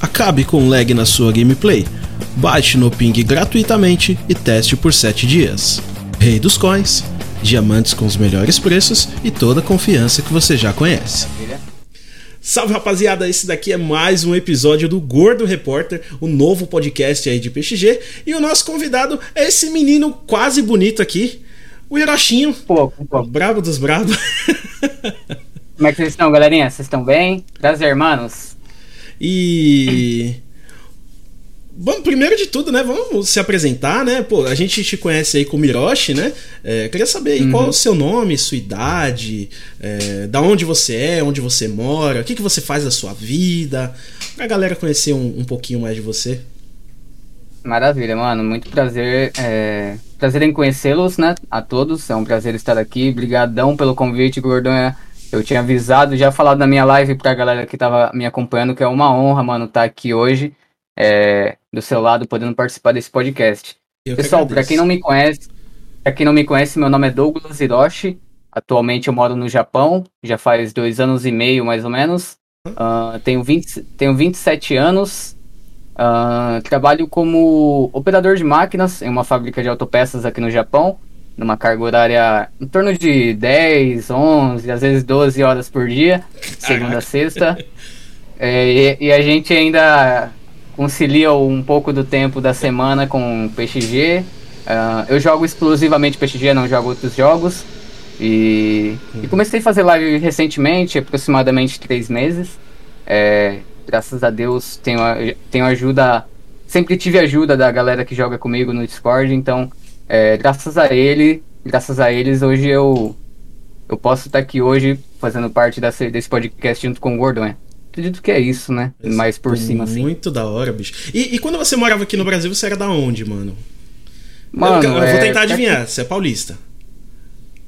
Acabe com lag na sua gameplay. Baixe no Ping gratuitamente e teste por 7 dias. Rei dos Coins, diamantes com os melhores preços e toda a confiança que você já conhece. Salve rapaziada, esse daqui é mais um episódio do Gordo Repórter, o novo podcast aí de PXG. E o nosso convidado é esse menino quase bonito aqui, o Hiroshinho. Pô, pô. Brabo dos bravos. Como é que vocês estão, galerinha? Vocês estão bem? Prazer, hermanos. E. Vamos, primeiro de tudo, né? Vamos se apresentar, né? Pô, a gente te conhece aí como Hiroshi, né? É, queria saber aí Uhum. qual é o seu nome, sua idade, é, da onde você é, onde você mora, o que, que você faz da sua vida, pra galera conhecer um, um pouquinho mais de você. Maravilha, mano. Muito prazer. É... Prazer em conhecê-los, né? A todos. É um prazer estar aqui. Brigadão pelo convite, Gordonha. Eu tinha avisado, já falado na minha live pra galera que tava me acompanhando, que é uma honra, mano, estar aqui hoje, é, do seu lado, podendo participar desse podcast. Eu que Pessoal, para agradeço. quem não me conhece, para quem não me conhece, meu nome é Douglas Hiroshi. Atualmente eu moro no Japão, já faz dois anos e meio mais ou menos. Ah, tenho, 20, tenho 27 anos. Ah, trabalho como operador de máquinas em uma fábrica de autopeças aqui no Japão, numa carga horária em torno de 10, 11, às vezes 12 horas por dia, segunda a sexta. É, e, e a gente ainda concilia um pouco do tempo da semana com PXG. Ah, eu jogo exclusivamente PXG, não jogo outros jogos. E, e comecei a fazer live recentemente, aproximadamente três meses. É, graças a Deus tenho, tenho ajuda. Sempre tive ajuda da galera que joga comigo no Discord, então é, graças a ele, graças a eles, hoje eu, eu posso estar aqui hoje fazendo parte desse, desse podcast junto com o Gordon, né? Acredito que é isso, né? Mais por cima, assim. Muito da hora, bicho. E, e quando você morava aqui no Brasil, você era da onde, mano? Mano, eu, eu vou é, tentar adivinhar, você é paulista.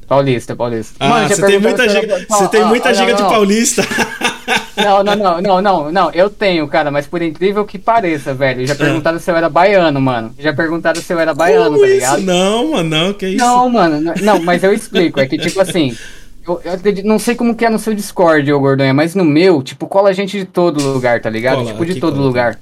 Paulista, paulista. Ah, Mano, você tem muita giga, você tem muita ah, giga de paulista. Não, não, não, não, não, não, eu tenho, cara, mas por incrível que pareça, velho, já perguntaram se eu era baiano, mano. Já perguntaram se eu era baiano, Ah. Como tá isso? ligado? Não, mano, não, que isso? Não, mano, não, mas eu explico, é que tipo assim, eu, eu não sei como que é no seu Discord, ô Gordonha, mas no meu, tipo, cola gente de todo lugar, tá ligado? Cola, tipo, de todo cola. lugar.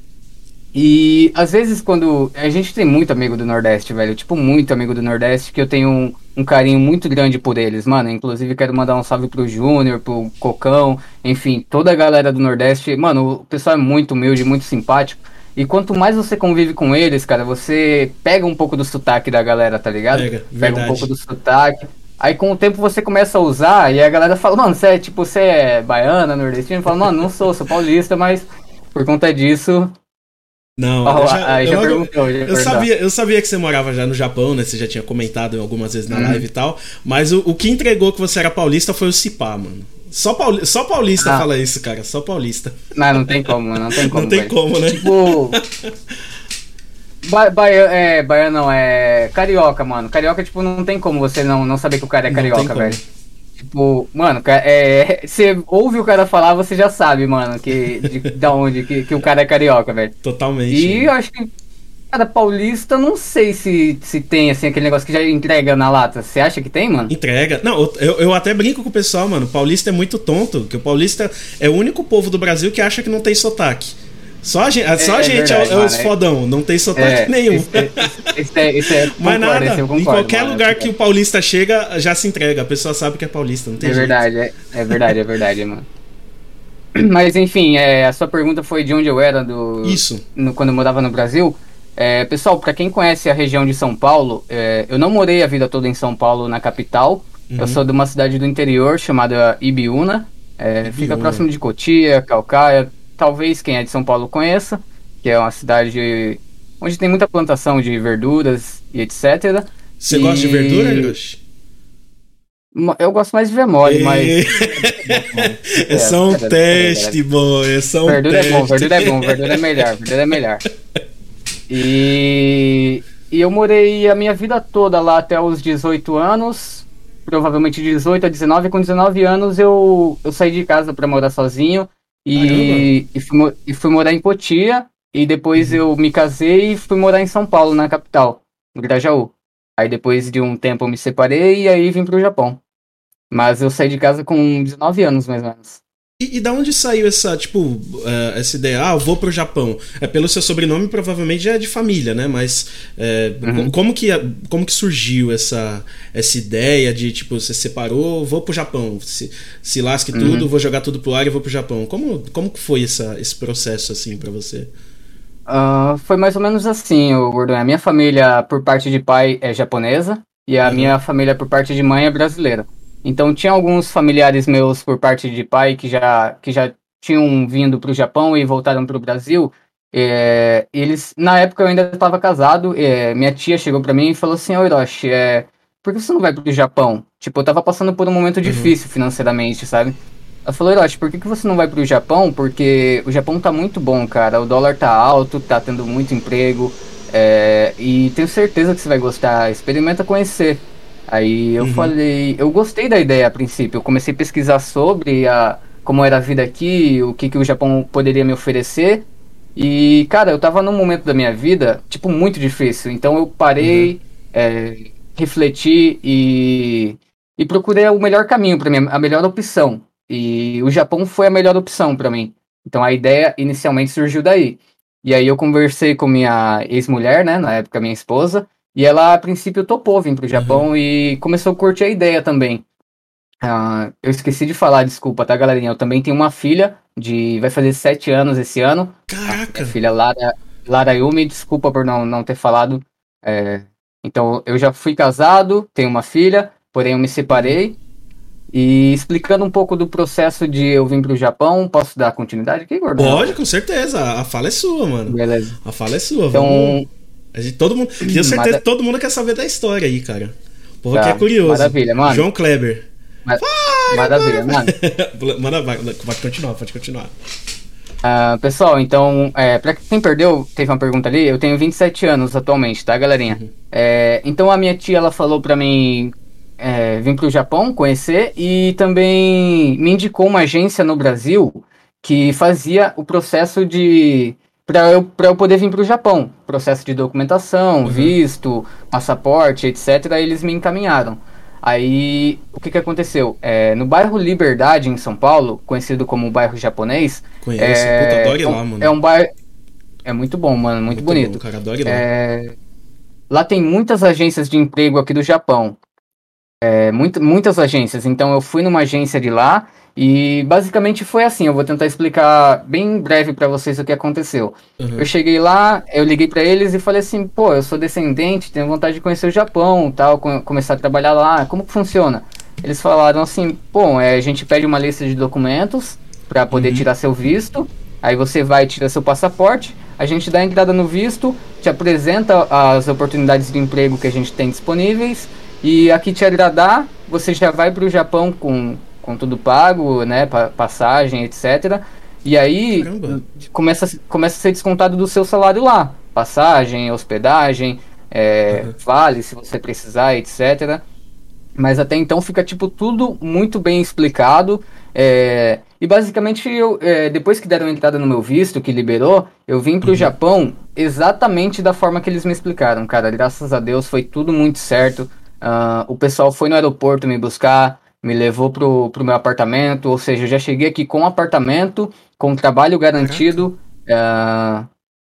E às vezes quando. A gente tem muito amigo do Nordeste, velho. Tipo, muito amigo do Nordeste, que eu tenho um, um carinho muito grande por eles, mano. Inclusive, quero mandar um salve pro Júnior, pro Cocão, enfim, toda a galera do Nordeste. Mano, o pessoal é muito humilde, muito simpático. E quanto mais você convive com eles, cara, você pega um pouco do sotaque da galera, tá ligado? Pega, pega verdade. um pouco do sotaque. Aí com o tempo você começa a usar e a galera fala, mano, você é tipo, você é baiana, nordestina? Fala, mano, não sou, sou paulista, mas por conta disso. Não, Ó, eu já, eu já logo- eu sabia, eu sabia que você morava já no Japão, né? Você já tinha comentado algumas vezes na live e tal. Mas o, o que entregou que você era paulista foi o Cipá, mano. Só, pauli, só paulista Ah. fala isso, cara. Só paulista. Não, não tem como, não tem como. Não tem velho. como, né? Tipo. Ba baia é, baiano não, é. Carioca, mano. Carioca, tipo, não tem como você não, não saber que o cara é carioca, como. Tipo, mano, é, você ouve o cara falar, você já sabe, mano, que, de, da onde que, que o cara é carioca, velho. Totalmente. E eu acho que, cara, paulista, não sei se, se tem, assim, aquele negócio que já entrega na lata. Você acha que tem, mano? Entrega. Não, eu, eu até brinco com o pessoal, mano. Paulista é muito tonto. Que o paulista é o único povo do Brasil que acha que não tem sotaque. Só a gente, só a é gente é, verdade, é os mano, é- fodão, não tem sotaque nenhum. Isso é, isso é, isso é, Mas concordo, nada, eu em concordo, qualquer mano, lugar é que o paulista chega, já se entrega. A pessoa sabe que é paulista, não tem É jeito. verdade, é, é verdade, é verdade, mano. Mas enfim, é, a sua pergunta foi de onde eu era do, Isso. no- quando eu morava no Brasil. É, pessoal, pra quem conhece a região de São Paulo, é, eu não morei a vida toda em São Paulo, na capital. Uhum. Eu sou de uma cidade do interior chamada Ibiúna. É, Fica Ibiúna. próximo de Cotia, Calcaia. Talvez quem é de São Paulo conheça, que é uma cidade onde tem muita plantação de verduras e etc. Você gosta de E- verdura? Mo- Eu gosto mais de ver mole, mas. É só um é, é, é, teste, boy. É só um Verdura teste. é bom, verdura é bom, verdura é melhor, verdura é melhor. E, e eu morei a minha vida toda lá até os 18 anos, provavelmente de 18 a 19. Com 19 anos eu, eu saí de casa pra morar sozinho e, e, fui, e fui morar em Cotia. E depois Uhum. eu me casei e fui morar em São Paulo, na capital, no Grajaú. Aí depois de um tempo eu me separei e aí vim pro Japão. Mas eu saí de casa com 19 anos, mais ou menos. E, e da onde saiu essa, tipo, uh, essa ideia? Ah, eu vou pro Japão. É, pelo seu sobrenome, provavelmente já é de família, né? Mas é, uhum. como, que, como que surgiu essa, essa ideia de, tipo, você separou, vou pro Japão, se, se lasque uhum. tudo, vou jogar tudo pro ar e vou pro Japão. Como, como que foi essa, esse processo, assim, para você? Uh, foi mais ou menos assim, o Gordon. A minha família, por parte de pai, é japonesa e a uhum. minha família, por parte de mãe, é brasileira. Então tinha alguns familiares meus por parte de pai que já, que já tinham vindo para o Japão e voltaram para o Brasil. É, eles, na época eu ainda estava casado, é, minha tia chegou para mim e falou assim, ô Hiroshi, é, por que você não vai para o Japão? Tipo, eu estava passando por um momento uhum. difícil financeiramente, sabe? Ela falou, Hiroshi, por que, que você não vai para o Japão? Porque o Japão tá muito bom, cara, o dólar tá alto, tá tendo muito emprego, é, e tenho certeza que você vai gostar, experimenta conhecer. Aí eu uhum. falei, eu gostei da ideia a princípio. Eu comecei a pesquisar sobre a, como era a vida aqui, o que, que o Japão poderia me oferecer. E, cara, eu tava num momento da minha vida, tipo, muito difícil. Então eu parei, uhum. é, refleti e, e procurei o melhor caminho para mim, a melhor opção. E o Japão foi a melhor opção para mim. Então a ideia inicialmente surgiu daí. E aí eu conversei com minha ex-mulher, né, na época minha esposa, e ela, a princípio, topou vir pro Japão uhum. e começou a curtir a ideia também. Uh, eu esqueci de falar, desculpa, tá, galerinha? Eu também tenho uma filha de. vai fazer sete anos esse ano. Caraca! A filha Lara, Lara Yumi, desculpa por não, não ter falado. É, então, eu já fui casado, tenho uma filha, porém eu me separei. E explicando um pouco do processo de eu vir pro Japão, posso dar continuidade aqui, Gordão? Pode, com certeza. A fala é sua, mano. Beleza. A fala é sua. Então, Vamos a gente, todo mundo, tenho certeza que todo mundo quer saber da história aí, cara. O povo tá, aqui é curioso. Maravilha, mano. João Kleber. Vai, maravilha, mano. Manda, vai, pode continuar, pode continuar. Uh, pessoal, então, é, pra quem perdeu, teve uma pergunta ali, eu tenho 27 anos atualmente, tá, galerinha? Uhum. É, então a minha tia, ela falou pra mim é, vir pro Japão conhecer e também me indicou uma agência no Brasil que fazia o processo de para eu, eu poder vir para o Japão. Processo de documentação, uhum. visto, passaporte, etc. Eles me encaminharam. Aí, o que, que aconteceu? É, no bairro Liberdade, em São Paulo, conhecido como bairro japonês. Conheço, é, puta, adore é lá, mano. É um bairro. É muito bom, mano, muito, muito bonito. Bom, cara, adore lá. É, lá tem muitas agências de emprego aqui do Japão. É, muito, muitas agências. Então, eu fui numa agência de lá e basicamente foi assim, eu vou tentar explicar bem breve para vocês o que aconteceu. Uhum. Eu cheguei lá, eu liguei para eles e falei assim, pô, eu sou descendente, tenho vontade de conhecer o Japão, tal, começar a trabalhar lá, como que funciona? Eles falaram assim, pô, é, a gente pede uma lista de documentos para poder uhum. tirar seu visto, aí você vai tirar seu passaporte, a gente dá a entrada no visto, te apresenta as oportunidades de emprego que a gente tem disponíveis, e aqui te agradar, você já vai para o Japão com com tudo pago, né, passagem, etc. E aí começa, começa a ser descontado do seu salário lá, passagem, hospedagem, é, uhum. vale se você precisar, etc. Mas até então fica tipo tudo muito bem explicado. É, e basicamente eu, é, depois que deram entrada no meu visto, que liberou, eu vim para o uhum. Japão exatamente da forma que eles me explicaram, cara. Graças a Deus foi tudo muito certo. Uh, o pessoal foi no aeroporto me buscar me levou pro, pro meu apartamento, ou seja, eu já cheguei aqui com apartamento, com trabalho garantido. Uh,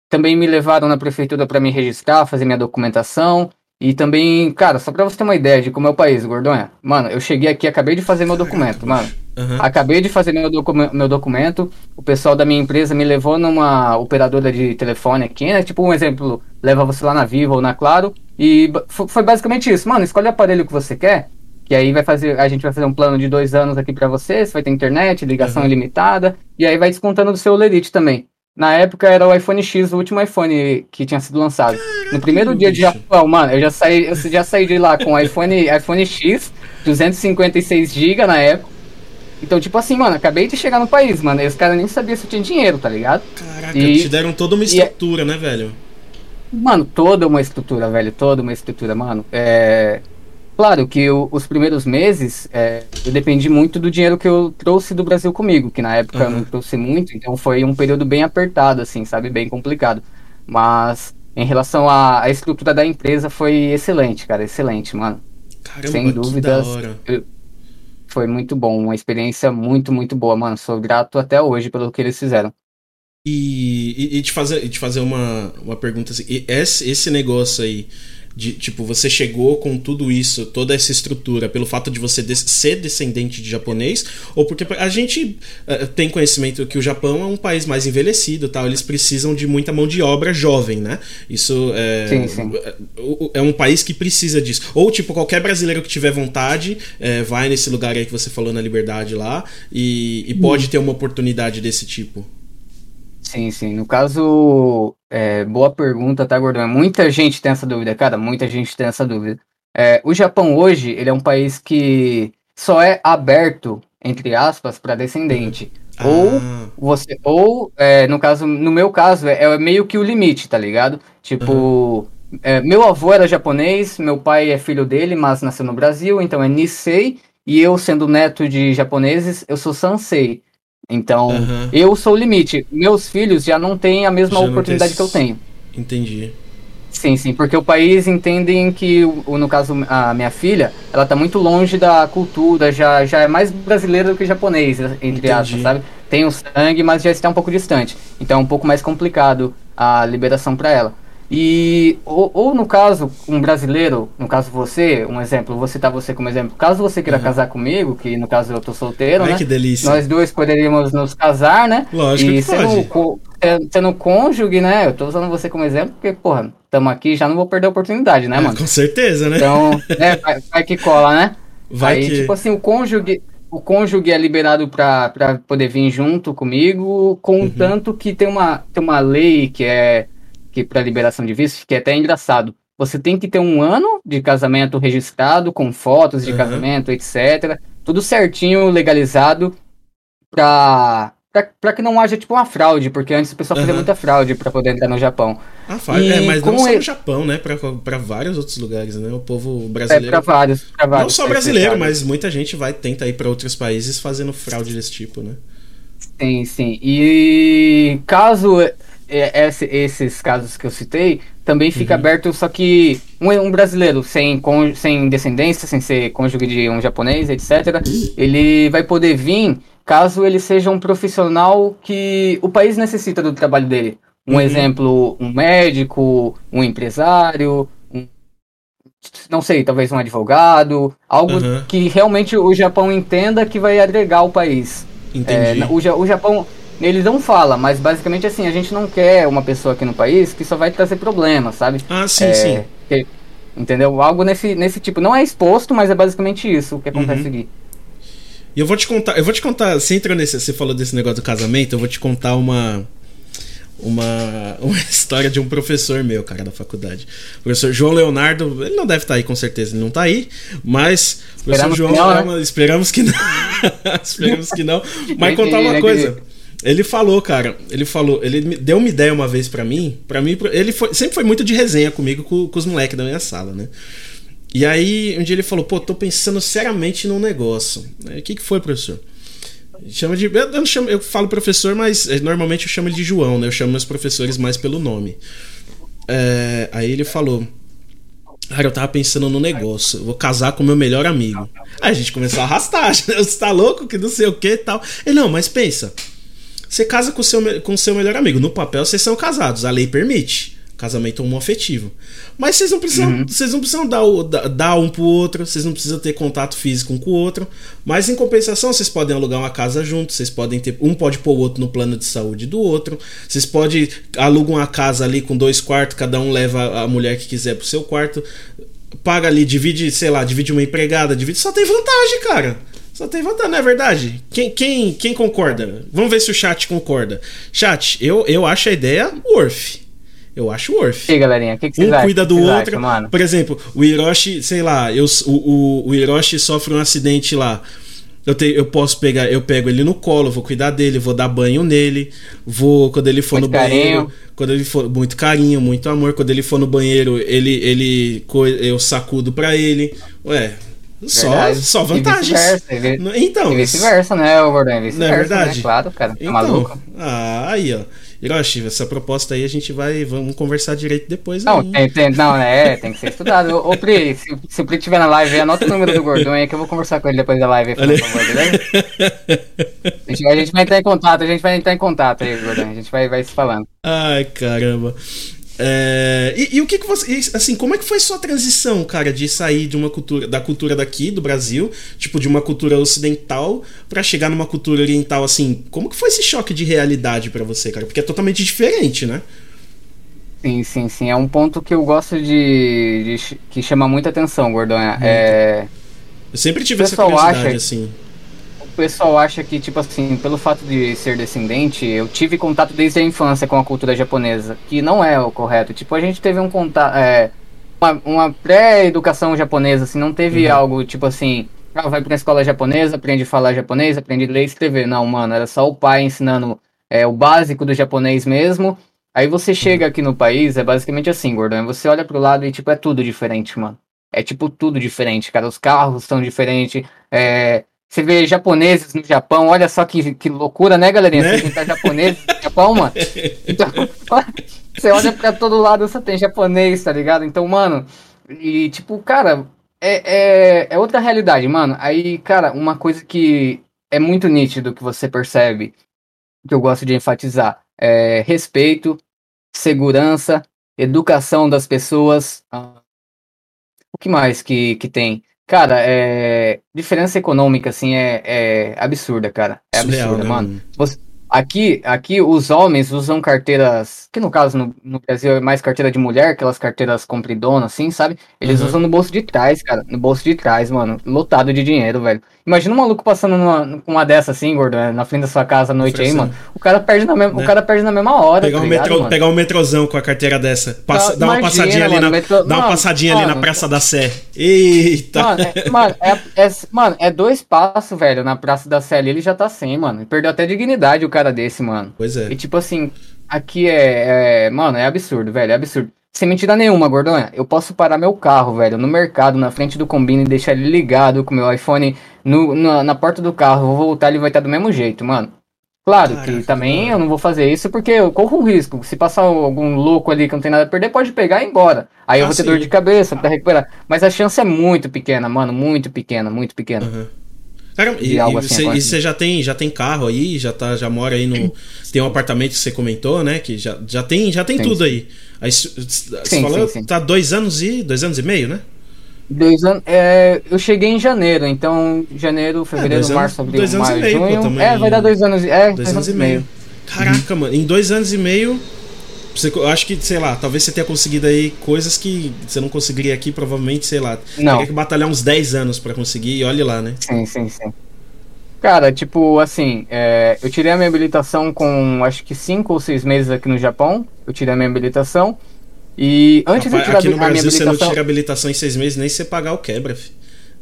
também me levaram na prefeitura para me registrar, fazer minha documentação. E também, cara, só pra você ter uma ideia de como é o país, Gordonha. Mano, eu cheguei aqui, acabei de fazer meu documento, mano. Uhum. Acabei de fazer meu, docu meu documento. O pessoal da minha empresa me levou numa operadora de telefone aqui, né? Tipo um exemplo, leva você lá na Viva ou na Claro. E foi basicamente isso. Mano, escolhe o aparelho que você quer. Que aí vai fazer, a gente vai fazer um plano de dois anos aqui para você, você vai ter internet, ligação uhum. ilimitada, e aí vai descontando do seu Lerite também. Na época era o iPhone X, o último iPhone que tinha sido lançado. No primeiro dia de Japão, mano, eu já saí, eu já saí de lá com o iPhone, iPhone X, 256 GB na época. Então, tipo assim, mano, acabei de chegar no país, mano. E os caras nem sabiam se tinha dinheiro, tá ligado? Caraca, e, te deram toda uma é estrutura, e, né, velho? Mano, toda uma estrutura, velho. Toda uma estrutura, mano. É. Claro que eu, os primeiros meses é, eu dependi muito do dinheiro que eu trouxe do Brasil comigo, que na época uhum. eu não trouxe muito, então foi um período bem apertado, assim, sabe? Bem complicado. Mas em relação à, à estrutura da empresa foi excelente, cara, excelente, mano. Caramba, Sem dúvidas. foi muito bom, uma experiência muito, muito boa, mano. Sou grato até hoje pelo que eles fizeram. E, e, e te fazer, te fazer uma, uma pergunta assim, esse, esse negócio aí de tipo você chegou com tudo isso, toda essa estrutura, pelo fato de você de ser descendente de japonês, ou porque a gente uh, tem conhecimento que o Japão é um país mais envelhecido, tal, eles precisam de muita mão de obra jovem, né? Isso é, sim, sim. é, é um país que precisa disso. Ou tipo qualquer brasileiro que tiver vontade é, vai nesse lugar aí que você falou na Liberdade lá e, e pode hum. ter uma oportunidade desse tipo. Sim, sim. No caso, é, boa pergunta, tá, Gordão? Muita gente tem essa dúvida, cara. Muita gente tem essa dúvida. É, o Japão hoje, ele é um país que só é aberto, entre aspas, para descendente. Ah. Ou você, ou é, no caso, no meu caso, é, é, meio que o limite, tá ligado? Tipo, uhum. é, meu avô era japonês, meu pai é filho dele, mas nasceu no Brasil, então é Nisei, e eu sendo neto de japoneses, eu sou Sansei. Então, uhum. eu sou o limite. Meus filhos já não têm a mesma já oportunidade que eu tenho. Entendi. Sim, sim, porque o país entendem que, no caso, a minha filha, ela tá muito longe da cultura, já, já é mais brasileira do que japonês, entre aspas, sabe? Tem o sangue, mas já está um pouco distante. Então é um pouco mais complicado a liberação para ela. E, ou, ou, no caso, um brasileiro, no caso você, um exemplo, vou citar você como exemplo. Caso você queira uhum. casar comigo, que no caso eu tô solteiro, Ai, né? que delícia. Nós dois poderíamos nos casar, né? Lógico e que sendo, pode. sendo cônjuge, né? Eu tô usando você como exemplo, porque, porra, estamos aqui, já não vou perder a oportunidade, né, é, mano? Com certeza, né? Então, é, vai, vai, que cola, né? Vai Aí, que... tipo assim, o cônjuge, o cônjuge é liberado para poder vir junto comigo, contanto uhum. que tem uma, tem uma lei que é que para liberação de visto, que é até engraçado. Você tem que ter um ano de casamento registrado, com fotos de uhum. casamento, etc. Tudo certinho, legalizado, para para que não haja tipo uma fraude, porque antes o pessoal uhum. fazia muita fraude para poder entrar no Japão. Ah, faz, é, mas não só no Japão, né? Para vários outros lugares, né? O povo brasileiro. É, para vários, pra vários. Não só brasileiro, mas muita gente vai tenta ir para outros países fazendo fraude desse tipo, né? Sim, sim. E caso é, esse, esses casos que eu citei, também fica uhum. aberto, só que um, um, brasileiro sem, sem descendência, sem ser cônjuge de um japonês, etc., ele vai poder vir caso ele seja um profissional que o país necessita do trabalho dele. Um uhum. exemplo, um médico, um empresário, um, não sei, talvez um advogado, algo uhum. que realmente o Japão entenda que vai agregar o país. Entendi. É, o, o Japão eles não falam, mas basicamente assim, a gente não quer uma pessoa aqui no país que só vai trazer problemas, sabe? Ah, sim, é, sim. Que, entendeu? Algo nesse, nesse tipo. Não é exposto, mas é basicamente isso que acontece uhum. aqui. E eu vou te contar, eu vou te contar, você entrou nesse, você falou desse negócio do casamento, eu vou te contar uma uma, uma história de um professor meu, cara, da faculdade. O professor João Leonardo, ele não deve estar tá aí, com certeza, ele não está aí, mas o professor esperamos João, que não, é né? esperamos que não. esperamos que não. Mas contar uma coisa. Ele falou, cara, ele falou, ele deu uma ideia uma vez para mim, para mim, ele foi, sempre foi muito de resenha comigo com, com os moleques da minha sala, né? E aí, um dia ele falou, pô, tô pensando seriamente num negócio. O que, que foi, professor? Chama de. Eu, não chamo, eu falo professor, mas eh, normalmente eu chamo ele de João, né? Eu chamo meus professores mais pelo nome. É, aí ele falou. Cara, eu tava pensando no negócio. Eu vou casar com meu melhor amigo. Aí a gente começou a arrastar. Você tá louco? Que não sei o que e tal. Ele, não, mas pensa. Você casa com seu, com seu melhor amigo. No papel, vocês são casados. A lei permite. Casamento homoafetivo. Mas vocês não precisam, uhum. vocês não precisam dar, o, dar um pro outro, vocês não precisam ter contato físico um com o outro. Mas em compensação, vocês podem alugar uma casa juntos, vocês podem ter. Um pode pôr o outro no plano de saúde do outro. Vocês podem alugam uma casa ali com dois quartos, cada um leva a mulher que quiser pro seu quarto. Paga ali, divide, sei lá, divide uma empregada, divide. Só tem vantagem, cara. Só tem vantagem, não é verdade? Quem, quem, quem concorda? Vamos ver se o chat concorda. Chat, eu, eu acho a ideia worth. Eu acho worth. E aí, galerinha, o que, que Um acham? cuida do outro. Acham, Por exemplo, o Hiroshi, sei lá, eu, o, o, o Hiroshi sofre um acidente lá. Eu, te, eu posso pegar, eu pego ele no colo, vou cuidar dele, vou dar banho nele, vou quando ele for muito no carinho. banheiro, quando ele for muito carinho, muito amor, quando ele for no banheiro, ele ele eu sacudo para ele. Ué, só, só vantagens. E então. E vice-versa, né, Gordon? Vice-versa, não é verdade? Né? Claro, cara. Tá então, maluco. Ah, aí, ó. Hiroshi, essa proposta aí a gente vai. Vamos conversar direito depois. Não, tem, tem, não, é, tem que ser estudado. Ô, Pri, se, se o Pri estiver na live, anota o número do Gordon aí que eu vou conversar com ele depois da live, por favor, beleza? A gente, a gente vai entrar em contato, a gente vai entrar em contato aí, Gordon. A gente vai, vai se falando. Ai, caramba. É, e, e, o que, que você. Assim, como é que foi sua transição, cara, de sair de uma cultura. da cultura daqui, do Brasil, tipo, de uma cultura ocidental, para chegar numa cultura oriental, assim? Como que foi esse choque de realidade para você, cara? Porque é totalmente diferente, né? Sim, sim, sim. É um ponto que eu gosto de. de que chama muita atenção, Gordonha. É. Eu sempre tive essa curiosidade, acha... assim pessoal acha que, tipo assim, pelo fato de ser descendente, eu tive contato desde a infância com a cultura japonesa, que não é o correto. Tipo, a gente teve um contato. É, uma, uma pré-educação japonesa, assim, não teve uhum. algo tipo assim. Ah, vai pra escola japonesa, aprende a falar japonês, aprende a ler e escrever. Não, mano, era só o pai ensinando é, o básico do japonês mesmo. Aí você chega aqui no país, é basicamente assim, Gordão. Você olha pro lado e, tipo, é tudo diferente, mano. É, tipo, tudo diferente, cara. Os carros são diferentes, é, você vê japoneses no Japão, olha só que, que loucura, né, galerinha? Né? Você tá japoneses no Japão, mano. Então, você olha pra todo lado, você tem japonês, tá ligado? Então, mano, e tipo, cara, é, é, é outra realidade, mano. Aí, cara, uma coisa que é muito nítido que você percebe, que eu gosto de enfatizar, é respeito, segurança, educação das pessoas. Ah, o que mais que, que tem? Cara, é. Diferença econômica, assim, é, é absurda, cara. É Surreal, absurda, né? mano. Você, Aqui, aqui os homens usam carteiras, que no caso no, no, Brasil é mais carteira de mulher, aquelas carteiras compridonas, assim, sabe? Eles uhum. usam no bolso de trás, cara. No bolso de trás, mano. Lotado de dinheiro, velho. Imagina um maluco passando numa, com uma dessa assim, gordo, né, na frente da sua casa à noite aí, mano. O cara perde na, me... né? o cara perde na mesma hora. Pegar, tá um, ligado, metrô, pegar um metrozão com a carteira dessa. Passa, dá, uma passadinha ali na, dá uma passadinha mano, ali na Praça da Sé. Eita! Mano, é, mano, é, é, mano, é dois passos, velho, na Praça da Sé ali, ele já tá sem, mano. Perdeu até dignidade o cara cara desse, mano. Pois é. E tipo assim, aqui é, é, Mano, é absurdo, velho. É absurdo. Sem mentira nenhuma, Gordonha. Eu posso parar meu carro, velho, no mercado, na frente do combine e deixar ele ligado com meu iPhone no, na, na porta do carro. Vou voltar, ele vai estar do mesmo jeito, mano. Claro Caraca, que também eu não vou fazer isso porque eu corro um risco. Se passar algum louco ali que não tem nada a perder, pode pegar e ir embora. Aí ah, eu vou ter sim. dor de cabeça pra recuperar. Mas a chance é muito pequena, mano. Muito pequena, muito pequena. Uhum. Caramba, e, você, assim, e, você, já tem, já tem carro aí, já tá, já mora aí no. Tem um apartamento que você comentou, né? Que já, já tem, já tem sim, tudo sim. aí. Aí você sim, falou, tá dois anos e. dois anos e meio, né? Dois anos. É, eu cheguei em janeiro, então janeiro, é, fevereiro, é, março, abril, dois anos maio, e meio, junho. Pô, também, é, vai dar dois anos. É, dois, dois anos, anos, e meio. meio. Caraca, mano, em dois anos e meio. Você, eu acho que, sei lá, talvez você tenha conseguido aí coisas que você não conseguiria aqui, provavelmente, sei lá. Não. Teria que batalhar uns 10 anos para conseguir e olhe lá, né? Sim, sim, sim. Cara, tipo, assim, é, eu tirei a minha habilitação com acho que cinco ou seis meses aqui no Japão. Eu tirei a minha habilitação. E antes Rapaz, de tirar aqui no Brasil você não tira habilitação em seis meses nem se você pagar o quebra, filho.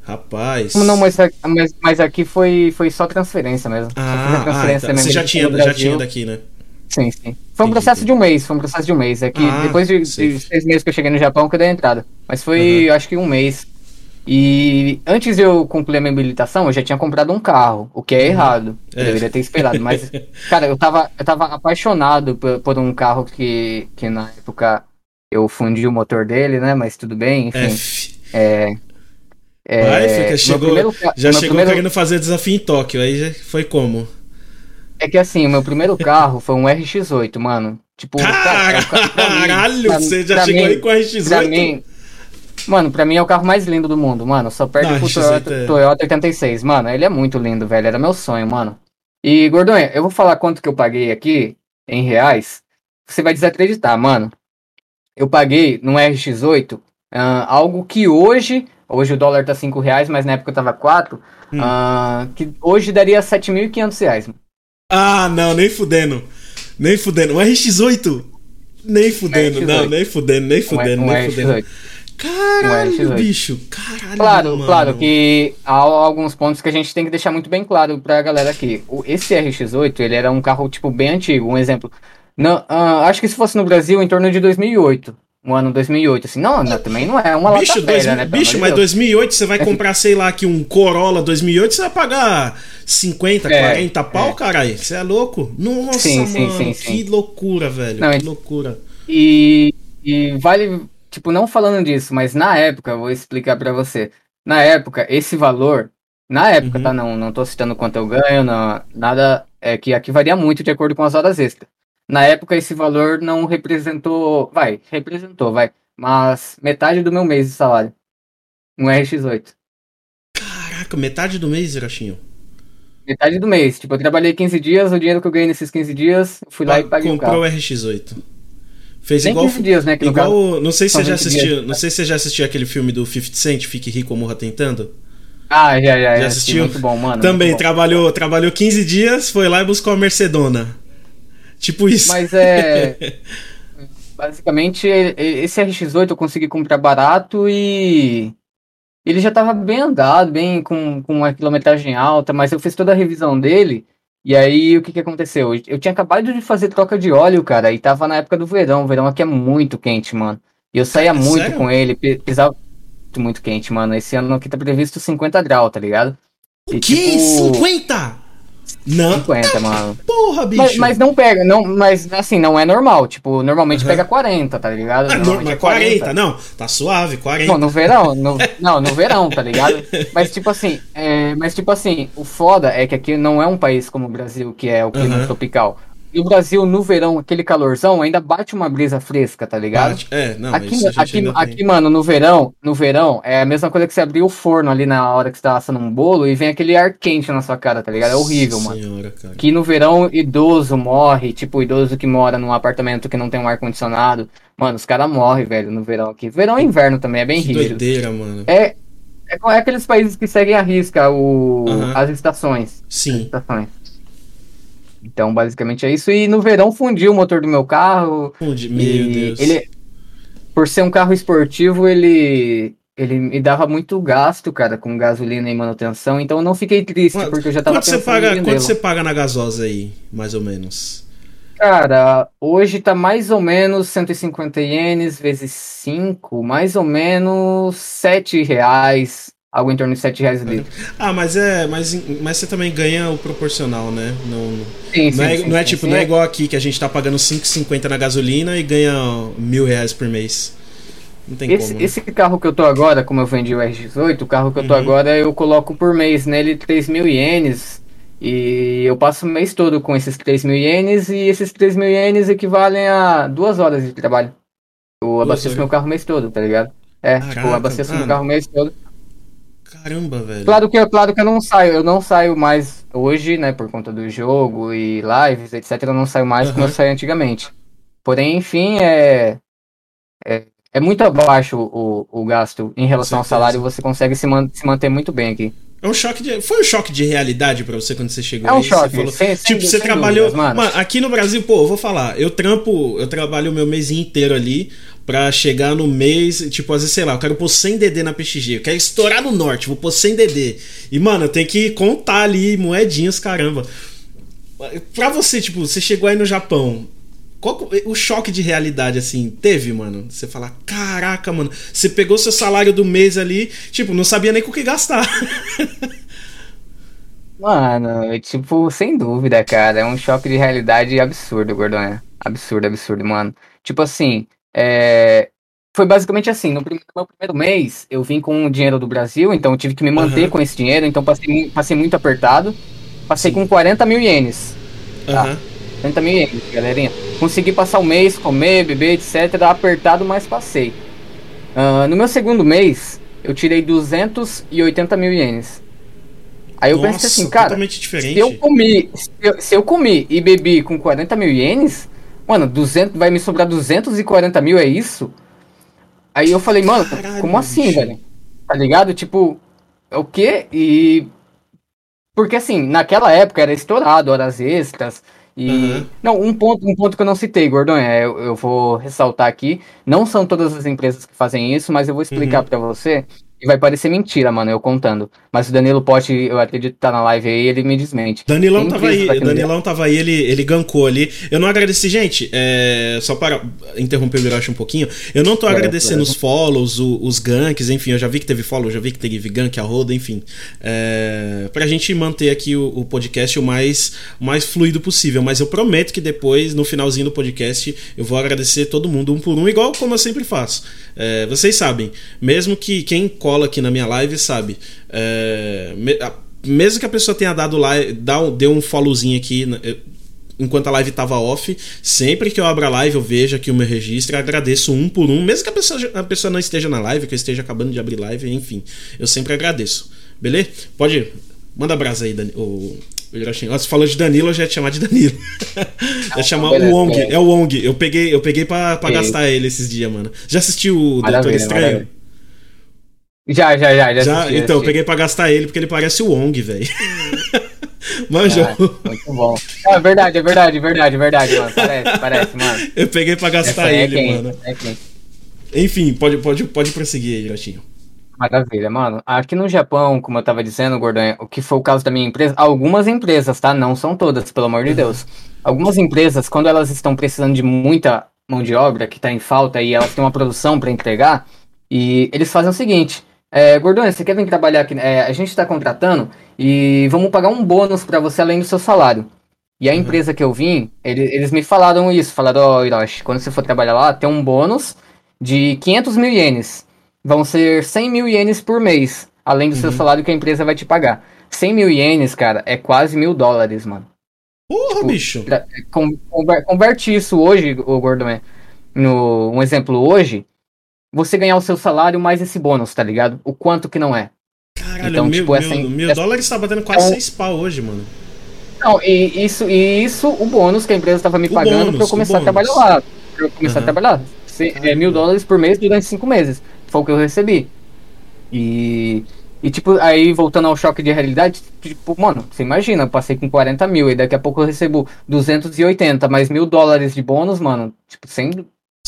Rapaz. Não, mas, mas, mas, aqui foi, foi só transferência mesmo. Ah, transferência ah então. você já tinha, já tinha daqui, né? Sim, sim. Foi um processo de um mês, foi um processo de um mês. É que ah, depois de, de, seis meses que eu cheguei no Japão que eu dei a entrada. Mas foi, uhum. acho que um mês. E antes de eu concluir a minha habilitação, eu já tinha comprado um carro, o que é uhum. errado. Eu é. deveria ter esperado. Mas, cara, eu tava, eu tava apaixonado por, por, um carro que, que na época eu fundi o motor dele, né? Mas tudo bem, enfim. É. É, Vai, fica, chegou, primeiro, já chegou primeiro... querendo fazer desafio em Tóquio, aí foi como? É que assim, o meu primeiro carro foi um RX-8, mano. Tipo, Caralho, cara, mim, você já chegou mim, aí com o RX-8? Pra mim, Mano, pra mim é o carro mais lindo do mundo, mano. Só perde pro Toyota, é... Toyota 86. Mano, ele é muito lindo, velho. Era meu sonho, mano. E, Gordonha, eu vou falar quanto que eu paguei aqui, em reais. Você vai desacreditar, mano. Eu paguei no RX8 uh, algo que hoje. Hoje o dólar tá 5 reais, mas na época tava 4. Hum. Uh, que hoje daria 7.500 reais. Ah, não, nem fudendo. Nem fudendo. Um RX8? Nem fudendo, RX8. não, nem fudendo, nem fudendo, um, nem fudendo. Caralho, bicho. Caralho. Claro, mano. claro que há alguns pontos que a gente tem que deixar muito bem claro pra galera aqui. O, esse RX8, ele era um carro, tipo, bem antigo. Um exemplo. Não, uh, acho que se fosse no Brasil, em torno de 2008. Um ano 2008, assim, não, não também não é uma bicho, lata dois, né? Bicho, mas 2008 você vai comprar, sei lá, aqui um Corolla 2008, você vai pagar 50, é, 40 pau, é. caralho. Você é louco? Nossa, sim, mano, sim, sim, que loucura, velho. Não, que loucura. E, e vale, tipo, não falando disso, mas na época, vou explicar para você. Na época, esse valor, na época, uhum. tá? Não, não tô citando quanto eu ganho, não, nada, é que aqui varia muito de acordo com as horas extras. Na época, esse valor não representou. Vai, representou, vai. Mas metade do meu mês de salário. Um RX8. Caraca, metade do mês, Hiroshinho? Metade do mês. Tipo, eu trabalhei 15 dias, o dinheiro que eu ganhei nesses 15 dias, fui lá e paguei comprou o carro. Comprou o RX8. Fez Nem igual. 15 dias, né? Que igual. Não sei se você já assistiu. Dias. Não sei se você já assistiu aquele filme do 50 Cent, Fique Rico ou Morra Tentando. Ah, já, já. Já assistiu? Muito bom, mano. Também bom. trabalhou, trabalhou 15 dias, foi lá e buscou a Mercedona. Tipo isso. Mas é. basicamente, esse RX8 eu consegui comprar barato e. Ele já estava bem andado, bem com, com uma quilometragem alta, mas eu fiz toda a revisão dele. E aí, o que, que aconteceu? Eu tinha acabado de fazer troca de óleo, cara, e tava na época do verão. O verão aqui é muito quente, mano. E eu saía é, muito sério? com ele, pisava muito quente, mano. Esse ano aqui tá previsto 50 graus, tá ligado? O e, que? Tipo... 50? Não. 50, mano. Porra, bicho. Mas, mas, não pega, não, mas assim, não é normal. Tipo, normalmente uhum. pega 40, tá ligado? Ah, no, é 40. 40. não, tá suave, 40. Não, no verão, no, não, no verão, tá ligado? Mas tipo assim, é, mas tipo assim, o foda é que aqui não é um país como o Brasil, que é o clima uhum. tropical. E o Brasil, no verão, aquele calorzão, ainda bate uma brisa fresca, tá ligado? Bate. É, não, aqui, aqui, aqui mano, no verão, no verão, é a mesma coisa que você abrir o forno ali na hora que você tá assando um bolo e vem aquele ar quente na sua cara, tá ligado? É horrível, Nossa mano. Senhora, cara. Que no verão, idoso morre, tipo, idoso que mora num apartamento que não tem um ar-condicionado. Mano, os caras morrem, velho, no verão aqui. Verão e inverno também, é bem que rígido. doideira, mano. É, é, é aqueles países que seguem a risca o, as estações. Sim. As estações. Então, basicamente é isso. E no verão fundiu o motor do meu carro. Fundi, meu Deus. Ele, por ser um carro esportivo, ele ele me dava muito gasto, cara, com gasolina e manutenção, então eu não fiquei triste, Mas, porque eu já tava quanto você paga Quanto você paga na gasosa aí, mais ou menos? Cara, hoje tá mais ou menos 150 ienes vezes 5, mais ou menos 7 reais, algo em torno de 7 reais litro. Ah, mas é. Mas, mas você também ganha o proporcional, né? Não, sim, sim, não é, sim, não é sim, tipo, sim. não é igual aqui que a gente tá pagando 5,50 na gasolina e ganha mil reais por mês. Não tem esse, como. Né? Esse carro que eu tô agora, como eu vendi o RX8, o carro que eu tô uhum. agora, eu coloco por mês nele 3 mil ienes. E eu passo o mês todo com esses 3 mil ienes e esses 3 mil ienes equivalem a duas horas de trabalho. Eu abasteço meu carro o mês todo, tá ligado? É, Caraca, tipo, eu abasteço meu carro o mês todo. Caramba, velho. Claro que, claro que eu não saio, eu não saio mais hoje, né, por conta do jogo e lives, etc. Eu não saio mais uhum. como eu saí antigamente. Porém, enfim, é, é, é muito abaixo o, o gasto em relação ao salário. Você consegue se, man, se manter muito bem aqui. É um choque de, foi um choque de realidade para você quando você chegou É um aí? choque. Você falou, sem, tipo, sem, você trabalhou. Dúvidas, mano. mano, aqui no Brasil, pô, eu vou falar, eu trampo, eu trabalho o meu mês inteiro ali pra chegar no mês, tipo, às vezes, sei lá, eu quero pôr 100 DD na PXG, eu quero estourar no norte, vou pôr 100 DD. E, mano, eu tenho que contar ali moedinhas, caramba. Pra você, tipo, você chegou aí no Japão, qual o choque de realidade, assim, teve, mano? Você falar, caraca, mano, você pegou seu salário do mês ali, tipo, não sabia nem com o que gastar. Mano, tipo, sem dúvida, cara. É um choque de realidade absurdo, Gordonha. Absurdo, absurdo, mano. Tipo assim, é... foi basicamente assim. No primeiro, meu primeiro mês, eu vim com o dinheiro do Brasil, então eu tive que me manter Uhum. com esse dinheiro, então passei, passei muito apertado. Passei Sim. com 40 mil ienes. Tá. Aham. 40 mil ienes, galerinha. Consegui passar o mês, comer, beber, etc. Apertado, mas passei. Ah, no meu segundo mês, eu tirei 280 mil ienes. Aí eu Nossa, pensei assim, cara, se eu comi, se eu, se eu comi e bebi com 40 mil ienes, mano, 200, vai me sobrar 240 mil, é isso? Aí eu falei, mano, Caralho, como assim, bicho. velho? Tá ligado? Tipo, é o quê? E. Porque assim, naquela época era estourado, horas extras. E. Uhum. Não, um ponto, um ponto que eu não citei, Gordonha, é, eu, eu vou ressaltar aqui. Não são todas as empresas que fazem isso, mas eu vou explicar Uhum. pra você. E vai parecer mentira, mano, eu contando. Mas o Danilo Pote, eu acredito que tá na live aí, ele me desmente. Danilão tava aí, Danilão tava aí, ele, ele gankou ali. Eu não agradeci, gente, é, só para interromper o Hiroshi um pouquinho, eu não tô é, agradecendo é. os follows, os, os ganks, enfim, eu já vi que teve follow, já vi que teve gank, a roda, enfim. É, pra gente manter aqui o, o podcast o mais, o mais fluido possível, mas eu prometo que depois, no finalzinho do podcast, eu vou agradecer todo mundo um por um, igual como eu sempre faço. É, vocês sabem, mesmo que quem cola aqui na minha live sabe. É, mesmo que a pessoa tenha dado like, deu um followzinho aqui enquanto a live estava off, sempre que eu abro a live eu vejo aqui o meu registro, agradeço um por um, mesmo que a pessoa, a pessoa não esteja na live, que eu esteja acabando de abrir live, enfim, eu sempre agradeço. Beleza? Pode. Manda brasa aí, Dani, o, você falou de Danilo, eu já ia te chamar de Danilo. Ah, ia chamar o Wong. É. é o Wong. Eu peguei, eu peguei pra, pra gastar ele esses dias, mano. Já assistiu o Doutor Estranho? Maravilha. Já, já, já. já, já assisti, então, eu peguei pra gastar ele porque ele parece o Wong, velho. Manjou. Ah, muito bom. É verdade, é verdade, é verdade, é verdade, mano. Parece, parece, mano. Eu peguei pra gastar é ele, quem, mano. É quem. Enfim, pode, pode, pode prosseguir aí, Gatinho. Maravilha, mano. Aqui no Japão, como eu tava dizendo, Gordon, o que foi o caso da minha empresa, algumas empresas, tá? Não são todas, pelo amor de. Deus. Algumas empresas, quando elas estão precisando de muita mão de obra, que tá em falta e elas têm uma produção para entregar, e eles fazem o seguinte: é, Gordon, você quer vir trabalhar aqui? É, a gente está contratando e vamos pagar um bônus para você além do seu salário. E a uhum. empresa que eu vim, eles, eles me falaram isso: falaram, ó, oh, Hiroshi, quando você for trabalhar lá, tem um bônus de 500 mil ienes vão ser 100 mil ienes por mês, além do uhum. seu salário que a empresa vai te pagar. 100 mil ienes, cara, é quase mil dólares, mano. Porra, tipo, bicho! converte isso hoje, o Gordon, no um exemplo hoje, você ganhar o seu salário mais esse bônus, tá ligado? O quanto que não é. Caralho, então, mil, tipo, essa, mil, mil essa, dólares tá batendo quase então, 6 pau hoje, mano. Não, e isso, e isso, o bônus que a empresa tava me o pagando bônus, pra eu começar a trabalhar lá. Pra eu começar uhum. a trabalhar. Se, é mil dólares por mês durante cinco meses. Foi o que eu recebi. E. E, tipo, aí voltando ao choque de realidade, tipo, mano, você imagina, eu passei com 40 mil e daqui a pouco eu recebo 280, mais mil dólares de bônus, mano, tipo, sem,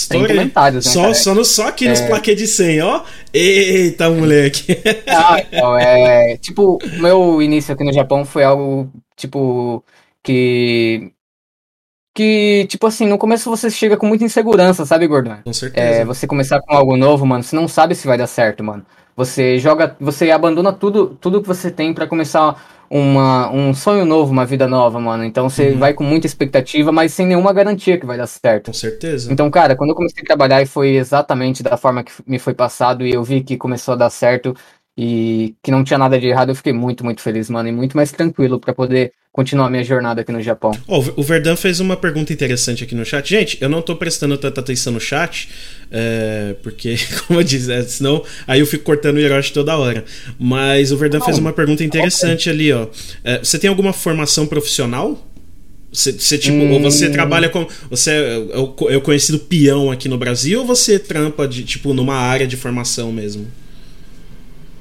comentários, né, só, só, no, só aqui nos é... plaquês de 100, ó. Eita, moleque. Ah, então, é. Tipo, meu início aqui no Japão foi algo, tipo, que que, tipo assim, no começo você chega com muita insegurança, sabe, Gordon? Com certeza. É, você começar com algo novo, mano, você não sabe se vai dar certo, mano. Você joga, você abandona tudo, tudo que você tem para começar uma, um sonho novo, uma vida nova, mano. Então você uhum. vai com muita expectativa, mas sem nenhuma garantia que vai dar certo. Com certeza. Então, cara, quando eu comecei a trabalhar e foi exatamente da forma que me foi passado e eu vi que começou a dar certo e que não tinha nada de errado, eu fiquei muito, muito feliz, mano, e muito mais tranquilo para poder continuar minha jornada aqui no Japão. Oh, o Verdun fez uma pergunta interessante aqui no chat. Gente, eu não tô prestando tanta atenção no chat, é, porque, como eu disse, é, senão aí eu fico cortando o Hiroshi toda hora. Mas o Verdun fez uma pergunta interessante okay. ali, ó. É, você tem alguma formação profissional? Você, você tipo, hum... ou você hum. trabalha com. Você é, é o conhecido peão aqui no Brasil ou você trampa de, tipo, numa área de formação mesmo?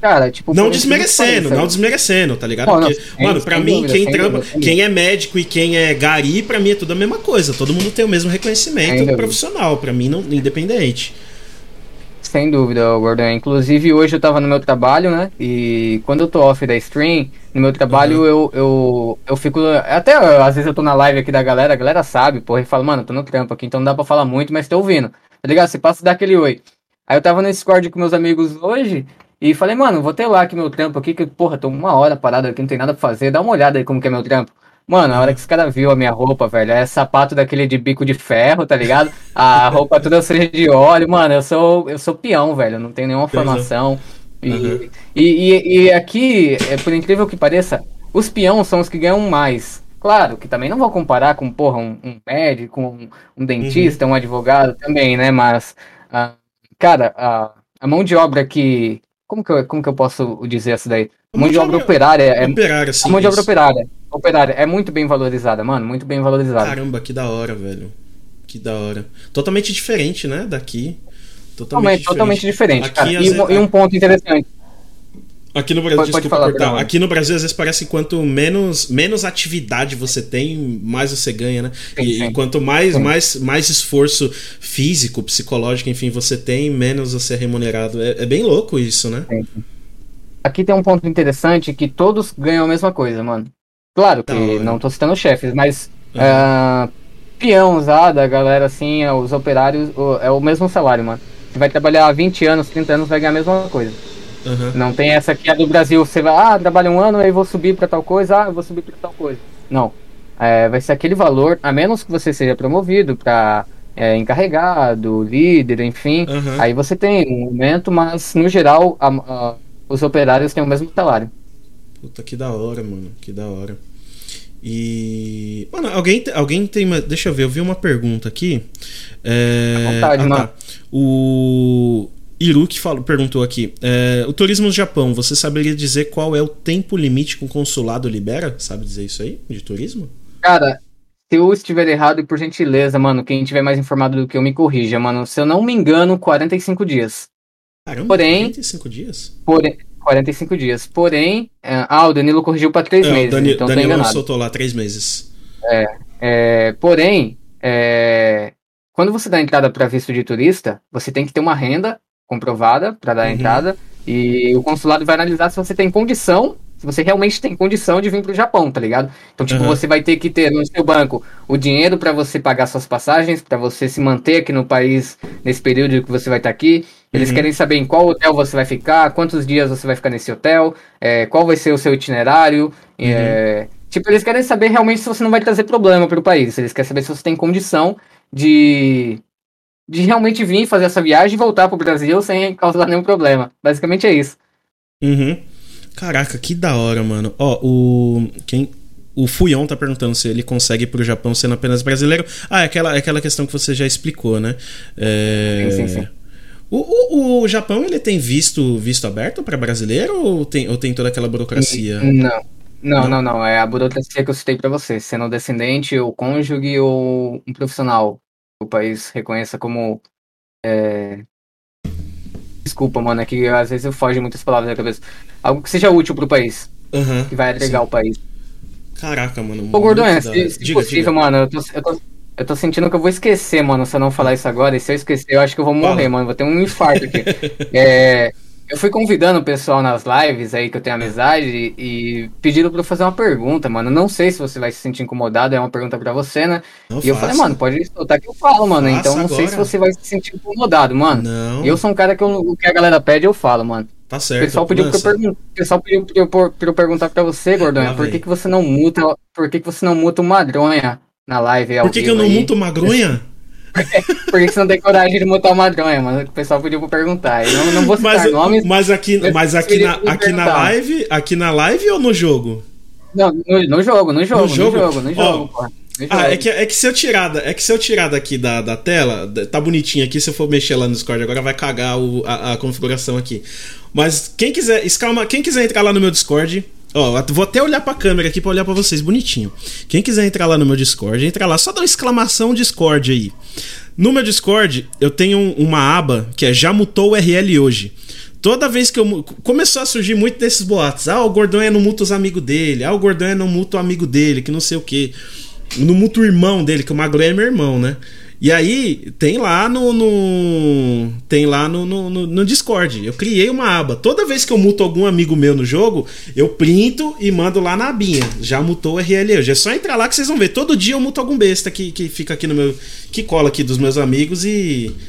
Cara, tipo. Não desmerecendo, não desmerecendo, tá ligado? Porque, não, mano, pra mim, dúvida, quem trampa, quem é médico e quem é gari, pra mim é tudo a mesma coisa. Todo mundo tem o mesmo reconhecimento profissional, pra mim, não, independente. Sem dúvida, Gordon. Inclusive, hoje eu tava no meu trabalho, né? E quando eu tô off da stream, no meu trabalho uhum. eu, eu, eu fico. Até às vezes eu tô na live aqui da galera, a galera sabe, porra, e fala, mano, tô no trampo aqui, então não dá pra falar muito, mas tô ouvindo. Tá ligado? Você passa daquele oi. Aí eu tava no Discord com meus amigos hoje, e falei, mano, vou ter lá aqui meu trampo aqui, que, porra, tô uma hora parado aqui, não tem nada pra fazer. Dá uma olhada aí como que é meu trampo. Mano, a hora que esse cara viu a minha roupa, velho, é sapato daquele de bico de ferro, tá ligado? A roupa toda suja de óleo, mano, eu sou, eu sou peão, velho, não tenho nenhuma formação. E, uhum. e, e, e, aqui, é, por incrível que pareça, os peões são os que ganham mais. Claro, que também não vou comparar com, porra, um, um médico, um, um dentista, uhum. um advogado também, né? Mas, uh, cara, a mão de obra que, como que eu, como que eu posso dizer essa daí? Mão de obra operária é. Operária, sim, a mão de obra operária. Operária é muito bem valorizada, mano. Muito bem valorizada. Caramba, que da hora, velho. Que da hora. Totalmente diferente, né? Daqui. Totalmente, totalmente diferente. Totalmente diferente cara. E, e, um ponto interessante. Aqui no Brasil, pode, desculpa pode falar. Aqui no Brasil, às vezes parece que quanto menos, menos atividade você tem, mais você ganha, né? Sim, e, sim. e, quanto mais, mais, mais esforço físico, psicológico, enfim, você tem, menos você é remunerado. É, é bem louco isso, né? Aqui tem um ponto interessante que todos ganham a mesma coisa, mano. Claro que não, não tô citando chefes, mas uhum. uh, peão usado, a galera assim, os operários, é o mesmo salário, mano. Você vai trabalhar 20 anos, 30 anos, vai ganhar a mesma coisa. Uhum. Não tem essa aqui a do Brasil, você vai, ah, trabalha um ano, aí vou subir para tal coisa, ah, eu vou subir para tal coisa. Não. É, vai ser aquele valor, a menos que você seja promovido para é, encarregado, líder, enfim. Uhum. Aí você tem um aumento, mas no geral a, a, os operários têm o mesmo salário. Puta que da hora, mano, que da hora. E. Mano, alguém, alguém tem. Uma... Deixa eu ver, eu vi uma pergunta aqui. É... vontade, ah, mano. Tá. O. Iruki falou, perguntou aqui: é, o turismo no Japão, você saberia dizer qual é o tempo limite que o consulado libera? Sabe dizer isso aí, de turismo? Cara, se eu estiver errado, e por gentileza, mano, quem tiver mais informado do que eu me corrija, mano. Se eu não me engano, 45 dias. Caramba, Porém, 45 dias? Porém, 45 dias. Porém, é, ah, o Danilo corrigiu para 3 é, meses. Dani, então tá Danilo soltou lá 3 meses. É, é porém, é, quando você dá entrada para visto de turista, você tem que ter uma renda comprovada para dar uhum. entrada e o consulado vai analisar se você tem condição se você realmente tem condição de vir para o Japão, tá ligado? Então, tipo, uhum. você vai ter que ter no seu banco o dinheiro para você pagar suas passagens, para você se manter aqui no país nesse período que você vai estar tá aqui. Eles uhum. querem saber em qual hotel você vai ficar, quantos dias você vai ficar nesse hotel, é, qual vai ser o seu itinerário. Uhum. É, tipo, eles querem saber realmente se você não vai trazer problema para o país. Eles querem saber se você tem condição de de realmente vir fazer essa viagem e voltar pro Brasil sem causar nenhum problema. Basicamente é isso. Uhum. Caraca, que da hora, mano. Ó, o. Quem. O Fuyon tá perguntando se ele consegue ir pro Japão sendo apenas brasileiro. Ah, é aquela, é aquela questão que você já explicou, né? É... Sim, sim, sim. O, o, o Japão ele tem visto visto aberto para brasileiro ou tem, ou tem toda aquela burocracia? Não. Não, não, não, não. É a burocracia que eu citei para você. Sendo descendente, ou cônjuge, ou um profissional. O país reconheça como é, Desculpa, mano, é que às vezes eu foge muitas palavras da cabeça. Algo que seja útil pro país. Uhum, que vai agregar o país. Caraca, mano. Ô, Gordon, se, se diga, possível, diga. mano, eu tô, eu, tô, eu tô sentindo que eu vou esquecer, mano, se eu não falar isso agora. E se eu esquecer, eu acho que eu vou morrer, Fala. mano. Vou ter um infarto aqui. é, eu fui convidando o pessoal nas lives aí que eu tenho amizade e pediram pra eu fazer uma pergunta, mano. Não sei se você vai se sentir incomodado, é uma pergunta pra você, né? Não e faça. eu falei, mano, pode soltar que eu falo, mano. Faça então não agora. sei se você vai se sentir incomodado, mano. Não. Eu sou um cara que eu, o que a galera pede, eu falo, mano. Tá certo. O pessoal pediu, pra eu, pessoal pediu pra eu, pra eu perguntar pra você, Gordonha, por que, que você não muta. Por que, que você não muta o madronha na live? Por que, que eu não muto o madronha? Por que você não tem coragem de mutar o madronha, mano? O pessoal pediu pra perguntar. Eu não, vou citar mas, nomes. Mas aqui, mas aqui, na, aqui na live. Aqui na live ou no jogo? Não, no, no jogo, no jogo, no jogo, no jogo, no jogo, oh. Ah, é que, é que se eu tirar, é que se eu tirar daqui da, da tela, tá bonitinho aqui, se eu for mexer lá no Discord agora vai cagar o, a, a configuração aqui. Mas quem quiser, escalma, quem quiser entrar lá no meu Discord, Ó, vou até olhar pra câmera aqui pra olhar pra vocês bonitinho. Quem quiser entrar lá no meu Discord, entra lá, só dá uma exclamação Discord aí. No meu Discord, eu tenho uma aba que é Já mutou o RL hoje. Toda vez que eu. Começou a surgir muito desses boatos. Ah, o Gordão é no muto os amigos dele. Ah, o Gordão é no muto amigo dele, que não sei o que. No muto irmão dele, que o Magro é meu irmão, né? E aí, tem lá no. no tem lá no, no, no, Discord. Eu criei uma aba. Toda vez que eu muto algum amigo meu no jogo, eu printo e mando lá na abinha. Já mutou o RL. Já é só entrar lá que vocês vão ver. Todo dia eu muto algum besta que, que fica aqui no meu. que cola aqui dos meus amigos e.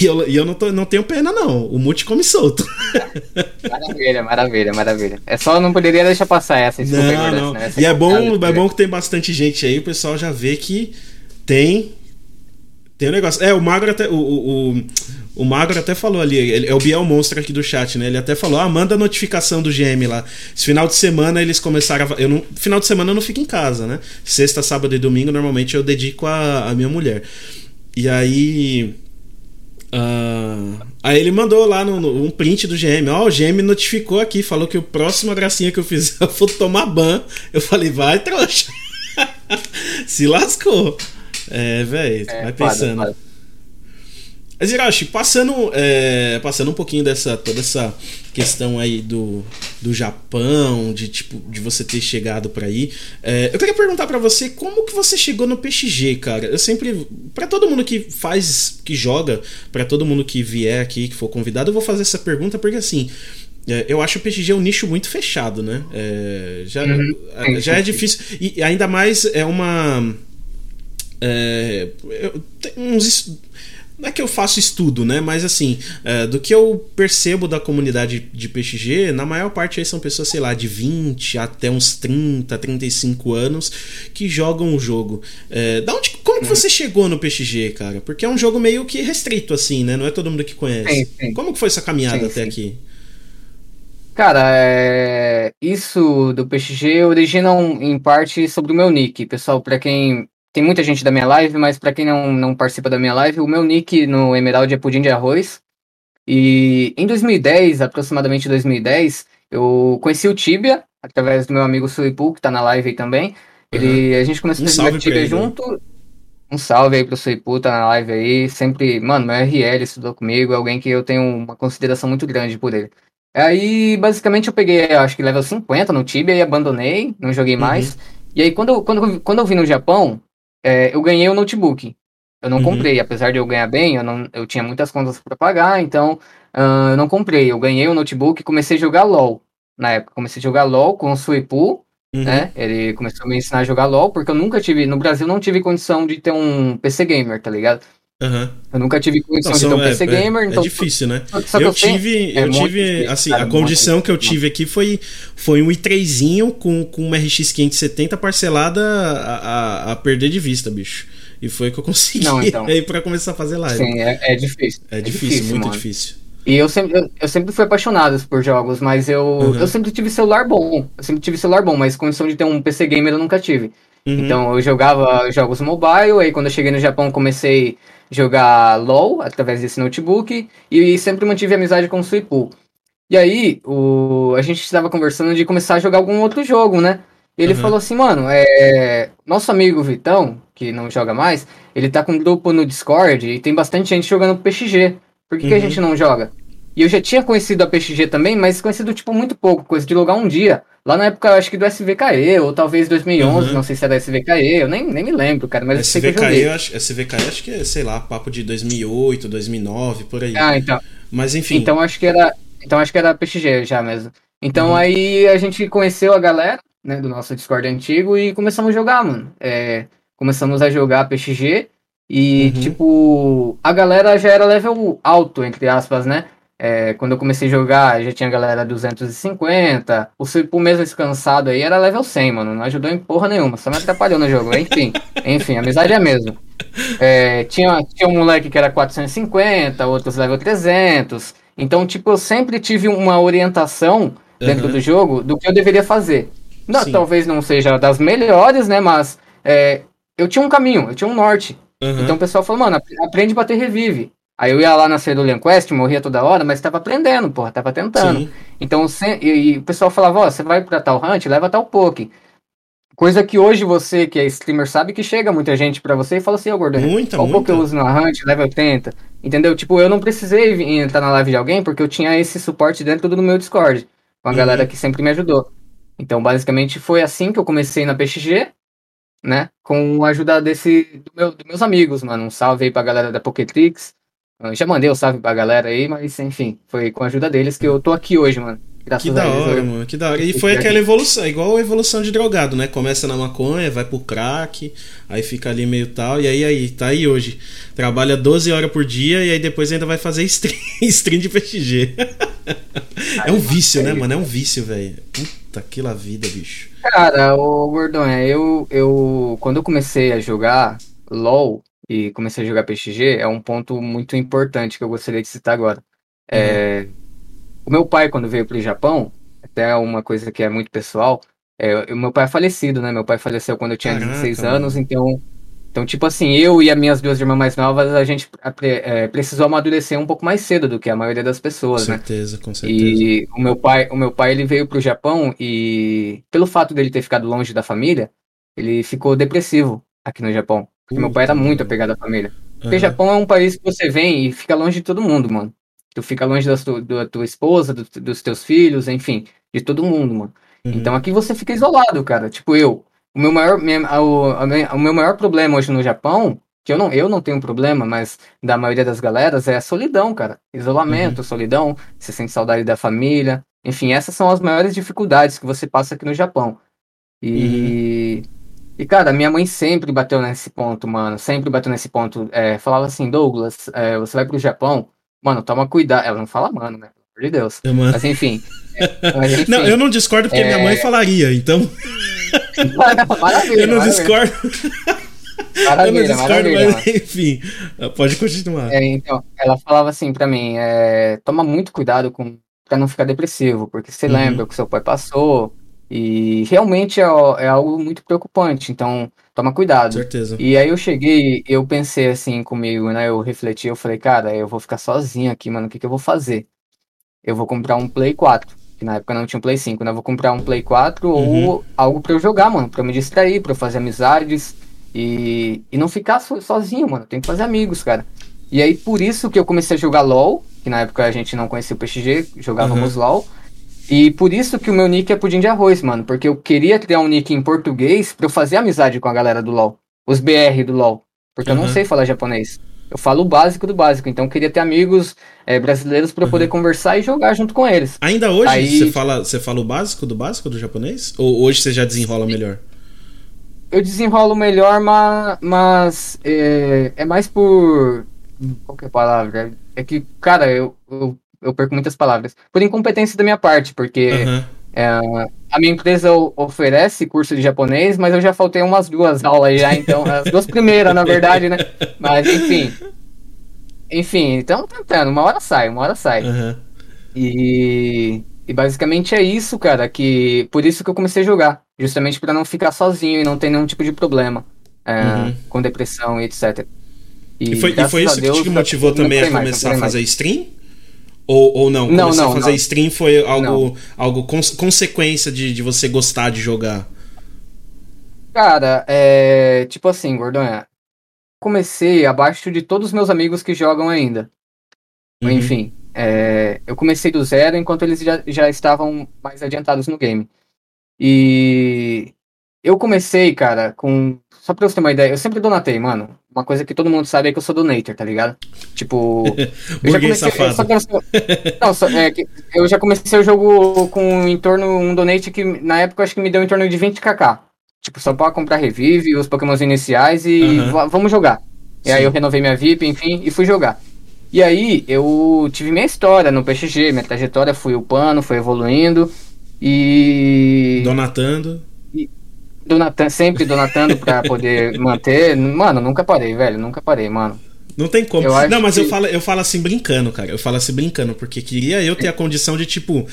E eu, e eu não, tô, não tenho pena, não. O mute come solto. Maravilha, maravilha, maravilha. É só não poderia deixar passar essa. Não, não. Né? e é bom, é bom que tem bastante gente aí. O pessoal já vê que tem tem um negócio. É, o Magro até. O, o, o Magro até falou ali, ele, é o Biel Monstro aqui do chat, né? Ele até falou: ah, manda notificação do GM lá. Esse final de semana eles começaram a. Eu não, final de semana eu não fico em casa, né? Sexta, sábado e domingo normalmente eu dedico a, a minha mulher. E aí. Uh, aí ele mandou lá no, no, um print do GM. Ó, oh, o GM notificou aqui, falou que o próximo gracinha que eu fizer eu vou tomar ban. Eu falei, vai, trouxa. Se lascou. É, velho, é, vai pensando. Mas, Hiroshi, passando, é, passando um pouquinho dessa toda essa questão aí do, do Japão, de tipo de você ter chegado para aí, é, eu queria perguntar para você como que você chegou no PXG, cara. Eu sempre, para todo mundo que faz, que joga, para todo mundo que vier aqui, que for convidado, eu vou fazer essa pergunta porque assim, é, eu acho o PXG um nicho muito fechado, né? É, já, uhum. já é difícil. E ainda mais é uma. É, eu, uns, não é que eu faço estudo, né? Mas assim, é, do que eu percebo da comunidade de PXG, na maior parte aí são pessoas, sei lá, de 20 até uns 30, 35 anos que jogam o jogo. É, da onde, como que uhum. você chegou no PXG, cara? Porque é um jogo meio que restrito, assim, né? Não é todo mundo que conhece. Sim, sim. Como que foi essa caminhada sim, até aqui? Cara, é... isso do PXG origina em parte sobre o meu nick. Pessoal, para quem tem muita gente da minha live, mas para quem não, não participa da minha live, o meu nick no Emerald é Pudim de Arroz. E em 2010, aproximadamente 2010, eu conheci o Tibia, através do meu amigo Suipu, que tá na live aí também. Ele, uhum. A gente começou um a jogar Tibia junto. Um salve aí pro Suipu, tá na live aí. Sempre, mano, meu RL estudou comigo, é alguém que eu tenho uma consideração muito grande por ele. Aí, basicamente, eu peguei, acho que level 50 no Tibia e abandonei, não joguei uhum. mais. E aí, quando, quando, quando eu vim no Japão, é, eu ganhei o notebook. Eu não uhum. comprei, apesar de eu ganhar bem, eu, não, eu tinha muitas contas para pagar, então uh, eu não comprei. Eu ganhei o notebook e comecei a jogar LOL. Na época, comecei a jogar LOL com o Suipu, uhum. né? Ele começou a me ensinar a jogar LOL, porque eu nunca tive, no Brasil, não tive condição de ter um PC gamer, tá ligado? Uhum. Eu nunca tive condição de ter um PC é, gamer, é, então. É difícil, né? eu, eu tive, é eu tive, assim, cara, a condição que eu tive aqui foi, foi um i3zinho com, com uma RX 570 parcelada a, a, a perder de vista, bicho. E foi que eu consegui Não, então. aí para começar a fazer live. Sim, é, é difícil. É, é difícil, difícil, muito mano. difícil. E eu sempre, eu, eu, sempre fui apaixonado por jogos, mas eu, uhum. eu sempre tive celular bom. Eu sempre tive celular bom, mas condição de ter um PC gamer eu nunca tive. Uhum. Então eu jogava jogos mobile, aí quando eu cheguei no Japão comecei jogar LOL através desse notebook e sempre mantive amizade com o Suipu. E aí, o, a gente estava conversando de começar a jogar algum outro jogo, né? Ele uhum. falou assim, mano, é, nosso amigo Vitão, que não joga mais, ele tá com um grupo no Discord e tem bastante gente jogando PXG. Por que, uhum. que a uhum. gente não joga? E eu já tinha conhecido a PXG também, mas conhecido, tipo, muito pouco, coisa de logar um dia. Lá na época, acho que do SVKE, ou talvez 2011, uhum. não sei se é da SVKE, eu nem, nem me lembro, cara, mas SVKE, eu sei que eu joguei. Eu acho, SVKE acho que é, sei lá, papo de 2008, 2009, por aí. Ah, então. Mas enfim. Então acho que era, então acho que era PXG já mesmo. Então uhum. aí a gente conheceu a galera, né, do nosso Discord antigo e começamos a jogar, mano. É, começamos a jogar PXG e, uhum. tipo, a galera já era level alto, entre aspas, né? É, quando eu comecei a jogar, já tinha galera 250. O Suipu mesmo descansado aí era level 100, mano. Não ajudou em porra nenhuma, só me atrapalhou no jogo. Enfim, enfim, a amizade é a mesma. É, tinha, tinha um moleque que era 450, outros level 300. Então, tipo, eu sempre tive uma orientação dentro uhum. do jogo do que eu deveria fazer. Não, talvez não seja das melhores, né? Mas é, eu tinha um caminho, eu tinha um norte. Uhum. Então o pessoal falou, mano, aprende a bater revive. Aí eu ia lá na Cerulean Quest, morria toda hora, mas tava aprendendo, porra, tava tentando. Sim. Então, se, e, e, o pessoal falava, ó, você vai pra tal hunt, leva tal poke. Coisa que hoje você, que é streamer, sabe que chega muita gente pra você e fala assim, ô oh, Gordon, muita, qual muita. poke eu uso na hunt, level 80. Entendeu? Tipo, eu não precisei entrar na live de alguém porque eu tinha esse suporte dentro do meu Discord. Com a uhum. galera que sempre me ajudou. Então, basicamente, foi assim que eu comecei na PXG, né? Com a ajuda desse, do meu, dos meus amigos, mano. Um salve aí pra galera da Poketrix. Eu já mandei um salve pra galera aí, mas enfim, foi com a ajuda deles que eu tô aqui hoje, mano. Graças que da hora, mano, que da hora. E foi aquela evolução, igual a evolução de drogado, né? Começa na maconha, vai pro crack, aí fica ali meio tal, e aí, aí, tá aí hoje. Trabalha 12 horas por dia e aí depois ainda vai fazer stream, stream de PXG. é um vício, né, mano? É um vício, velho. Puta que la vida, bicho. Cara, o Gordon, eu, eu. Quando eu comecei a jogar LOL e comecei a jogar PXG, é um ponto muito importante que eu gostaria de citar agora. É, uhum. O meu pai, quando veio pro Japão, até uma coisa que é muito pessoal, é, o meu pai é falecido, né? Meu pai faleceu quando eu tinha Caraca, 16 anos, então então, tipo assim, eu e as minhas duas irmãs mais novas, a gente é, precisou amadurecer um pouco mais cedo do que a maioria das pessoas, com certeza, né? Com certeza, E o meu pai, o meu pai, ele veio pro Japão e pelo fato dele ter ficado longe da família, ele ficou depressivo aqui no Japão. Porque meu pai era muito apegado à família. Porque uhum. Japão é um país que você vem e fica longe de todo mundo, mano. Tu fica longe da tua, da tua esposa, do, dos teus filhos, enfim, de todo mundo, mano. Uhum. Então aqui você fica isolado, cara. Tipo, eu. O meu maior, minha, o, a, o meu maior problema hoje no Japão, que eu não, eu não tenho problema, mas da maioria das galeras, é a solidão, cara. Isolamento, uhum. solidão, você sente saudade da família. Enfim, essas são as maiores dificuldades que você passa aqui no Japão. E. Uhum. E, cara, minha mãe sempre bateu nesse ponto, mano. Sempre bateu nesse ponto. É, falava assim, Douglas, é, você vai pro Japão, mano, toma cuidado. Ela não fala, mano, né? Pelo amor de Deus. É, mas, enfim, é, mas, enfim. Não, eu não discordo porque minha mãe é. falaria, então. maravilha, eu não discordo. Maravilha, eu não discordo, mas enfim, pode continuar. É, então, ela falava assim pra mim: é, toma muito cuidado com, pra não ficar depressivo, porque você uhum. lembra o que seu pai passou, e realmente é, é, algo muito preocupante, então toma cuidado. Certeza. E aí eu cheguei, eu pensei assim comigo, né? Eu refleti, eu falei, cara, eu vou ficar sozinho aqui, mano, o que, que eu vou fazer? Eu vou comprar um Play 4, que na época não tinha um Play 5, né? Eu vou comprar um Play 4 uhum. ou algo para eu jogar, mano, para me distrair, para eu fazer amizades e, e não ficar so, sozinho, mano. Tem que fazer amigos, cara. E aí por isso que eu comecei a jogar LoL, que na época a gente não conhecia o PXG, jogávamos uhum. LoL. E por isso que o meu nick é pudim de arroz, mano. Porque eu queria criar um nick em português pra eu fazer amizade com a galera do LoL. Os BR do LoL. Porque uhum. eu não sei falar japonês. Eu falo o básico do básico. Então eu queria ter amigos é, brasileiros para uhum. poder conversar e jogar junto com eles. Ainda hoje Aí... você, fala, você fala o básico do básico do japonês? Ou hoje você já desenrola melhor? Eu desenrolo melhor, mas, mas é, é mais por. Qual que é a palavra? É que, cara, eu, eu eu perco muitas palavras. Por incompetência da minha parte, porque uhum. é, a minha empresa oferece curso de japonês, mas eu já faltei umas duas aulas já, então, as duas primeiras, na verdade, né? Mas enfim. Enfim, então tentando, uma hora sai, uma hora sai. Uhum. E, e basicamente é isso, cara, que por isso que eu comecei a jogar, justamente para não ficar sozinho e não ter nenhum tipo de problema é, uhum. com depressão e etc. E, e foi, e foi isso Deus, que te motivou também a começar a fazer stream? Ou, ou não? Não, não. a fazer não. stream foi algo, algo cons consequência de, de você gostar de jogar? Cara, é. Tipo assim, Gordonha. Comecei abaixo de todos os meus amigos que jogam ainda. Uhum. Enfim, é, eu comecei do zero enquanto eles já, já estavam mais adiantados no game. E eu comecei, cara, com. Só pra você ter uma ideia, eu sempre donatei, mano. Uma coisa que todo mundo sabe é que eu sou donator, tá ligado? Tipo. eu já comecei. Eu só não, só, é, eu já comecei o jogo com em torno. Um donate que na época eu acho que me deu em torno de 20kk. Tipo, só pra comprar revive, os pokémons iniciais e uhum. vamos jogar. E Sim. aí eu renovei minha VIP, enfim, e fui jogar. E aí eu tive minha história no PXG, minha trajetória, fui upando, fui evoluindo. E. Donatando donatando, sempre donatando pra poder manter. Mano, nunca parei, velho. Nunca parei, mano. Não tem como. Não, mas que... eu, falo, eu falo assim brincando, cara. Eu falo assim brincando, porque queria eu ter a condição de, tipo,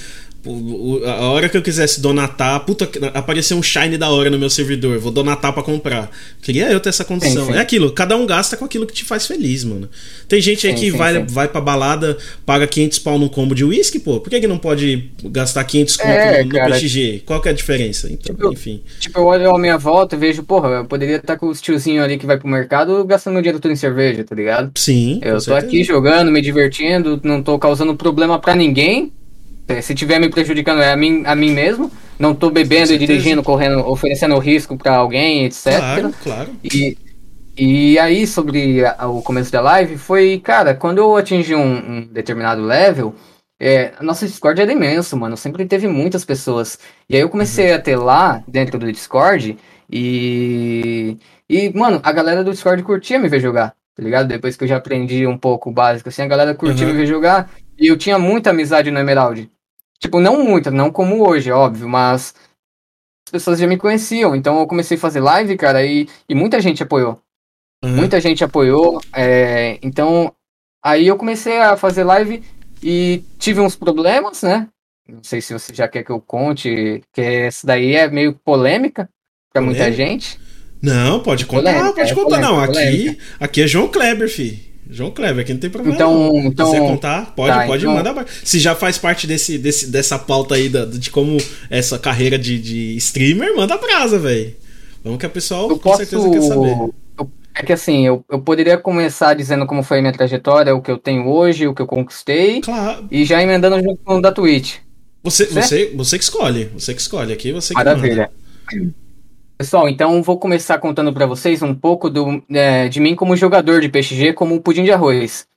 a hora que eu quisesse donatar, puta, apareceu um shine da hora no meu servidor, vou donatar para comprar. Queria eu ter essa condição. Sim, sim. É aquilo, cada um gasta com aquilo que te faz feliz, mano. Tem gente aí sim, que vai, vai pra balada, paga 500 pau num combo de uísque, pô. Por que, que não pode gastar 500 conto é, no, no cara, PXG? Qual que é a diferença? Então, tipo, enfim. Tipo, eu olho a minha volta e vejo, porra, eu poderia estar com os tiozinhos ali que vai pro mercado gastando meu dinheiro todo em cerveja, tá ligado? Sim. Eu tô certeza. aqui jogando, me divertindo, não tô causando problema para ninguém se tiver me prejudicando é a mim, a mim mesmo. Não tô bebendo e dirigindo, correndo, oferecendo risco para alguém, etc. Claro, claro. E, e aí, sobre a, o começo da live, foi, cara, quando eu atingi um, um determinado level, é, a nossa Discord era imenso, mano. Sempre teve muitas pessoas. E aí eu comecei uhum. a ter lá, dentro do Discord, e. E, mano, a galera do Discord curtia me ver jogar, tá ligado? Depois que eu já aprendi um pouco o básico, assim, a galera curtia uhum. me ver jogar. E eu tinha muita amizade no Emerald. Tipo, não muita, não como hoje, óbvio, mas as pessoas já me conheciam. Então eu comecei a fazer live, cara, e, e muita gente apoiou. Uhum. Muita gente apoiou. É, então, aí eu comecei a fazer live e tive uns problemas, né? Não sei se você já quer que eu conte, que essa daí é meio polêmica para muita gente. Não, pode contar, polêmica, pode é contar. Polêmica, não, aqui, aqui é João Kleber, fi. João Kleber, aqui não tem problema. Então, não. então Se quiser contar, pode, tá, pode então... mandar. Se já faz parte desse, desse, dessa pauta aí da, de como essa carreira de, de streamer, manda brasa, velho. Vamos que a pessoa com posso... certeza quer saber. É que assim, eu, eu poderia começar dizendo como foi a minha trajetória, o que eu tenho hoje, o que eu conquistei, Claro. e já emendando junto com o da Twitch. Você, Certo? você, você que escolhe. Você que escolhe. Aqui você que Maravilha. Pessoal, então vou começar contando pra vocês um pouco do, é, de mim como jogador de PXG, como pudim de arroz.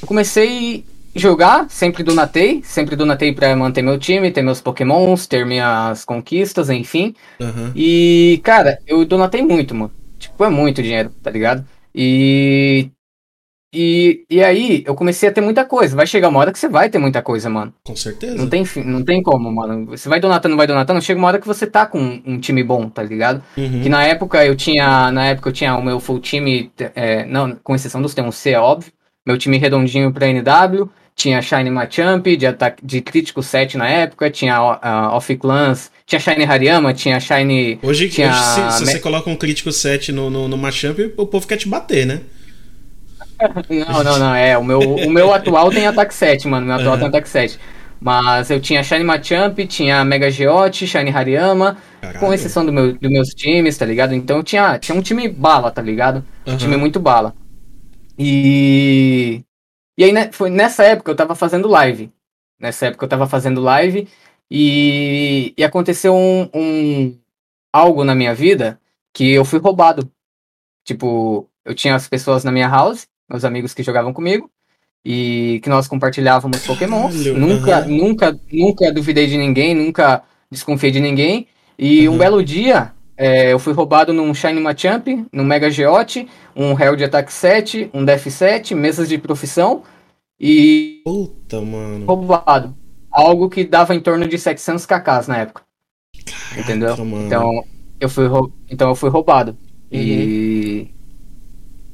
Eu comecei a jogar, sempre donatei, sempre donatei pra manter meu time, ter meus pokémons, ter minhas conquistas, enfim. Aham. E, cara, eu donatei muito, mano. Tipo, é muito dinheiro, tá ligado? E. E, e aí, eu comecei a ter muita coisa. Vai chegar uma hora que você vai ter muita coisa, mano. Com certeza. Não tem, não tem como, mano. Você vai donatando, vai donatando, chega uma hora que você tá com um, time bom, tá ligado? Uhum. Que na época eu tinha. Na época eu tinha o meu full time, é, não, com exceção dos termos C, é óbvio. Meu time redondinho pra NW. Tinha Shine Machamp, de, ataque, de crítico 7 na época, tinha uh, Off Clans, tinha Shine Hariyama, tinha Shine. Hoje, tinha hoje se, se você coloca um crítico 7 no, no, no Machamp, o povo quer te bater, né? Não, não, não, é. O meu, o meu atual tem ataque 7, mano. Meu atual Aham. tem ataque 7. Mas eu tinha Shine Machamp, tinha Mega Geote, Shine Hariyama, Caralho. com exceção do meu, dos meus times, tá ligado? Então eu tinha, tinha um time bala, tá ligado? Um time muito bala. E. E aí, né, foi nessa época eu tava fazendo live. Nessa época eu tava fazendo live e, e aconteceu um, um- algo na minha vida que eu fui roubado. Tipo, eu tinha as pessoas na minha house, meus amigos que jogavam comigo, e que nós compartilhávamos pokémons. Caralho, Nunca, aham. nunca, nunca duvidei de ninguém, nunca desconfiei de ninguém. E um Uhum. belo dia, é, eu fui roubado num Shine Machamp, num Mega Geote, um Herald Attack 7, um Def 7, mesas de profissão e Puta, mano. roubado. Algo que dava em torno de 700 kks na época. Entendeu? Caraca, mano. Então eu fui, rou- então eu fui roubado. E.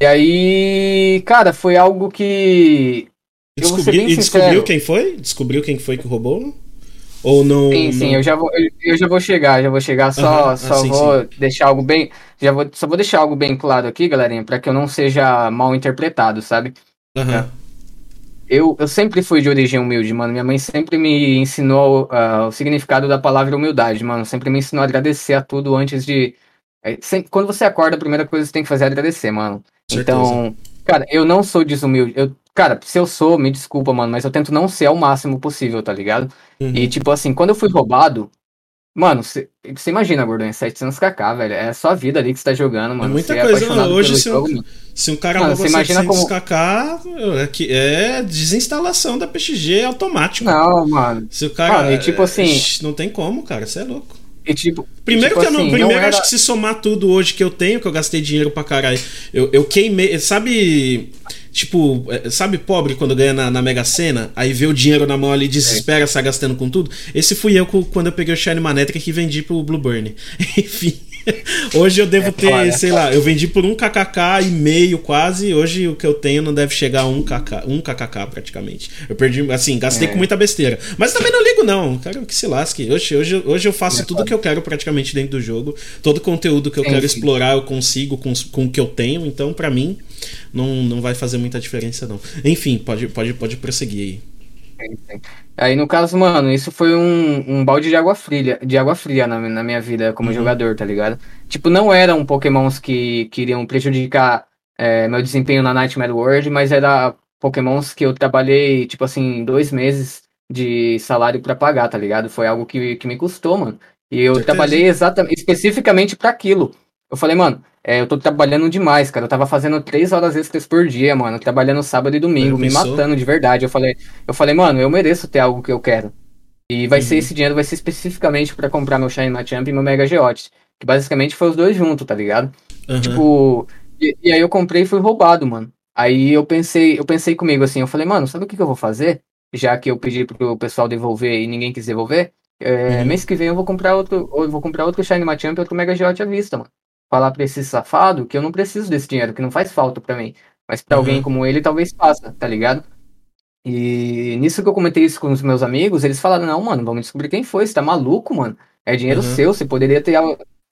E aí, cara, foi algo que. E descobri- e descobriu quem foi? Descobriu quem foi que roubou? Ou não? Sim, sim, não- eu já vou, eu, eu já vou chegar, já vou chegar, só, ah, só sim, vou deixar algo bem, já vou, só vou deixar algo bem claro aqui, galerinha, para que eu não seja mal interpretado, sabe? Aham. Eu, eu sempre fui de origem humilde, mano. Minha mãe sempre me ensinou ah, o significado da palavra humildade, mano. Sempre me ensinou a agradecer a tudo antes de. é, quando você acorda, a primeira coisa que você tem que fazer é agradecer, mano. Certeza. Então, cara, eu não sou desumilde. Eu, cara, se eu sou, me desculpa, mano, mas eu tento não ser ao máximo possível, tá ligado? Uhum. E, tipo assim, quando eu fui roubado, mano, você imagina, Gordon, é 700kk, velho. É a sua vida ali que você tá jogando, mano. muita Você é coisa, apaixonado hoje se jogo, mano. Se um cara Mano, rouba você imagina 700 como- é que- é desinstalação da PXG automático. Não, mano. Se o cara. Mano, e tipo é, assim- Não tem como, cara. Você é louco. E, tipo, Primeiro tipo que eu não. assim, Primeiro, era- acho que se somar tudo hoje que eu tenho, que eu gastei dinheiro pra caralho. Eu, eu queimei. Sabe. Tipo, é, sabe pobre quando ganha na, na Mega Sena? Aí vê o dinheiro na mão ali e desespera, sai gastando com tudo? Esse fui eu quando eu peguei o Shine Manetra que vendi pro Blueburn. Enfim. Hoje eu devo É ter, foda. sei lá, eu vendi por um kkk e meio quase. Hoje o que eu tenho não deve chegar a um, kk, um kkk praticamente. Eu perdi, assim, gastei É. com muita besteira. Mas também não ligo, não. Quero que se lasque. Hoje, hoje, hoje eu faço É tudo foda. que eu quero praticamente dentro do jogo. Todo conteúdo que eu quero sim. explorar, eu consigo com, com o que eu tenho. Então, pra mim, não, não vai fazer muita diferença, não. Enfim, pode, pode, pode prosseguir aí. Aí, no caso, mano, isso foi um, um balde de água fria, de água fria na, na minha vida como Uhum. jogador, tá ligado? Tipo, não eram pokémons que queriam prejudicar é, meu desempenho na Nightmare World, mas era pokémons que eu trabalhei, tipo assim, dois meses de salário pra pagar, tá ligado? Foi algo que, que me custou, mano. E eu Certeza. trabalhei exatamente, especificamente pra aquilo. Eu falei, mano, é, eu tô trabalhando demais, cara. Eu tava fazendo três horas extras por dia, mano. Trabalhando sábado e domingo, me matando de verdade. Eu falei, eu falei, mano, eu mereço ter algo que eu quero. E vai ser Uhum. esse dinheiro, vai ser especificamente pra comprar meu Shine Machamp e meu Mega Geote. Que basicamente foi os dois juntos, tá ligado? Aham. Tipo, e, e aí eu comprei e fui roubado, mano. Aí eu pensei, eu pensei comigo assim, eu falei, mano, sabe o que, que eu vou fazer? Já que eu pedi pro pessoal devolver e ninguém quis devolver, é, Uhum. mês que vem eu vou comprar outro, ou eu vou comprar outro Shine Machamp e outro Mega Geote à vista, mano. Falar pra esse safado que eu não preciso desse dinheiro, que não faz falta pra mim. Mas pra Uhum. alguém como ele, talvez faça, tá ligado? E nisso que eu comentei isso com os meus amigos, eles falaram, não, mano, vamos descobrir quem foi, você tá maluco, mano? É dinheiro Uhum. seu, você poderia ter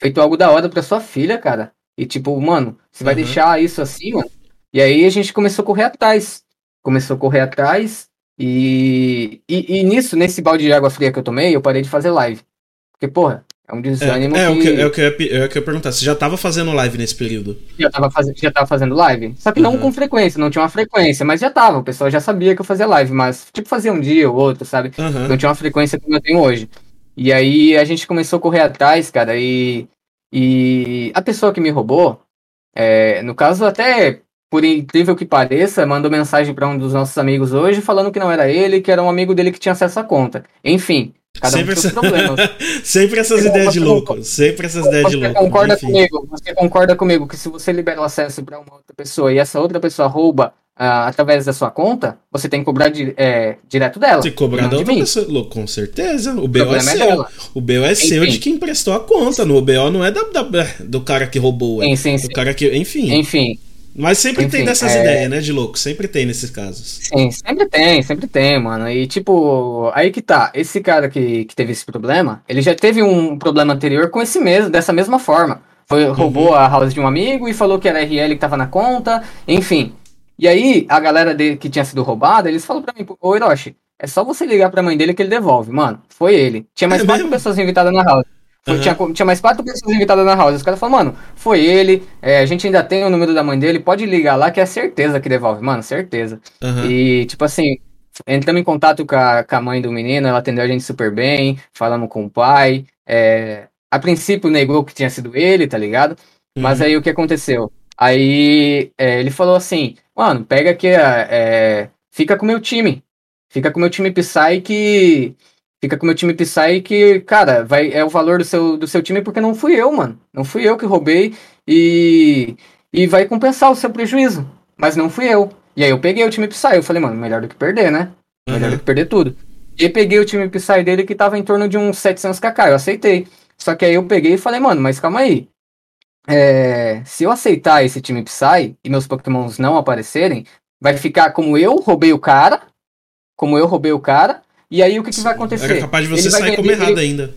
feito algo da hora pra sua filha, cara. E tipo, mano, você vai Uhum. deixar isso assim, mano? E aí a gente começou a correr atrás. Começou a correr atrás e, e, e nisso, nesse balde de água fria que eu tomei, eu parei de fazer live. Porque, porra, É um desânimo é, é, que... O que, é o que eu ia, eu ia perguntar. Você já tava fazendo live nesse período? Já tava, faz... já tava fazendo live. Só que uhum. não com frequência, não tinha uma frequência, mas já tava. O pessoal já sabia que eu fazia live, mas tipo fazia um dia ou outro, sabe? Uhum. Não tinha uma frequência como eu tenho hoje. E aí a gente começou a correr atrás, cara, e, e a pessoa que me roubou, é, no caso até por incrível que pareça, mandou mensagem para um dos nossos amigos hoje falando que não era ele, que era um amigo dele que tinha acesso à conta. Enfim, cada sempre um essa... problemas. sempre essas ideias de louco. Sempre essas ideias de louco. Concorda comigo, você concorda comigo que se você libera o acesso para uma outra pessoa e essa outra pessoa rouba uh, através da sua conta, você tem que cobrar di é, direto dela. Que cobrar da outra pessoa. Com certeza. O BO o é, é seu. o BO é enfim. seu de quem emprestou a conta. No, o BO não é da, da, do cara que roubou. É sim, sim, cara que. Enfim. Enfim. Mas sempre Enfim, tem dessas é... ideias, né, de louco? Sempre tem nesses casos. Sim, sempre tem, sempre tem, mano. E tipo, aí que tá. Esse cara que, que teve esse problema, ele já teve um problema anterior com esse mesmo, dessa mesma forma. Foi, uhum. roubou a house de um amigo e falou que era RL que tava na conta, enfim. E aí, a galera dele que tinha sido roubada, eles falaram pra mim, ô Hiroshi, é só você ligar pra mãe dele que ele devolve. Mano, foi ele. Tinha mais é quatro pessoas invitadas na house. Foi, uhum. tinha, tinha, mais quatro pessoas invitadas na house. Os caras falaram, mano, foi ele. É, a gente ainda tem o número da mãe dele. Pode ligar lá que é certeza que devolve. Mano, certeza. Uhum. E, tipo assim, entramos em contato com a, com a, mãe do menino. Ela atendeu a gente super bem. Falamos com o pai. É, a princípio negou que tinha sido ele, tá ligado? Uhum. Mas aí o que aconteceu? Aí é, ele falou assim: mano, pega aqui, é, fica com o meu time. Fica com o meu time Psy que fica com o meu time Psy que, cara, vai, é o valor do seu, do seu time porque não fui eu, mano. Não fui eu que roubei e, e vai compensar o seu prejuízo. Mas não fui eu. E aí eu peguei o time Psy. Eu falei, mano, melhor do que perder, né? Melhor uhum. do que perder tudo. E peguei o time Psy dele que tava em torno de uns 700kk. Eu aceitei. Só que aí eu peguei e falei, mano, mas calma aí. É, se eu aceitar esse time Psy e meus pokémons não aparecerem, vai ficar como eu roubei o cara. Como eu roubei o cara e aí o que, que vai acontecer? Era capaz de você sair como errado ainda.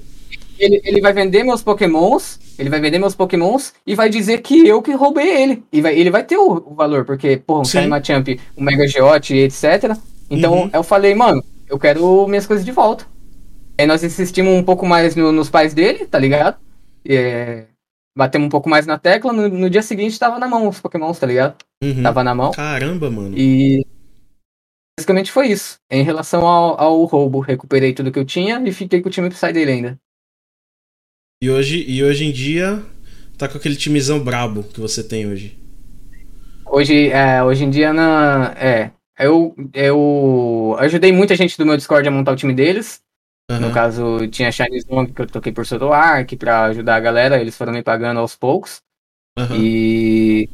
Ele, ele vai vender meus pokémons, ele vai vender meus pokémons e vai dizer que eu que roubei ele. E vai, ele vai ter o, o valor, porque, porra, um Kaima Champ, um Mega Geote, etc. Então uhum. eu falei, mano, eu quero minhas coisas de volta. Aí nós insistimos um pouco mais no, nos pais dele, tá ligado? É, batemos um pouco mais na tecla, no, no, dia seguinte tava na mão os pokémons, tá ligado? Uhum. Tava na mão. Caramba, mano. E Basicamente foi isso. Em relação ao, ao roubo, recuperei tudo que eu tinha e fiquei com o time Psy dele ainda. E hoje, e hoje em dia, tá com aquele timezão brabo que você tem hoje. Hoje, é, hoje em dia, na, é, eu, eu ajudei muita gente do meu Discord a montar o time deles. Uhum. No caso, tinha Chinese Long que eu toquei por Soto Arc pra ajudar a galera, eles foram me pagando aos poucos. Uhum. E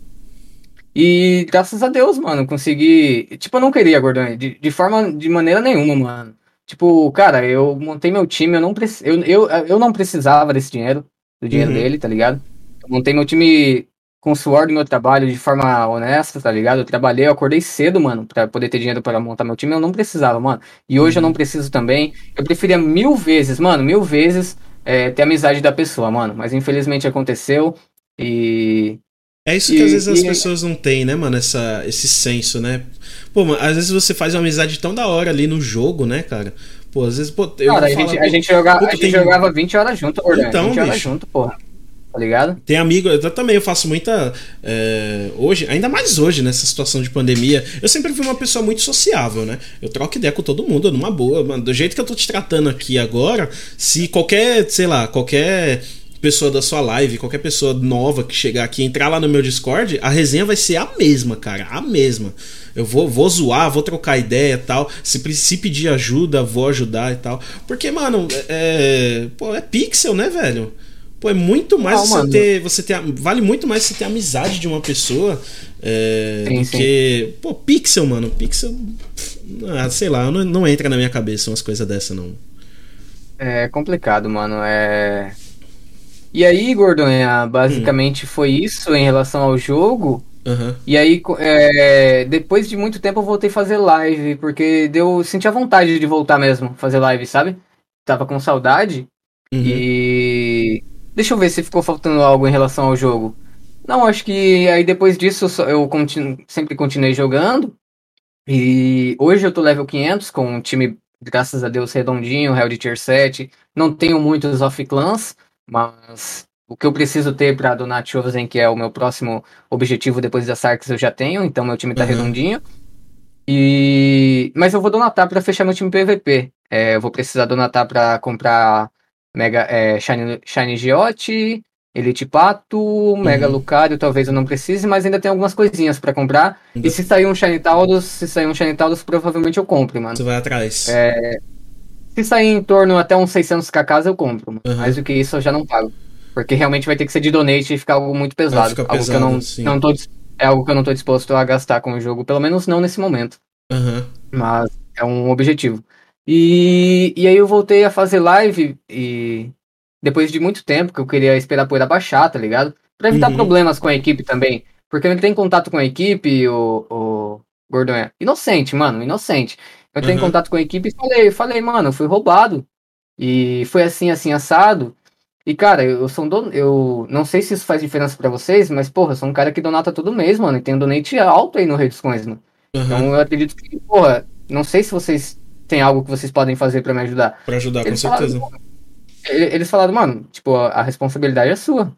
e graças a Deus, mano, consegui. Tipo, eu não queria, Gordão, de, de forma, de maneira nenhuma, mano. Tipo, cara, eu montei meu time, eu não, preci... eu, eu, eu não precisava desse dinheiro, do dinheiro uhum. dele, tá ligado? Eu montei meu time com o suor do meu trabalho de forma honesta, tá ligado? Eu trabalhei, eu acordei cedo, mano, pra poder ter dinheiro para montar meu time, eu não precisava, mano. E hoje uhum. eu não preciso também. Eu preferia mil vezes, mano, mil vezes é, ter amizade da pessoa, mano. Mas infelizmente aconteceu e é isso que e, às vezes e... as pessoas não têm, né, mano? Essa, esse senso, né? Pô, mano, às vezes você faz uma amizade tão da hora ali no jogo, né, cara? Pô, às vezes, pô, eu cara, a gente, falar, a, gente joga, a gente tem... jogava 20 horas junto, Gordão. Então, 20 horas bicho. junto, porra. Tá ligado? Tem amigo, eu também eu faço muita. É, hoje, ainda mais hoje, nessa situação de pandemia, eu sempre fui uma pessoa muito sociável, né? Eu troco ideia com todo mundo, numa boa. Mano, do jeito que eu tô te tratando aqui agora, se qualquer, sei lá, qualquer pessoa da sua live, qualquer pessoa nova que chegar aqui entrar lá no meu Discord, a resenha vai ser a mesma, cara, a mesma. Eu vou, vou zoar, vou trocar ideia e tal. Se, se pedir ajuda, vou ajudar e tal. Porque, mano, é, pô, é pixel, né, velho? Pô, é muito mais Não, você ter, você ter. Vale muito mais você ter amizade de uma pessoa é, sim, do sim. que. Pô, pixel, mano. Pixel. Ah, sei lá, não, não entra na minha cabeça umas coisas dessa, não. É complicado, mano. É. E aí, Gordonha, basicamente hum. foi isso em relação ao jogo. Uhum. E aí, é, depois de muito tempo, eu voltei a fazer live, porque deu. Senti a vontade de voltar mesmo, fazer live, sabe? Tava com saudade. Uhum. E. Deixa eu ver se ficou faltando algo em relação ao jogo. Não, acho que aí depois disso eu sempre continuei jogando. E hoje eu tô level 500 com um time, graças a Deus, redondinho, Hell de Tier 7. Não tenho muitos off-clans, Mas o que eu preciso ter para donar Chosen, que é o meu próximo objetivo depois da Sarks, eu já tenho, então meu time tá uhum. redondinho. E mas eu vou donatar para fechar meu time PVP. É, eu vou precisar donatar para comprar Mega é, Shiny, Shiny Giote, Elite Pato, uhum. Mega Lucario, talvez eu não precise, mas ainda tem algumas coisinhas para comprar. Uhum. E se sair um Shiny Taurus, se sair um Shiny Taurus, provavelmente eu compro, mano. Você vai atrás. É, se sair em torno até uns 600 kk, eu compro. Uhum. Mais do que isso, eu já não pago. Porque realmente vai ter que ser de donate e ficar algo muito pesado. algo pesado, que eu não, não tô, é algo que eu não tô disposto a gastar com o jogo, pelo menos não nesse momento. Uhum. Mas é um objetivo. E, e aí eu voltei a fazer live e depois de muito tempo que eu queria esperar a poeira baixar, tá ligado? Pra evitar uhum. problemas com a equipe também. Porque eu entrei em contato com a equipe, o, o Gordon é inocente, mano, inocente. Eu entrei uhum. em contato com a equipe e falei, falei, mano, eu fui roubado. E foi assim, assim, assado. E, cara, eu sou um don... Eu não sei se isso faz diferença para vocês, mas, porra, eu sou um cara que donata todo mês, mano. E tem um donate alto aí no Redes Coins, mano. Uhum. Então eu acredito que, porra, não sei se vocês têm algo que vocês podem fazer para me ajudar. Pra ajudar, eles com certeza. Falaram, eles falaram, mano, tipo, a responsabilidade é sua.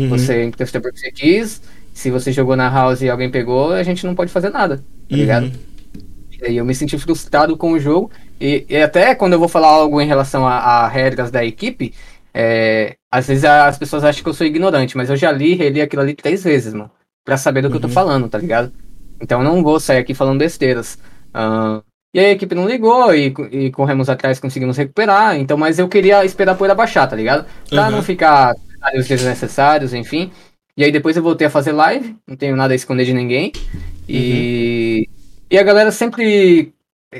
Uhum. Você emprestou porque você quis. Se você jogou na house e alguém pegou, a gente não pode fazer nada, tá uhum. ligado? E eu me senti frustrado com o jogo. E, e até quando eu vou falar algo em relação a, a regras da equipe, é, às vezes as pessoas acham que eu sou ignorante, mas eu já li e reli aquilo ali três vezes, mano. Pra saber do uhum. que eu tô uhum. falando, tá ligado? Então eu não vou sair aqui falando besteiras. Uh, e aí a equipe não ligou e, e corremos atrás conseguimos recuperar. Então, mas eu queria esperar a poeira baixar, tá ligado? Pra uhum. não ficar os desnecessários, enfim. E aí depois eu voltei a fazer live, não tenho nada a esconder de ninguém. E, uhum. E a galera sempre.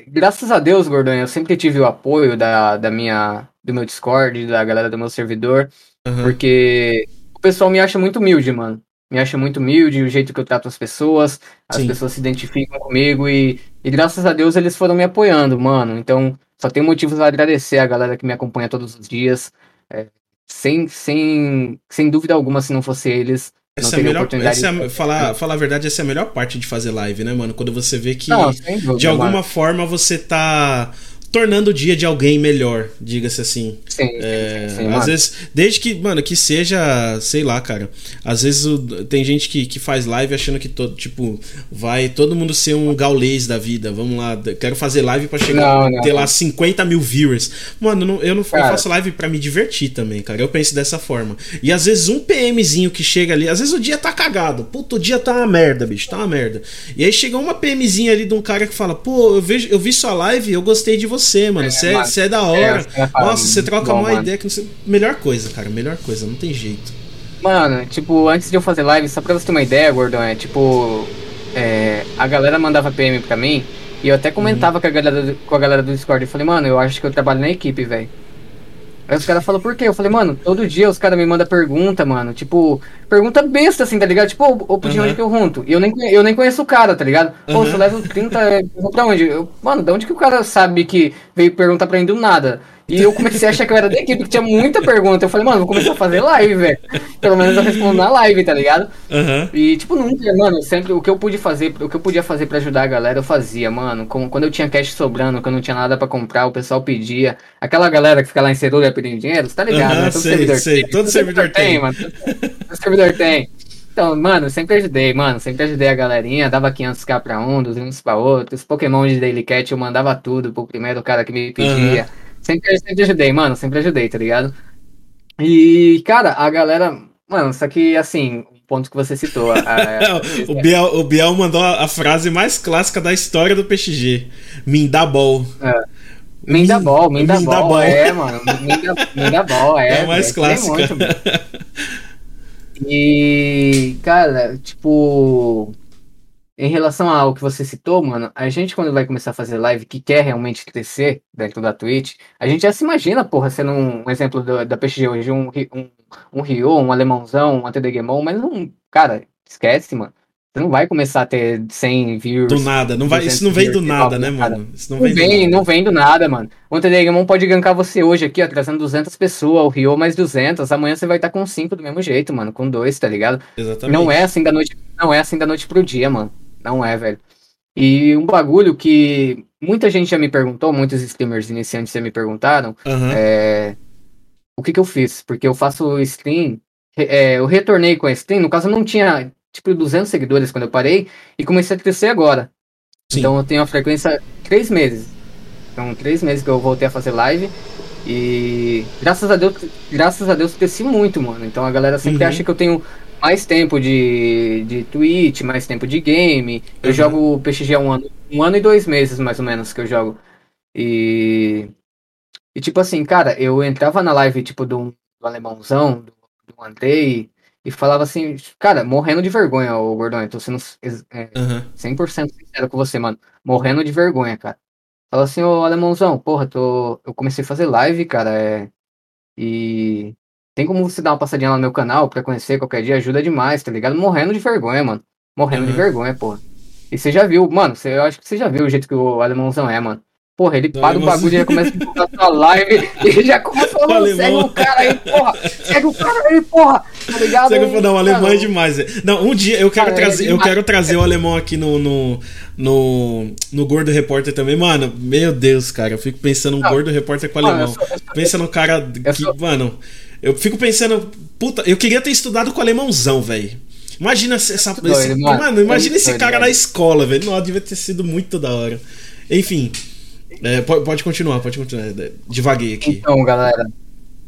Graças a Deus, Gordon, eu sempre tive o apoio da, da minha, do meu Discord, da galera do meu servidor. Uhum. Porque o pessoal me acha muito humilde, mano me acha muito humilde, o jeito que eu trato as pessoas, as Sim. pessoas se identificam comigo e, e graças a Deus eles foram me apoiando, mano. Então, só tenho motivos a agradecer a galera que me acompanha todos os dias. É, sem, sem, sem dúvida alguma, se não fosse eles, essa é a melhor, essa é falar, falar a verdade, essa é a melhor parte de fazer live, né, mano? Quando você vê que não, dúvida, de alguma mano. forma você tá tornando o dia de alguém melhor, diga-se assim. Sim, é, sim, às vezes, desde que, mano, que seja, sei lá, cara. Às vezes o, tem gente que, que faz live achando que todo, tipo, vai todo mundo ser um gaulês da vida. Vamos lá, quero fazer live para chegar, não, não, ter lá 50 mil viewers. Mano, não, eu não eu faço live para me divertir também, cara. Eu penso dessa forma. E às vezes um PMzinho que chega ali, às vezes o dia tá cagado. Puta, o dia tá uma merda, bicho, tá uma merda. E aí chega uma PMzinha ali de um cara que fala, pô, eu, vejo, eu vi sua live, eu gostei de você você, mano. Você é, é, é, da hora. É, Nossa, você troca bom, uma mano. ideia que você... Melhor coisa, cara. Melhor coisa, não tem jeito. Mano, tipo, antes de eu fazer live, só pra você ter uma ideia, Gordon, é tipo. É, a galera mandava PM pra mim e eu até comentava uhum. com, a galera, com a galera do Discord. Eu falei, mano, eu acho que eu trabalho na equipe, velho. Aí os caras falam, por quê? Eu falei, mano, todo dia os caras me mandam pergunta, mano. Tipo, pergunta besta, assim, tá ligado? Tipo, ô, ô uhum. onde que eu runto? E eu nem, eu nem conheço o cara, tá ligado? Pô, uhum. você leva 30, eu vou pra onde? Eu, mano, de onde que o cara sabe que veio perguntar pra mim do nada? E eu comecei a achar que eu era da equipe, que tinha muita pergunta. Eu falei, mano, vou começar a fazer live, velho. Pelo menos eu respondo na live, tá ligado? Uhum. E, tipo, nunca, mano, sempre o que eu pude fazer, o que eu podia fazer para ajudar a galera, eu fazia, mano. Com, quando eu tinha cash sobrando, quando eu não tinha nada para comprar, o pessoal pedia. Aquela galera que fica lá em Cerulha pedindo dinheiro, você tá ligado, uhum, né? Todo sei, servidor sei. tem. Todo, todo servidor, servidor tem. tem, mano. Todo servidor tem. Então, mano, sempre ajudei, mano. Sempre ajudei a galerinha. Dava 500k pra um, 200 pra outros. Pokémon de Daily Cat eu mandava tudo pro primeiro cara que me pedia. Uhum. Sempre, sempre ajudei, mano. Sempre ajudei, tá ligado? E, cara, a galera. Mano, só que, assim, o ponto que você citou. A, a... o, Biel, o Biel mandou a frase mais clássica da história do PXG: Mindabol. É. Mindabol, Mindabol, é, mano. Mindabol, é. É a mais clássica. E, cara, tipo. Em relação ao que você citou, mano, a gente quando vai começar a fazer live que quer realmente crescer dentro da Twitch, a gente já se imagina, porra, sendo um, exemplo do, da PXG hoje, um, um, um Rio, um alemãozão, um ATDGmon, mas não, cara, esquece, mano. Você não vai começar a ter 100 views. Do nada, não vai, isso não vem do nada, né, mano? Isso não, não vem, vem não vem do nada, mano. O Antelegmon pode gankar você hoje aqui, ó, trazendo 200 pessoas, o Rio mais 200. Amanhã você vai estar com 5 do mesmo jeito, mano, com 2, tá ligado? Exatamente. Não é assim da noite, não é assim da noite pro dia, mano. Não é, velho. E um bagulho que muita gente já me perguntou, muitos streamers iniciantes já me perguntaram, uhum. é o que que eu fiz? Porque eu faço stream, é, eu retornei com a stream, no caso eu não tinha, tipo, 200 seguidores quando eu parei, e comecei a crescer agora. Sim. Então eu tenho a frequência três meses. Então, três meses que eu voltei a fazer live. E graças a Deus, graças a Deus cresci muito, mano. Então a galera sempre uhum. acha que eu tenho mais tempo de, de Twitch, mais tempo de game. Eu uhum. jogo PXG há um ano, um ano e dois meses, mais ou menos, que eu jogo. E. E tipo assim, cara, eu entrava na live, tipo, do, do alemãozão, do, do Andrei, e falava assim, cara, morrendo de vergonha, ô Gordão, eu tô sendo é, uhum. 100% sincero com você, mano. Morrendo de vergonha, cara. Fala assim, ô alemãozão, porra, tô... eu comecei a fazer live, cara, é... e tem como você dar uma passadinha lá no meu canal pra conhecer qualquer dia? Ajuda demais, tá ligado? Morrendo de vergonha, mano. Morrendo uhum. de vergonha, porra. E você já viu, mano, você, eu acho que você já viu o jeito que o alemãozão é, mano. Porra, ele para o bagulho e já começa a divulgar sua live e já começa falando, segue o cara aí, porra, segue o cara aí, porra, tá ligado? Segue, não, o alemão é demais. Não, um dia eu quero cara, é trazer, é eu quero trazer o alemão aqui no, no, no, no Gordo Repórter também, mano, meu Deus, cara, eu fico pensando um não, Gordo Repórter com o alemão. Sou, sou, Pensa no cara que, sou... mano, eu fico pensando, puta, eu queria ter estudado com alemãozão, velho. Imagina essa. Doido, esse, mano, mano, imagina esse doido, cara na escola, velho. Não, devia ter sido muito da hora. Enfim. É, pode, continuar, pode continuar. Devaguei aqui. Então, galera.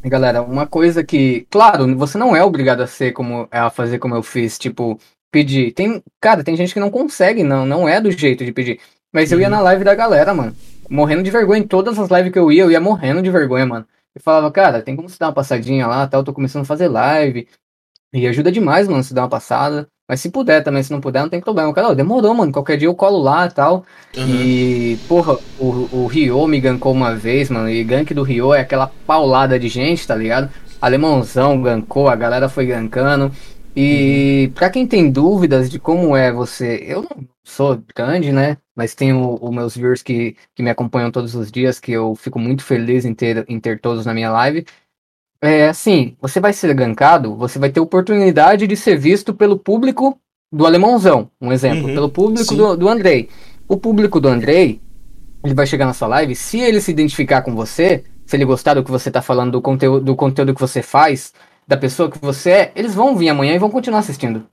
Galera, uma coisa que. Claro, você não é obrigado a ser como. a fazer como eu fiz, tipo, pedir. Tem. Cara, tem gente que não consegue, não. Não é do jeito de pedir. Mas eu ia uhum. na live da galera, mano. Morrendo de vergonha. Em todas as lives que eu ia, eu ia morrendo de vergonha, mano. Eu falava, cara, tem como você dar uma passadinha lá, tal, tô começando a fazer live. E ajuda demais, mano, se dar uma passada. Mas se puder também, se não puder, não tem problema. Cara, demorou, mano. Qualquer dia eu colo lá e tal. Uhum. E, porra, o, o Rio me gankou uma vez, mano. E gank do Rio é aquela paulada de gente, tá ligado? Alemãozão gankou, a galera foi gankando. E uhum. pra quem tem dúvidas de como é você. Eu não sou grande, né? Mas tenho os meus viewers que, que me acompanham todos os dias, que eu fico muito feliz em ter, em ter todos na minha live. É assim, você vai ser gankado, você vai ter oportunidade de ser visto pelo público do alemãozão, um exemplo, uhum, pelo público do, do Andrei. O público do Andrei, ele vai chegar na sua live, se ele se identificar com você, se ele gostar do que você tá falando, do conteúdo, do conteúdo que você faz, da pessoa que você é, eles vão vir amanhã e vão continuar assistindo.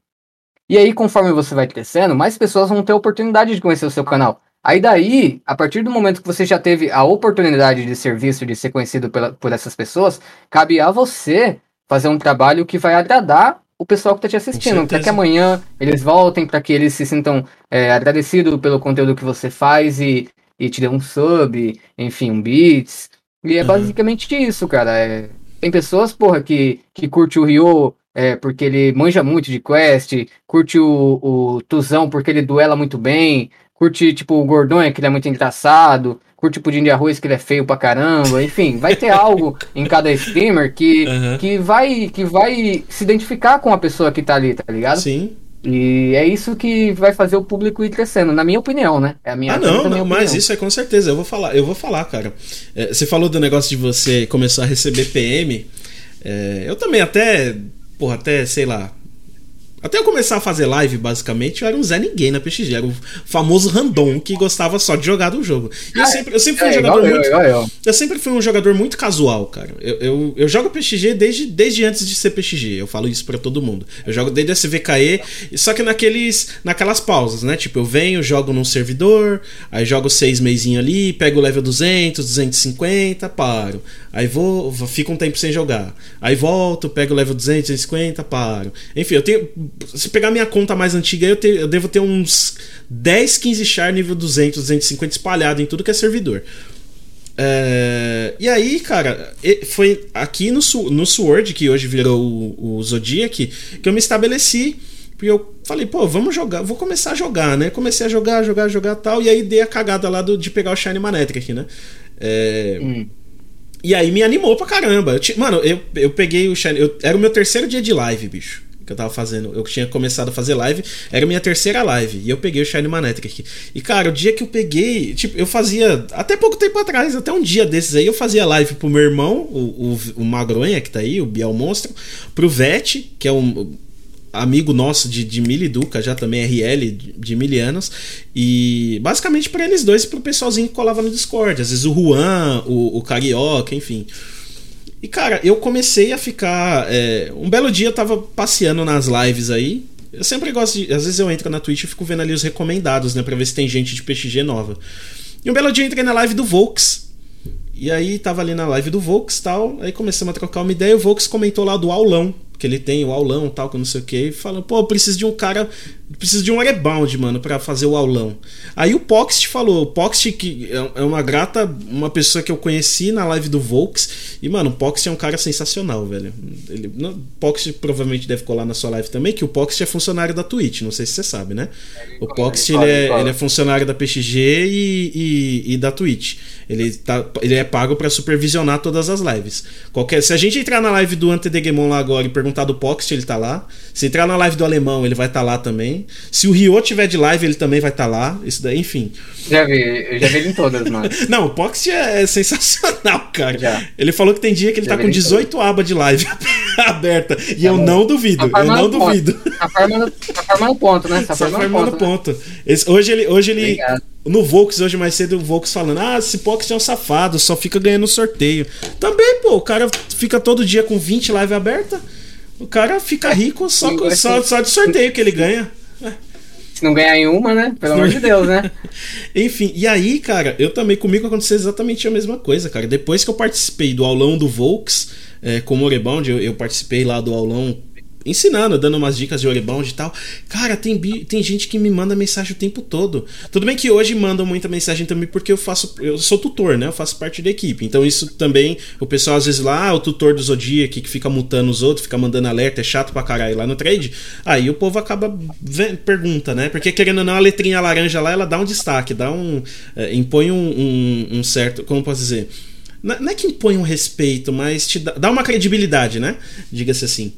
E aí, conforme você vai crescendo, mais pessoas vão ter oportunidade de conhecer o seu canal. Aí daí, a partir do momento que você já teve a oportunidade de ser visto, de ser conhecido pela, por essas pessoas, cabe a você fazer um trabalho que vai agradar o pessoal que está te assistindo, para que amanhã eles voltem, para que eles se sintam é, agradecidos pelo conteúdo que você faz e, e te dê um sub, enfim, um beats. E é uhum. basicamente isso, cara. É, tem pessoas, porra, que, que curte o Ryo é, porque ele manja muito de quest, curte o, o Tuzão porque ele duela muito bem, curte, tipo, o Gordonha, que ele é muito engraçado, curte o pudim de arroz, que ele é feio pra caramba, enfim, vai ter algo em cada streamer que, uhum. que, vai, que vai se identificar com a pessoa que tá ali, tá ligado? Sim. E é isso que vai fazer o público ir crescendo, na minha opinião, né? É a minha, ah, não, não mas isso é com certeza. Eu vou falar, eu vou falar, cara. É, você falou do negócio de você começar a receber PM. É, eu também até, porra, até, sei lá, até eu começar a fazer live, basicamente, eu era um Zé Ninguém na PXG. Era o famoso random que gostava só de jogar do jogo. E eu ah, sempre, eu sempre fui um é, jogador muito. Eu, sempre fui um jogador muito casual, cara. Eu, eu, eu, jogo PXG desde, desde antes de ser PXG. Eu falo isso para todo mundo. Eu jogo desde SVKE, só que naqueles, naquelas pausas, né? Tipo, eu venho, jogo num servidor, aí jogo seis meizinho ali, pego o level 200, 250, paro. Aí vou, fico um tempo sem jogar. Aí volto, pego o level 200, 250, paro. Enfim, eu tenho se pegar minha conta mais antiga, eu, te, eu devo ter uns 10, 15 char nível 200, 250 espalhado em tudo que é servidor. É, e aí, cara, foi aqui no, no Sword, que hoje virou o, o Zodiac, que eu me estabeleci. Porque eu falei, pô, vamos jogar, vou começar a jogar, né? Comecei a jogar, jogar, jogar tal. E aí dei a cagada lá do, de pegar o Shine Manetric aqui, né? É, hum. E aí me animou pra caramba. Eu, mano, eu, eu peguei o Shine. Eu, era o meu terceiro dia de live, bicho que eu tava fazendo. Eu tinha começado a fazer live, era minha terceira live. E eu peguei o Shine Manetric. E, cara, o dia que eu peguei. Tipo, eu fazia. Até pouco tempo atrás, até um dia desses aí, eu fazia live pro meu irmão, o, o, o Magronha, que tá aí, o Biel Monstro, pro Vete, que é um amigo nosso de, de mil e Duca, já também RL de, de mil anos. E basicamente para eles dois e pro pessoalzinho que colava no Discord. Às vezes o Juan, o, o Carioca, enfim. E, cara, eu comecei a ficar. É, um belo dia eu tava passeando nas lives aí. Eu sempre gosto de. Às vezes eu entro na Twitch e fico vendo ali os recomendados, né? Pra ver se tem gente de PXG nova. E um belo dia eu entrei na live do Volks. E aí tava ali na live do Volks tal. Aí começamos a trocar uma ideia. E o Volks comentou lá do aulão que ele tem o aulão tal, que não sei o que, e fala, pô, eu preciso de um cara, preciso de um rebound, mano, para fazer o aulão. Aí o Poxt falou, o Poxt que é, é uma grata, uma pessoa que eu conheci na live do Volks, e mano, o Poxt é um cara sensacional, velho. Ele, o Poxt provavelmente deve colar na sua live também, que o Poxt é funcionário da Twitch, não sei se você sabe, né? O Poxt ele é, ele é funcionário da PXG e, e, e da Twitch. Ele, tá, ele é pago para supervisionar todas as lives. Qualquer, se a gente entrar na live do Ante Degemon lá agora e perguntar do Poxt, ele tá lá. Se entrar na live do Alemão, ele vai estar tá lá também. Se o Rio tiver de live, ele também vai estar tá lá. Isso daí, enfim. Já vi, eu já vi ele em todas, mano. Não, o Poxt é, sensacional, cara. Já. Ele falou que tem dia que ele já tá com 18 abas de live aberta. E tá eu não duvido, tá eu não duvido. Tá farmando, tá farmando ponto, né? Tá farmando ponto. ponto. Né? Esse, hoje ele. Hoje ele Obrigado. No Volks, hoje mais cedo, o Volks falando: Ah, esse Pox é um safado, só fica ganhando sorteio. Também, pô, o cara fica todo dia com 20 live aberta. O cara fica rico só, Sim, só, só de sorteio que ele ganha. Se não ganhar em uma, né? Pelo amor de Deus, né? Enfim, e aí, cara, eu também, comigo aconteceu exatamente a mesma coisa, cara. Depois que eu participei do aulão do Volks, é, como Rebound, eu, eu participei lá do aulão ensinando, dando umas dicas de Orebound e tal. Cara, tem, tem gente que me manda mensagem o tempo todo. Tudo bem que hoje mandam muita mensagem também porque eu faço. Eu sou tutor, né? Eu faço parte da equipe. Então isso também, o pessoal às vezes lá, ah, o tutor do Zodiac que fica mutando os outros, fica mandando alerta, é chato pra caralho lá no trade. Aí o povo acaba pergunta, né? Porque querendo ou não, a letrinha laranja lá, ela dá um destaque, dá um. É, impõe um, um, um certo. Como posso dizer? Não é que impõe um respeito, mas te dá, dá uma credibilidade, né? Diga-se assim.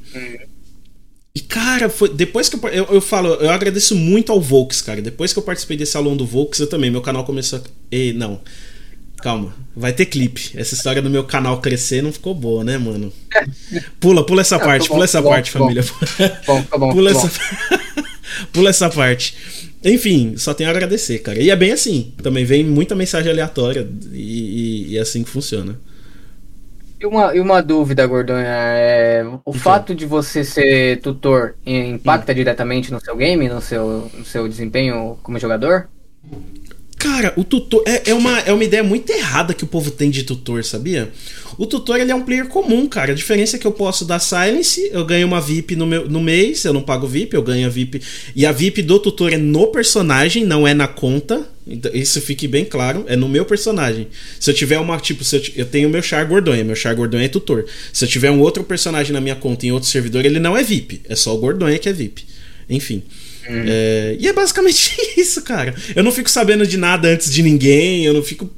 E, cara, foi, depois que eu, eu, eu, falo, eu agradeço muito ao Volks, cara. Depois que eu participei desse aluno do Volks, eu também, meu canal começou a. Ei, não. Calma, vai ter clipe. Essa história do meu canal crescer não ficou boa, né, mano? Pula, pula essa parte, bom, pula essa bom, parte, bom, família. Bom, tá bom, pula, essa... pula essa parte. Enfim, só tenho a agradecer, cara. E é bem assim. Também vem muita mensagem aleatória e, e, e é assim que funciona. E uma, e uma dúvida, Gordonha, é, o fato de você ser tutor impacta hum. diretamente no seu game, no seu, no seu desempenho como jogador? Cara, o tutor é, é, uma, é uma ideia muito errada que o povo tem de tutor, sabia? O tutor ele é um player comum, cara. A diferença é que eu posso dar silence, eu ganho uma VIP no, meu, no mês, eu não pago VIP, eu ganho a VIP. E a VIP do tutor é no personagem, não é na conta. Então, isso fique bem claro, é no meu personagem. Se eu tiver uma, tipo, se eu, eu tenho meu Char Gordonha, meu Char Gordonha é tutor. Se eu tiver um outro personagem na minha conta em outro servidor, ele não é VIP. É só o Gordonha que é VIP. Enfim. Hum. É, e é basicamente isso, cara. Eu não fico sabendo de nada antes de ninguém, eu não fico.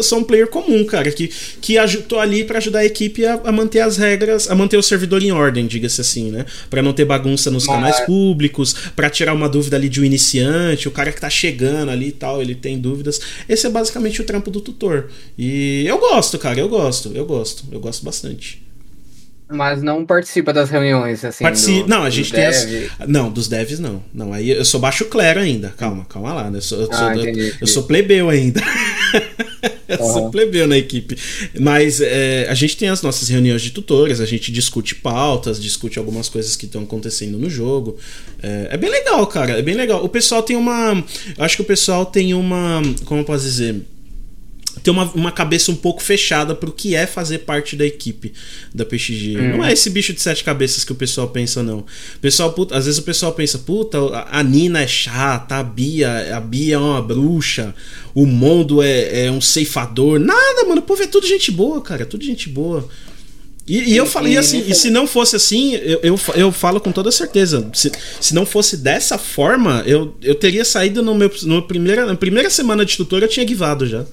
Eu sou um player comum, cara, que, que tô ali para ajudar a equipe a, a, manter as regras, a manter o servidor em ordem, diga-se assim, né? Para não ter bagunça nos canais públicos, para tirar uma dúvida ali de um iniciante, o cara que tá chegando ali e tal, ele tem dúvidas. Esse é basicamente o trampo do tutor. E eu gosto, cara, eu gosto, eu gosto, eu gosto bastante. Mas não participa das reuniões, assim. Participa. não, a gente tem as. Não, dos devs não. Não, aí eu sou baixo clero ainda. Calma, calma lá. Né? Eu sou, eu sou, ah, entendi, eu, sou plebeu ainda. eu uhum. plebeu na equipe. Mas é, a gente tem as nossas reuniões de tutores, a gente discute pautas, discute algumas coisas que estão acontecendo no jogo. É, é, bem legal, cara. É bem legal. O pessoal tem uma. Acho que o pessoal tem uma. Como eu posso dizer? Ter uma, uma cabeça um pouco fechada pro que é fazer parte da equipe da PXG. Hum. Não é esse bicho de sete cabeças que o pessoal pensa, não. O pessoal, puta, às vezes o pessoal pensa, puta, a Nina é chata, a Bia, a Bia é uma bruxa, o Mondo é, é um ceifador. Nada, mano, o povo é tudo gente boa, cara, é tudo gente boa. E, e, eu falei assim, e se não fosse assim, eu, eu, eu falo com toda certeza. Se, se não fosse dessa forma, eu, eu teria saído no meu, no primeira, na primeira semana de tutor, eu tinha guivado já.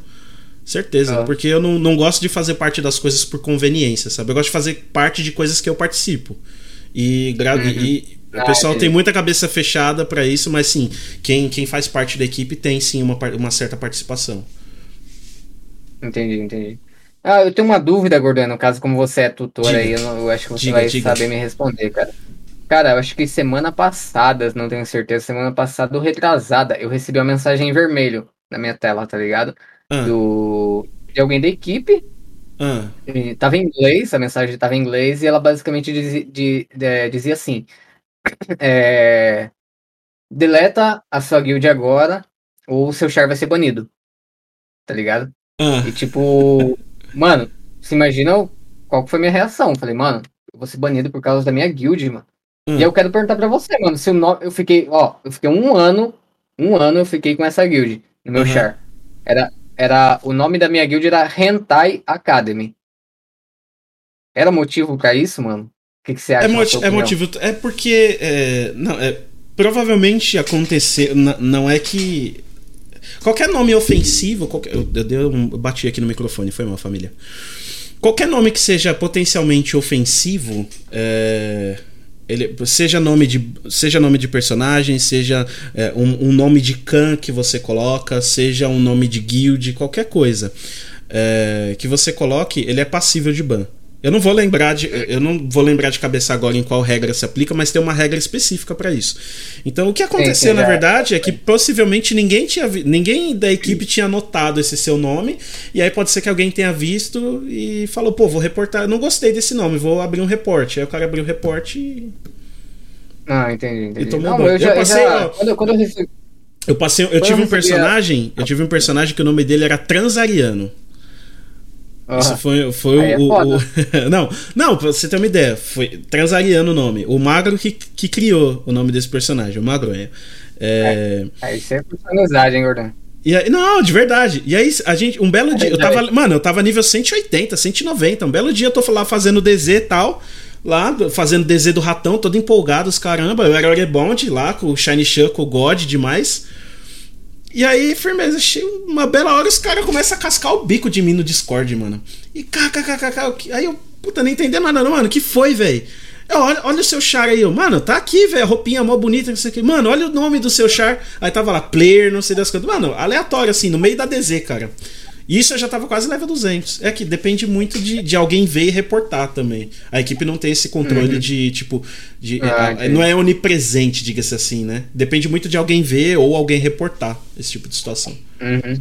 Certeza, ah. porque eu não, não gosto de fazer parte das coisas por conveniência, sabe? Eu gosto de fazer parte de coisas que eu participo. E, uhum. e o pessoal ah, tem muita cabeça fechada para isso, mas sim, quem, quem faz parte da equipe tem sim uma, uma certa participação. Entendi, entendi. Ah, eu tenho uma dúvida, Gordon, no caso, como você é tutor aí, eu, eu, acho que você diga, vai diga. saber me responder, cara. Cara, eu acho que semana passada, não tenho certeza, semana passada ou retrasada, eu recebi uma mensagem em vermelho na minha tela, tá ligado? Ah. do, de alguém da equipe Ah. E tava em inglês, a mensagem tava em inglês, e ela basicamente dizia, de, de, dizia assim: é, deleta a sua guild agora, ou o seu char vai ser banido. Tá ligado? Ah. E tipo, mano, se imagina qual foi minha reação. Falei, mano, eu vou ser banido por causa da minha guild, mano. Hum. E eu quero perguntar pra você, mano, se o nome. Eu fiquei, ó, eu fiquei um ano, um ano eu fiquei com essa guild no meu uhum. char. Era, era, o nome da minha guild era Hentai Academy. Era motivo para isso, mano? O que, que você acha? É, moti é motivo. É porque. É, não, é, provavelmente aconteceu. Não é que. Qualquer nome ofensivo. Qualquer, eu, eu, eu, eu bati aqui no microfone, foi mal, família. Qualquer nome que seja potencialmente ofensivo. É, ele, seja nome de seja nome de personagem seja é, um, um, nome de clã que você coloca seja um nome de guild qualquer coisa é, que você coloque ele é passível de ban eu não vou lembrar de eu não vou lembrar de cabeça agora em qual regra se aplica, mas tem uma regra específica para isso. Então o que aconteceu na verdade é que possivelmente ninguém tinha ninguém da equipe tinha notado esse seu nome e aí pode ser que alguém tenha visto e falou pô vou reportar, não gostei desse nome, vou abrir um reporte. Aí o cara abriu o reporte e ah entendi, entendi. E tomou não, eu, já, eu passei já, ó, quando, quando eu, recebi... eu passei eu tive um personagem eu tive um personagem que o nome dele era Transariano. Uhum. Isso foi, foi é o. o... não, não, pra você ter uma ideia, foi Transariano o nome. O Magro que, que criou o nome desse personagem, o Magro é. É, é isso é personagem, Gordon. E aí, não, de verdade. E aí, a gente, um belo dia, eu tava, mano, eu tava nível 180, 190. Um belo dia eu tô lá fazendo DZ e tal, lá, fazendo DZ do ratão, todo empolgado, os caramba. Eu era Orebond lá, com o Shiny com o God demais. E aí, firmeza, uma bela hora os caras começam a cascar o bico de mim no Discord, mano. E kkkk. Aí eu, puta, nem entendendo nada, não, mano. que foi, velho? Olha, olha o seu char aí, mano, tá aqui, velho, roupinha mó bonita, não sei o que. Mano, olha o nome do seu char. Aí tava lá, player, não sei das coisas. Mano, aleatório, assim, no meio da DZ, cara. Isso eu já tava quase level 200. É que depende muito de, de alguém ver e reportar também. A equipe não tem esse controle uhum. de, tipo. De, ah, não é onipresente, diga-se assim, né? Depende muito de alguém ver ou alguém reportar esse tipo de situação. Uhum.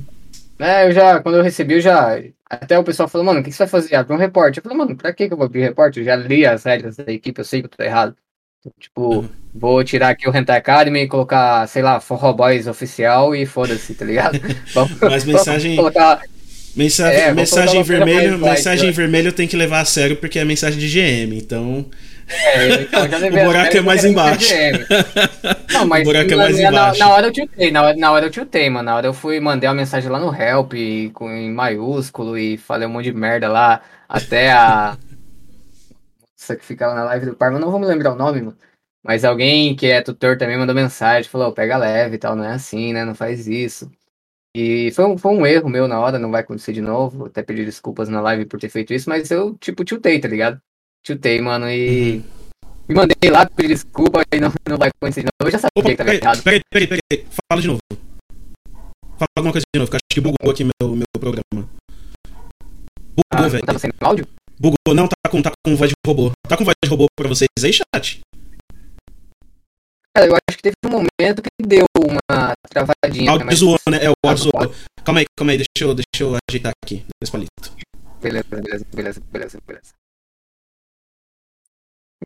É, eu já, quando eu recebi, eu já. Até o pessoal falou, mano, o que você vai fazer? Abre um reporte. Eu falei, mano, pra que eu vou abrir reporte? Eu já li as regras da equipe, eu sei que eu tô errado. Tipo, uhum. vou tirar aqui o Hentai Academy e colocar, sei lá, Forro Boys oficial e foda-se, tá ligado? Vamos, Mas mensagem. colocar Mensagem, é, mensagem vermelho, mensagem vermelho tem que levar a sério porque é mensagem de GM, então. É, o buraco é mais embaixo. Não, mas o buraco é mais na, embaixo. Na, na, hora eu tiltei, na hora, na hora eu tiltei, mano. Na hora eu fui, mandei uma mensagem lá no help com, em maiúsculo e falei um monte de merda lá. Até a. Nossa, que fica lá na live do Parma, não vou me lembrar o nome, mano. Mas alguém que é tutor também mandou mensagem, falou, pega leve e tal, não é assim, né? Não faz isso. E foi um, foi um erro meu na hora, não vai acontecer de novo. Até pedir desculpas na live por ter feito isso, mas eu, tipo, tiltei, tá ligado? Tiltei, mano, e. Uhum. Me mandei lá pedir desculpa e não, não vai acontecer de novo. Eu já sabia Opa, que tava errado. Peraí, peraí, peraí. Fala de novo. Fala alguma coisa de novo, que acho que bugou aqui meu, meu programa. Bugou, ah, velho. Tá sem áudio? Bugou, não, tá com, tá com voz de robô. Tá com voz de robô pra vocês aí, chat? Cara, eu acho que teve um momento que deu uma travadinha. Áudio mas... zoou, né? É, o áudio zoou. Calma aí, calma aí, deixa eu, deixa eu ajeitar aqui nesse palito. Beleza, beleza, beleza, beleza, beleza.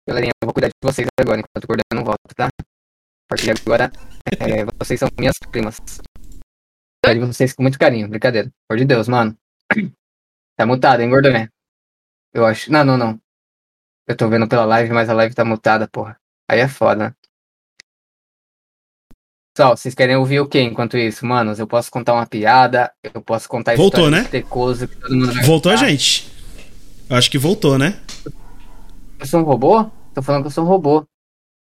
Galerinha, eu vou cuidar de vocês agora, enquanto o Gordão não volta, tá? A partir de agora, é, vocês são minhas primas. Cuidar de vocês com muito carinho, brincadeira. Por de Deus, mano. Tá mutado, hein, Gordão? Eu acho. Não, não, não. Eu tô vendo pela live, mas a live tá mutada, porra. Aí é foda. Pessoal, vocês querem ouvir o que enquanto isso? Manos, eu posso contar uma piada, eu posso contar voltou, né? tecoso que todo mundo Voltou a gente. Eu acho que voltou, né? Eu sou um robô? Tô falando que eu sou um robô.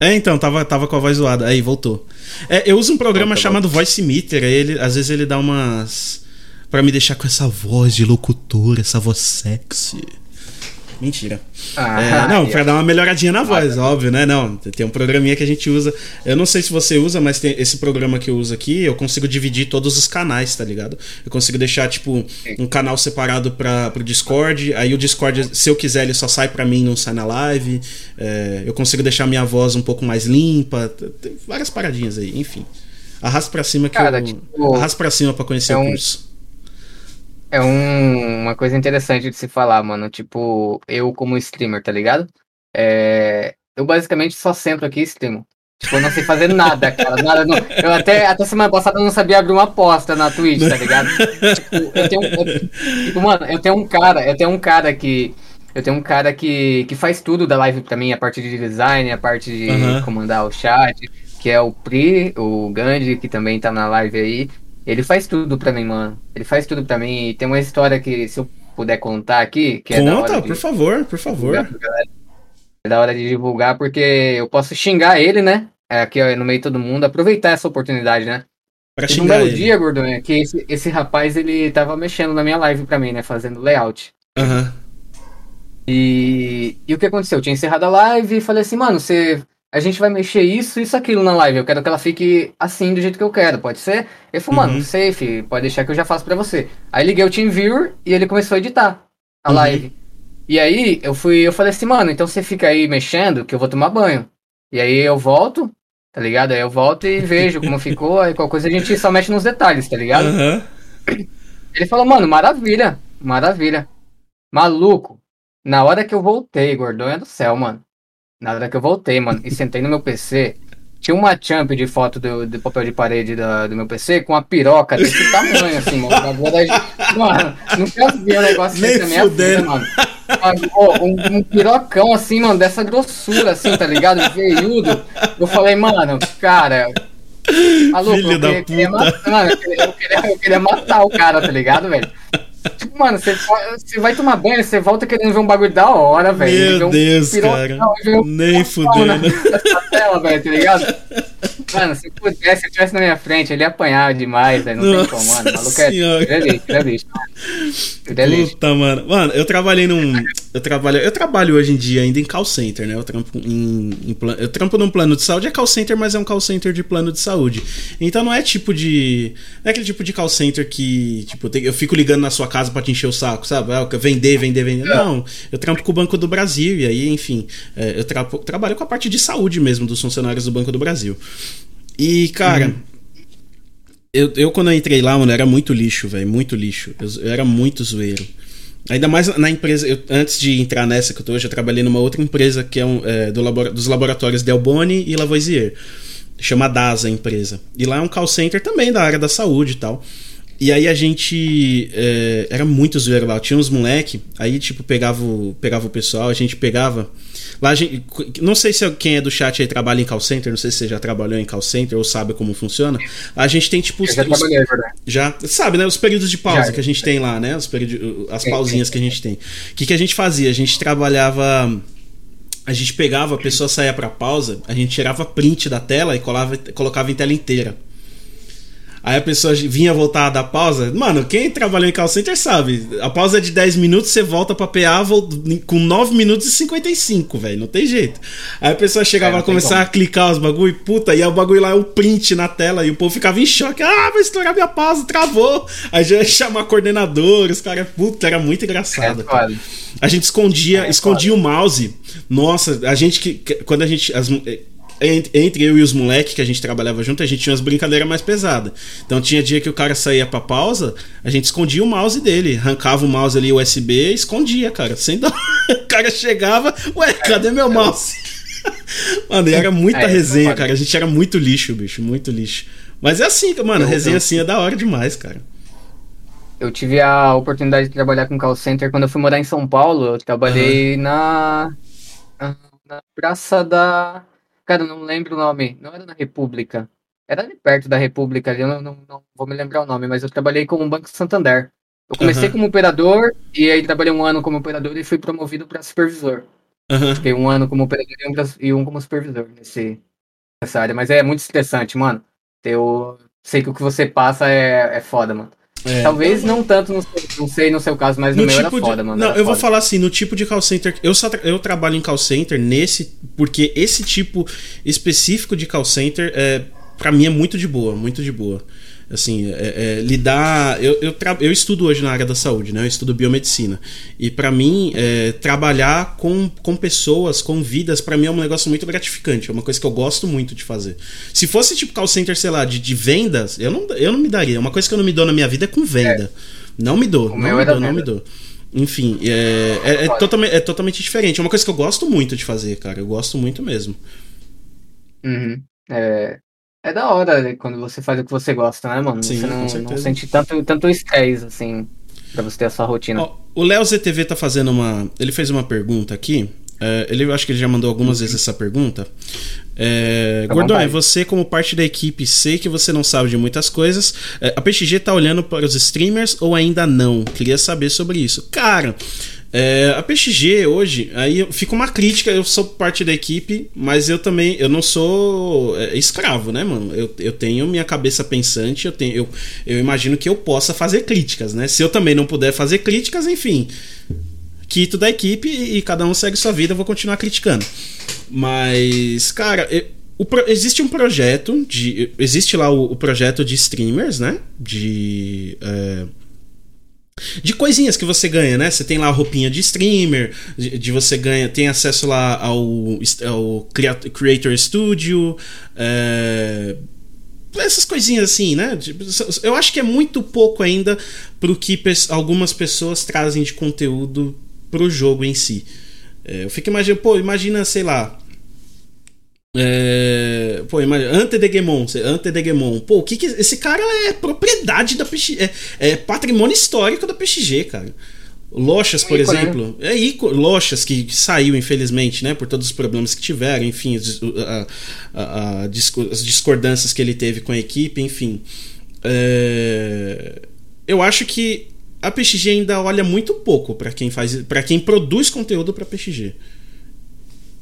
É, então, tava, tava com a voz zoada. Aí, voltou. É, eu uso um programa voltou, chamado voltou. Voice Meter, aí ele, às vezes ele dá umas. para me deixar com essa voz de locutor, essa voz sexy. Mentira. Ah, é, não, para dar uma melhoradinha na voz, óbvio, né? Não, tem um programinha que a gente usa. Eu não sei se você usa, mas tem esse programa que eu uso aqui, eu consigo dividir todos os canais, tá ligado? Eu consigo deixar, tipo, um canal separado para pro Discord. Aí o Discord, se eu quiser, ele só sai para mim, não sai na live. É, eu consigo deixar minha voz um pouco mais limpa. Tem várias paradinhas aí, enfim. Arrasta pra cima que Cara, eu. Tipo, arrasta pra cima pra conhecer é um... o curso. É um, uma coisa interessante de se falar, mano. Tipo, eu como streamer, tá ligado? É, eu basicamente só sento aqui e streamo. Tipo, eu não sei fazer nada, cara. Nada, não. Eu até, até semana passada não sabia abrir uma aposta na Twitch, tá ligado? tipo, eu tenho, eu, tipo, mano, eu tenho um cara, eu tenho um cara que. Eu tenho um cara que, que faz tudo da live pra mim, a parte de design, a parte de uhum. comandar o chat, que é o Pri, o Gandhi, que também tá na live aí. Ele faz tudo pra mim, mano. Ele faz tudo pra mim. E tem uma história que, se eu puder contar aqui, que Conta, é da hora por favor, por favor. É da hora de divulgar, porque eu posso xingar ele, né? É, aqui no meio de todo mundo, aproveitar essa oportunidade, né? Pra xingar um belo ele. dia, Gordon, é que esse, esse rapaz, ele tava mexendo na minha live pra mim, né? Fazendo layout. Aham. Uhum. E, e o que aconteceu? Eu tinha encerrado a live e falei assim, mano, você a gente vai mexer isso, isso, aquilo na live. Eu quero que ela fique assim do jeito que eu quero, pode ser? Ele falou, uhum. mano, safe, pode deixar que eu já faço pra você. Aí liguei o TeamViewer e ele começou a editar a uhum. live. E aí eu fui, eu falei assim, mano, então você fica aí mexendo que eu vou tomar banho. E aí eu volto, tá ligado? Aí eu volto e vejo como ficou, aí qualquer coisa a gente só mexe nos detalhes, tá ligado? Uhum. Ele falou, mano, maravilha, maravilha. Maluco, na hora que eu voltei, gordonha do céu, mano. Na hora que eu voltei, mano, e sentei no meu PC, tinha uma champ de foto do, do papel de parede da, do meu PC com uma piroca desse tamanho, assim, mano. Mano, nunca vi um negócio desse na minha vida, mano. Um, um, pirocão assim, mano, dessa grossura, assim, tá ligado? Veiudo. Eu falei, mano, cara. Alô, Filho eu, queria, queria matar, mano, queria, eu queria matar o cara, tá ligado, velho? Tipo, mano, você, vai tomar banho, você volta querendo ver um bagulho da hora, velho. Meu Deus, um cara. Um Nem fudendo. Nessa tela, velho, tá ligado? Mano, se pudesse, se eu tivesse na minha frente, ele ia apanhar demais, velho. Não Nossa tem como, mano. O maluco é, é lixo, é lixo. Ele é lixo. Puta, mano. Mano, eu trabalhei num. Eu trabalho, eu trabalho hoje em dia ainda em call center, né? Eu trampo em, em eu trampo num plano de saúde, é call center, mas é um call center de plano de saúde. Então não é tipo de. Não é aquele tipo de call center que, tipo, eu fico ligando na sua casa pra te encher o saco, sabe? Ah, vender, vender, vender. É. Não, eu trampo com o Banco do Brasil, e aí, enfim, é, eu tra trabalho com a parte de saúde mesmo dos funcionários do Banco do Brasil. E, cara. Uhum. Eu, eu, quando eu entrei lá, mano, era muito lixo, velho. Muito lixo. Eu, eu, era muito zoeiro. Ainda mais na empresa. Eu, antes de entrar nessa que eu tô hoje, eu trabalhei numa outra empresa que é, um, é do labora, dos laboratórios Delboni e Lavoisier. Chama DASA a empresa. E lá é um call center também da área da saúde e tal. E aí a gente. É, era muito zoeiro lá. Tinha uns moleque, aí tipo, pegava o, pegava o pessoal, a gente pegava. Lá gente. Não sei se quem é do chat aí trabalha em call center, não sei se você já trabalhou em call center ou sabe como funciona. A gente tem tipo. Os, já os, verdade. Já. Sabe, né? Os períodos de pausa já, que a gente tem lá, né? Os períodos, as pausinhas que a gente tem. O que, que a gente fazia? A gente trabalhava. A gente pegava, a pessoa saía pra pausa, a gente tirava print da tela e colava, colocava em tela inteira. Aí a pessoa vinha voltar da pausa. Mano, quem trabalhou em call center sabe. A pausa é de 10 minutos, você volta pra PA com 9 minutos e 55, velho. Não tem jeito. Aí a pessoa chegava é, a começar a clicar os bagulho e puta, e o bagulho lá é o print na tela e o povo ficava em choque. Ah, vai estourar minha pausa, travou. Aí já ia chamar coordenador, os caras, puta, era muito engraçado. É, a gente escondia, é, escondia o mouse. Nossa, a gente que. Quando a gente. As, entre eu e os moleques que a gente trabalhava junto, a gente tinha umas brincadeiras mais pesadas. Então tinha dia que o cara saía pra pausa, a gente escondia o mouse dele, arrancava o mouse ali USB e escondia, cara. Sem dó. O cara chegava, ué, cadê meu mouse? Mano, e era muita é, resenha, cara. A gente era muito lixo, bicho, muito lixo. Mas é assim, mano, eu, resenha assim é da hora demais, cara. Eu tive a oportunidade de trabalhar com call center quando eu fui morar em São Paulo. Eu trabalhei uhum. na, na Praça da Cara, não lembro o nome. Não era na República. Era ali perto da República, ali, eu não, não, não vou me lembrar o nome, mas eu trabalhei com o Banco Santander. Eu comecei uhum. como operador, e aí trabalhei um ano como operador e fui promovido para supervisor. Uhum. Fiquei um ano como operador e um, como supervisor nesse, nessa área. Mas é muito estressante, mano. Eu sei que o que você passa é, é foda, mano. É. Talvez não tanto, não sei, não sei, no seu caso, mas no, no meu tipo era foda, de... mano. Não, eu foda. vou falar assim, no tipo de call center. Eu, só tra... eu trabalho em call center nesse. Porque esse tipo específico de call center, é, pra mim, é muito de boa, muito de boa assim, é, é, lidar. Eu, eu, eu, estudo hoje na área da saúde, né? Eu estudo biomedicina. E para mim, é, trabalhar com, com pessoas, com vidas, para mim é um negócio muito gratificante. É uma coisa que eu gosto muito de fazer. Se fosse tipo call center, sei lá, de, de vendas, eu não, eu não me daria. Uma coisa que eu não me dou na minha vida é com venda. Não me dou, não me dou, não me dou. Enfim, é, é, é, totalmente, é totalmente diferente. É uma coisa que eu gosto muito de fazer, cara. Eu gosto muito mesmo. Uhum. É, é da hora quando você faz o que você gosta, né, mano? Sim, você não, não sente tanto, tanto estresse, assim, pra você ter a sua rotina. Ó, o Léo ZTV tá fazendo uma. Ele fez uma pergunta aqui. É, ele, eu acho que ele já mandou algumas vezes essa pergunta. É, Gordon, é você como parte da equipe, sei que você não sabe de muitas coisas. É, a PXG tá olhando para os streamers ou ainda não? Queria saber sobre isso. Cara, é, a PXG hoje, aí fica uma crítica, eu sou parte da equipe, mas eu também, eu não sou é, escravo, né, mano? Eu, eu tenho minha cabeça pensante, eu, tenho, eu, eu imagino que eu possa fazer críticas, né? Se eu também não puder fazer críticas, enfim, quito da equipe e cada um segue sua vida, eu vou continuar criticando. Mas, cara, eu, o, existe um projeto de. Existe lá o, o projeto de streamers, né? De. É, de coisinhas que você ganha, né? Você tem lá a roupinha de streamer, de, de você ganha, tem acesso lá ao, ao Creator Studio, é, essas coisinhas assim, né? Tipo, eu acho que é muito pouco ainda pro que algumas pessoas trazem de conteúdo pro jogo em si. É, eu fico imaginando, pô, imagina, sei lá. É, pô, imagina, Antedegemon, Antedegemon. Pô, o que que. Esse cara é propriedade da PXG. É, é patrimônio histórico da PXG, cara. Lochas, por Ico, exemplo. Né? É Ico, Lochas que saiu, infelizmente, né? Por todos os problemas que tiveram, enfim, a, a, a, as discordâncias que ele teve com a equipe, enfim. É, eu acho que a PXG ainda olha muito pouco para quem faz, para quem produz conteúdo para PXG.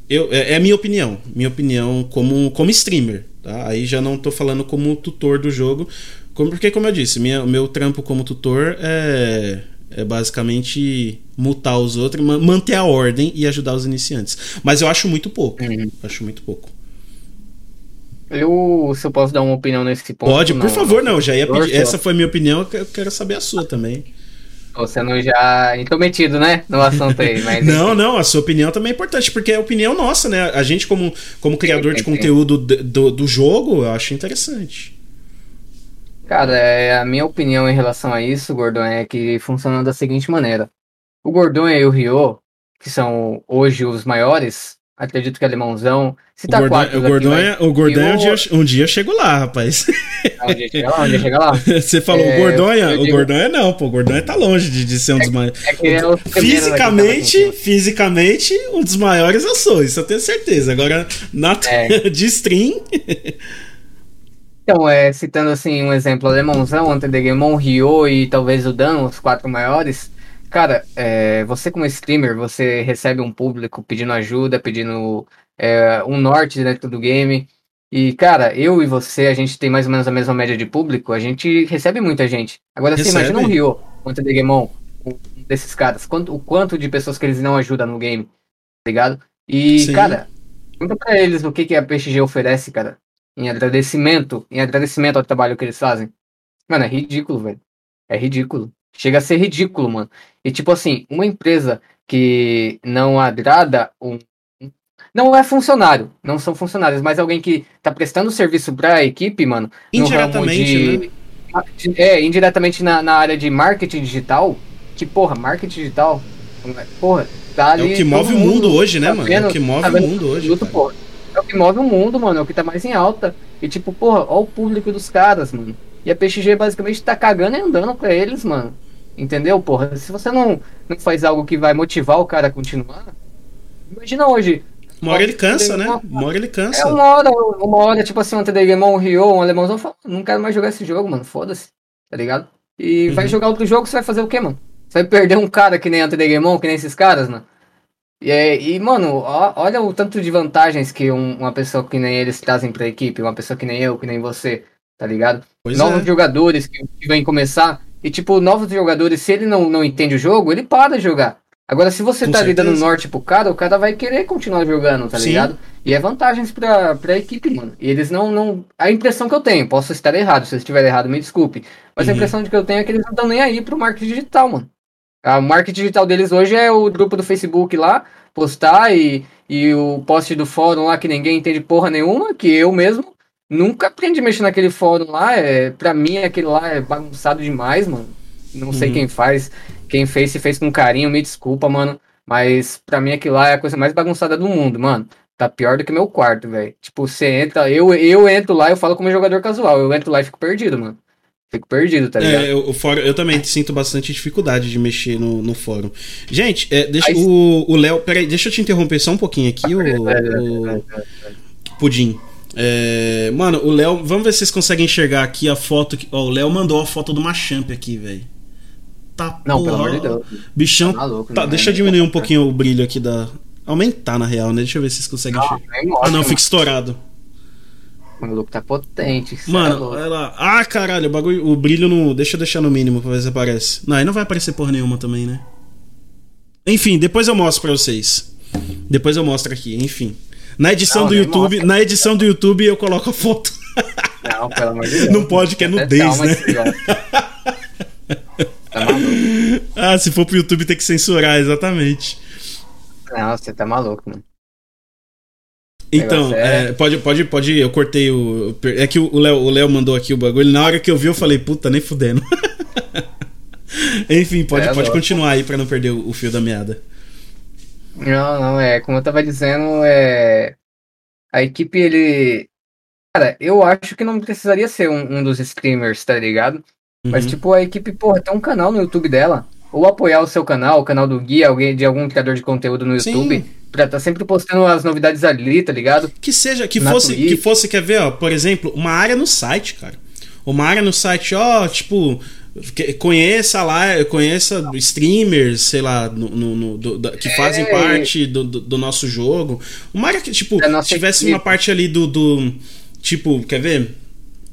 Eu, é, é a minha opinião, minha opinião como, como streamer, tá? Aí já não tô falando como tutor do jogo, como, porque como eu disse, minha, meu trampo como tutor é, é basicamente mutar os outros, manter a ordem e ajudar os iniciantes. Mas eu acho muito pouco, uhum. acho muito pouco. Eu, se eu posso dar uma opinião nesse ponto. Pode, por não, favor, não. Já ia pedir. Essa foi a minha opinião, eu quero saber a sua também. Você não já intrometido, né? No assunto aí. Mas, não, não, a sua opinião também é importante, porque é a opinião nossa, né? A gente, como, como criador de conteúdo do, do jogo, eu acho interessante. Cara, é, a minha opinião em relação a isso, Gordon, é que funciona da seguinte maneira. O Gordon e o Rio, que são hoje os maiores, acredito que é alemãozão. Se tá o Gordon, o Gordonha, o Gordonha um, dia, um dia eu chego lá, rapaz. Um dia chega lá, um dia chega lá. Você falou é, o Gordonha? O digo... Gordonha não, pô. O Gordonha tá longe de, de ser um dos maiores. É, é o fisicamente, fisicamente, um dos maiores eu sou, isso eu tenho certeza. Agora, na é. de stream. Então, é, citando assim um exemplo, Alemãozão, Antedegmon, Ryo e talvez o Dan, os quatro maiores, Cara, é, você como streamer, você recebe um público pedindo ajuda, pedindo é, um norte dentro do game. E, cara, eu e você, a gente tem mais ou menos a mesma média de público, a gente recebe muita gente. Agora, você imagina um Rio, quanto de Gamon, um desses caras, quanto, o quanto de pessoas que eles não ajudam no game, tá ligado? E, Sim. cara, pergunta pra eles o que, que a PXG oferece, cara, em agradecimento, em agradecimento ao trabalho que eles fazem. Mano, é ridículo, velho. É ridículo. Chega a ser ridículo, mano. E tipo assim, uma empresa que não agrada um. Não é funcionário, não são funcionários, mas alguém que tá prestando serviço pra equipe, mano. Indiretamente, de, né? É, indiretamente na, na área de marketing digital. Que, porra, marketing digital. Porra, tá ali. É o que move o mundo, hoje, né, tá mano? Vendo, é o que move tá o mundo hoje. Produto, porra, é o que move o mundo, mano. É o que tá mais em alta. E tipo, porra, ó o público dos caras, mano. E a PXG basicamente tá cagando e andando pra eles, mano. Entendeu, porra? Se você não, não faz algo que vai motivar o cara a continuar, imagina hoje. Uma hora ele cansa, né? Uma hora ele cansa. É uma hora, uma hora, tipo assim, um TDGmon, um Rio, um alemãozão, fala, não quero mais jogar esse jogo, mano, foda-se, tá ligado? E uhum. vai jogar outro jogo, você vai fazer o quê, mano? Você vai perder um cara que nem o TDGmon, que nem esses caras, mano? E, é, e mano, ó, olha o tanto de vantagens que um, uma pessoa que nem eles trazem pra equipe, uma pessoa que nem eu, que nem você, tá ligado? Pois Novos é. jogadores que, que vêm começar, e, tipo, novos jogadores, se ele não, não entende o jogo, ele para de jogar. Agora, se você Com tá certeza. ali dando norte pro cara, o cara vai querer continuar jogando, tá Sim. ligado? E é vantagens pra, pra equipe, mano. E eles não, não. A impressão que eu tenho, posso estar errado, se eu estiver errado, me desculpe. Mas uhum. a impressão de que eu tenho é que eles não estão nem aí pro marketing digital, mano. O marketing digital deles hoje é o grupo do Facebook lá, postar e, e o post do fórum lá que ninguém entende porra nenhuma, que eu mesmo Nunca aprendi a mexer naquele fórum lá. É, pra mim, aquele lá é bagunçado demais, mano. não sei uhum. quem faz. Quem fez, se fez com carinho, me desculpa, mano. Mas pra mim aquilo lá é a coisa mais bagunçada do mundo, mano. Tá pior do que meu quarto, velho. Tipo, você entra, eu, eu entro lá, eu falo como jogador casual. Eu entro lá e fico perdido, mano. Fico perdido, tá ligado? É, eu, fórum, eu também sinto bastante dificuldade de mexer no, no fórum. Gente, é, deixa Aí, o Léo. Peraí, deixa eu te interromper só um pouquinho aqui, o, o Pudim. É, mano, o Léo. Vamos ver se vocês conseguem enxergar aqui a foto. Que, ó, o Léo mandou a foto do Machamp aqui, velho. Tá Não, porra. pelo amor de Deus. Bichão. Tá maluco, tá, deixa eu diminuir um pouquinho o brilho aqui da. Aumentar, na real, né? Deixa eu ver se vocês conseguem enxergar. Ah, não, fica estourado. O maluco tá potente. Mano, é ela. Ah, caralho, o bagulho. O brilho no. Deixa eu deixar no mínimo pra ver se aparece. Não, aí não vai aparecer porra nenhuma também, né? Enfim, depois eu mostro pra vocês. Depois eu mostro aqui, enfim. Na edição não, do YouTube, mostra. na edição do YouTube eu coloco a foto. Não, pelo amor de Deus. Não pode, que é nudez, né? tá maluco. Ah, se for pro YouTube tem que censurar, exatamente. Não, você tá maluco, mano. Então, é... É, pode, pode, pode. Eu cortei o. É que o Léo, o Léo mandou aqui o bagulho. Na hora que eu vi, eu falei, puta, nem fudendo. Enfim, pode, é, pode continuar aí pra não perder o, o, fio da meada. Não, não, é. Como eu tava dizendo, é. A equipe, ele. Cara, eu acho que não precisaria ser um, um dos streamers, tá ligado? Uhum. Mas, tipo, a equipe, porra, tem um canal no YouTube dela. Ou apoiar o seu canal, o canal do Gui, alguém de algum criador de conteúdo no YouTube. Sim pra tá sempre postando as novidades ali, tá ligado? Que seja, que fosse, que fosse, quer ver, ó, por exemplo, uma área no site, cara. Uma área no site, ó, tipo, conheça lá, conheça streamers, sei lá, no, no, no do, que é, fazem parte do, do, do, nosso jogo. Uma área que, tipo, é tivesse equipe. uma parte ali do, do. Tipo, quer ver?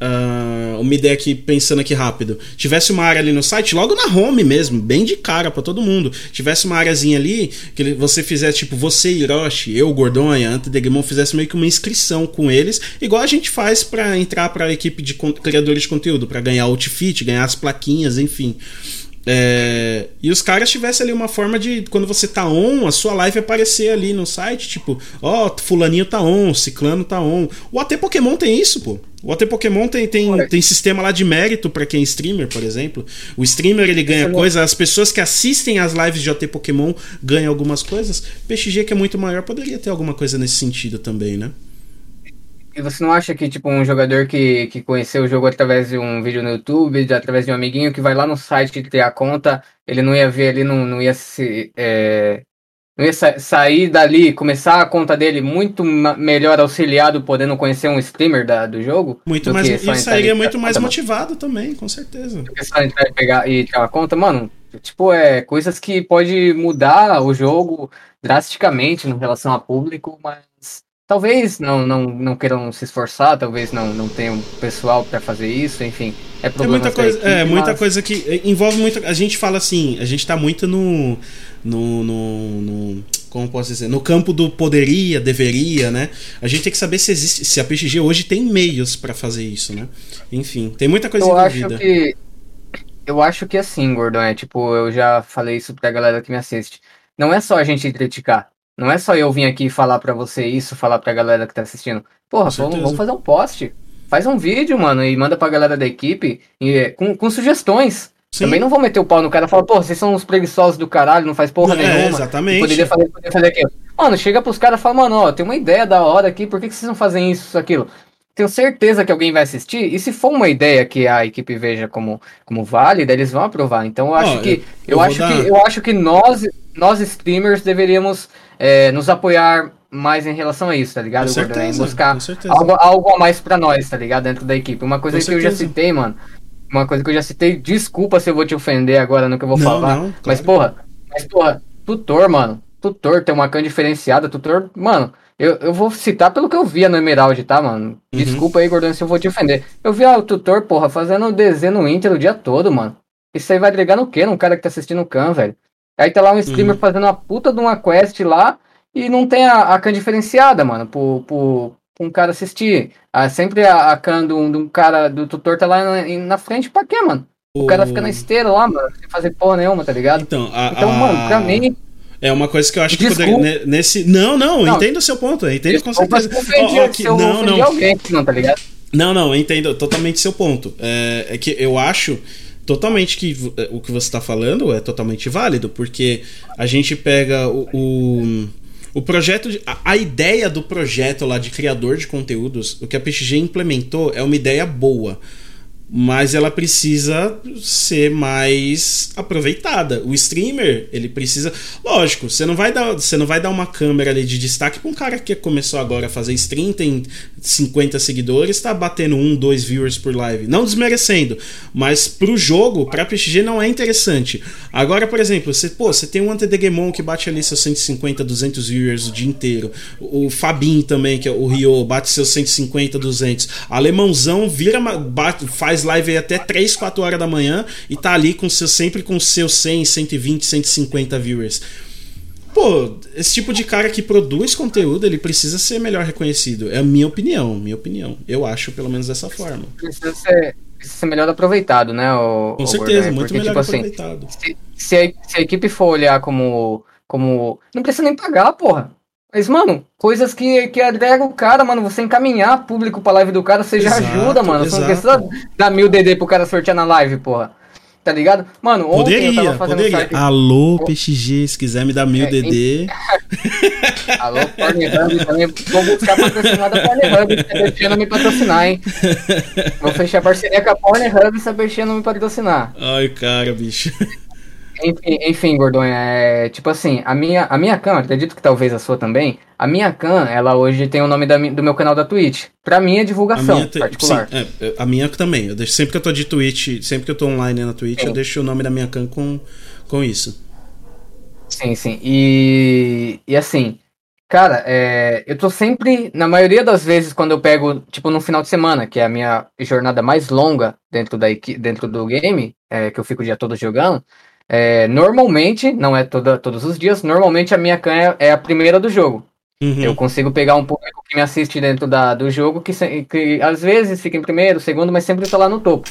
Uh, uma ideia aqui, pensando aqui rápido. Tivesse uma área ali no site, logo na home mesmo, bem de cara para todo mundo. Tivesse uma áreazinha ali, que você fizesse, tipo, você, Hiroshi, eu, Gordonha, Antedegmon, fizesse meio que uma inscrição com eles, igual a gente faz para entrar para a equipe de criadores de conteúdo, para ganhar outfit, ganhar as plaquinhas, enfim. É, e os caras tivessem ali uma forma de, quando você tá on, a sua live aparecer ali no site, tipo, ó, oh, fulaninho tá on, ciclano tá on. O AT Pokémon tem isso, pô. O AT Pokémon tem, tem, tem sistema lá de mérito para quem é streamer, por exemplo. O streamer ele ganha coisa, as pessoas que assistem as lives de AT Pokémon ganham algumas coisas. PXG, que é muito maior, poderia ter alguma coisa nesse sentido também, né? E você não acha que, tipo, um jogador que, que conheceu o jogo através de um vídeo no YouTube, de, através de um amiguinho, que vai lá no site ter a conta, ele não ia ver ali, não, não ia se. É, não ia sa sair dali, começar a conta dele muito melhor auxiliado, podendo conhecer um streamer da, do jogo? Muito mais. E sairia muito mais motivado também, com certeza. Do que só entrar e pegar e tirar a conta, mano. Tipo, é coisas que pode mudar o jogo drasticamente em relação a público, mas Talvez não, não, não queiram se esforçar, talvez não, não tenham pessoal para fazer isso, enfim. É, é muita coisa, equipe, é muita mas... coisa que eh, envolve muito. A gente fala assim, a gente tá muito no, no, no, no como posso dizer, no campo do poderia, deveria, né? A gente tem que saber se existe, se a PXG hoje tem meios para fazer isso, né? Enfim, tem muita coisa eu envolvida. Acho que, eu acho que assim, Gordon, é tipo, eu já falei isso pra galera que me assiste. Não é só a gente criticar. Não é só eu vir aqui falar para você isso, falar pra galera que tá assistindo. Porra, vamos, vamos, fazer um post. Faz um vídeo, mano, e manda pra galera da equipe e, com, com sugestões. Sim. Também não vou meter o pau no cara e falar, pô, vocês são uns preguiçosos do caralho, não faz porra é, nenhuma. Exatamente. Poderia fazer, poderia fazer aquilo. Mano, chega pros caras e fala, mano, ó, tem uma ideia da hora aqui, por que, que vocês não fazem isso, aquilo? Tenho certeza que alguém vai assistir, e se for uma ideia que a equipe veja como, como válida, eles vão aprovar. Então eu acho que. Eu, eu acho dar... que eu acho que nós, nós streamers deveríamos é, nos apoiar mais em relação a isso, tá ligado? Com certeza, buscar algo, algo a mais para nós, tá ligado? Dentro da equipe. Uma coisa com que certeza. eu já citei, mano. Uma coisa que eu já citei, desculpa se eu vou te ofender agora no que eu vou não, falar. Não, claro. Mas, porra, mas, porra, tutor, mano. Tutor tem uma can diferenciada, tutor, mano. Eu, eu vou citar pelo que eu via no Emerald, tá, mano? Uhum. Desculpa aí, Gordão, se eu vou te ofender. Eu vi o tutor, porra, fazendo desenho no Inter o dia todo, mano. Isso aí vai agregar no quê? Num cara que tá assistindo o Khan, velho? Aí tá lá um streamer uhum. fazendo uma puta de uma quest lá e não tem a, a can diferenciada, mano, pro, pro, um cara assistir. Ah, sempre a, a can do, do cara, do tutor tá lá na, na frente pra quê, mano? O, o cara fica na esteira lá, mano, sem fazer porra nenhuma, tá ligado? Então, a, então mano, pra mim. É uma coisa que eu acho Desculpa. que poderia. Nesse... Não, não, não, entendo o seu ponto, entendo com certeza. Oh, oh, que... não, não. Alguém, não, tá ligado? Não, não, entendo totalmente seu ponto. É, é que eu acho totalmente que o que você está falando é totalmente válido, porque a gente pega o, o, o projeto, de, a, a, ideia do projeto lá de criador de conteúdos, o que a PXG implementou é uma ideia boa mas ela precisa ser mais aproveitada. O streamer, ele precisa, lógico, você não vai dar, você não vai dar uma câmera ali de destaque para um cara que começou agora a fazer stream, tem 50 seguidores, tá batendo um, dois viewers por live, não desmerecendo, mas pro jogo, para PXG não é interessante. Agora, por exemplo, você, pô, você tem um Antedegemon que bate ali seus 150, 200 viewers o dia inteiro. O Fabin também, que é o Rio, bate seus 150, 200. Alemãozão vira bate, faz live até 3, 4 horas da manhã e tá ali com seu, sempre com seus 100, 120, 150 viewers. Pô, esse tipo de cara que produz conteúdo, ele precisa ser melhor reconhecido. É a minha opinião, minha opinião. Eu acho pelo menos dessa forma. Precisa ser, precisa ser melhor aproveitado, né? O, com o certeza, muito Porque, melhor tipo aproveitado. Assim, se, se, a, se a equipe for olhar como, como. Não precisa nem pagar, porra. Mas, mano, coisas que, que agregam o cara, mano. Você encaminhar público pra live do cara, você já ajuda, mano. Você não precisa dar mil DD pro cara sortear na live, porra. Tá ligado? Mano, ontem poderia, eu tava fazendo poderia. Site... Alô, PXG, se quiser me dar mil é, DD. Alô, Pornhub também. Vou buscar patrocinada da Pornhub, se a Bertinha não me patrocinar, hein? Vou fechar parceria com a Pornhub se a Bertinha não me patrocinar. Ai, cara, bicho. Enfim, enfim, Gordonha, é tipo assim, a minha, a minha Khan, acredito que talvez a sua também, a minha Khan, ela hoje tem o nome da, do meu canal da Twitch. Pra mim é divulgação te, particular. Sim, é, a minha também. Eu deixo, sempre que eu tô de Twitch, sempre que eu tô online na Twitch, sim. eu deixo o nome da minha Khan com, com isso. Sim, sim. E, e assim, cara, é, eu tô sempre, na maioria das vezes, quando eu pego, tipo, no final de semana, que é a minha jornada mais longa dentro, da, dentro do game, é, que eu fico o dia todo jogando, é, normalmente, não é toda, todos os dias, normalmente a minha canha é a primeira do jogo. Uhum. Eu consigo pegar um público que me assiste dentro da, do jogo, que, que às vezes fica em primeiro, segundo, mas sempre tá lá no topo.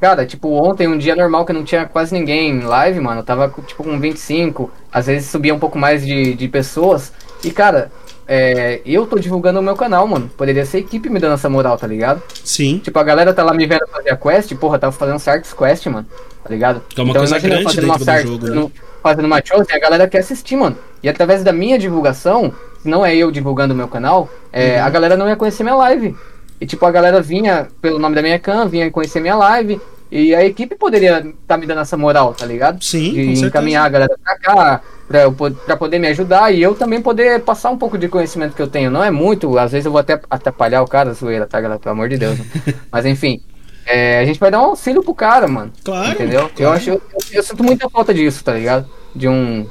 Cara, tipo, ontem, um dia normal que não tinha quase ninguém em live, mano, eu tava tipo com 25, às vezes subia um pouco mais de, de pessoas. E, cara, é, eu tô divulgando o meu canal, mano. Poderia ser a equipe me dando essa moral, tá ligado? Sim. Tipo, a galera tá lá me vendo fazer a quest, porra, tava fazendo Sarks Quest, mano. Tá ligado? Que é uma então, coisa grande fazendo uma Sarks, jogo, né? fazendo uma chose, a galera quer assistir, mano. E através da minha divulgação, se não é eu divulgando o meu canal, é, uhum. a galera não ia conhecer minha live. E tipo, a galera vinha pelo nome da minha cam, vinha conhecer minha live. E a equipe poderia estar tá me dando essa moral, tá ligado? Sim. De encaminhar a galera pra cá, pra, eu, pra poder me ajudar e eu também poder passar um pouco de conhecimento que eu tenho. Não é muito, às vezes eu vou até atrapalhar o cara, zoeira, tá, galera? Pelo amor de Deus. Mas enfim, é, a gente vai dar um auxílio pro cara, mano. Claro. Entendeu? Claro. Eu acho, eu, eu, sinto muita falta disso, tá ligado? De um.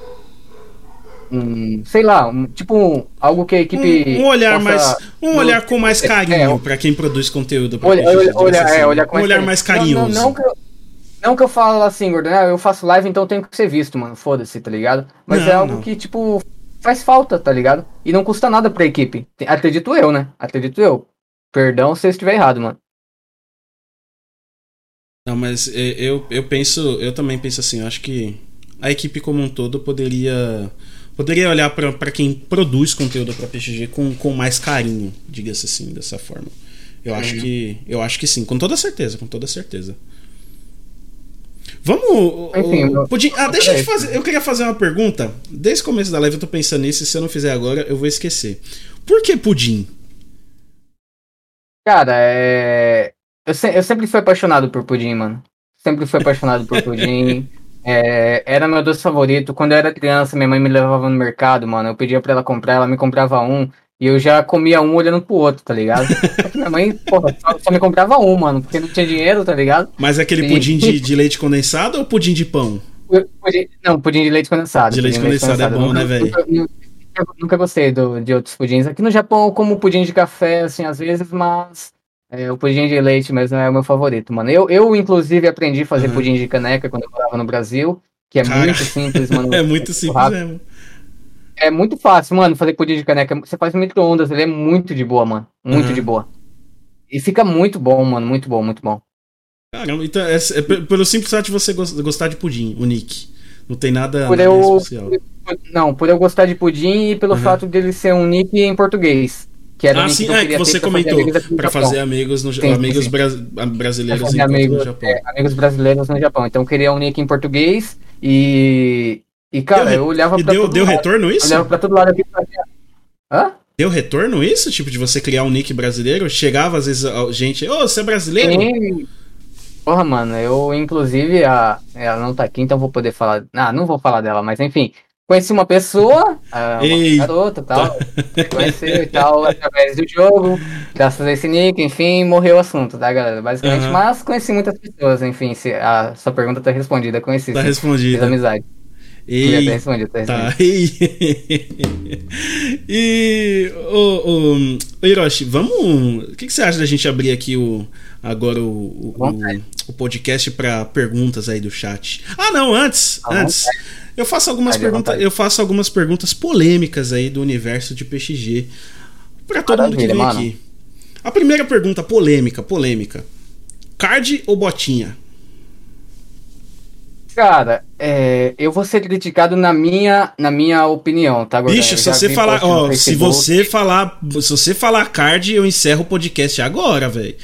Um, sei lá, um, tipo um, algo que a equipe. Um, um olhar mais. Um olhar com mais carinho é, para quem produz conteúdo. Olha, olha, olha, assim. é, olhar com um olhar mais carinhoso. Não, não, não, que eu, não que eu falo assim, Gordon, né? eu faço live, então tenho que ser visto, mano. Foda-se, tá ligado? Mas é algo que, tipo, faz falta, tá ligado? E não custa nada pra equipe. Acredito eu, né? Acredito eu. Perdão se eu estiver errado, mano. Não, mas é, eu, eu penso, eu também penso assim, eu acho que a equipe como um todo poderia poderia olhar para quem produz conteúdo para PXG com, com mais carinho, diga-se assim, dessa forma. Eu acho uhum. que eu acho que sim, com toda certeza, com toda certeza. Vamos. Enfim, Pudim, ah, deixa eu te fazer. Eu queria fazer uma pergunta. Desde o começo da live eu tô pensando nisso, e se eu não fizer agora, eu vou esquecer. Por que pudim? Cara, é. Eu, se, eu sempre fui apaixonado por pudim, mano. Sempre fui apaixonado por pudim. É, era meu doce favorito. Quando eu era criança, minha mãe me levava no mercado, mano. Eu pedia pra ela comprar, ela me comprava um. E eu já comia um olhando pro outro, tá ligado? minha mãe, porra, só, só, me comprava um, mano, porque não tinha dinheiro, tá ligado? Mas é aquele pudim de, de, leite condensado ou pudim de pão? Pudim, não, pudim de leite condensado. De leite condensado, leite condensado é bom, né, velho? Nunca, nunca, nunca, gostei do, de outros pudins. Aqui no Japão eu como pudim de café, assim, às vezes, mas é, o pudim de leite mesmo é o meu favorito, mano. Eu, eu inclusive, aprendi a fazer uhum. pudim de caneca quando eu morava no Brasil, que é Cara, muito simples, mano. é muito simples mesmo. É muito fácil, mano, fazer pudim de caneca. Você faz micro-ondas, ele é muito de boa, mano. Muito uhum. de boa. E fica muito bom, mano. Muito bom, muito bom. Caramba, então é, é pelo simples fato de você gostar de pudim, o Nick. Não tem nada, por eu, especial. Por, não, por eu gostar de pudim e pelo uhum. fato dele ser um Nick em português. Que era ah, sim, é, que você comentou. Para fazer amigos, no, sim, amigos sim. Bra brasileiros em amigos, no Japão. É, amigos brasileiros no Japão. Então eu queria um nick em português e. E, cara, deu, eu olhava e pra deu, deu lado, retorno isso? Olhava pra todo lado aqui fazia. Hã? Deu retorno isso? Tipo, de você criar um nick brasileiro? Chegava às vezes gente, ô, oh, você é brasileiro? Sim. Porra, mano, eu, inclusive, a, ela não tá aqui, então vou poder falar. Ah, não vou falar dela, mas enfim. Conheci uma pessoa, uma Eita. garota e tal. Conheceu e tal através do jogo, graças a esse nick, enfim, morreu o assunto, tá, galera? Basicamente, uhum. mas conheci muitas pessoas, enfim, se a sua pergunta tá respondida, conheci. Tá respondida. Fiz amizade. Ei, tá respondido, tá e o, o Hiroshi, vamos. O que, que, você acha da gente abrir aqui o agora o, o, o podcast para perguntas aí do chat? Ah, não, antes, antes. Eu faço algumas perguntas, eu faço algumas perguntas polêmicas aí do universo de PXG para todo Maravilha, mundo que vem mano. aqui. A primeira pergunta polêmica, polêmica. Card ou botinha? Cara, é, eu vou ser criticado na minha, na minha opinião, tá, Gordão? Bicho, se você falar, ó, se você falar, se você falar card, eu encerro o podcast agora, velho.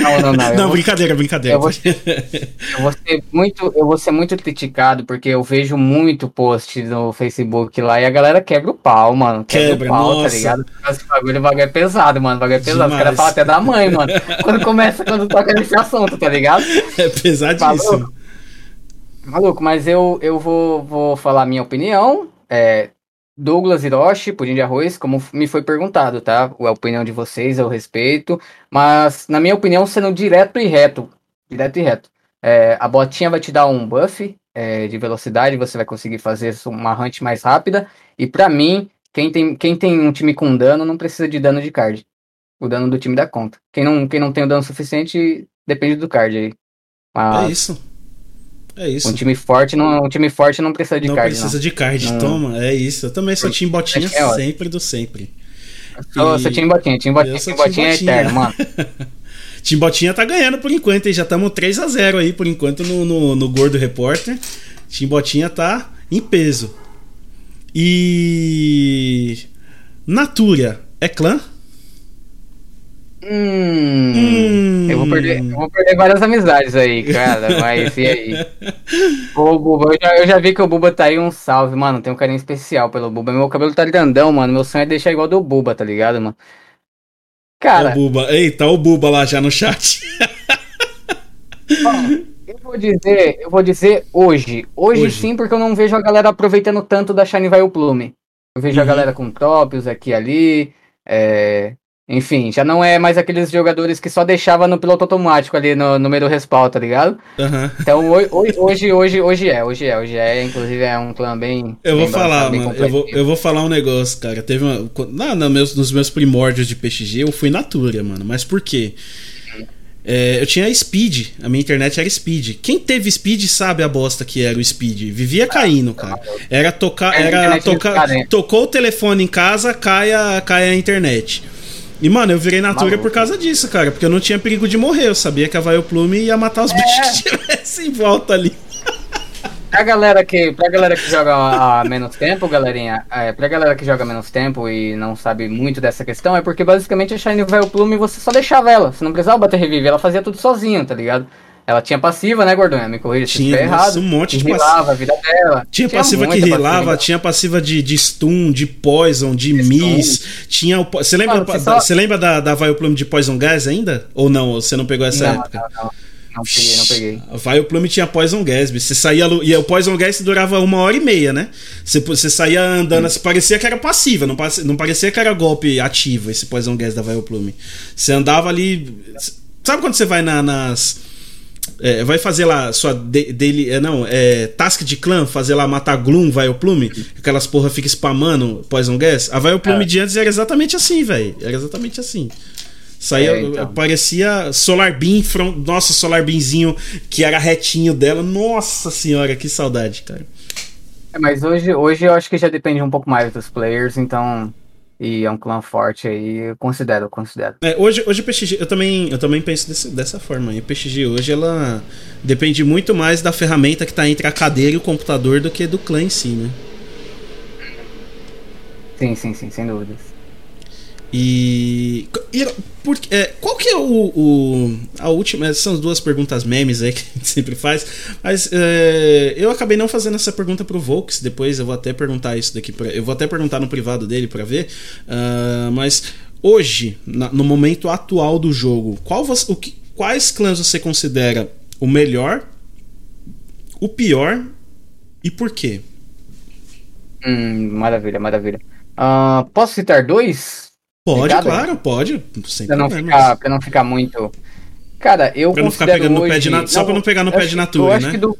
Não, não, não. não, vou, brincadeira, brincadeira. Eu vou, eu vou, ser muito, eu vou ser muito criticado porque eu vejo muito post no Facebook lá e a galera quebra o pau, mano. Quebra, quebra o pau, tá nossa. tá ligado? Esse bagulho, o bagulho é pesado, mano. O bagulho é pesado. Demais. Os caras falam até da mãe, mano. quando começa, quando toca nesse assunto, tá ligado? É pesadíssimo. Falou? Maluco, mas eu, eu vou, vou falar a minha opinião. É, Douglas Hiroshi, pudim de arroz, como me foi perguntado, tá? A opinião de vocês, eu respeito. Mas, na minha opinião, sendo direto e reto. Direto e reto. É, a botinha vai te dar um buff é, de velocidade, você vai conseguir fazer uma hunt mais rápida. E para mim, quem tem, quem tem um time com dano não precisa de dano de card. O dano do time dá conta. Quem não, quem não tem o dano suficiente depende do card aí. Mas, é isso. É isso. Um time forte não, um time forte não precisa de não card. Precisa não precisa de card, não. toma. É isso. Eu também sou time botinha é sempre do sempre. Eu sou time botinha, time botinha, time botinha, é eterno, mano. time botinha tá ganhando por enquanto, hein? Já estamos 3 a 0 aí por enquanto no, no, no Gordo Repórter. Time botinha tá em peso. E. Natura é clã? Hum, hum. Eu, vou perder, eu vou perder várias amizades aí, cara. Mas e aí? Ô, Buba, eu já, eu já, vi que o Buba tá aí um salve, mano. Tem um carinho especial pelo Buba. Meu cabelo tá grandão, mano. Meu sonho é deixar igual do Buba, tá ligado, mano? Cara. O Buba. Eita, o Buba lá já no chat. eu vou dizer, eu vou dizer hoje. hoje. Hoje sim, porque eu não vejo a galera aproveitando tanto da Shine Vai o Plume. Eu vejo uhum. a galera com tops aqui e ali. É, enfim, já não é mais aqueles jogadores que só deixava no piloto automático ali no, no meio do respawn, tá ligado? Uhum. Então hoje, hoje, hoje é, hoje é, hoje é, inclusive é um clã bem. Eu bem vou falar, mano, eu vou, eu vou falar um negócio, cara. Teve uma. Não, no meus, nos meus primórdios de PXG eu fui Natura, mano. Mas por quê? É, eu tinha Speed, a minha internet era Speed. Quem teve Speed sabe a bosta que era o Speed. Vivia caindo, cara. Era tocar, era tocar, tocou o telefone em casa, cai a, cai a internet. E, mano, eu virei Natura por causa disso, cara. Porque eu não tinha perigo de morrer. Eu sabia que a Vaio Plume ia matar os é. bichos que estivessem em volta ali. Pra galera que, pra galera que joga há menos tempo, galerinha, é, pra galera que joga menos tempo e não sabe muito dessa questão, é porque basicamente a Shine Vaio Plume você só deixava ela. Você não precisava bater revive, ela fazia tudo sozinha, tá ligado? Ela tinha passiva, né, Gordon? Me corrija se tinha errado. um monte de passiva. vida dela. Tinha, tinha passiva que rilava, tinha passiva de, de stun, de poison, de miss. Tinha o, você lembra, Mano, você, só... você lembra da, da Vileplume de Poison Gas ainda? Ou não? Você não pegou essa não, época? Não, não. Não peguei, não peguei. A Vileplume tinha Poison Gas, você saía. E o Poison Gas durava uma hora e meia, né? Você, você saía andando, hum. parecia que era passiva, não, não parecia que era golpe ativo esse Poison Gas da Vileplume. Você andava ali. Sabe quando você vai na, nas é, vai fazer lá sua dele, é, não, é, task de clã, fazer lá matar Gloom, vai o Plume, aquelas porra fica spamando Poison Gas. A vai o Plume é. de antes era exatamente assim, velho. Era exatamente assim. Saía, é, então. parecia Solar Beam, from, nossa, Solar Beamzinho que era retinho dela. Nossa senhora, que saudade, cara. É, mas hoje, hoje eu acho que já depende um pouco mais dos players, então e é um clã forte aí, eu considero, eu considero. É, hoje, hoje o PXG, eu também, eu também penso desse, dessa forma. o PXG hoje, ela depende muito mais da ferramenta que está entre a cadeira e o computador do que do clã em si, né? Sim, sim, sim, sem dúvidas. E, por, é, qual que é o, o, a última? São as duas perguntas memes aí que a gente sempre faz. Mas é, eu acabei não fazendo essa pergunta pro Volks. Depois eu vou até perguntar isso daqui. Pra, eu vou até perguntar no privado dele para ver. Uh, mas hoje, na, no momento atual do jogo, qual você, o que, quais clãs você considera o melhor, o pior e por quê? Hum, maravilha, maravilha. Uh, posso citar dois? Pode, claro, pode. Sem pra, não ficar, pra não ficar muito. Cara, eu pra não ficar pegando hoje... no pé de Natura. Só pra não pegar no pé de Natura, né? Do...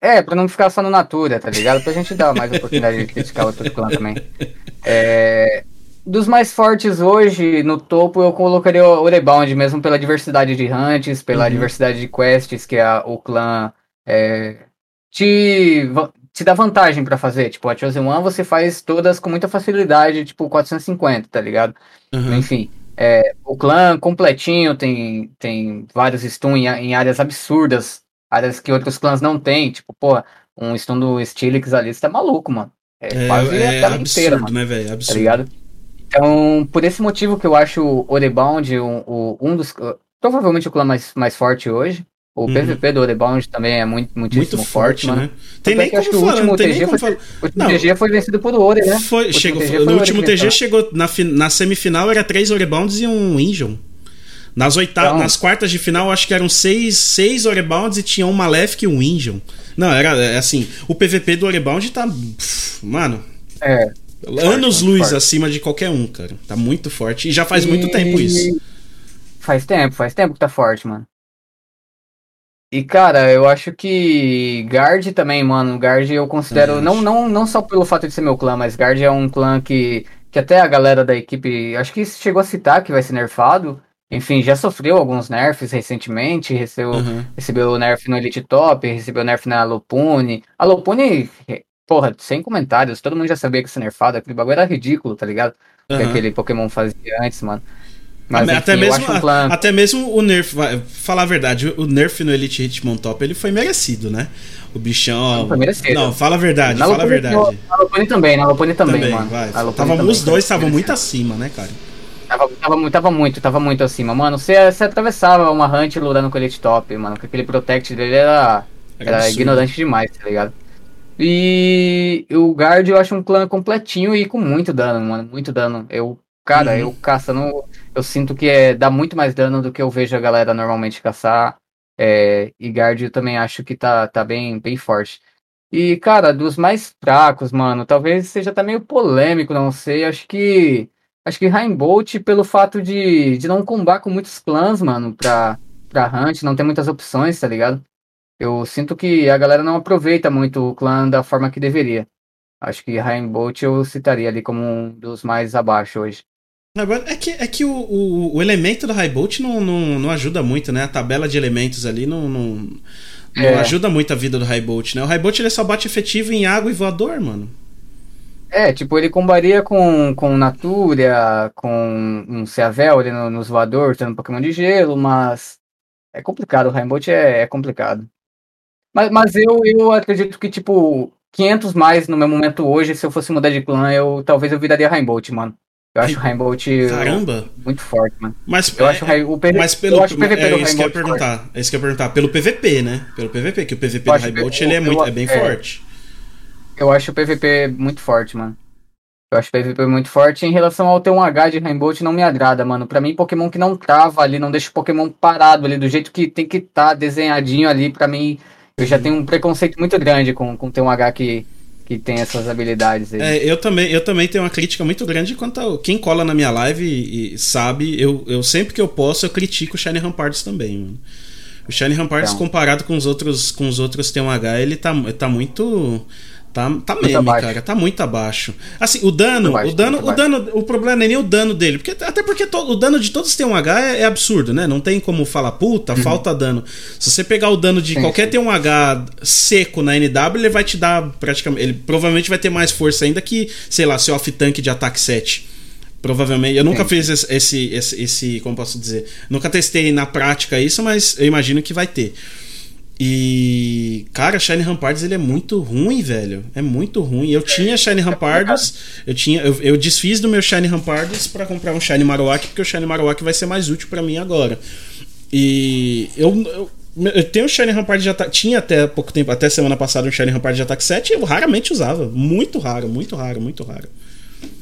É, pra não ficar só no Natura, tá ligado? Pra gente dar mais oportunidade de criticar outro clã também. É... Dos mais fortes hoje, no topo, eu colocaria o Rebound, mesmo pela diversidade de hunts, pela uhum. diversidade de quests que a, o clã é, te, te dá vantagem para fazer. Tipo, a Chosen One você faz todas com muita facilidade, tipo 450, tá ligado? Uhum. Enfim, é, o clã completinho tem, tem vários stun em, em, áreas absurdas, áreas que outros clãs não tem. Tipo, pô, um stun do Stilix ali, você tá maluco, mano. É, é quase é, a tela absurdo, inteira, mano. Né, velho? Absurdo. Tá ligado? Então, por esse motivo que eu acho o Rebound um, um dos. Provavelmente o clã mais, mais forte hoje. O uhum. PVP do Rebound também é muito, muitíssimo muito forte, forte né? Tem nem como falar, o último TG foi, falar. O último TG foi vencido por Ore, né? Foi, chegou, foi no último TG chegou na, na semifinal era três Orebounds e um Injun. Nas oitavas, então, nas quartas de final, acho que eram seis, seis Orebounds e tinha um Malefic e um Injun. Não, era é, assim, o PVP do Orebound tá, pff, mano. É. Anos forte, luz forte. acima de qualquer um, cara. Tá muito forte e já faz e... muito tempo isso. Faz tempo, faz tempo que tá forte, mano. E, cara, eu acho que Guard também, mano. Guard eu considero. Não, não, não só pelo fato de ser meu clã, mas Guard é um clã que, que até a galera da equipe. Acho que chegou a citar que vai ser nerfado. Enfim, já sofreu alguns nerfs recentemente. Recebeu, uhum. recebeu nerf no Elite Top, recebeu nerf na Lopune. A Lopune, porra, sem comentários. Todo mundo já sabia que ia ser nerfado. Aquele bagulho era ridículo, tá ligado? Uhum. Que aquele Pokémon fazia antes, mano. Mas, até, enfim, mesmo, um plan... até mesmo o Nerf, falar a verdade, o Nerf no Elite Hitmontop ele foi merecido, né? O bichão. Não, foi merecido. Não, fala a verdade, na fala a verdade. Na Lopone também, na Lopone também, também, mano. Vai. Tava, também, os dois estavam muito acima, né, cara? Tava, tava, tava, muito, tava muito acima. Mano, você, você atravessava uma Hunt lutando com o Elite Top, mano. Com aquele Protect dele era, era, era ignorante demais, tá ligado? E o Guard eu acho um clã completinho e com muito dano, mano. Muito dano. Eu Cara, uhum. eu caçando, eu sinto que é, dá muito mais dano do que eu vejo a galera normalmente caçar. É, e Guard eu também acho que tá, tá bem, bem forte. E, cara, dos mais fracos, mano, talvez seja até meio polêmico, não sei. Acho que. Acho que Rainbolt, pelo fato de, de não combar com muitos clãs, mano, pra, pra Hunt, não ter muitas opções, tá ligado? Eu sinto que a galera não aproveita muito o clã da forma que deveria. Acho que Rainbolt eu citaria ali como um dos mais abaixo hoje. É que, é que o, o, o elemento do Highbolt não, não, não ajuda muito, né? A tabela de elementos ali não, não, não é. ajuda muito a vida do Highbolt, né? O Highbolt ele só bate efetivo em água e voador, mano. É, tipo, ele combaria com, com Natura, com um Seavel ali no, nos voadores, tendo Pokémon de gelo, mas é complicado, o Rainbow é, é complicado. Mas, mas eu, eu acredito que, tipo, 500 mais no meu momento hoje, se eu fosse mudar de clã, eu talvez eu viraria Rainbow, mano. Eu acho o Rainbow Caramba! muito forte, mano. Mas, eu acho o PVP, mas pelo, eu acho o PVP é, isso que eu ia perguntar. É isso que eu ia perguntar. Pelo PVP, né? Pelo PVP, que o PVP do Rainbow ele é, muito, é bem é, forte. Eu acho o PVP muito forte, mano. Eu acho o PVP muito forte. Em relação ao T1H de Rainbow, não me agrada, mano. Pra mim, Pokémon que não trava ali, não deixa o Pokémon parado ali, do jeito que tem que estar tá desenhadinho ali, pra mim, eu já tenho um preconceito muito grande com, com T1H que que tem essas habilidades aí. É, eu também, eu também tenho uma crítica muito grande quanto a quem cola na minha live e, e sabe, eu, eu sempre que eu posso eu critico o Shiny Ramparts também, mano. O Shiny Ramparts então. comparado com os outros com os outros T1H, ele tá, tá muito Tá, tá meme, abaixo. cara. Tá muito abaixo. Assim, o dano, o dano, o dano, o problema não é nem o dano dele, porque até porque to, o dano de todos T1H é, é, absurdo, né? Não tem como falar puta, uhum. falta dano. Se você pegar o dano de sim, qualquer sim. T1H seco na NW, ele vai te dar praticamente, ele provavelmente vai ter mais força ainda que, sei lá, seu off tank de ataque 7. Provavelmente. Eu nunca sim. fiz esse, esse, esse, esse, como posso dizer, nunca testei na prática isso, mas eu imagino que vai ter. E, cara, Shine Rampardos ele é muito ruim, velho. É muito ruim. Eu tinha Shine Rampardos, eu tinha, eu, eu desfiz do meu Shine Rampardos para comprar um Shine Marowak, porque o Shine Marowak vai ser mais útil para mim agora. E eu, eu eu tenho o Shiny Rampart de ataque. Tinha até pouco tempo, até semana passada, um Shiny Rampart de ataque 7 eu raramente usava. Muito raro, muito raro, muito raro.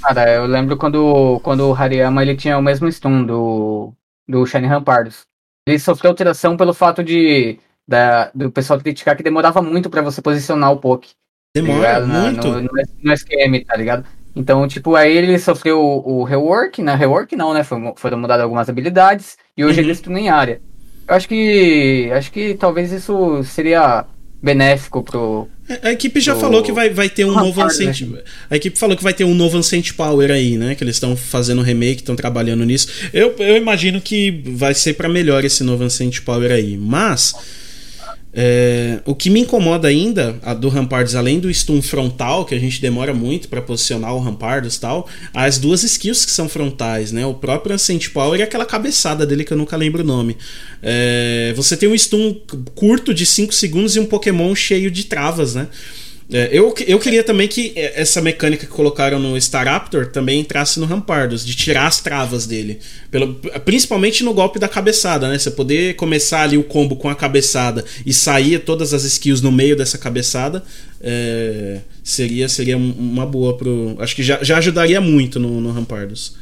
Cara, eu lembro quando, quando o Hariyama ele tinha o mesmo stun do, do Shiny Rampardos. Ele sofreu alteração pelo fato de da, do pessoal criticar que demorava muito para você posicionar o poke. Demora tá muito. No, no, no, SQM, tá ligado? Então, tipo, aí ele sofreu o, o rework, né? Rework não, né? Foi, foram mudadas algumas habilidades e hoje uhum. ele em área. Eu acho que. Acho que talvez isso seria benéfico pro. A equipe já pro... falou que vai, vai ter um novo Ancient. Né? A equipe falou que vai ter um novo Ancient Power aí, né? Que eles estão fazendo remake, estão trabalhando nisso. Eu, eu imagino que vai ser para melhor esse novo Ancient Power aí. Mas é, o que me incomoda ainda a do Rampardos, além do stun frontal, que a gente demora muito para posicionar o Rampardos e tal, as duas skills que são frontais, né? O próprio Ascent Power e aquela cabeçada dele que eu nunca lembro o nome. É, você tem um stun curto de 5 segundos e um Pokémon cheio de travas, né? É, eu, eu queria também que essa mecânica que colocaram no Staraptor também entrasse no Rampardos, de tirar as travas dele. Pelo, principalmente no golpe da cabeçada, né? Você poder começar ali o combo com a cabeçada e sair todas as skills no meio dessa cabeçada é, seria, seria uma boa pro. Acho que já, já ajudaria muito no, no Rampardos.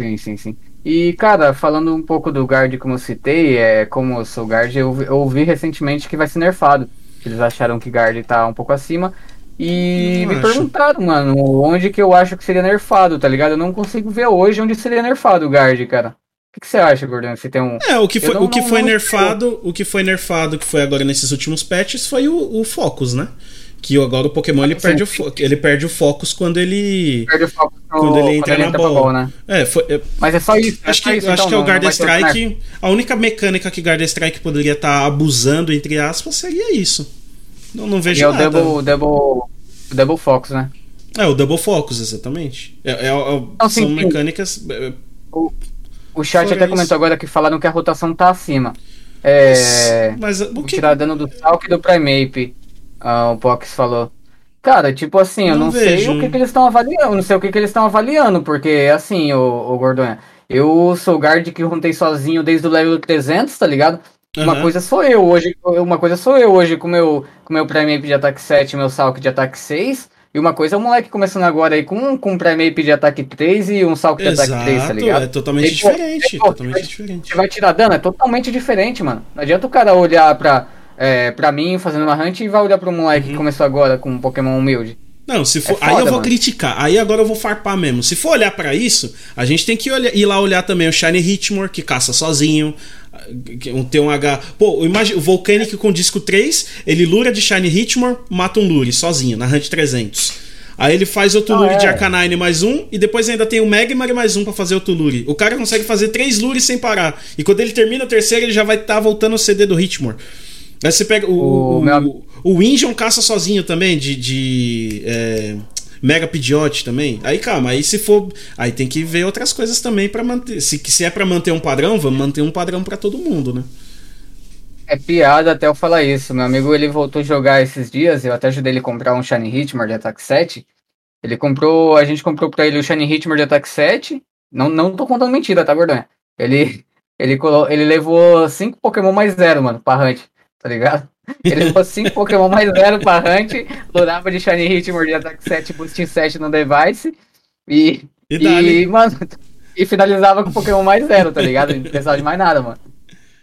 Sim, sim, sim. E, cara, falando um pouco do guard, como eu citei, é, como eu sou guard, eu ouvi recentemente que vai ser nerfado. Eles acharam que Guard tá um pouco acima. E me perguntaram, mano, onde que eu acho que seria nerfado, tá ligado? Eu não consigo ver hoje onde seria nerfado o Guard, cara. O que, você acha, Gordon? Você tem um. É, o que foi, não, o que não, foi não nerfado, o que foi nerfado, que foi agora nesses últimos patches, foi o, o Focus, né? Que agora o Pokémon ele, perde, o ele perde o Focus quando ele. Perde o Focus no, quando ele entra quando ele na bola. bola né? É, foi, é, Mas é só isso. Acho é que, isso, acho então, que é o Guard Strike. A única mecânica que Guard Strike poderia estar tá abusando, entre aspas, seria isso. Não, não vejo e nada. é o Double, double, double Focus, né? É, o Double Focus, exatamente. É, é, é não, são sim, mecânicas. É, o, o chat até isso. comentou agora que falaram que a rotação tá acima. É. Mas, o que... Tirar dano do Salk e do Primeape. Ah, o Pox falou. Cara, tipo assim, eu não, não sei o que, que eles estão avaliando. Não sei o que, que eles estão avaliando, porque assim, o, o Gordonha. Eu sou guard que juntei sozinho desde o level 300, tá ligado? Uhum. Uma coisa sou eu hoje, uma coisa sou eu hoje com meu com meu Prime de ataque 7 meu Salk de ataque 6. E uma coisa é o moleque começando agora aí com, com um Prime de ataque 3 e um Salk de Exato, ataque 3, tá ligado? É totalmente diferente. Pô, totalmente vai, diferente. vai tirar dano, é totalmente diferente, mano. Não adianta o cara olhar pra, é, pra mim fazendo uma hunt e vai olhar pro moleque uhum. que começou agora com um Pokémon humilde. Não, se for. É foda, aí eu vou mano. criticar. Aí agora eu vou farpar mesmo. Se for olhar para isso, a gente tem que olhar, ir lá olhar também o Shiny Hitmore, que caça sozinho. Um T1H. Pô, imagina, o Volcanic com disco 3, ele lura de Shiny Hitmore, mata um Lure sozinho, na Hunt 300. Aí ele faz outro ah, Lure é. de Arcanine mais um, e depois ainda tem o Magmar mais um para fazer outro Lure. O cara consegue fazer três Lures sem parar. E quando ele termina o terceiro, ele já vai estar tá voltando o CD do Hitmore. Aí você pega o. O, o, meu... o Injun caça sozinho também, de. de é, Mega Pidgeot também. Aí calma, aí se for. Aí tem que ver outras coisas também para manter. Se, se é para manter um padrão, vamos manter um padrão para todo mundo, né? É piada até eu falar isso. Meu amigo ele voltou a jogar esses dias. Eu até ajudei ele a comprar um Shiny Hitmar de ataque 7. Ele comprou. A gente comprou pra ele o Shiny Hitmar de ataque 7. Não, não tô contando mentira, tá, Gordão? Ele, ele, ele levou 5 Pokémon mais zero, mano, pra Hunt tá ligado? Ele levou 5 Pokémon mais zero pra Hunt, lurava de Shiny Hitmore de ataque 7, Boosting 7 no device. E, e, e mano, e finalizava com Pokémon mais zero, tá ligado? Não precisava de mais nada, mano.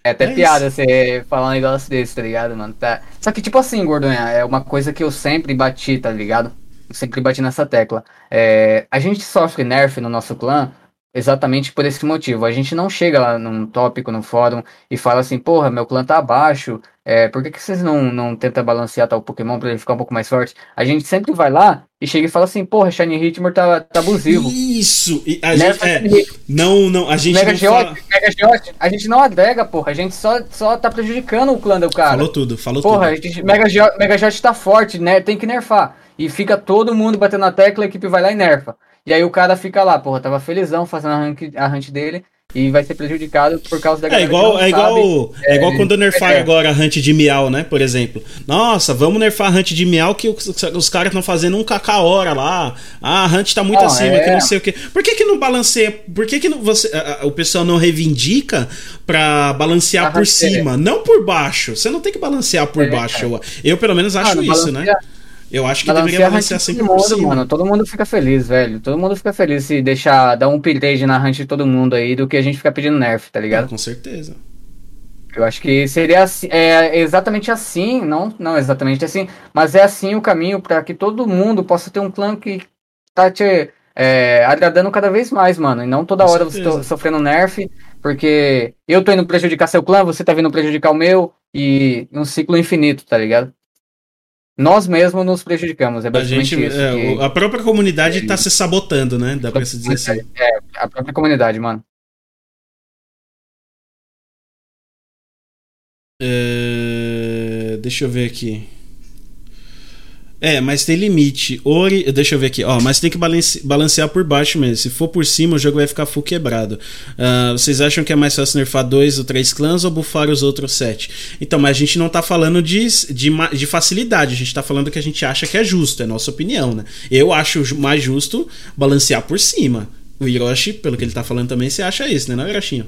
É até é piada isso. você falar um negócio desse, tá ligado, mano? Tá. Só que, tipo assim, Gordonha, é uma coisa que eu sempre bati, tá ligado? Eu sempre bati nessa tecla. É, a gente sofre nerf no nosso clã exatamente por esse motivo. A gente não chega lá num tópico, no fórum, e fala assim, porra, meu clã tá abaixo, é, por que, que vocês não, não tentam balancear tal Pokémon pra ele ficar um pouco mais forte? A gente sempre vai lá e chega e fala assim, porra, Shiny Hitmore tá, tá abusivo. Isso! E a gente, é, não, não, a gente Mega não Geote, fala... Mega Geote, a gente não agrega, porra, a gente só, só tá prejudicando o clã do cara. Falou tudo, falou porra, tudo. Porra, Mega, Geote, Mega Geote tá forte, né, tem que nerfar. E fica todo mundo batendo na tecla, a equipe vai lá e nerfa. E aí o cara fica lá, porra, tava felizão fazendo a hunt, a hunt dele. e vai ser prejudicado por causa da É igual, é igual, é, é igual quando nerfar é. agora a Hunt de Miau, né? Por exemplo. Nossa, vamos nerfar a Hunt de Miau que os, os caras estão fazendo um cacá hora lá. Ah, a Hunt tá muito não, acima, é... que não sei o quê. Por que que não balanceia? Por que que não, você, a, o pessoal não reivindica pra balancear a por cima, não por baixo? Você não tem que balancear por é, baixo. Eu, eu, pelo menos acho ah, isso, né? Eu acho que deveria balancear sempre mundo, por cima. Mano, todo mundo fica feliz, velho. Todo mundo fica feliz se deixar dar um upgrade na hunt de todo mundo aí do que a gente ficar pedindo nerf, tá ligado? com certeza. Eu acho que seria assim, é exatamente assim, não, não exatamente assim, mas é assim o caminho para que todo mundo possa ter um clã que tá te é, agradando cada vez mais, mano. E não toda com hora certeza. você tá sofrendo nerf, porque eu tô indo prejudicar seu clã, você tá vindo prejudicar o meu, e um ciclo infinito, tá ligado? Nós mesmos nos prejudicamos. É basicamente a, gente, isso, é, que... a própria comunidade está é se sabotando, né? Dá pra se dizer assim. É, a própria comunidade, mano. É... Deixa eu ver aqui. É, mas tem limite. Ori, deixa eu ver aqui, ó, mas tem que balance, balancear por baixo mesmo. Se for por cima, o jogo vai ficar full quebrado. Uh, vocês acham que é mais fácil nerfar dois ou três clãs ou bufar os outros sete? Então, mas a gente não tá falando de, de, de facilidade, a gente tá falando que a gente acha que é justo, é nossa opinião, né? Eu acho mais justo balancear por cima. O Hiroshi, pelo que ele tá falando também, você acha isso, né, não, Hiroshinho?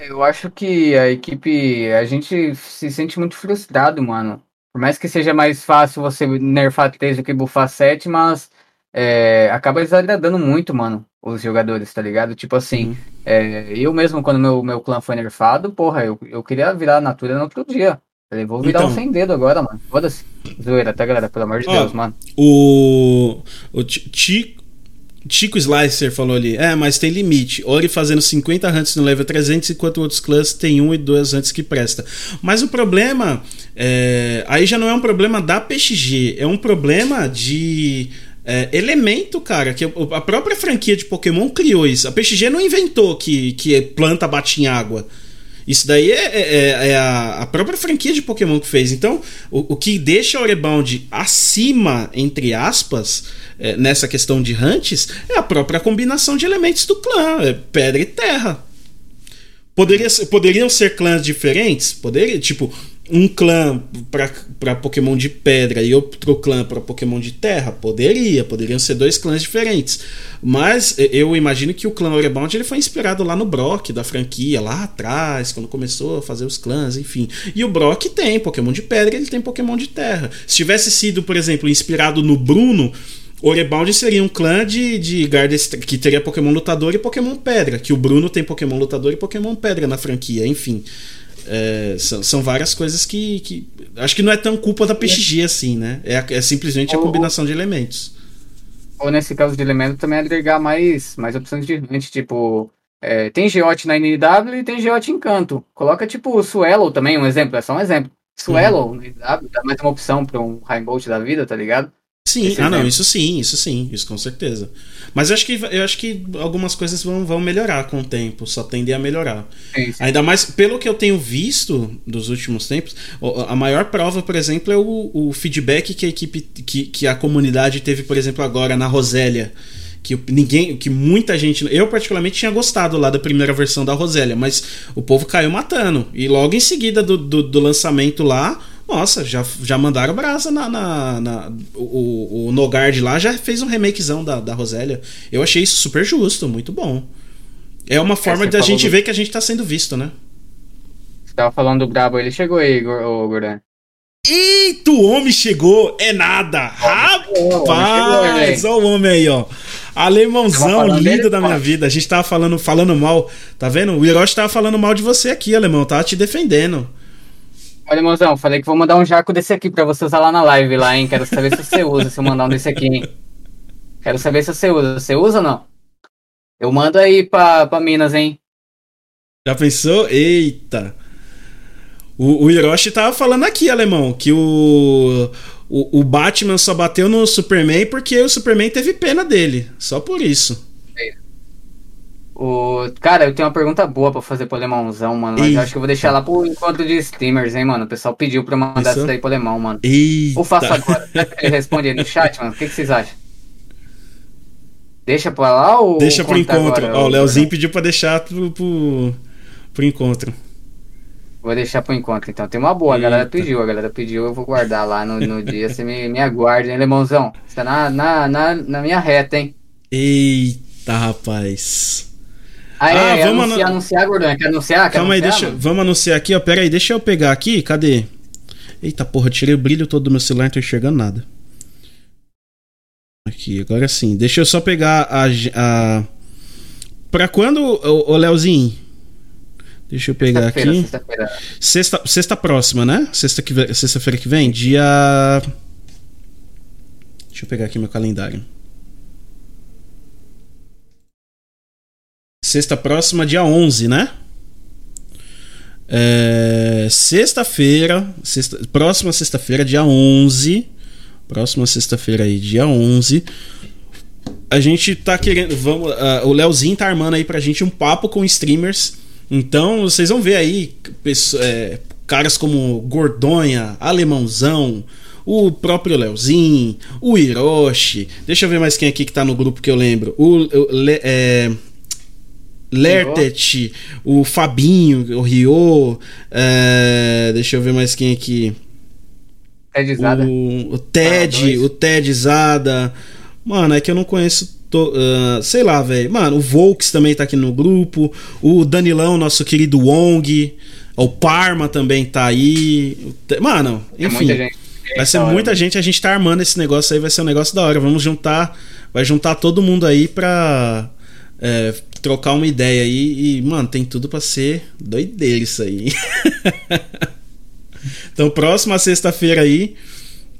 Eu acho que a equipe, a gente se sente muito frustrado, mano por mais que seja mais fácil você nerfar 3 do que buffar 7, mas é, acaba desagradando muito, mano, os jogadores, tá ligado? Tipo assim, uhum. é, eu mesmo, quando meu, meu clã foi nerfado, porra, eu, eu queria virar a Natura no outro dia. Falei, vou virar então, um sem dedo agora, mano. Foda-se. Zoeira, tá, galera? Pelo amor de ó, Deus, mano. O. O Chico. Chico Slicer falou ali, é, mas tem limite. Ori fazendo 50 hunts no level 300, enquanto outros clãs tem um e dois hunts que presta. Mas o problema, é, aí já não é um problema da PXG, é um problema de é, elemento, cara, que a própria franquia de Pokémon criou isso. A PXG não inventou que, que planta bate em água. Isso daí é, é, é, é a, a, própria franquia de Pokémon que fez. Então, o, o que deixa o Orebound acima, entre aspas, é, nessa questão de hunts, é a própria combinação de elementos do clã, é pedra e terra. Poderia, poderiam ser clãs diferentes? Poderia, tipo, um clã para Pokémon de pedra e outro clã para Pokémon de terra? Poderia, poderiam ser dois clãs diferentes. Mas eu imagino que o clã Orebound ele foi inspirado lá no Brock da franquia, lá atrás, quando começou a fazer os clãs, enfim. E o Brock tem Pokémon de pedra, ele tem Pokémon de terra. Se tivesse sido, por exemplo, inspirado no Bruno, Orebound seria um clã de, de Gardestrel que teria Pokémon lutador e Pokémon pedra, que o Bruno tem Pokémon lutador e Pokémon pedra na franquia, enfim. É, são, são, várias coisas que, que, Acho que não é tão culpa da PXG assim, né? É, é simplesmente a combinação de elementos. Ou nesse caso de elemento também agregar mais, mais opções de gente, tipo. É, tem Geote na NW e tem Geote em canto. Coloca tipo o Suelo também, um exemplo, é só um exemplo. Suelo uhum. na NW dá mais uma opção para um Rainbow da vida, tá ligado? Sim, ah não, isso sim, isso sim, isso com certeza. Mas eu acho que, eu acho que algumas coisas vão, vão melhorar com o tempo, só tendem a melhorar. Sim. Ainda mais pelo que eu tenho visto dos últimos tempos, a maior prova, por exemplo, é o, o feedback que a equipe, que, que a comunidade teve, por exemplo, agora na Rosélia que ninguém, que muita gente, eu particularmente tinha gostado lá da primeira versão da Rosélia, mas o povo caiu matando. E logo em seguida do, do, do lançamento lá, nossa, já, já mandaram brasa na. na, na o, o Nogard lá já fez um remakezão da, da Rosélia. Eu achei isso super justo, muito bom. É uma forma é, da gente do... ver que a gente tá sendo visto, né? Você tava falando do Brabo, ele chegou aí, Gordon. Eita, o homem chegou, é nada. Rapaz, olha o homem aí, ó. Alemãozão lindo da minha vida. A gente tava falando, falando mal, tá vendo? O Hiroshi tava falando mal de você aqui, alemão. Tava te defendendo. Olha, mozão, falei que vou mandar um jaco desse aqui pra você usar lá na live lá, hein? Quero saber se você usa, se eu mandar um desse aqui, hein? Quero saber se você usa. Você usa ou não? Eu mando aí pra, pra Minas, hein? Já pensou? Eita! O, o Hiroshi tava falando aqui, alemão, que o, o, o Batman só bateu no Superman porque o Superman teve pena dele. Só por isso. O... Cara, eu tenho uma pergunta boa pra fazer pro alemãozão, mano. Mas eu acho que eu vou deixar lá pro encontro de streamers, hein, mano. O pessoal pediu pra eu mandar isso, isso daí pro alemão, mano. Eita. Ou faço agora. Ele responde aí no chat, mano. O que, que vocês acham? Deixa pra lá ou. Deixa pro encontro. Agora, Ó, o Leozinho pediu pra deixar pro, pro, pro encontro. Vou deixar pro encontro, então. Tem uma boa, Eita. a galera pediu, a galera pediu, eu vou guardar lá no, no dia. Você me, me aguarde, hein, Lemãozão? Você tá na, na, na, na minha reta, hein? Eita, rapaz. Ah, é, ah, é, vamos anunciar, anunciar, Gordão. Quer anunciar? Quer Calma anunciar, aí, deixa, vamos anunciar aqui, ó. Pera aí, deixa eu pegar aqui. Cadê? Eita porra, tirei o brilho todo do meu celular, não tô enxergando nada. Aqui, agora sim. Deixa eu só pegar a. a... Pra quando, ô, Leozinho? Deixa eu pegar sexta aqui. Sexta-feira. Sexta, sexta próxima, né? Sexta-feira que, sexta que vem? Dia. Deixa eu pegar aqui meu calendário. Sexta próxima, dia 11, né? É, sexta-feira, sexta, próxima sexta-feira, dia 11. Próxima sexta-feira aí, dia 11. A gente tá querendo. Vamos, uh, o Leozinho tá armando aí pra gente um papo com streamers. Então vocês vão ver aí é, caras como Gordonha, Alemãozão, o próprio Leozinho, o Hiroshi. Deixa eu ver mais quem aqui que tá no grupo que eu lembro. O, o Le, é, Lertet, o Fabinho, o Rio. É, deixa eu ver mais quem aqui. Ted Zada. O, o Ted, ah, o Ted Zada. Mano, é que eu não conheço. To, uh, sei lá, velho. Mano, o Volks também tá aqui no grupo. O Danilão, nosso querido Wong. O Parma também tá aí. Mano, enfim. É vai ser muita gente. A gente tá armando esse negócio aí. Vai ser um negócio da hora. Vamos juntar. Vai juntar todo mundo aí pra. É, trocar uma ideia aí. E, mano, tem tudo pra ser doideira isso aí. Então, próxima sexta-feira aí,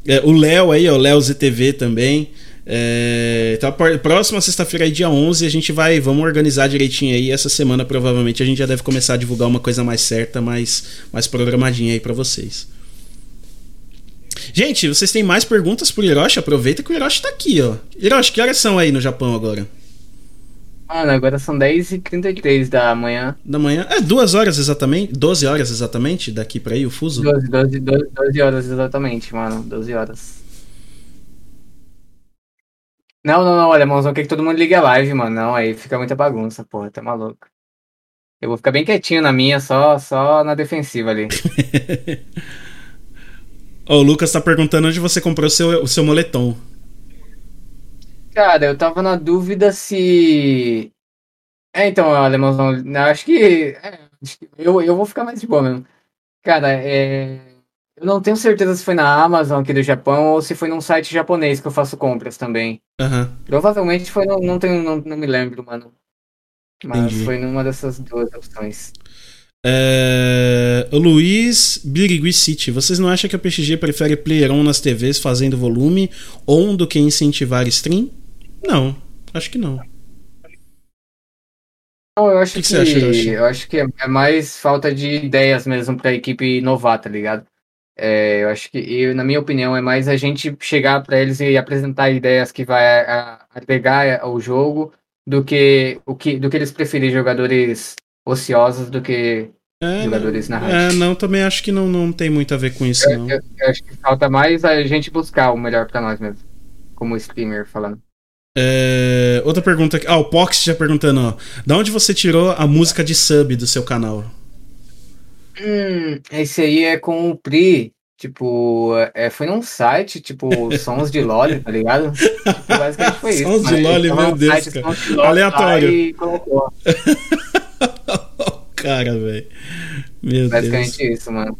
é, o Léo aí, o Léo ZTV também. É, então, próxima sexta-feira aí, dia 11, a gente vai, vamos organizar direitinho aí. Essa semana, provavelmente, a gente já deve começar a divulgar uma coisa mais certa, mais, mais programadinha aí para vocês. Gente, vocês têm mais perguntas pro Hiroshi? Aproveita que o Hiroshi tá aqui, ó. Hiroshi, que horas são aí no Japão agora? Mano, agora são 10h33 da manhã. Da manhã? É, duas horas exatamente? 12 horas exatamente daqui pra aí, o fuso? 12, 12, 12, 12 horas exatamente, mano. 12 horas. Não, não, não, olha, mãozão, quer que todo mundo ligue a live, mano. Não, aí fica muita bagunça, porra, tá maluco. Eu vou ficar bem quietinho na minha, só, só na defensiva ali. Oh, o Lucas tá perguntando onde você comprou o seu, o seu moletom. Cara, eu tava na dúvida se. É, então, alemãozão, acho que. É, acho que eu, eu vou ficar mais de boa mesmo. Cara, é. Eu não tenho certeza se foi na Amazon aqui do Japão ou se foi num site japonês que eu faço compras também. Uhum. Provavelmente foi, não, não, tenho, não, não me lembro, mano. Mas Entendi. foi numa dessas duas opções. É... Luiz Birigui City, vocês não acham que a PXG prefere player on nas TVs fazendo volume on do que incentivar stream? Não, acho que não. Não, eu acho que, que, que acha, eu acho que é mais falta de ideias mesmo para a equipe inovar, tá ligado? É, eu acho que, eu, na minha opinião, é mais a gente chegar para eles e apresentar ideias que vai agregar o jogo do que o que do que eles preferirem jogadores ociosos do que é, jogadores na É, não, também acho que não, não tem muito a ver com isso, eu, não. Eu, eu acho que falta mais a gente buscar o melhor para nós mesmo, como streamer falando. É, outra pergunta aqui. Ah, o Pox já perguntando, ó. Da onde você tirou a música de sub do seu canal? Hum, esse aí é com o Pri. Tipo, é, foi num site, tipo, Sons de Loli, tá ligado? Tipo, basicamente foi isso. Sons de Loli, meu Deus, cara. De Aleatório. cara, velho. Meu basicamente Deus. isso, mano.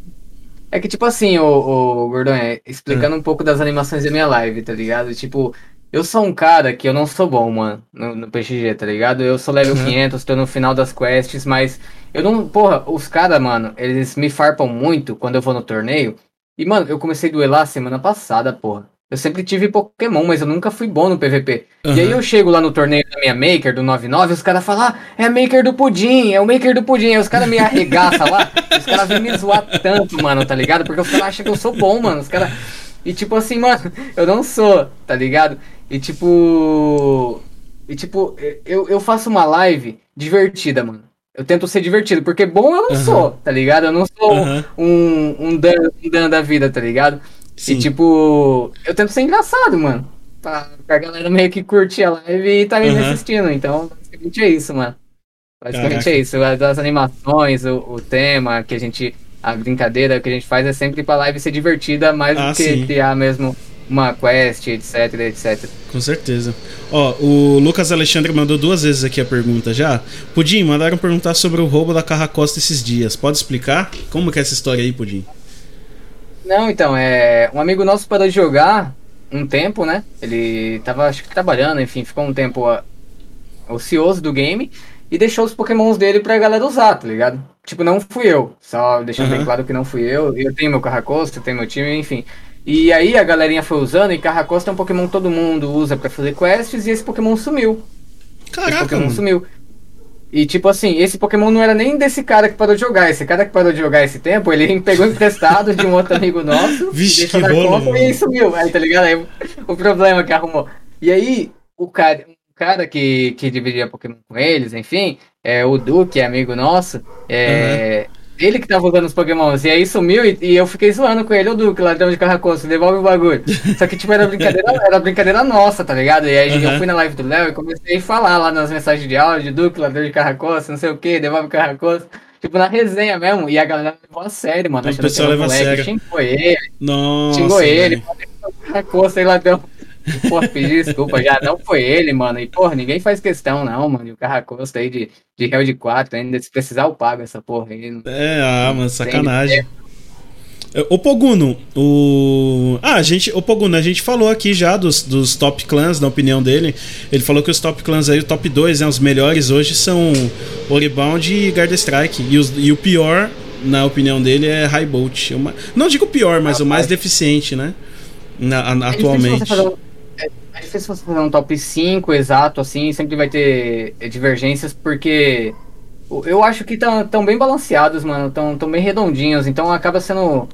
É que, tipo assim, o, o Gordon, é, explicando hum. um pouco das animações da minha live, tá ligado? Tipo, eu sou um cara que eu não sou bom, mano, no, no PXG, tá ligado? Eu sou level uhum. 500, tô no final das quests, mas eu não. Porra, os caras, mano, eles me farpam muito quando eu vou no torneio. E, mano, eu comecei a duelar semana passada, porra. Eu sempre tive Pokémon, mas eu nunca fui bom no PVP. Uhum. E aí eu chego lá no torneio da minha Maker, do 99, os caras falam, ah, é a Maker do Pudim, é o Maker do Pudim. Aí os caras me arregaçam lá, os caras vêm me zoar tanto, mano, tá ligado? Porque os caras acham que eu sou bom, mano. Os caras. E tipo assim, mano, eu não sou, tá ligado? E tipo. E tipo, eu, eu faço uma live divertida, mano. Eu tento ser divertido, porque bom eu não uhum. sou, tá ligado? Eu não sou uhum. um, um, dan, um dan da vida, tá ligado? Sim. E tipo, eu tento ser engraçado, mano. pra, pra galera meio que curtir a live e tá uhum. assistindo. Então, basicamente é isso, mano. Basicamente Caraca. é isso. As animações, o, o tema que a gente. A brincadeira que a gente faz é sempre pra live ser divertida, mais ah, do que sim. criar mesmo uma quest, etc, etc. Com certeza. Ó, o Lucas Alexandre mandou duas vezes aqui a pergunta já. Pudim, mandaram perguntar sobre o roubo da Carracosta esses dias. Pode explicar? Como que é essa história aí, Pudim? Não, então, é. Um amigo nosso parou de jogar um tempo, né? Ele tava, acho que trabalhando, enfim, ficou um tempo ocioso do game e deixou os pokémons dele pra galera usar, tá ligado? Tipo, não fui eu. Só deixando uhum. bem claro que não fui eu. Eu tenho meu Carracosta, tenho meu time, enfim. E aí a galerinha foi usando e Carracosta é um Pokémon que todo mundo usa para fazer quests e esse Pokémon sumiu. Caraca! Esse Pokémon mano. sumiu. E tipo assim, esse Pokémon não era nem desse cara que parou de jogar. Esse cara que parou de jogar esse tempo, ele pegou emprestado de um outro amigo nosso, Vixe, na conta e sumiu. Aí, tá ligado? Aí, o problema que arrumou. E aí, o cara, o cara que, que dividia Pokémon com eles, enfim, é o Duque, é amigo nosso, é, uhum. Ele que tava usando os pokémons. E aí sumiu e, e eu fiquei zoando com ele, o Duque, ladrão de carracoço, devolve o bagulho. Só que, tipo, era brincadeira, era brincadeira nossa, tá ligado? E aí uhum. eu fui na live do Léo e comecei a falar lá nas mensagens de áudio, Duque, ladrão de carracoço, não sei o que, devolve o carracoso. Tipo, na resenha mesmo. E a galera levou a sério, mano. O pessoal levou a sério. Xingou ele. Nossa. Xingou ele. Carracoso, aí ladrão. Porra, pedi desculpa, já não foi ele, mano. E, porra, ninguém faz questão, não, mano. E o Carracosta aí de, de réu de 4, ainda se precisar eu pago essa porra aí. Não... É, ah, mano, sacanagem. O Poguno, o. Ah, a gente. O Poguno, a gente falou aqui já dos, dos top clans, na opinião dele. Ele falou que os top clans aí, o top 2, né, os melhores hoje são Orebound e Guard Strike. E, os, e o pior, na opinião dele, é High Bolt. Não digo o pior, mas ah, o mais deficiente, né? Na, é atualmente. É difícil você fazer um top 5 exato, assim, sempre vai ter divergências, porque eu acho que estão bem balanceados, mano, estão tão bem redondinhos, então acaba sendo.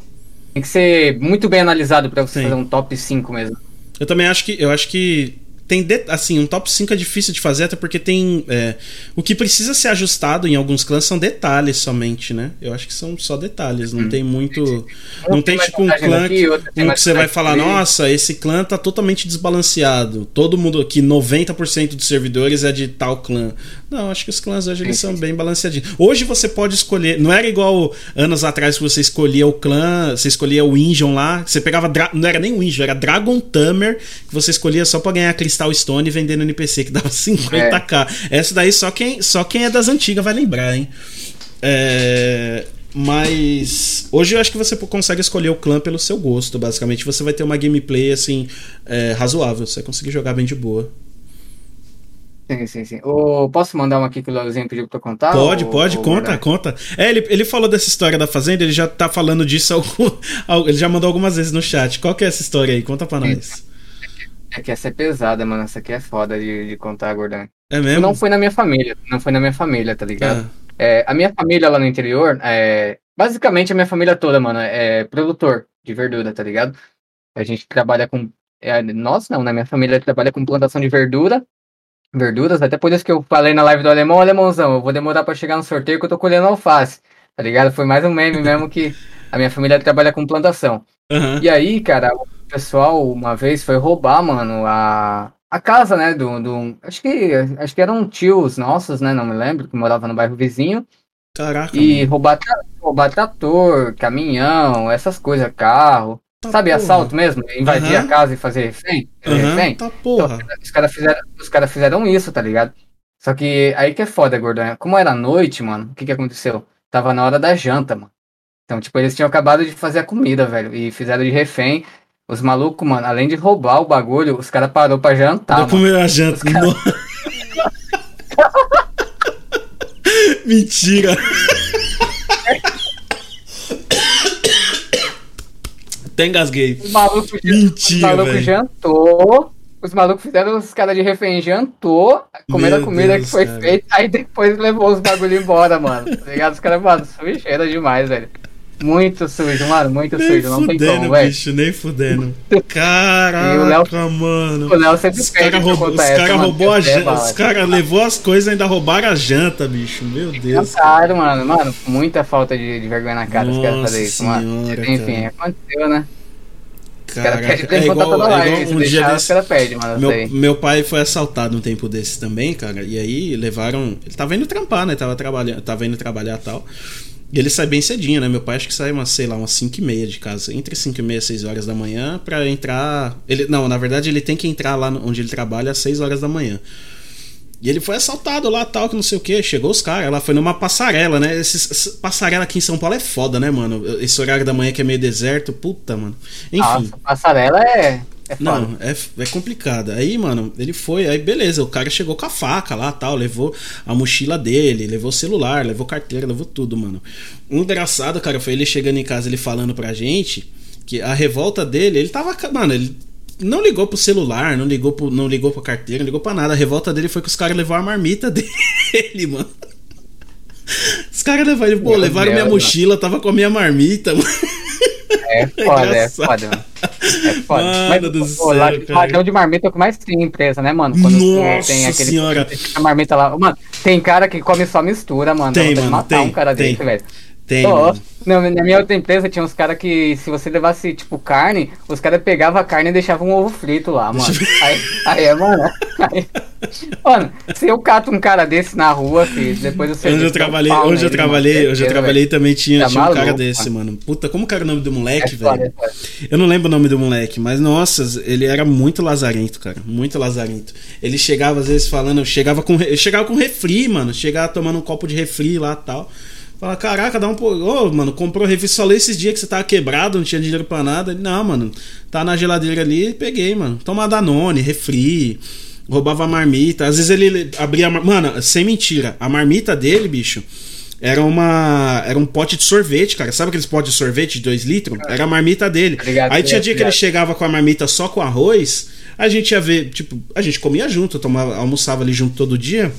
Tem que ser muito bem analisado para você Sim. fazer um top 5 mesmo. Eu também acho que. Eu acho que tem de, assim, um top 5 é difícil de fazer, até porque tem. É, o que precisa ser ajustado em alguns clãs são detalhes somente, né? Eu acho que são só detalhes, não hum. tem muito. Não tem tipo um clã aqui, que, que você vai falar, nossa, esse clã tá totalmente desbalanceado. Todo mundo aqui, 90% dos servidores é de tal clã. Não, acho que os clãs hoje eles são bem balanceadinhos. Hoje você pode escolher. Não era igual anos atrás que você escolhia o clã, você escolhia o Injon lá, você pegava. Não era nem o Injon, era Dragon Tamer, que você escolhia só pra ganhar cristal Crystal Stone vendendo NPC que dava 50k. É. Essa daí só quem, só quem é das antigas vai lembrar, hein? É, mas hoje eu acho que você consegue escolher o clã pelo seu gosto. Basicamente, você vai ter uma gameplay assim é, razoável. Você vai conseguir jogar bem de boa. Sim, sim, sim. O, posso mandar uma aqui que o Leozinho pediu pra contar? Pode, ou, pode, ou conta, conta. É, ele, ele falou dessa história da Fazenda, ele já tá falando disso, algum, ele já mandou algumas vezes no chat. Qual que é essa história aí? Conta pra nós. É que essa é pesada, mano. Essa aqui é foda de, de contar, Gordão. É mesmo? Não foi na minha família. Não foi na minha família, tá ligado? Ah. É, a minha família lá no interior, é, basicamente a minha família toda, mano, é produtor de verdura, tá ligado? A gente trabalha com. É, nós não, né? Minha família trabalha com plantação de verdura. Verduras, até por isso que eu falei na live do alemão, alemãozão, eu vou demorar para chegar no sorteio que eu tô colhendo alface, tá ligado? Foi mais um meme mesmo que a minha família trabalha com plantação. Uhum. E aí, cara, pessoal uma vez foi roubar, mano, a, a casa, né, do, do... Acho que acho que eram tios nossos, né, não me lembro, que morava no bairro vizinho. Caraca. E roubar, roubar trator, caminhão, essas coisas, carro. Tá Sabe, porra. assalto mesmo? Invadir uhum. a casa e fazer refém? Uhum. refém? Tá porra. Então, os caras fizeram, os cara fizeram isso, tá ligado? Só que aí que é foda, gordão. Como era noite, mano, o que que aconteceu? Tava na hora da janta, mano. Então, tipo, eles tinham acabado de fazer a comida, velho. E fizeram de refém. Os malucos, mano, além de roubar o bagulho, os caras parou pra jantar. Pra comer a janta. Cara... Mentira. Até engasguei. Os malucos, Mentira, os malucos jantou. Os malucos fizeram os caras de refém jantou, comeram Meu a comida Deus, que foi cara. feita, aí depois levou os bagulho embora, mano. Tá ligado? Os caras, mano, sujeira demais, velho. Muito sujo, mano, muito nem sujo, não tem como, bicho, nem fudendo. Caraca, Léo, mano. O Léo sempre os caras roubou, os cara roubou a janta, os caras levou as coisas e ainda roubaram a janta, bicho, meu Deus. Caro, mano, mano, muita falta de, de vergonha na cara Nossa os caras fazerem isso, mano. Enfim, cara. aconteceu, né? Cara, é igual, é igual um dia desse, perde, mano, meu, meu pai foi assaltado um tempo desse também, cara. E aí levaram. Ele tava indo trampar, né? Tava, trabalhando, tava indo trabalhar tal. E ele sai bem cedinho, né? Meu pai acho que sai umas, sei lá, umas 5 e meia de casa. Entre 5 e meia e 6 horas da manhã pra entrar. Ele, não, na verdade ele tem que entrar lá onde ele trabalha às 6 horas da manhã. E ele foi assaltado lá, tal, que não sei o que. Chegou os caras. Ela foi numa passarela, né? Esse, passarela aqui em São Paulo é foda, né, mano? Esse horário da manhã que é meio deserto, puta, mano. Enfim. Nossa, passarela é. É não, é, é complicado. Aí, mano, ele foi, aí beleza, o cara chegou com a faca lá tal, levou a mochila dele, levou o celular, levou carteira, levou tudo, mano. O engraçado, cara, foi ele chegando em casa, ele falando pra gente que a revolta dele, ele tava. Mano, ele não ligou pro celular, não ligou pro, não ligou pra carteira, não ligou pra nada. A revolta dele foi que os caras levaram a marmita dele, mano. Os caras levaram, pô, levaram minha mochila, tava com a minha marmita, mano. É foda, é, é foda, mano. É foda. Mano Mas, do pô, céu, ladrão de marmita é o que mais tem empresa, né, mano? Quando Nossa tem aquele senhora. Marmita lá. Mano, tem cara que come só mistura, mano. Tem, mano, matar tem, um cara tem. desse, velho. Tem. Oh, na, na minha outra empresa tinha uns caras que, se você levasse, tipo, carne, os caras pegavam a carne e deixavam um ovo frito lá, mano. aí, aí é, mano. Aí, mano, se eu cato um cara desse na rua, filho, depois você. Onde eu trabalhei, um onde eu trabalhei, onde eu trabalhei também tinha, tá tinha um cara desse, mano. Puta, como que era o nome do moleque, é velho? É eu não lembro o nome do moleque, mas nossa, ele era muito lazarento, cara. Muito lazarento. Ele chegava, às vezes, falando, chegava com, chegava com refri, mano. Chegava tomando um copo de refri lá e tal. Fala, caraca, dá um. Ô, oh, mano, comprou revista só esses dias que você tava quebrado, não tinha dinheiro pra nada. Não, mano, tá na geladeira ali, peguei, mano. Toma Danone, refri, roubava a marmita. Às vezes ele abria. Mano, sem mentira, a marmita dele, bicho. Era uma. Era um pote de sorvete, cara. Sabe aqueles potes de sorvete de 2 litros? Era a marmita dele. Obrigado, Aí tinha dia que ele chegava com a marmita só com arroz. A gente ia ver, tipo, a gente comia junto, tomava, almoçava ali junto todo dia.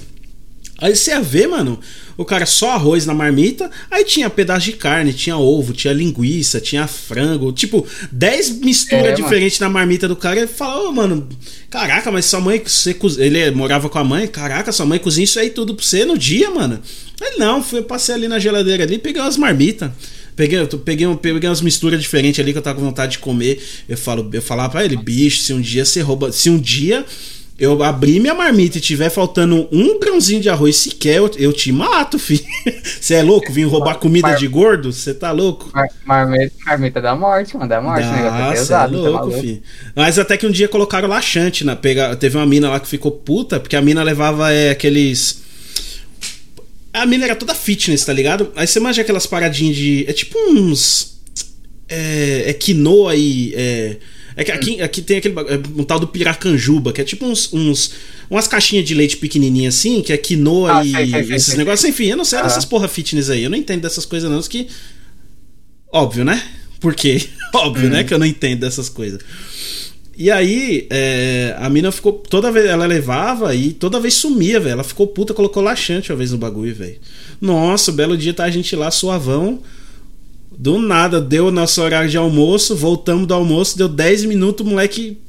Aí você ia ver, mano, o cara só arroz na marmita, aí tinha pedaço de carne, tinha ovo, tinha linguiça, tinha frango, tipo, 10 misturas é, diferentes na marmita do cara. Ele falou, oh, mano, caraca, mas sua mãe, você ele morava com a mãe, caraca, sua mãe cozinha isso aí tudo pra você no dia, mano. Ele não, fui, passei ali na geladeira ali, peguei umas marmitas. Peguei, eu peguei, peguei umas misturas diferentes ali que eu tava com vontade de comer. Eu falo, eu falava pra ele, bicho, se um dia você rouba, se um dia eu abrir minha marmita e tiver faltando um grãozinho de arroz sequer, eu, eu te mato, filho. Você é louco? Vim roubar comida Mar... de gordo? Você tá louco? Mar... Marmita, marmita da morte, mano, da morte. Dá, é pesado, é louco, tá filho. Mas até que um dia colocaram laxante, na, pega... teve uma mina lá que ficou puta, porque a mina levava é, aqueles... A mina era toda fitness, tá ligado? Aí você imagina aquelas paradinhas de... É tipo uns... É, é quinoa e... É é que aqui, aqui tem aquele é um tal do piracanjuba, que é tipo uns, uns umas caixinhas de leite pequenininha assim, que é quinoa ah, e sei, sei, sei, esses negócios. Enfim, eu não sei ah. dessas porra fitness aí. Eu não entendo dessas coisas não, que óbvio, né? Por quê? óbvio, né, uhum. que eu não entendo dessas coisas. E aí, é, a mina ficou. Toda vez ela levava e toda vez sumia, velho. Ela ficou puta, colocou laxante uma vez no bagulho, velho. Nossa, belo dia tá a gente lá suavão. Do nada, deu nosso horário de almoço, voltamos do almoço, deu 10 minutos, o moleque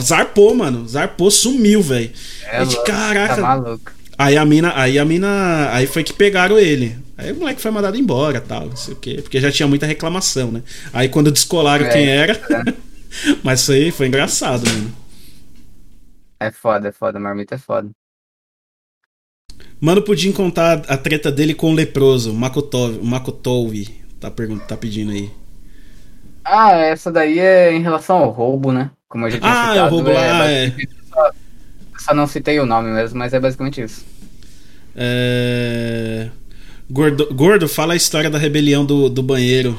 zarpou, mano. Zarpou, sumiu, velho. É, de caraca. Tá maluco. Aí a mina, aí a mina, aí foi que pegaram ele. Aí o moleque foi mandado embora, tal, não sei o quê, porque já tinha muita reclamação, né? Aí quando descolaram é, quem era, é. mas foi, foi engraçado, mano. É foda, é foda, marmita é foda. Mano, podia contar a treta dele com o leproso, Makotov, Makotovi tá, tá pedindo aí. Ah, essa daí é em relação ao roubo, né? Como a gente Ah, citado, é o roubo lá, é. Só, só, não citei o nome mesmo, mas é basicamente isso. É... Gordo, Gordo, fala a história da rebelião do, do banheiro.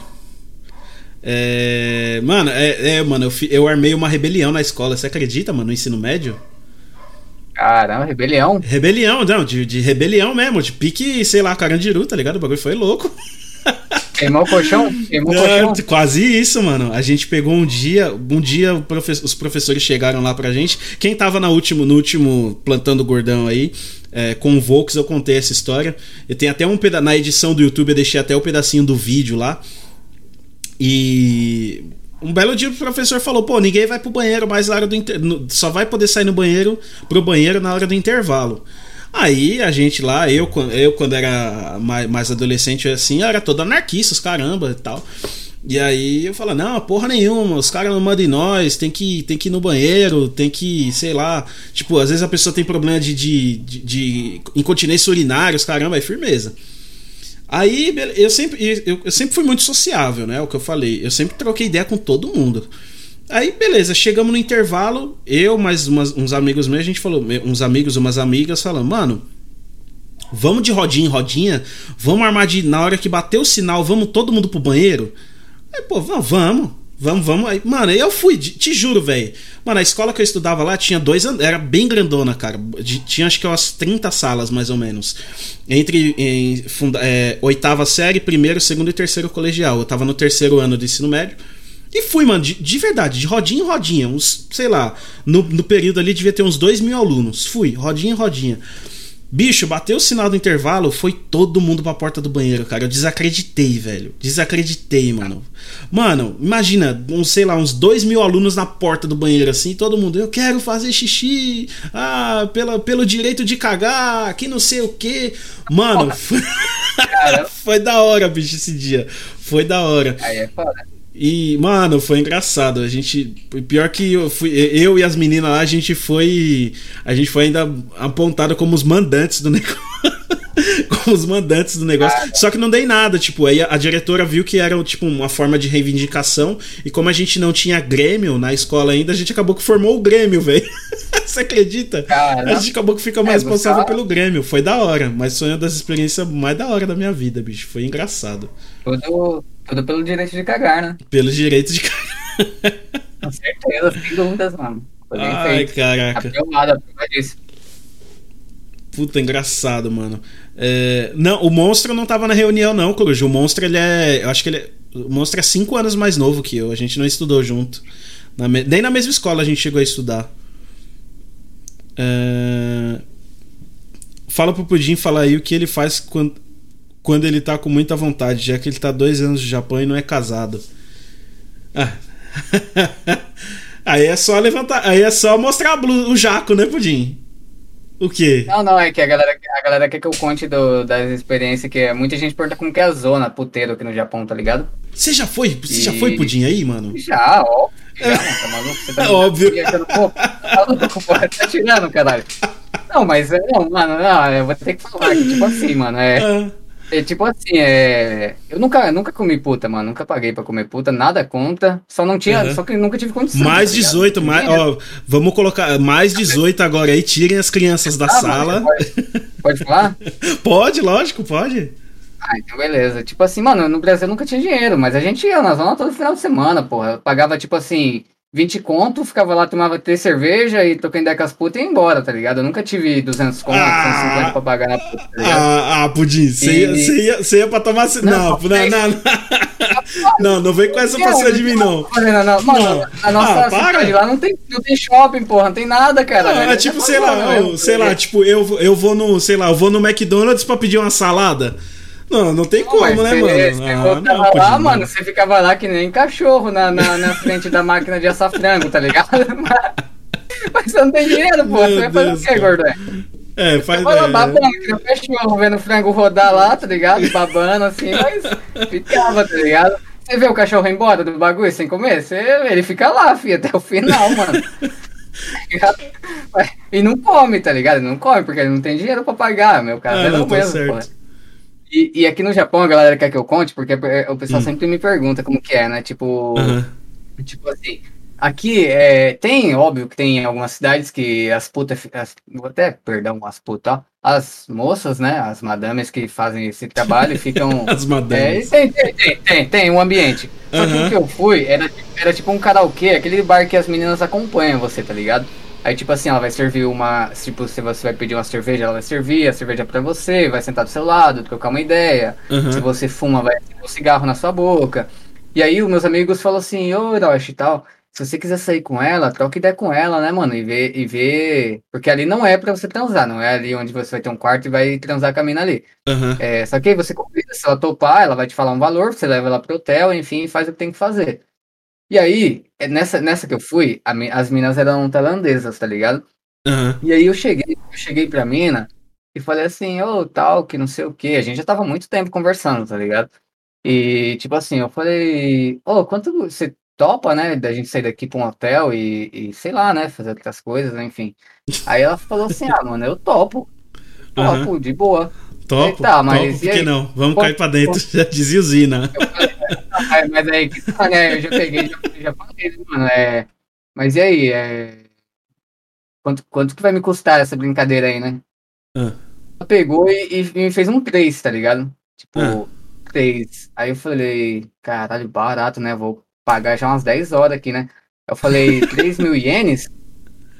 É... Mano, é, é, mano, eu, eu armei uma rebelião na escola. Você acredita, mano, no ensino médio? Caramba, rebelião? Rebelião, não, de, de rebelião mesmo, de pique, sei lá, Carandiru, tá ligado? O bagulho foi louco. Queimou o colchão? Queimou o colchão? Quase isso, mano. A gente pegou um dia, um dia os professores chegaram lá pra gente. Quem tava na último, no último plantando gordão aí, é, com o Volks, eu contei essa história. Eu tenho até um pedaço, na edição do YouTube, eu deixei até o um pedacinho do vídeo lá. E um belo dia o professor falou: pô, ninguém vai pro banheiro mais na hora do inter... só vai poder sair no banheiro pro banheiro na hora do intervalo. Aí a gente lá, eu, eu quando era mais, mais adolescente assim, era todo anarquista, os caramba e tal. E aí eu falo, não, porra nenhuma, os caras não mandam em nós, tem que, tem que ir no banheiro, tem que, sei lá. Tipo, às vezes a pessoa tem problema de, de, de, de incontinência urinária, os caramba, é firmeza. Aí eu sempre, eu, eu sempre fui muito sociável, né? O que eu falei. Eu sempre troquei ideia com todo mundo. Aí, beleza, chegamos no intervalo, eu mais umas, uns amigos meus, a gente falou, uns amigos, umas amigas falando, mano, vamos de rodinha em rodinha, vamos armar de. Na hora que bater o sinal, vamos todo mundo pro banheiro. Aí, pô, vamos, vamos, vamos. Aí, mano, eu fui, te juro, velho. Mano, a escola que eu estudava lá tinha dois era bem grandona, cara. Tinha acho que umas 30 salas, mais ou menos. Entre em, funda, é, oitava série, primeiro, segundo e terceiro colegial. Eu tava no terceiro ano do ensino médio. E fui, mano, de, de, verdade, de rodinha em rodinha, uns, sei lá, no, no período ali devia ter uns dois mil alunos. Fui, rodinha em rodinha. Bicho, bateu o sinal do intervalo, foi todo mundo pra porta do banheiro, cara. Eu desacreditei, velho. Desacreditei, mano. Mano, imagina, uns, sei lá, uns dois mil alunos na porta do banheiro, assim, todo mundo, eu quero fazer xixi, ah, pela, pelo direito de cagar, que não sei o que. Mano, foi... foi da hora, bicho, esse dia. Foi da hora. Aí é foda. E, mano, foi engraçado. A gente. Pior que eu fui. Eu e as meninas lá, a gente foi. A gente foi ainda apontado como os mandantes do negócio. como os mandantes do negócio. Só que não dei nada, tipo, aí a, diretora viu que era tipo uma forma de reivindicação. E como a gente não tinha Grêmio na escola ainda, a gente acabou que formou o Grêmio, velho. Você acredita? A gente acabou que fica mais é, responsável pelo Grêmio. Foi da hora. Mas foi uma das experiências mais da hora da minha vida, bicho. Foi engraçado. Tudo tudo pelo direito de cagar, né? Pelo direito de cagar. Com certeza, sem dúvidas, mano. Foi Ai, feito. caraca. Aprovado, disso. Puta, engraçado, mano. É... Não, o monstro não tava na reunião, não, Coruja. O monstro, ele é. Eu acho que ele é. O monstro é 5 anos mais novo que eu. A gente não estudou junto. Na me... Nem na mesma escola a gente chegou a estudar. É... Fala pro Pudim falar aí o que ele faz quando quando ele tá com muita vontade, já que ele tá dois anos no Japão e não é casado. Ah. aí é só levantar, aí é só mostrar o jaco, né, Pudim? O quê? Não, não, é que a galera, a galera quer que eu conte do, das experiências que muita gente pergunta como que é a zona puteiro aqui no Japão, tá ligado? Você já foi? Você e... já foi Pudim aí, mano? Já, ó. Já, mano, tá maluco? Você tá é óbvio. Pô, tá, tá tirando, caralho. Não, mas, não, mano, não, eu vou ter que falar que, tipo assim, mano, é... Ah. É tipo assim, é. Eu nunca, nunca comi puta, mano. Nunca paguei pra comer puta, nada conta. Só não tinha. Uhum. Só que nunca tive condição. Mais tá 18, mais, ó, vamos colocar mais 18 agora aí, tirem as crianças da ah, sala. Pode, pode falar? pode, lógico, pode. Ah, então beleza. Tipo assim, mano, no Brasil eu nunca tinha dinheiro, mas a gente ia na zona todo final de semana, porra. Eu pagava, tipo assim, 20 conto, ficava lá, tomava três cerveja e tocando ideia com as putas e ia embora, tá ligado? Eu nunca tive 200 conto, ah, 150 pra pagar na puta, tá? Ah, ah Pudim, você e... ia, ia, ia pra tomar... Não, não, não, não, não, não vem com essa pra cima de mim, não. Não, não, mano, a nossa ah, cidade lá não tem, não tem shopping, porra, não tem nada, cara. Ah, é tipo, sei lá, eu, sei lá, tipo, eu, eu vou no, sei lá, eu vou no McDonald's pra pedir uma salada... Não, não tem não, como, né, mano? Você ah, não, lá, mano, você ficava lá que nem cachorro na, na, na frente da máquina de assar frango, tá ligado? Mas você não tem dinheiro, pô. Meu você vai fazer o quê, gordo? É, faz. Você é, babando, que nem cachorro, vendo o frango rodar lá, tá ligado? Babando assim, mas ficava, tá ligado? Você vê o cachorro embora do bagulho sem comer? Você, ele fica lá, filho, até o final, mano. e não come, tá ligado? Ele não come, porque ele não tem dinheiro pra pagar, meu cara. É, não, tá mesmo, certo. Pô. E, e, aqui no Japão a galera quer que eu conte, porque o pessoal hum. sempre me pergunta como que é, né? Tipo, tipo assim, aqui é, tem, óbvio que tem algumas cidades que as putas, as, vou até, perdão, as putas, as moças, né? As madames que fazem esse trabalho ficam. as madames. É, tem, tem, tem, tem, tem, um ambiente. Só que o que eu fui era, era tipo um karaokê, aquele bar que as meninas acompanham você, tá ligado? Aí, tipo assim, ela vai servir uma. Tipo, se você vai pedir uma cerveja, ela vai servir a cerveja pra você, vai sentar do seu lado, trocar uma ideia. Uhum. Se você fuma, vai ter um cigarro na sua boca. E aí, os meus amigos falam assim: Ô, Hiroshi e tal, se você quiser sair com ela, troca ideia com ela, né, mano? E ver. E ver... Porque ali não é pra você transar, não é ali onde você vai ter um quarto e vai transar com a mina ali. Uhum. É, só que aí você convida, se ela topar, ela vai te falar um valor, você leva ela pro hotel, enfim, faz o que tem que fazer. E aí, é nessa, nessa que eu fui, a, as minas eram tailandesas, tá ligado? Uhum. E aí eu cheguei, eu cheguei pra mina e falei assim, ô, oh, tal, que não sei o que. A gente já tava muito tempo conversando, tá ligado? E, tipo assim, eu falei, ô, quanto você topa, né, da gente sair daqui pra um hotel e, e sei lá, né, fazer outras coisas, né, enfim. Aí ela falou assim, ah, mano, eu topo. Topo, Aham. de boa. Topo, Tá, mas topo, por que não? Vamos Pô, cair pra dentro, já dizia o Zina. Mas, mas aí, que tá, né, eu já peguei, já, já falei, né, mano, é... Mas e aí, é... Quanto, quanto que vai me custar essa brincadeira aí, né? Ah. Ela pegou e, e me fez um 3, tá ligado? Tipo, Ah. 3. Aí eu falei, caralho, barato, né? Vou pagar já umas 10 horas aqui, né? Eu falei, 3 mil ienes?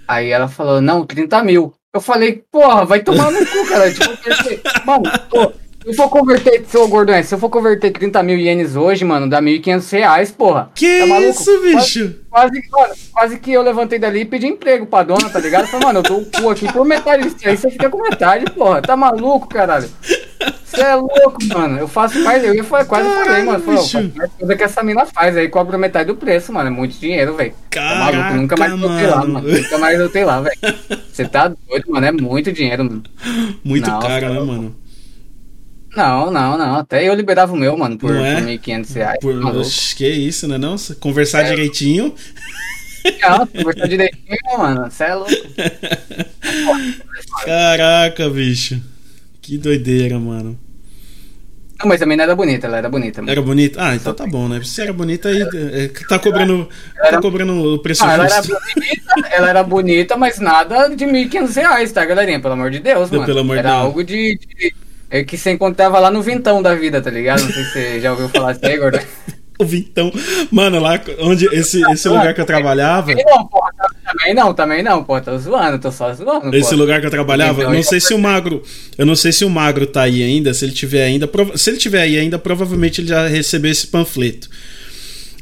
Aí ela falou, não, 30 mil. Eu falei, porra, vai tomar no cu, cara. Tipo, eu pensei, mano, pô, eu for converter, seu gordão, se eu for converter 30 mil ienes hoje, mano, dá 1.500 reais, porra. Que Tá isso, bicho? Quase, mano, quase que eu levantei dali e pedi emprego pra dona, tá ligado? Falei, mano, eu dou o cu aqui por metade disso aí, você fica com metade, porra. Tá maluco, caralho? Você é louco, mano. Eu faço mais, eu ia quase falei, mano. Falei, mais coisa que essa mina faz, aí cobra metade do preço, mano. É muito dinheiro, velho. Tá maluco, nunca mais voltei lá, mano. Nunca mais voltei lá, velho. Você tá doido, mano. É muito dinheiro, mano. Muito Não, caro, tá né, mano? Não, não, não. Até eu liberava o meu, mano, por, Não é? por 1.500 reais. Por, tá que isso, né? Não? Conversar É. direitinho. Não, gostar direitinho, mano. Você é louco. Caraca, bicho. Que doideira, mano. Não, mas a mina era bonita, ela era bonita, mano. Era bonita? Ah, então tá bom, né? Se era bonita aí, é, tá cobrando, tá Era- cobrando o preço Não, ela era bonita, ela era bonita, mas nada de 1.500 reais, tá, galerinha? Pelo amor de Deus, Pelo mano. amor de era Deus. algo de, de- é que você encontrava lá no vintão da vida, tá ligado? Não sei se você já ouviu falar disso aí, gordo. O Vintão. Mano, lá onde esse, esse lugar que eu trabalhava. Também não, porra, também não, também não, pô, tô zoando, tô só zoando, Esse pô. lugar que eu trabalhava, Então, não sei se o Magro, eu não sei se o Magro tá aí ainda, se ele tiver ainda, se ele tiver aí ainda, provavelmente ele já recebeu esse panfleto.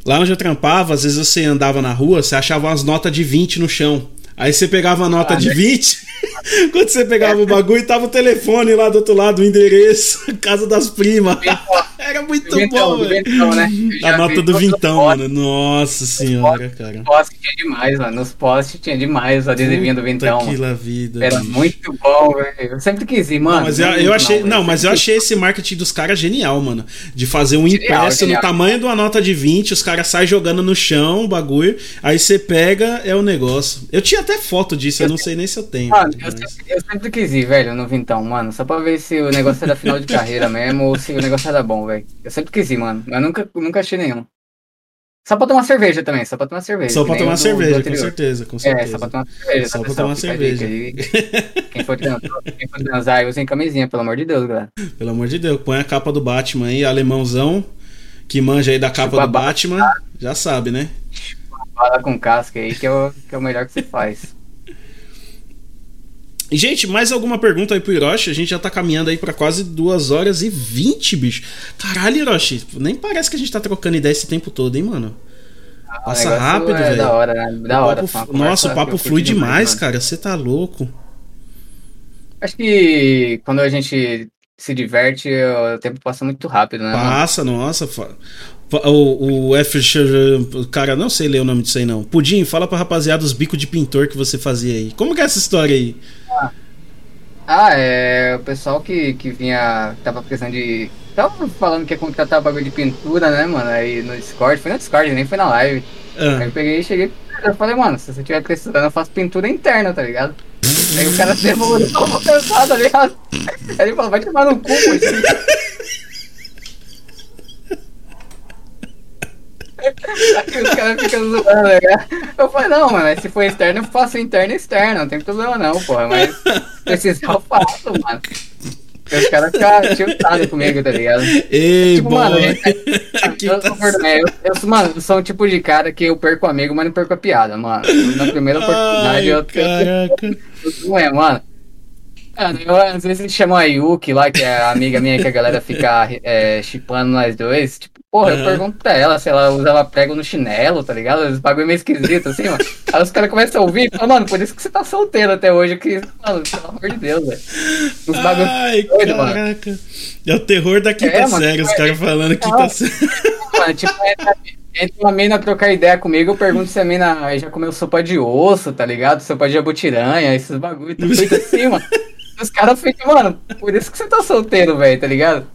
Lá onde eu trampava, às vezes você andava na rua, você achava umas notas de 20 no chão. Aí você pegava a nota Ah, de né? 20, quando você pegava o bagulho, tava o telefone lá do outro lado, o endereço, casa das primas. Era muito Do vintão, bom, do velho. vintão, né? Eu A nota do vintão, mano. Nossa senhora, cara. Nos postes tinha demais, mano. Nos postes tinha demais o adesivinho do vintão. La vida. Era bicho. muito bom, velho. Eu sempre quis ir, mano. Não, mas eu, eu achei, não, mas eu achei esse marketing dos caras genial, mano. De fazer um Genial, impresso genial. no tamanho de uma nota de 20, os caras saem jogando no chão o bagulho, aí você pega, é o negócio. Eu tinha até foto disso, eu não sei nem se eu tenho. Mano, eu sempre, eu sempre quis ir, velho, no Vintão, mano. Só pra ver se o negócio era final de carreira mesmo ou se o negócio era bom, velho. Eu sempre quis ir, mano. Mas nunca, nunca achei nenhum. Só pra tomar cerveja também, só pra tomar cerveja. Só pra tomar do- do cerveja, com anterior. certeza, com É, certeza. só pra tomar cerveja. Só pra pessoal? tomar cerveja. Quem for transar, quem for usem camisinha, pelo amor de Deus, galera. Pelo amor de Deus, põe a capa do Batman aí, alemãozão, que manja aí da capa Tipo a do Batman, já sabe, né? Fala com casca aí, que é o, que é o melhor que você faz. Gente, mais alguma pergunta aí pro Hiroshi? A gente já tá caminhando aí pra quase 2 horas e 20, bicho. Caralho, Hiroshi, nem parece que a gente tá trocando ideia esse tempo todo, hein, mano? Passa O negócio rápido, é velho. Da hora, né? Da O hora. papo- nossa, o papo flui demais, mano. cara. Você tá louco. Acho que quando a gente se diverte, o tempo passa muito rápido, né? mano? Passa, nossa. fa- fa- O, o F. o Cara, não sei ler o nome disso aí, não. Pudim, fala pra rapaziada os bicos de pintor que você fazia aí. Como que é essa história aí? Ah, é. O pessoal que, que vinha. Tava precisando de. Tava falando que ia contratar bagulho de pintura, né, mano? Aí no Discord. Foi no Discord, nem foi na live. Aí Ah, eu peguei e cheguei. Eu falei, mano, se você tiver precisando, eu faço pintura interna, tá ligado? Aí o cara demorou pra pensar, tá ligado? Aí ele falou, vai tomar no cu, Aí os caras ficam zoando, né? Eu falei, não, mano, se for externo, eu faço interno e externo, não tem problema não, porra, mas precisar eu faço, mano. Os caras ficam tiltados comigo, tá ligado? Ei, Tipo, boy. mano, Que Eu, tá sou eu, eu, mano, eu sou um tipo de cara que eu perco amigo, mas não perco a piada, mano. Na primeira oportunidade Ai, eu, eu, caraca. eu, não é, mano. Mano, eu, às vezes chamo a Yuki lá, que é a amiga minha que a galera fica é, chipando nós dois. Tipo, porra, eu Aham. pergunto pra ela se ela usava prego no chinelo, tá ligado? Os bagulho meio esquisito, assim, mano. Aí os caras começam a ouvir e falam, mano, por isso que você tá solteiro até hoje, que, mano, pelo amor de Deus, velho. Os Ai, doido, mano. caraca. É o terror da quinta É, mano, série, os é- caras falando quinta Não. série. Mano, tipo, entra, entra uma mina trocar ideia comigo, eu pergunto se a mina já comeu sopa de osso, tá ligado? Sopa de jabutiranha, esses bagulho, tudo feito assim, mano. Os caras ficam, mano, por isso que você tá solteiro, velho, tá ligado?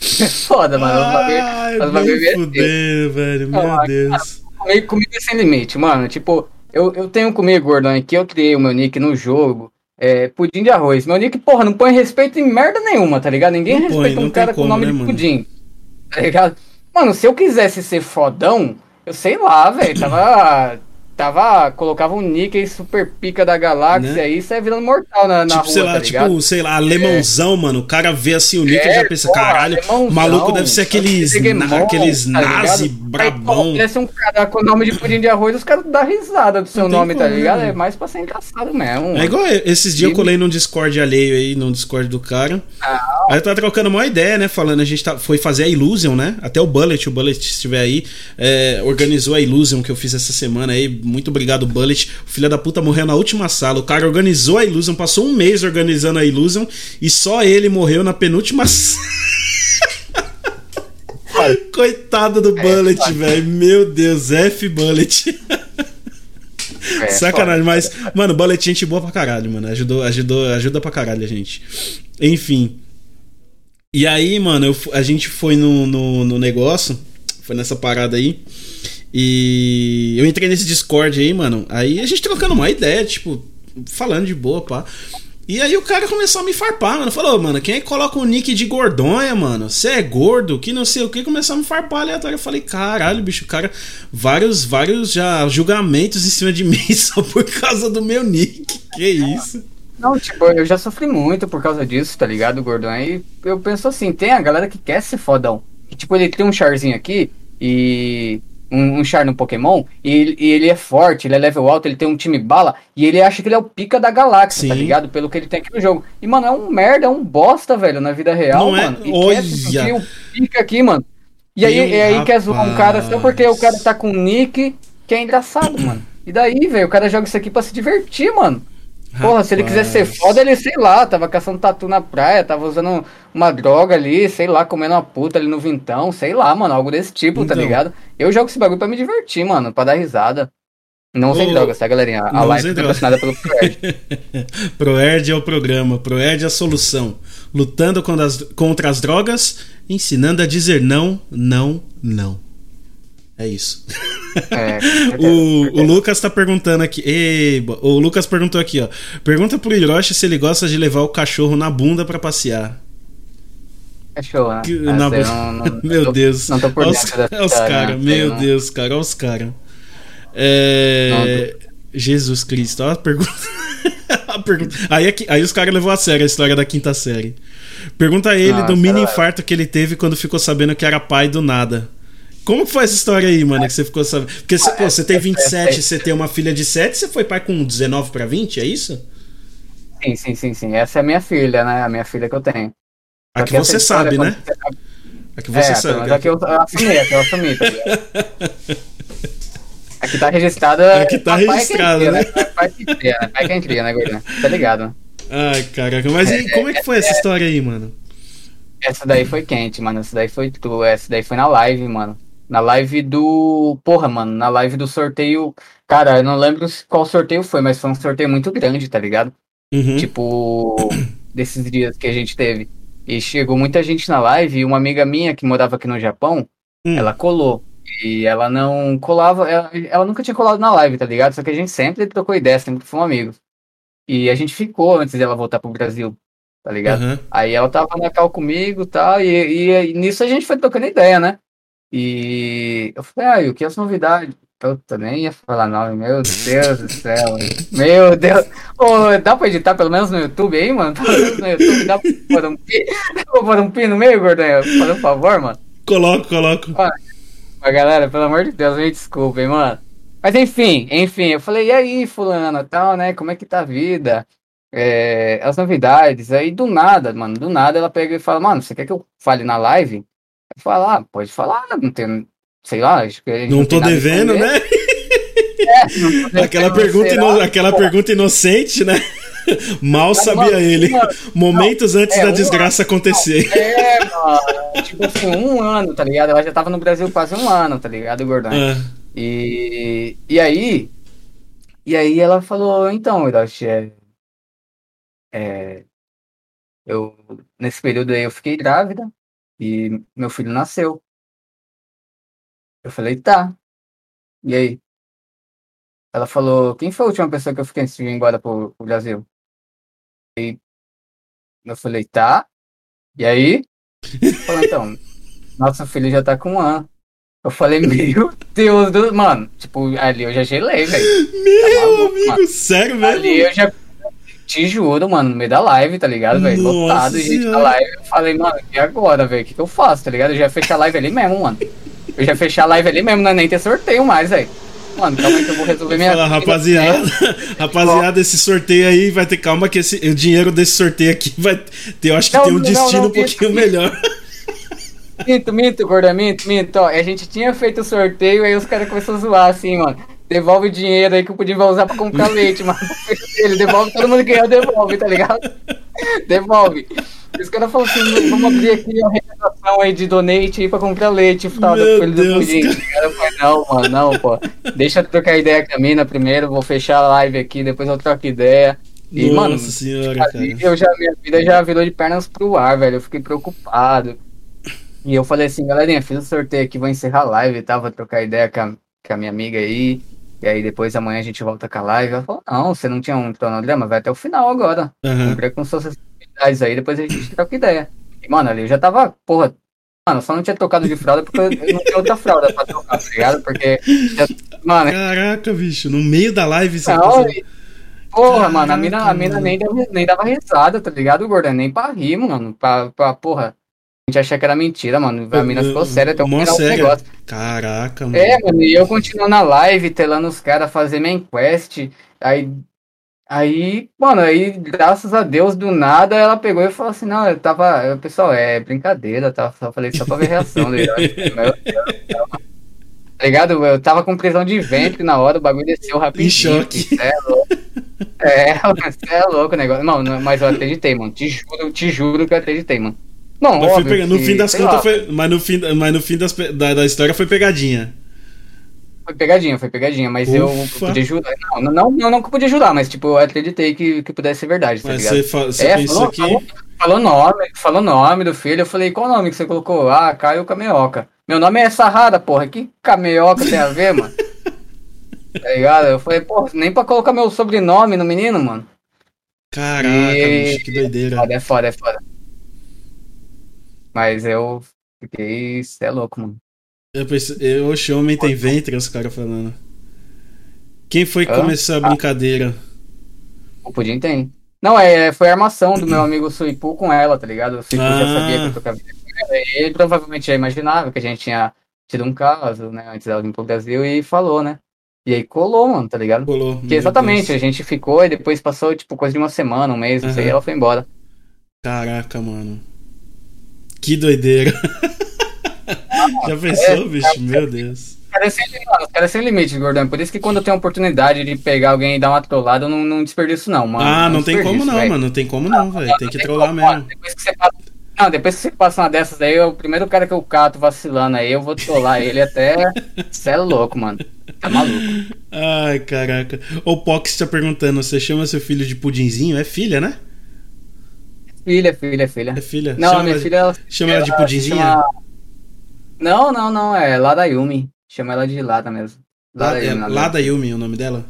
É foda, mano. Ai, os bagulho nem fudendo, velho. Meu Não, Deus. Comigo é sem limite, mano. Tipo, eu, eu tenho comigo, Gordão, que eu criei o meu nick no jogo. É, pudim de arroz. Meu nick, porra, não põe respeito em merda nenhuma, tá ligado? Ninguém Não põe, respeita não um cara com o nome né, de mano? pudim. Tá ligado? Mano, se eu quisesse ser fodão, eu sei lá, velho. Tava. Tava. Colocava um nick aí super pica da galáxia Né? aí, sai virando mortal na, na Tipo, rua, sei lá, tá tipo, sei lá, alemãozão, mano. O cara vê assim o nick e É, já pensa, porra, caralho, o maluco deve ser aqueles, na- aqueles tá nazi ligado? brabão. Parece um cara com o nome de pudim de arroz, os caras dão risada do seu Não nome, tá como, ligado? né? É mais pra ser engraçado mesmo. É igual esses dias eu colei num Discord alheio aí, num Discord do cara. Aí eu tava trocando uma ideia, né? Falando, a gente tá, foi fazer a Illusion, né? Até o Bullet, o Bullet, se estiver aí, é, organizou a Illusion que eu fiz essa semana aí. Muito obrigado, Bullet. O filho da puta morreu na última sala. O cara organizou a Illusion, passou um mês organizando a Illusion e só ele morreu na penúltima sala. Coitado do Bullet, foda. velho. Meu Deus, F Bullet. É, Sacanagem, mas, mano, Bullet, gente boa pra caralho, mano. Ajudou, ajudou, ajuda pra caralho a gente. Enfim. E aí, mano, eu a gente foi no, no, no negócio, foi nessa parada aí. E eu entrei nesse Discord aí, mano. Aí a gente trocando uma ideia, tipo, falando de boa, pá. E aí o cara começou a me farpar, mano. Falou, mano, quem é que coloca o nick de gordonha, mano? Você é gordo? Que não sei o que. Começou a me farpar aleatório. Eu falei, caralho, bicho, cara. Vários, vários já julgamentos em cima de mim só por causa do meu nick. Que isso? Não, tipo, eu já sofri muito por causa disso, tá ligado, Gordão? Aí eu penso assim, tem a galera que quer ser fodão. Tipo, ele tem um charzinho aqui e. Um, um char no Pokémon, e ele, e ele é forte, ele é level alto, ele tem um time bala, e ele acha que ele é o pica da galáxia, tá Sim. ligado? Pelo que ele tem aqui no jogo. E, mano, é um merda, é um bosta, velho, na vida real, Não é? mano. E Olha! quer se o pica aqui, mano. E aí, Meu e aí quer zoar um cara só porque o cara tá com um nick que é engraçado, mano. E daí, velho, o cara joga isso aqui pra se divertir, mano. Porra, se ele quiser ser foda, ele, sei lá, tava caçando tatu na praia, tava usando uma droga ali, sei lá, comendo uma puta ali no vintão, sei lá, mano, algo desse tipo, tá Então. ligado? Eu jogo esse bagulho pra me divertir, mano, pra dar risada. Não usem Ô, drogas, tá, galerinha? A live drogas. patrocinada pelo Fred. Proerd é o programa, Proerd é a solução. Lutando contra as, contra as drogas, ensinando a dizer não, não, não. É isso. É, O, o. Lucas tá perguntando aqui. Eba, o Lucas perguntou aqui, ó. Pergunta pro Hiroshi se ele gosta de levar o cachorro na bunda pra passear. É show, né? Na não- não- meu não- Deus. Não tô por Olha os, dentro os caras, né? meu Não- Deus, cara, olha os caras. É... Jesus Cristo, olha a pergunta. a pergunta. Aí, aqui- aí os caras levou a sério a história da quinta série. Pergunta a ele Nossa, do mini infarto que ele teve quando ficou sabendo que era pai do nada. Como que foi essa história aí, mano, que você ficou sabendo? Porque você, pô, você tem 27, você tem uma filha de 7, você foi pai com 19 pra 20, é isso? Sim, sim, sim, sim. Essa é a minha filha, né? A minha filha que eu tenho. A que você sabe, quando né? você- A que você é, sabe. aqui eu eu assumi, aqui eu assumi, tá ligado? Aqui tá registrada. Aqui tá é cria, né? Pai quem cria, né? Pai quem cria, né? Tá ligado? Ai, caraca, mas e como é que foi essa história aí, mano? Essa daí foi quente, mano. Essa daí foi tu. Essa daí foi na live, mano. Na live do. Porra, mano. Na live do sorteio. Cara, eu não lembro qual sorteio foi, mas foi um sorteio muito grande, tá ligado? Uhum. Tipo, desses dias que a gente teve. E chegou muita gente na live e uma amiga minha que morava aqui no Japão, Hum. ela colou. E ela não colava, ela, ela nunca tinha colado na live, tá ligado? Só que a gente sempre trocou ideia, sempre fomos amigos. E a gente ficou antes dela voltar pro Brasil, tá ligado? Aham. Aí ela tava na cal comigo e tal, e, e, e nisso a gente foi trocando ideia, né? E eu falei, ah, e o que as novidades? Puta, nem ia falar nome, meu Deus do céu. Meu Deus. Ô, dá pra editar pelo menos no YouTube aí, mano? Pelo menos no YouTube dá pra pôr um pi, dá pra pôr um pi no meio, gordinho? Por favor, mano. Coloco, coloco. Mas galera, pelo amor de Deus, me desculpem, mano. Mas enfim, enfim, eu falei, e aí, fulano, tal, né? Como é que tá a vida? É, as novidades. Aí do nada, mano, do nada ela pega e fala, mano, você quer que eu fale na live? Ah, pode falar, não tem, sei lá, acho que Não tem tô devendo, né? É, não tô devendo, Aquela pergunta, ino- aquela pergunta inocente, né? Mal Mas, sabia mano, ele. mano, Momentos antes é, da um desgraça acontecer. É, mano, tipo assim, um ano, tá ligado? Ela já tava no Brasil quase um ano, tá ligado, Gordão? Ah, E, e aí, e aí ela falou, então, Hiroshi, é, é, eu, nesse período aí eu fiquei grávida, E meu filho nasceu. Eu falei, tá. E aí? Ela falou, quem foi a última pessoa que eu fiquei antes de ir embora pro, pro Brasil? E eu falei, tá. E aí? Falei, então, nosso filho já tá com um ano. Eu falei, meu Deus do. Mano, tipo, ali eu já gelei, velho. Meu tá maluco, amigo, mano. sério, velho? Ali eu já. Te juro, mano, no meio da live, tá ligado, velho? Lotado, gente da live. Eu falei, mano, e agora, velho? O que, que eu faço, tá ligado? Eu já fechei a live ali mesmo, mano. Eu já fechei a live ali mesmo, não é nem ter sorteio mais, velho. Mano, calma aí que eu vou resolver minha Fala, rapaziada, rapaziada, esse sorteio aí vai ter calma que esse, o dinheiro desse sorteio aqui vai ter, eu acho que não, tem um destino não, não, um pouquinho melhor. Minto, minto, gorda, minto, minto. Ó, a gente tinha feito o sorteio, aí os caras começaram a zoar assim, mano. Devolve dinheiro aí que o Pudim vai usar pra comprar leite, mano. Ele devolve, todo mundo que ganhar, devolve, tá ligado? Devolve. Os caras falaram assim, vamos abrir aqui uma realização aí de donate aí pra comprar leite tal, Meu filho do Pudim. Cara. Falei, não, mano, não, pô. Deixa eu trocar ideia com a mina primeiro, vou fechar a live aqui, depois eu troco ideia. E, Nossa mano, senhora, cara. Eu já, minha vida já virou de pernas pro ar, velho. Eu fiquei preocupado. E eu falei assim, galerinha, fiz o sorteio aqui, vou encerrar a live e tal, vou trocar ideia com a, com a minha amiga aí. E aí depois amanhã a gente volta com a live. Ela falou, não, você não tinha um cronograma? Vai até o final agora. Uhum. Cumprir com suas responsabilidades aí, depois a gente troca ideia. E, mano, ali eu já tava, porra, mano, só não tinha tocado de fralda porque eu não tinha outra fralda pra trocar, tá ligado? Porque, já, mano... Caraca, bicho, no meio da live você não, e, Porra, Caraca, mano, a mina, a mina nem, dava, nem dava risada, tá ligado, Gordon? Nem pra rir, mano, pra, pra porra gente achava que era mentira, mano. A mina ficou séria até o final do negócio. Caraca, mano. É, mano, e eu continuo na live, telando os caras fazer main quest. Aí, aí, mano, aí, graças a Deus, do nada, ela pegou e falou assim, não, eu tava. Eu, pessoal, é brincadeira, tá? Só falei só pra ver reação dele. tá ligado? Eu tava com prisão de ventre na hora, o bagulho desceu rapidinho. Em choque. É louco. É, é louco o negócio. Não, mas eu acreditei, mano. Te juro, te juro que eu acreditei, mano. Não, mas óbvio pega... no fim das contas foi. Mas no fim, mas no fim das, da, da história foi pegadinha. Foi pegadinha, foi pegadinha, mas Ufa. eu podia ajudar. Não, não, não, não que eu podia ajudar, mas tipo, eu acreditei que, que pudesse ser verdade, tá mas ligado? Você, você é, falou, que. Falou, falou nome, falou nome do filho, eu falei, qual o nome que você colocou? Ah, Caio Cameoca. Meu nome é Sarrada, porra. Que Cameoca tem a ver, mano? tá ligado? Eu falei, porra, nem pra colocar meu sobrenome no menino, mano. Caraca, e... bicho, que doideira. Foda, é foda, é foda. Mas eu fiquei. Você é louco, mano. Eu pensei, oxe, homem tem ventre, os caras falando. Quem foi que Hã? começou a brincadeira? O Pudim tem. Não, é, foi a armação do meu amigo Suipu com ela, tá ligado? O Suipu ah. já sabia que eu tocava Ele provavelmente já imaginava que a gente tinha tido um caso, né, antes dela vir pro Brasil e falou, né? E aí colou, mano, tá ligado? Colou. Que exatamente, Deus. a gente ficou e depois passou, tipo, coisa de uma semana, um mês, não sei, e ela foi embora. Caraca, mano. Que doideira. Já pensou, é, bicho? É, Meu Deus. Os caras sem limite, Gordão. Por isso que quando eu tenho oportunidade de pegar alguém e dar uma trollada, eu não, não desperdiço, não, mano. Ah, não, não tem como não, véio. mano. Não tem como não, velho. Tem que trollar como, mesmo. Depois que você passa... Não, depois que você passa uma dessas aí, o primeiro cara que eu cato vacilando aí, eu vou trollar ele até. Você é louco, mano. Tá maluco. Ai, caraca. O Pox tá perguntando: você chama seu filho de pudinzinho? É filha, né? Filha, filha, filha. É filha? Não, chama minha filha. Ela, chama ela, de pudinzinha? Chama... Não, não, não. É Lada Yumi. Chama ela de Lada mesmo. Lada, Yumi, é Lada Yumi o nome dela?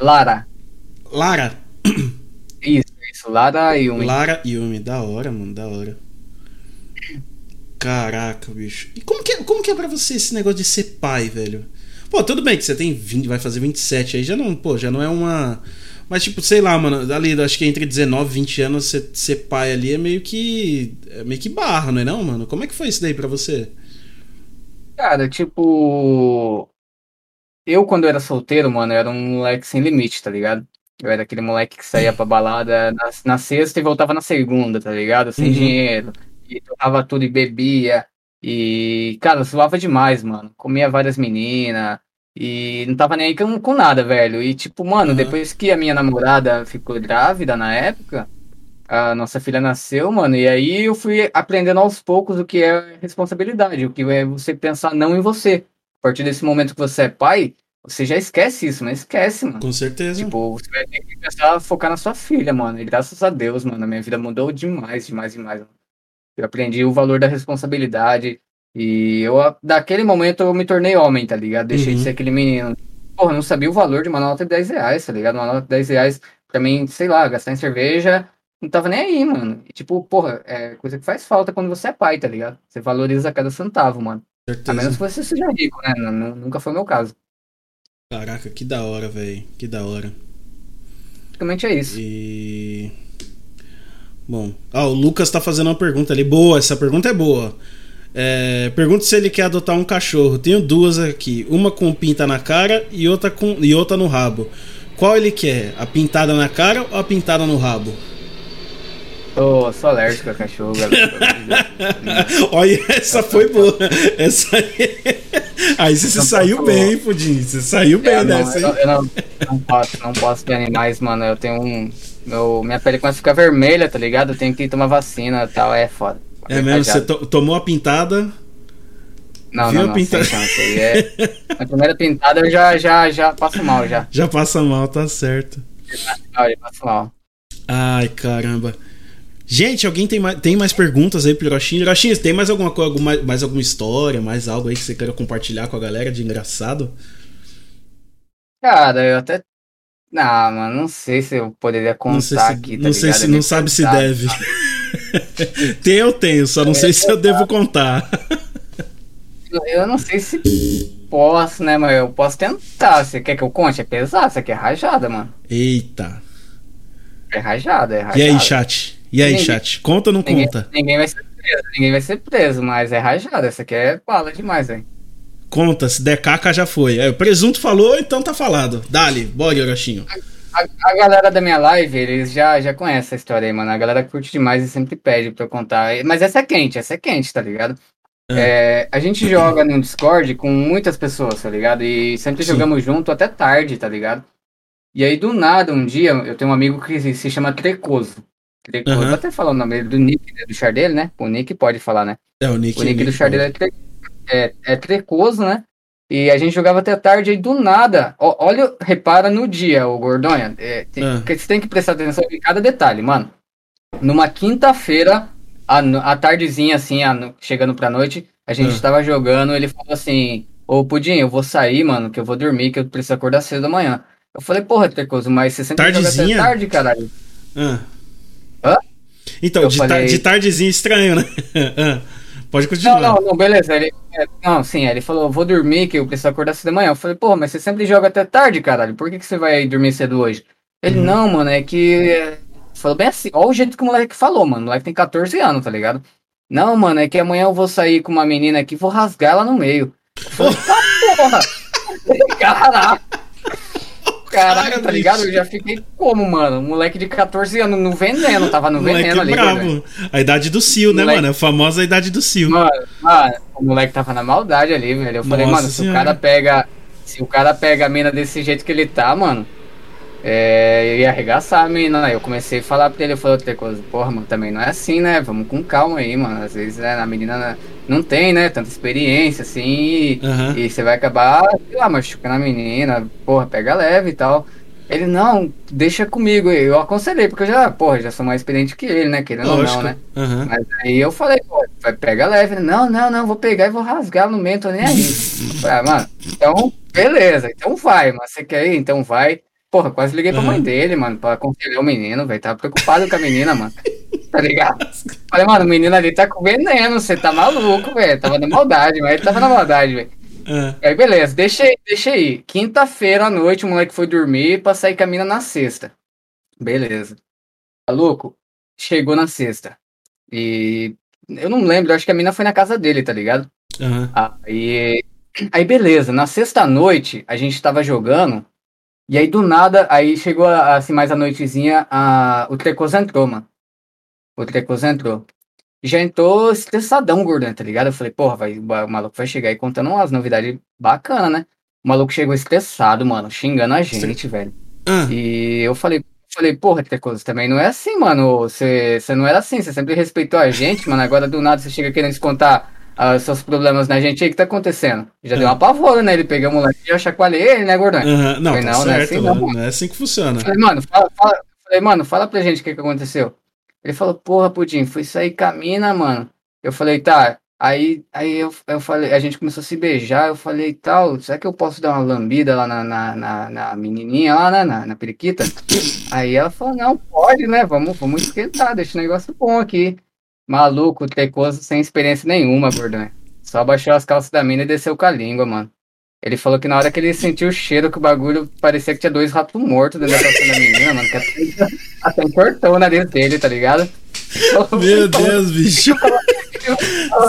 Lara. Lara? Isso, isso. Lara Yumi. Lara Yumi. Da hora, mano. Da hora. Caraca, bicho. E como que, é, como que é pra você esse negócio de ser pai, velho? Pô, tudo bem que você tem 20, vai fazer 27 aí, já não, pô, já não é uma mas, tipo, sei lá, mano, ali, acho que entre 19 e 20 anos ser, ser pai ali é meio que. É meio que barra, não é não, mano? Como é que foi isso daí pra você? Cara, tipo. Eu, quando eu era solteiro, mano, eu era um moleque sem limite, tá ligado? Eu era aquele moleque que saía pra balada na, na sexta e voltava na segunda, tá ligado? Sem uhum. dinheiro. E tocava tudo e bebia. E, cara, suava demais, mano. Comia várias meninas. E não tava nem aí com, com nada, velho. E tipo, mano, uhum. depois que a minha namorada ficou grávida na época, a nossa filha nasceu, mano, e aí eu fui aprendendo aos poucos o que é responsabilidade, o que é você pensar não em você. A partir desse momento que você é pai, você já esquece isso, mas esquece, mano. Com certeza. Tipo, você vai ter que começar a focar na sua filha, mano. E graças a Deus, mano, a minha vida mudou demais, demais, demais. Mano. Eu aprendi o valor da responsabilidade. E eu, daquele momento, eu me tornei homem, tá ligado? Deixei Uhum. de ser aquele menino. Porra, eu não sabia o valor de uma nota de 10 reais, tá ligado? Uma nota de 10 reais, pra mim, sei lá, gastar em cerveja, não tava nem aí, mano. E, tipo, porra, é coisa que faz falta quando você é pai, tá ligado? Você valoriza cada centavo, mano. A Certeza. menos que você seja rico, né? Nunca foi o meu caso. Caraca, que da hora, velho. Que da hora. Basicamente é isso. E. Bom. Ah, o Lucas tá fazendo uma pergunta ali. Boa, essa pergunta é boa. É, pergunta se ele quer adotar um cachorro. Tenho duas aqui. Uma com pinta na cara e outra, com, e outra no rabo. Qual ele quer? A pintada na cara ou a pintada no rabo? Tô, sou alérgico a cachorro, galera. Olha, essa foi boa. Essa aí. Aí você Não saiu bem, Pudim. Você saiu bem não, dessa, eu, hein? eu não, não posso, não posso ter animais, mano. Eu tenho um. Meu, minha pele começa a ficar vermelha, tá ligado? Eu tenho que tomar vacina e tal, é foda. É mesmo, você to- tomou a pintada. Não, viu não, a não, pintada? sem chance. É... Na primeira pintada eu já, já, já passo mal, já. Já passa mal, tá certo. Já passo mal. Ai, caramba. Gente, alguém tem mais, tem mais perguntas aí pro Hiroshin? Hiroshin, tem mais alguma coisa, alguma, mais alguma história, mais algo aí que você queira compartilhar com a galera de engraçado? Cara, eu até. Ah, mano, não sei se eu poderia contar não sei se, aqui, tá não, sei se É não sabe se deve. tem, eu tenho, só não sei se eu devo contar. Eu- não sei se posso, né, mas eu posso tentar. Você quer que eu conte? É pesado, isso aqui é rajada, mano. Eita. É rajada, é rajada. E aí, chat? E aí, Ninguém- chat? Conta ou não Ninguém, conta? ninguém vai ser preso, ninguém vai ser preso, mas é rajada. Essa aqui é bala demais, velho. Conta, se der caca já foi. É, o presunto falou, então tá falado. Dali, bora, Hiroshinho. A, a galera da minha live, eles já, já conhecem essa história aí, mano. A galera curte demais e sempre pede pra eu contar. Mas essa é quente, essa é quente, tá ligado? Ah. É, a gente joga no Discord com muitas pessoas, tá ligado? E sempre Sim. jogamos junto até tarde, tá ligado? E aí, do nada, um dia, eu tenho um amigo que se, chama Trecoso. Trecoso, vou até falar o nome dele, do nick, né, do char dele, né? O nick pode falar, né? É, o Nick. O nick do Nick char dele é, tre- é, é Trecoso, né? E a gente jogava até tarde, aí do nada, ó- olha, repara no dia, o Gordonha, é, tem- Ah. você tem que prestar atenção em cada detalhe, mano. Numa quinta-feira, no- à tardezinha, assim, no- chegando pra noite, a gente Ah. tava jogando, ele falou assim, ô Pudim, eu vou sair, mano, que eu vou dormir, que eu preciso acordar cedo amanhã. Eu falei, porra, Trecoso, mas você sempre joga Tardezinha? até tarde, caralho. Ah. Hã? Então, de, falei- de tardezinho estranho, né? Pode Não, continuar. não, não, beleza. Ele, é, não, sim, ele falou, vou dormir, que eu preciso acordar cedo amanhã. Eu falei, porra, mas você sempre joga até tarde, caralho. Por que, que você vai dormir cedo hoje? Ele, Uhum. não, mano, é que. é, Falou bem assim, olha o jeito que o moleque falou, mano. O moleque tem 14 anos, tá ligado? Não, mano, é que amanhã eu vou sair com uma menina aqui e vou rasgar ela no meio. Eu falei, tá porra! Caralho! Caralho, Cara, tá ligado? Eu já fiquei como, mano? Um moleque de 14 anos no veneno, tava no moleque veneno ali. bravo. velho. A idade do Cio, né, Moleque- mano? A famosa idade do Cio. Mano, mano, o moleque tava na maldade ali, velho. Eu falei, Nossa mano, se o Senhora. cara pega. Se o cara pega a mina desse jeito que ele tá, mano, é, eu ia arregaçar a mina. Aí eu comecei a falar pra ele, eu falei outra coisa, porra, mano, também não é assim, né? Vamos com calma aí, mano. Às vezes né, a menina não tem, né, tanta experiência, assim, e, Aham. e você vai acabar, sei lá, machucando a menina, porra, pega leve e tal. Ele, não, deixa comigo. Eu aconselhei, porque eu já, porra, já sou mais experiente que ele, né? Querendo ou Lógico. não, né? Aham. Mas aí eu falei, pô, vai pegar leve. Ele, Não, não, não, vou pegar e vou rasgar no meio, tô nem aí. Falei, ah, mano, então, beleza, então vai, mas você quer ir? Então vai. Porra, quase liguei pra mãe dele, mano, pra aconselhar o menino, velho. Tava preocupado com a menina, mano. Tá ligado? Falei, mano, o menino ali tá com veneno, você tá maluco, velho. Tava na maldade, mas ele tava na maldade, velho. Ah, Aí, beleza, deixei, deixei. Quinta-feira à noite, o moleque foi dormir pra sair com a mina na sexta. Beleza. Maluco, chegou na sexta. E eu não lembro, acho que a mina foi na casa dele, tá ligado? aham. Aí, aí beleza, na sexta noite a gente tava jogando. E aí do nada, aí chegou assim mais a noitezinha, a, o Trecoso entrou, mano. O Trecoso entrou. Já entrou estressadão, gordão, tá ligado? Eu falei, porra, vai, o maluco vai chegar aí contando umas novidades bacanas, né? O maluco chegou estressado, mano, xingando a gente, velho. Ah, E eu falei, falei, porra, Trecoso, também não é assim, mano. Você, você não era assim, você sempre respeitou a gente, mano. Agora do nada você chega querendo descontar ah, seus problemas na gente aí, que tá acontecendo? Já deu Ah. uma pavora, né? Ele pegou o moleque e eu chacoalhei ele, né, gordão? aham. Não, Falei, tá não, não é certo. assim não, não. não é assim que funciona. Falei, mano, fala, fala, falei, mano, fala pra gente o que, que aconteceu. Ele falou, porra, Pudim, fui sair com a mina, mano. Eu falei, tá. Aí, aí eu, eu falei, a gente começou a se beijar, eu falei, tal, será que eu posso dar uma lambida lá na, na, na, na menininha, lá na, na, na periquita? Aí ela falou, não, pode, né, vamos, vamos esquentar, deixa o negócio bom aqui. Maluco, tecoso, sem experiência nenhuma, gordão. Só baixou as calças da mina e desceu com a língua, mano. Ele falou que na hora que ele sentiu o cheiro que o bagulho parecia que tinha dois ratos mortos dentro da calça da menina, mano. Que até, até cortou o nariz dele, tá ligado? Meu Deus, bicho.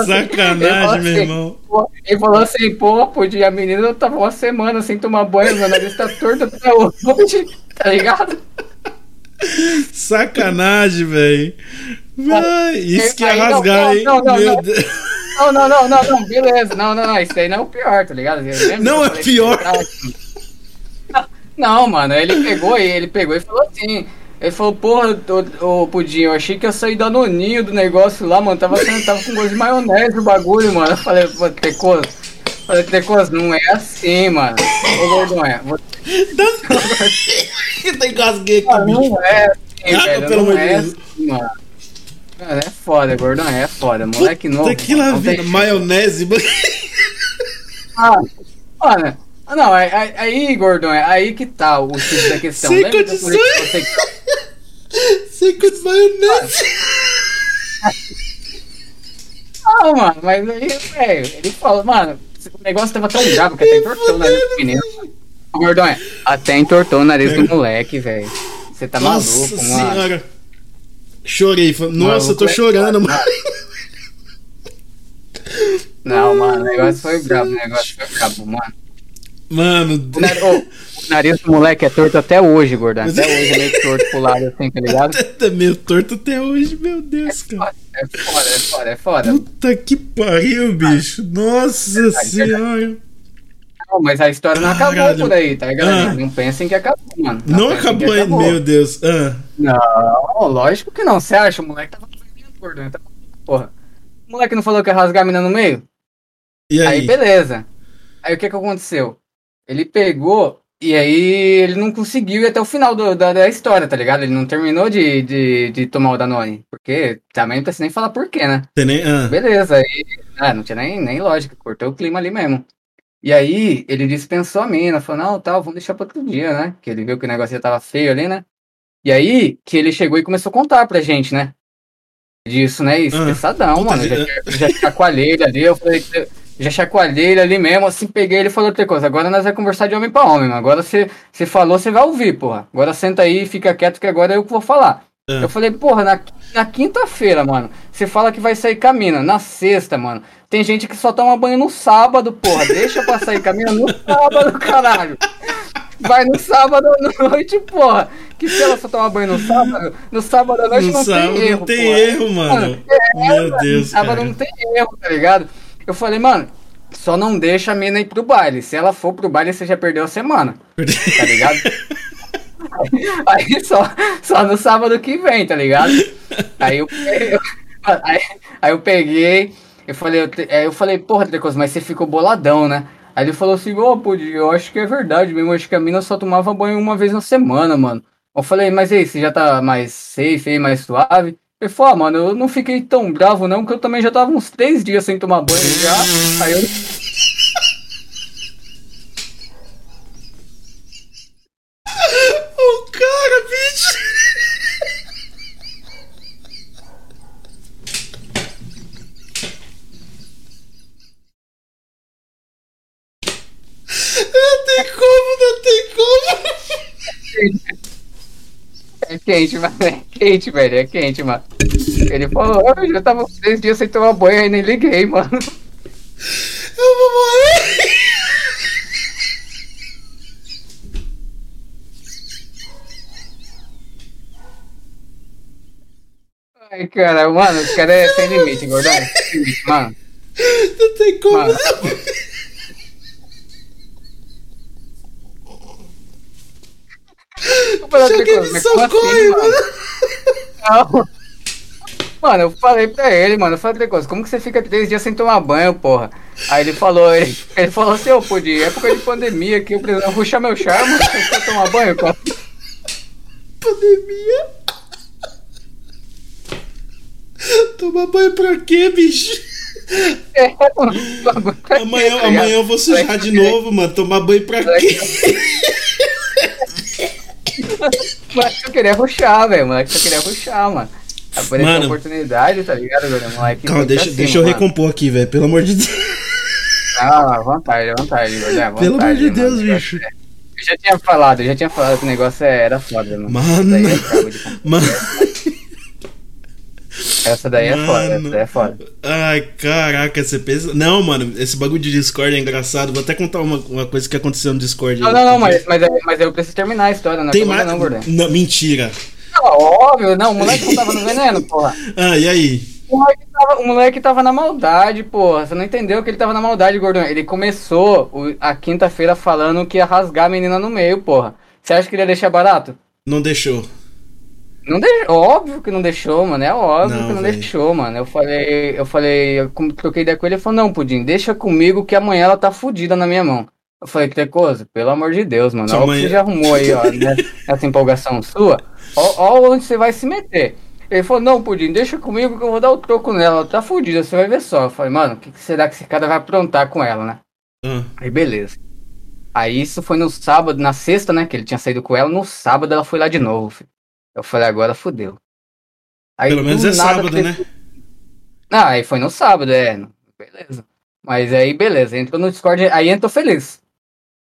Sacanagem, meu irmão. Ele falou assim, pô, podia, a menina tava uma semana sem tomar banho, meu nariz tá torto até hoje, tá ligado? Sacanagem, velho. Isso que é rasgar, hein? Não, não, meu não. Deus. Não, não, não, não, não, beleza. Não, não, não. Isso aí não é o pior, tá ligado? Não é pior. Não, mano, ele pegou ele pegou e falou assim. Ele falou, porra, ô, ô Pudim, eu achei que ia sair danoninho do negócio lá, mano. Tava, tava com gosto de maionese o bagulho, mano. Eu falei, pô, Tecoso. Falei, Tecoso, não é assim, mano. Ô, Gordão, é. Tem casguei aqui, Não, é assim, Ah, velho. pelo Não é assim, mano. Mano, é foda, Gordão, é foda. Moleque novo. Daquela não tem maionese. Ah, olha. Ah, não, aí, aí- aí, Gordão, é aí que tá o X da questão. Sem Lembra que condições. pra você que- Seco de maionese. Não, mano, mas aí, velho, ele falou, mano, o negócio tava tão bravo que até entortou o nariz do menino. É, até entortou o nariz do moleque, velho. Você tá Nossa maluco, mano. senhora. Chorei. Nossa, eu tô é chorando, mano. Não, mano, o negócio foi brabo, o negócio foi brabo, mano. Mano, O, nar- ô, o nariz do moleque é torto até hoje, Gordão. Até hoje é meio torto pro lado assim, tá ligado? tá meio torto até hoje, meu Deus, cara. É foda, é foda, é foda. Puta que pariu, bicho. Nossa senhora. Não, mas a história não acabou Caralho. por aí, tá ligado? Ah. Não pensem que acabou, mano. Não pensem que acabou ainda, meu Deus. Ah, Não, lógico que não. Você acha? O moleque tava gordão. Tava... Porra. O moleque não falou que ia rasgar a mina no meio? e Aí, aí? beleza. Aí o que que aconteceu? Ele pegou e aí ele não conseguiu ir até o final do- da, da história, tá ligado? Ele não terminou de, de, de tomar o Danone. Porque também não precisa nem falar por quê, né? Tem nem- ah, Beleza, aí ah, não tinha nem, nem lógica, cortou o clima ali mesmo. E aí ele dispensou a mina, falou, não, tal, vamos deixar pra outro dia, né? Que ele viu que o negócio já tava feio ali, né? E aí que ele chegou e começou a contar pra gente, né? Disso, né? Isso, Ah, mano. já- Já, chacoalhei ele ali, eu falei, já chacoalhei ele ali mesmo, assim, peguei ele e falei outra coisa. Agora nós vamos conversar de homem pra homem, mano. Agora você falou, você vai ouvir, porra. Agora senta aí e fica quieto que agora é eu que vou falar. Ah. Eu falei, porra, na, na quinta-feira, mano, você fala que vai sair caminho. Na sexta, mano, tem gente que só toma banho no sábado, porra. Deixa pra sair caminho no sábado, caralho. Vai no sábado à noite, porra. Que se ela só tomar banho no sábado, no sábado à noite no não sábado tem erro, não tem porra. erro, mano. Meu Deus, No sábado cara. não tem erro, tá ligado? Eu falei, mano, só não deixa a mina ir pro baile. Se ela for pro baile, você já perdeu a semana, tá ligado? Aí só, só no sábado que vem, tá ligado? Aí eu, eu- aí, aí eu peguei, eu falei, eu, te- aí eu falei, porra, Trecos, mas você ficou boladão, né? Aí ele falou assim, ô, pô, eu acho que é verdade mesmo, acho que a mina só tomava banho uma vez na semana, mano. Eu falei, mas aí, você já tá mais safe aí, mais suave? Ele falou, ah, mano, eu não fiquei tão bravo não, porque eu também já tava uns três dias sem tomar banho já. Aí eu... O cara, bicho. Não tem como, não tem como. É quente, mano, é quente, velho, é quente, mano. Ele falou, eu já tava uns três dias sem tomar banho, aí nem liguei, mano. Eu vou morrer. Ai, cara, mano, os caras é sem limite, gordão. Mano, Não tem como. Mano. Cheguei de socorro, mano. Não. Mano, eu falei pra ele, mano, eu falei coisa, como que você fica três dias sem tomar banho, porra? Aí ele falou, ele, ele falou assim, ô, pô, de época de pandemia que eu precisava puxar meu charme, você quer tomar banho, cara? Pandemia. Tomar banho pra quê, bicho? É, mano, pra amanhã, quê, tá amanhã eu vou sujar de novo, mano. Tomar banho pra quê? Mas eu queria ruxar, velho. Moleque, eu queria ruxar, mano. Apareceu mano, a oportunidade, tá ligado, velho? Moleque. Calma, deixa, deixa eu mano. recompor aqui, velho. Pelo amor de Deus. Ah, à vontade, à vontade. Pelo amor de Deus, bicho. Eu já tinha falado, eu já tinha falado que o negócio era foda, mano. Mano. Mano. Essa daí mano. é foda, essa daí é foda. Ai, caraca, você pensa. Não, mano, esse bagulho de Discord é engraçado. Vou até contar uma, uma coisa que aconteceu no Discord. Não, não, não, mas, mas, mas eu preciso terminar a história, não Tem mais... não, Gordão. Não, mentira. Não, óbvio, não, o moleque não tava no veneno, porra. Ah, e aí? O moleque, tava, o moleque tava na maldade, porra. Você não entendeu que ele tava na maldade, Gordão. Ele começou o, a quinta-feira falando que ia rasgar a menina no meio, porra. Você acha que ele ia deixar barato? Não deixou. Não deixou, óbvio que não deixou, mano. É óbvio não, que não véio. deixou, mano. Eu falei, eu falei, eu troquei ideia com ele, ele falou, não, Pudim, deixa comigo que amanhã ela tá fudida na minha mão. Eu falei, coisa, pelo amor de Deus, mano. Olha o que você já arrumou aí, ó, né, essa empolgação sua. Ó, ó onde você vai se meter. Ele falou, não, Pudim, deixa comigo que eu vou dar o troco nela. Ela tá fudida, você vai ver só. Eu falei, mano, o que, que, será que esse cara vai aprontar com ela, né? Hum. Aí beleza. Aí isso foi no sábado, na sexta, né? Que ele tinha saído com ela. No sábado ela foi lá de novo, filho. Eu falei, agora fudeu. Aí, Pelo menos é sábado, teve... né? Ah, aí foi no sábado, é. Beleza. Mas aí, beleza, entrou no Discord, aí entrou feliz.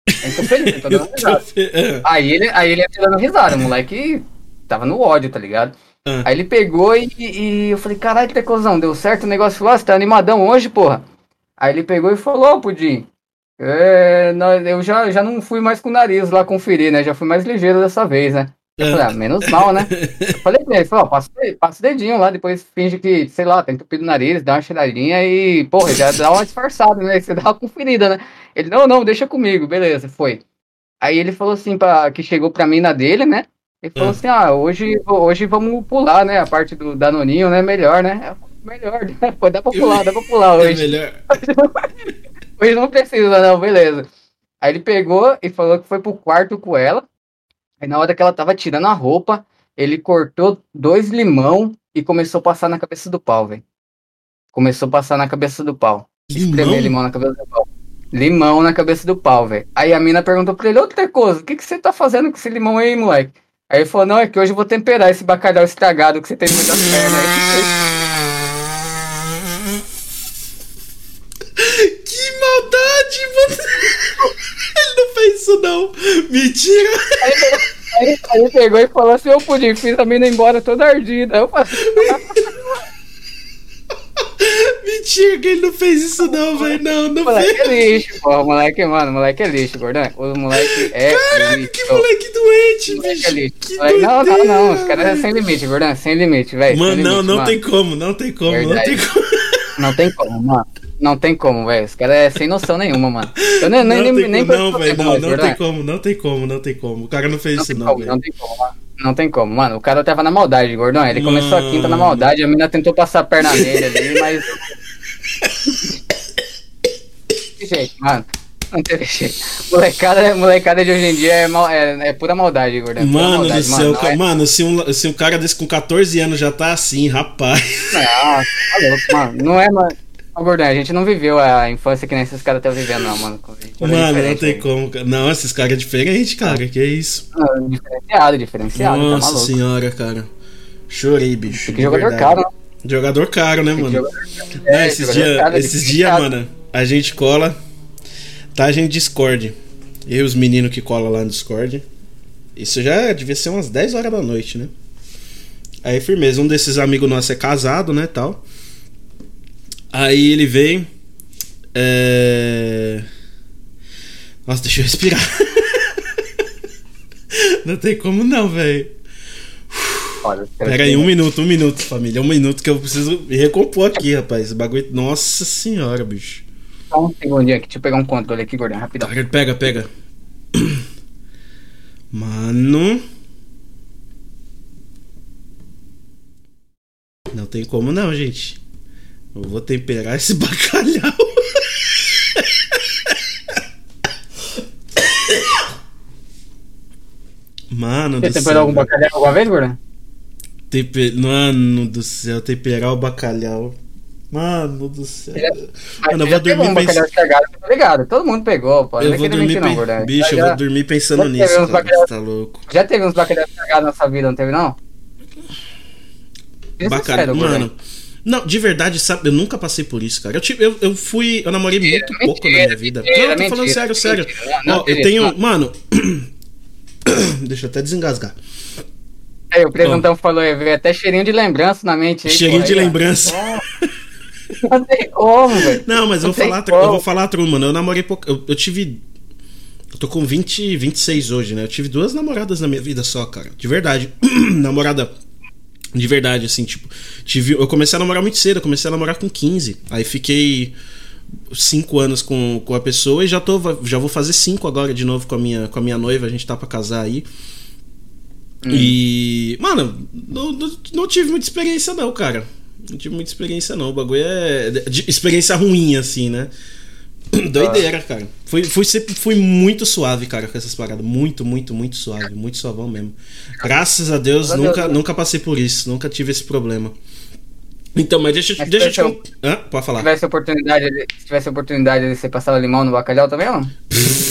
Entrou feliz, entrou dando risada. É. aí, ele, aí ele entrou dando risada, o moleque tava no ódio, tá ligado? Ah. Aí ele pegou e, e eu falei, caralho, Tecozão, deu certo o negócio lá, você tá animadão hoje, porra? Aí ele pegou e falou, oh, Pudim, é, eu já, já não fui mais com o nariz lá conferir, né? Já fui mais ligeiro dessa vez, né? Eu falei, ah, menos mal, né? Eu falei pra ele, falou, passa, passa o dedinho lá, depois finge que, sei lá, tem entupido o nariz, dá uma cheiradinha e, porra, já dá uma disfarçada, né? Você dá uma conferida, né? Ele, não, não, deixa comigo, beleza, foi. Aí ele falou assim, pra, que chegou pra mim na dele, né? Ele falou hum. assim, ah, hoje, hoje vamos pular, né? A parte do Danoninho, né? Melhor, né? Melhor, né? Pô, dá pra pular, dá pra pular é hoje. É melhor. hoje não precisa, não, beleza. Aí ele pegou e falou que foi pro quarto com ela. Aí na hora que ela tava tirando a roupa, ele cortou dois limão e começou a passar na cabeça do pau, velho. Começou a passar na cabeça do pau. Limão? Espremer limão na cabeça do pau. Limão na cabeça do pau, velho. Aí a mina perguntou pra ele, outra coisa, o que, que você tá fazendo com esse limão aí, moleque? Aí ele falou, não, é que hoje eu vou temperar esse bacalhau estragado que você tem no meio das pernas. que maldade, mano! Ele não fez isso, não. Mentira. Aí, aí, aí ele pegou e falou assim: Eu pude, fiz a mina embora toda ardida. Eu falei. Mentira que ele não fez isso não, velho. Não, não moleque fez. é lixo, porra. Moleque, mano, moleque é lixo, gordão. O moleque é Caraca, lixo. que moleque doente, moleque bicho. É lixo. Moleque, não, não, não. Os caras é sem limite, gordão. Sem limite, velho. Mano, não, limite, não mano. tem como, não tem como, Verdade. não tem como. Não tem como, mano. Não tem como, velho. Os caras é sem noção nenhuma, mano. Eu nem, não nem, nem Não, velho, não, não tem como, não tem como, não tem como. O cara não fez não isso, não, velho. Não tem como, mano. Não tem como, mano. O cara tava na maldade, gordão. Ele mano. começou a quinta na maldade, a menina tentou passar a perna nele ali, mas. jeito, mano. Não teve jeito. Molecada, molecada de hoje em dia é, mal, é, é pura maldade, gordão. É mano maldade, do céu, mano, é... mano, se, um, se um cara desse com 14 anos já tá assim, rapaz. Não, tá louco, mano. Não é, mano. Ô, Gordão, a gente não viveu a infância que nem esses caras estão vivendo, não, mano. Mano, não tem como. Não, esses caras é diferente, cara. Que é isso? Não, diferenciado, diferenciado. Tá Nossa tá senhora, cara. Chorei, bicho. Tem que jogador verdade. caro, né? Jogador caro, né, mano? É, esses dias, esses dias, mano, a gente cola. Tá a gente Discord. Eu e os meninos que colam lá no Discord. Isso já devia ser umas 10 horas da noite, né? Aí, firmeza. Um desses amigos nossos é casado, né, tal. Aí ele vem. É... Nossa, deixa eu respirar. não tem como não, velho. Pera aí, um minuto, um minuto, família. Um minuto que eu preciso me recompor aqui, rapaz. Esse bagulho. Nossa senhora, bicho. Só um segundinho aqui, deixa eu pegar um controle aqui, gordão, rapidão. Pega, pega. Mano. Não tem como não, gente. Eu vou temperar esse bacalhau. Mano Você temperou algum bacalhau alguma vez, Gordon? Temper... Mano do céu, temperar o bacalhau. Mano do céu. Já, Mano, eu vou dormir um pensando. Tá ligado? Todo mundo pegou, pô. Eu vou dormir, não, pen... verdade. Bicho, já, eu vou dormir pensando nisso, cara. bacalhau- tá louco. já teve uns bacalhau estragados na sua vida, não teve, não? É Bacalhau, sério, Gordão. Não, de verdade, sabe, eu nunca passei por isso, cara. Eu, tive, eu, eu fui, eu namorei Mentira, muito pouco na mentira, minha vida. mentira, não, eu tô falando mentira, sério, sério. mentira. Não, Ó, eu tenho, não. mano. Deixa eu até desengasgar. Aí, o Presentão falou, aí, veio até cheirinho de lembrança na mente. Aí, Cheirinho pô, de aí, ó. lembrança. Não tem como, velho. Não, mas eu Não vou tem falar, como. eu vou falar mano. Eu namorei pouco. Eu, eu tive. Eu tô com 20, 26 hoje, né? Eu tive duas namoradas na minha vida só, cara. De verdade. Namorada. De verdade, assim, tipo. Tive, eu comecei a namorar muito cedo, eu comecei a namorar com 15. Aí fiquei 5 anos com, com a pessoa e já, tô, já vou fazer 5 agora de novo com a, minha, com a minha noiva. A gente tá pra casar aí. E. Mano, não, não, não tive muita experiência, não, cara. Não tive muita experiência, não. O bagulho é. de- experiência ruim, assim, né? Doideira, cara. Fui, fui, sempre, fui muito suave, cara, com essas paradas. Muito, muito, muito suave. Muito suavão mesmo. Graças a Deus, Graças a nunca, Deus. nunca passei por isso. Nunca tive esse problema. Então, mas deixa, Mas deixa eu te. se Hã? Pode Se falar. tivesse oportunidade, de- se tivesse oportunidade de você passar o limão no bacalhau também, não?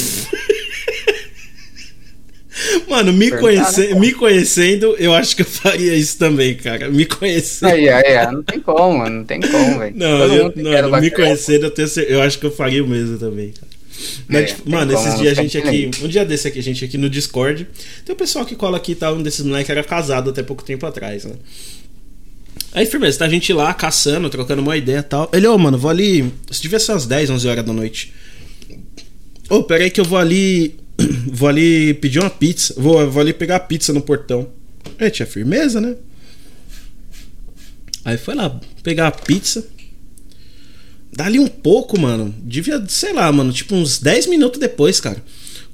Mano, me, conhece, me conhecendo, eu acho que eu faria isso também, cara. Me conhecendo. Aí, aí, não tem como, mano, não tem como, velho. Não, eu, não, o me conhecendo, eu, tenho, eu acho que eu faria o mesmo também, cara. Mas, É, tipo, mano, esses dias a gente aqui. Um dia desse aqui, a gente aqui no Discord. Tem um pessoal que cola aqui, tá? Um desses moleques era casado até pouco tempo atrás, né? Aí, firmeza, tá a gente lá caçando, trocando uma ideia e tal. Ele, ô, mano, vou ali. Se devia ser umas 10, 11 horas da noite. Ô, pera aí que eu vou ali. Vou ali pedir uma pizza. Vou, vou ali pegar a pizza no portão. Aí tinha firmeza, né? Aí foi lá pegar a pizza. Dali um pouco, mano. Devia, sei lá, mano, tipo uns 10 minutos depois, cara.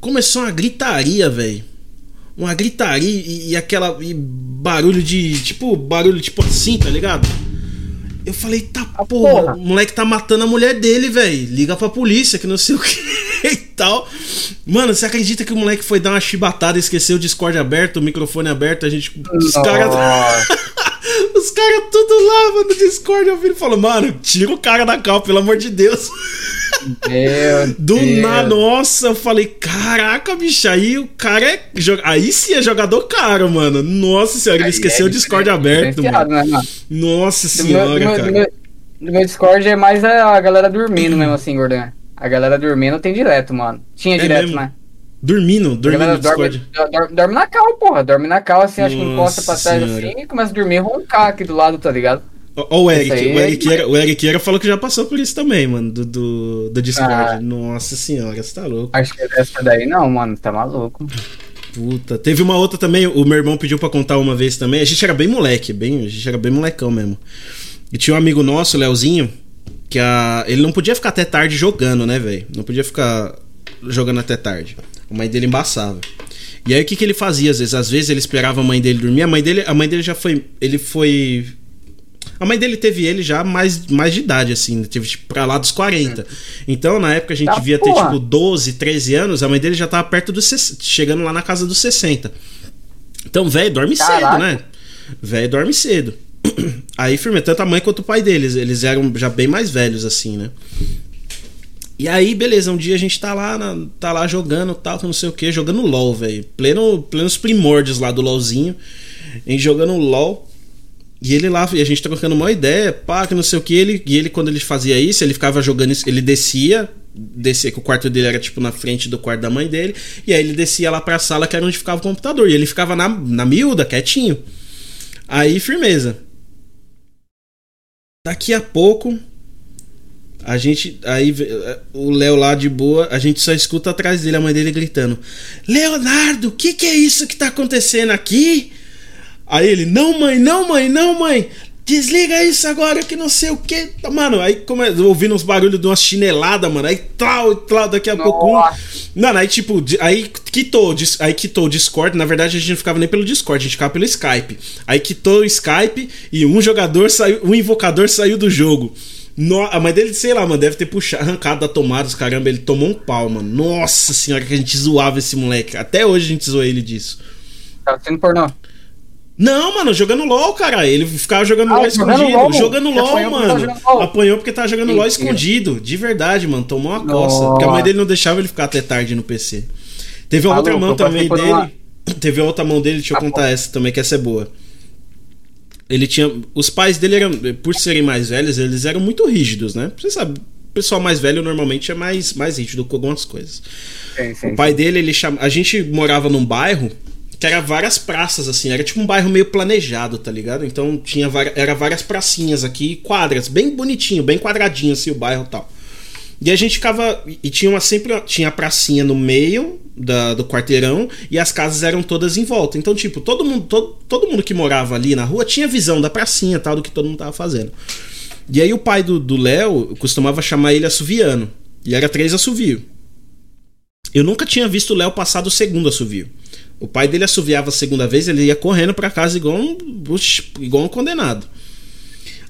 Começou uma gritaria, velho. Uma gritaria e, e aquela e barulho de. Tipo, barulho tipo assim, tá ligado? Eu falei, tá porra, porra. o moleque tá matando a mulher dele, velho. Liga pra polícia, que não sei o que e tal. Mano, você acredita que o moleque foi dar uma chibatada, esqueceu o Discord aberto, o microfone aberto, a gente. Os caras. Os caras tudo lá, mano, no Discord ouvindo e falou, mano, tira o cara da cal, pelo amor de Deus. Meu Do Deus. nada, nossa, eu falei, caraca, bicho, aí o cara é. Aí sim é jogador caro, mano. Nossa senhora, ele Aí esqueceu é o Discord diferen- aberto, diferenciado, mano. né? Nossa senhora, meu, cara. meu, meu Discord é mais a galera dormindo mesmo assim, Gordão. A galera dormindo tem direto, mano. Tinha É direto, mesmo? né? Dormindo, dormindo no Discord. dorme, dorme, dorme na cal, porra. Dorme na cal, assim, acho que encosta pra trás senhora. assim e começa a dormir e roncar aqui do lado, tá ligado? Ó, o Eric, aí o Eric, era, o Eric era falou que já passou por isso também, mano, do, do, do Discord. Ah. Nossa senhora, você tá louco. Acho que essa daí não, mano, tá maluco. Puta. Teve uma outra também, o meu irmão pediu pra contar uma vez também. A gente era bem moleque, bem, a gente era bem molecão mesmo. E tinha um amigo nosso, o Leozinho, que a, ele não podia ficar até tarde jogando, né, velho? Não podia ficar jogando até tarde. A mãe dele embaçava. E aí o que, que ele fazia às vezes? Às vezes ele esperava a mãe dele dormir. A mãe dele, a mãe dele já foi, ele foi a mãe dele teve ele já mais, mais de idade, assim, teve tipo, pra lá dos 40. Então, na época, a gente Tá, devia ter, porra. tipo, 12, 13 anos, a mãe dele já tava perto dos 60, chegando lá na casa dos 60. Então, velho, dorme cedo, Caraca. né? Velho dorme cedo. Aí, firme, tanto a mãe quanto o pai deles, eles eram já bem mais velhos, assim, né? E aí, beleza, um dia a gente tá lá, na- tá lá jogando tal, não sei o que, jogando LOL, velho. Pleno, plenos primórdios lá do LOLzinho. A gente jogando LOL. E ele lá, e a gente trocando uma ideia, pá, que não sei o que. Ele, e ele, quando ele fazia isso, ele ficava jogando isso, ele descia, descia, que o quarto dele era tipo na frente do quarto da mãe dele. E aí ele descia lá pra sala, que era onde ficava o computador. E ele ficava na, na miúda, quietinho. Aí, firmeza. Daqui a pouco, a gente. Aí vê- o Léo lá de boa, a gente só escuta atrás dele a mãe dele gritando: Leonardo, o que, que é isso que tá acontecendo aqui? Aí ele: Não, mãe, não, mãe, não, mãe. Desliga isso agora que não sei o que. Mano, aí como é, ouvindo uns barulhos de uma chinelada, mano. Aí tal, tal, daqui a Nossa. pouco. um- Mano, aí tipo, aí quitou, aí quitou o Discord. Na verdade, a gente não ficava nem pelo Discord, a gente ficava pelo Skype. Aí quitou o Skype e um jogador saiu, um invocador saiu do jogo. No- a mãe dele, sei lá, mano, deve ter puxado, arrancado da tomada, os caramba, ele tomou um pau, mano. Nossa senhora, que a gente zoava esse moleque. Até hoje a gente zoa ele disso. Tá sendo pornô. Não, mano, jogando LOL, cara. Ele ficava jogando Ah, LOL jogando escondido. LOL? Jogando LOL, apanhou porque tava mano. jogando LOL. Apanhou porque tava jogando LOL Mentira. escondido. De verdade, mano. Tomou uma coça. Porque a mãe dele não deixava ele ficar até tarde no PC. Teve uma Maluco, outra mão também dele. Teve outra mão dele, deixa eu Ah, contar essa também, que essa é boa. Ele tinha. Os pais dele eram, por serem mais velhos, eles eram muito rígidos, né? Você sabe, o pessoal mais velho normalmente é mais, mais rígido com algumas coisas. Sim, sim, O pai dele, ele chama. A gente morava num bairro que era várias praças, assim. Era tipo um bairro meio planejado, tá ligado? Então tinha era várias pracinhas aqui, quadras, bem bonitinho, bem quadradinho assim o bairro e tal. E a gente ficava. E tinha uma sempre. Tinha a pracinha no meio da- do quarteirão e as casas eram todas em volta. Então, tipo, todo mundo, todo, todo mundo que morava ali na rua tinha visão da pracinha tal, do que todo mundo tava fazendo. E aí o pai do do Léo costumava chamar ele assoviano. E era três assovio. Eu nunca tinha visto o Léo passar do segundo assovio. O pai dele assoviava a segunda vez, ele ia correndo pra casa igual um, igual um condenado.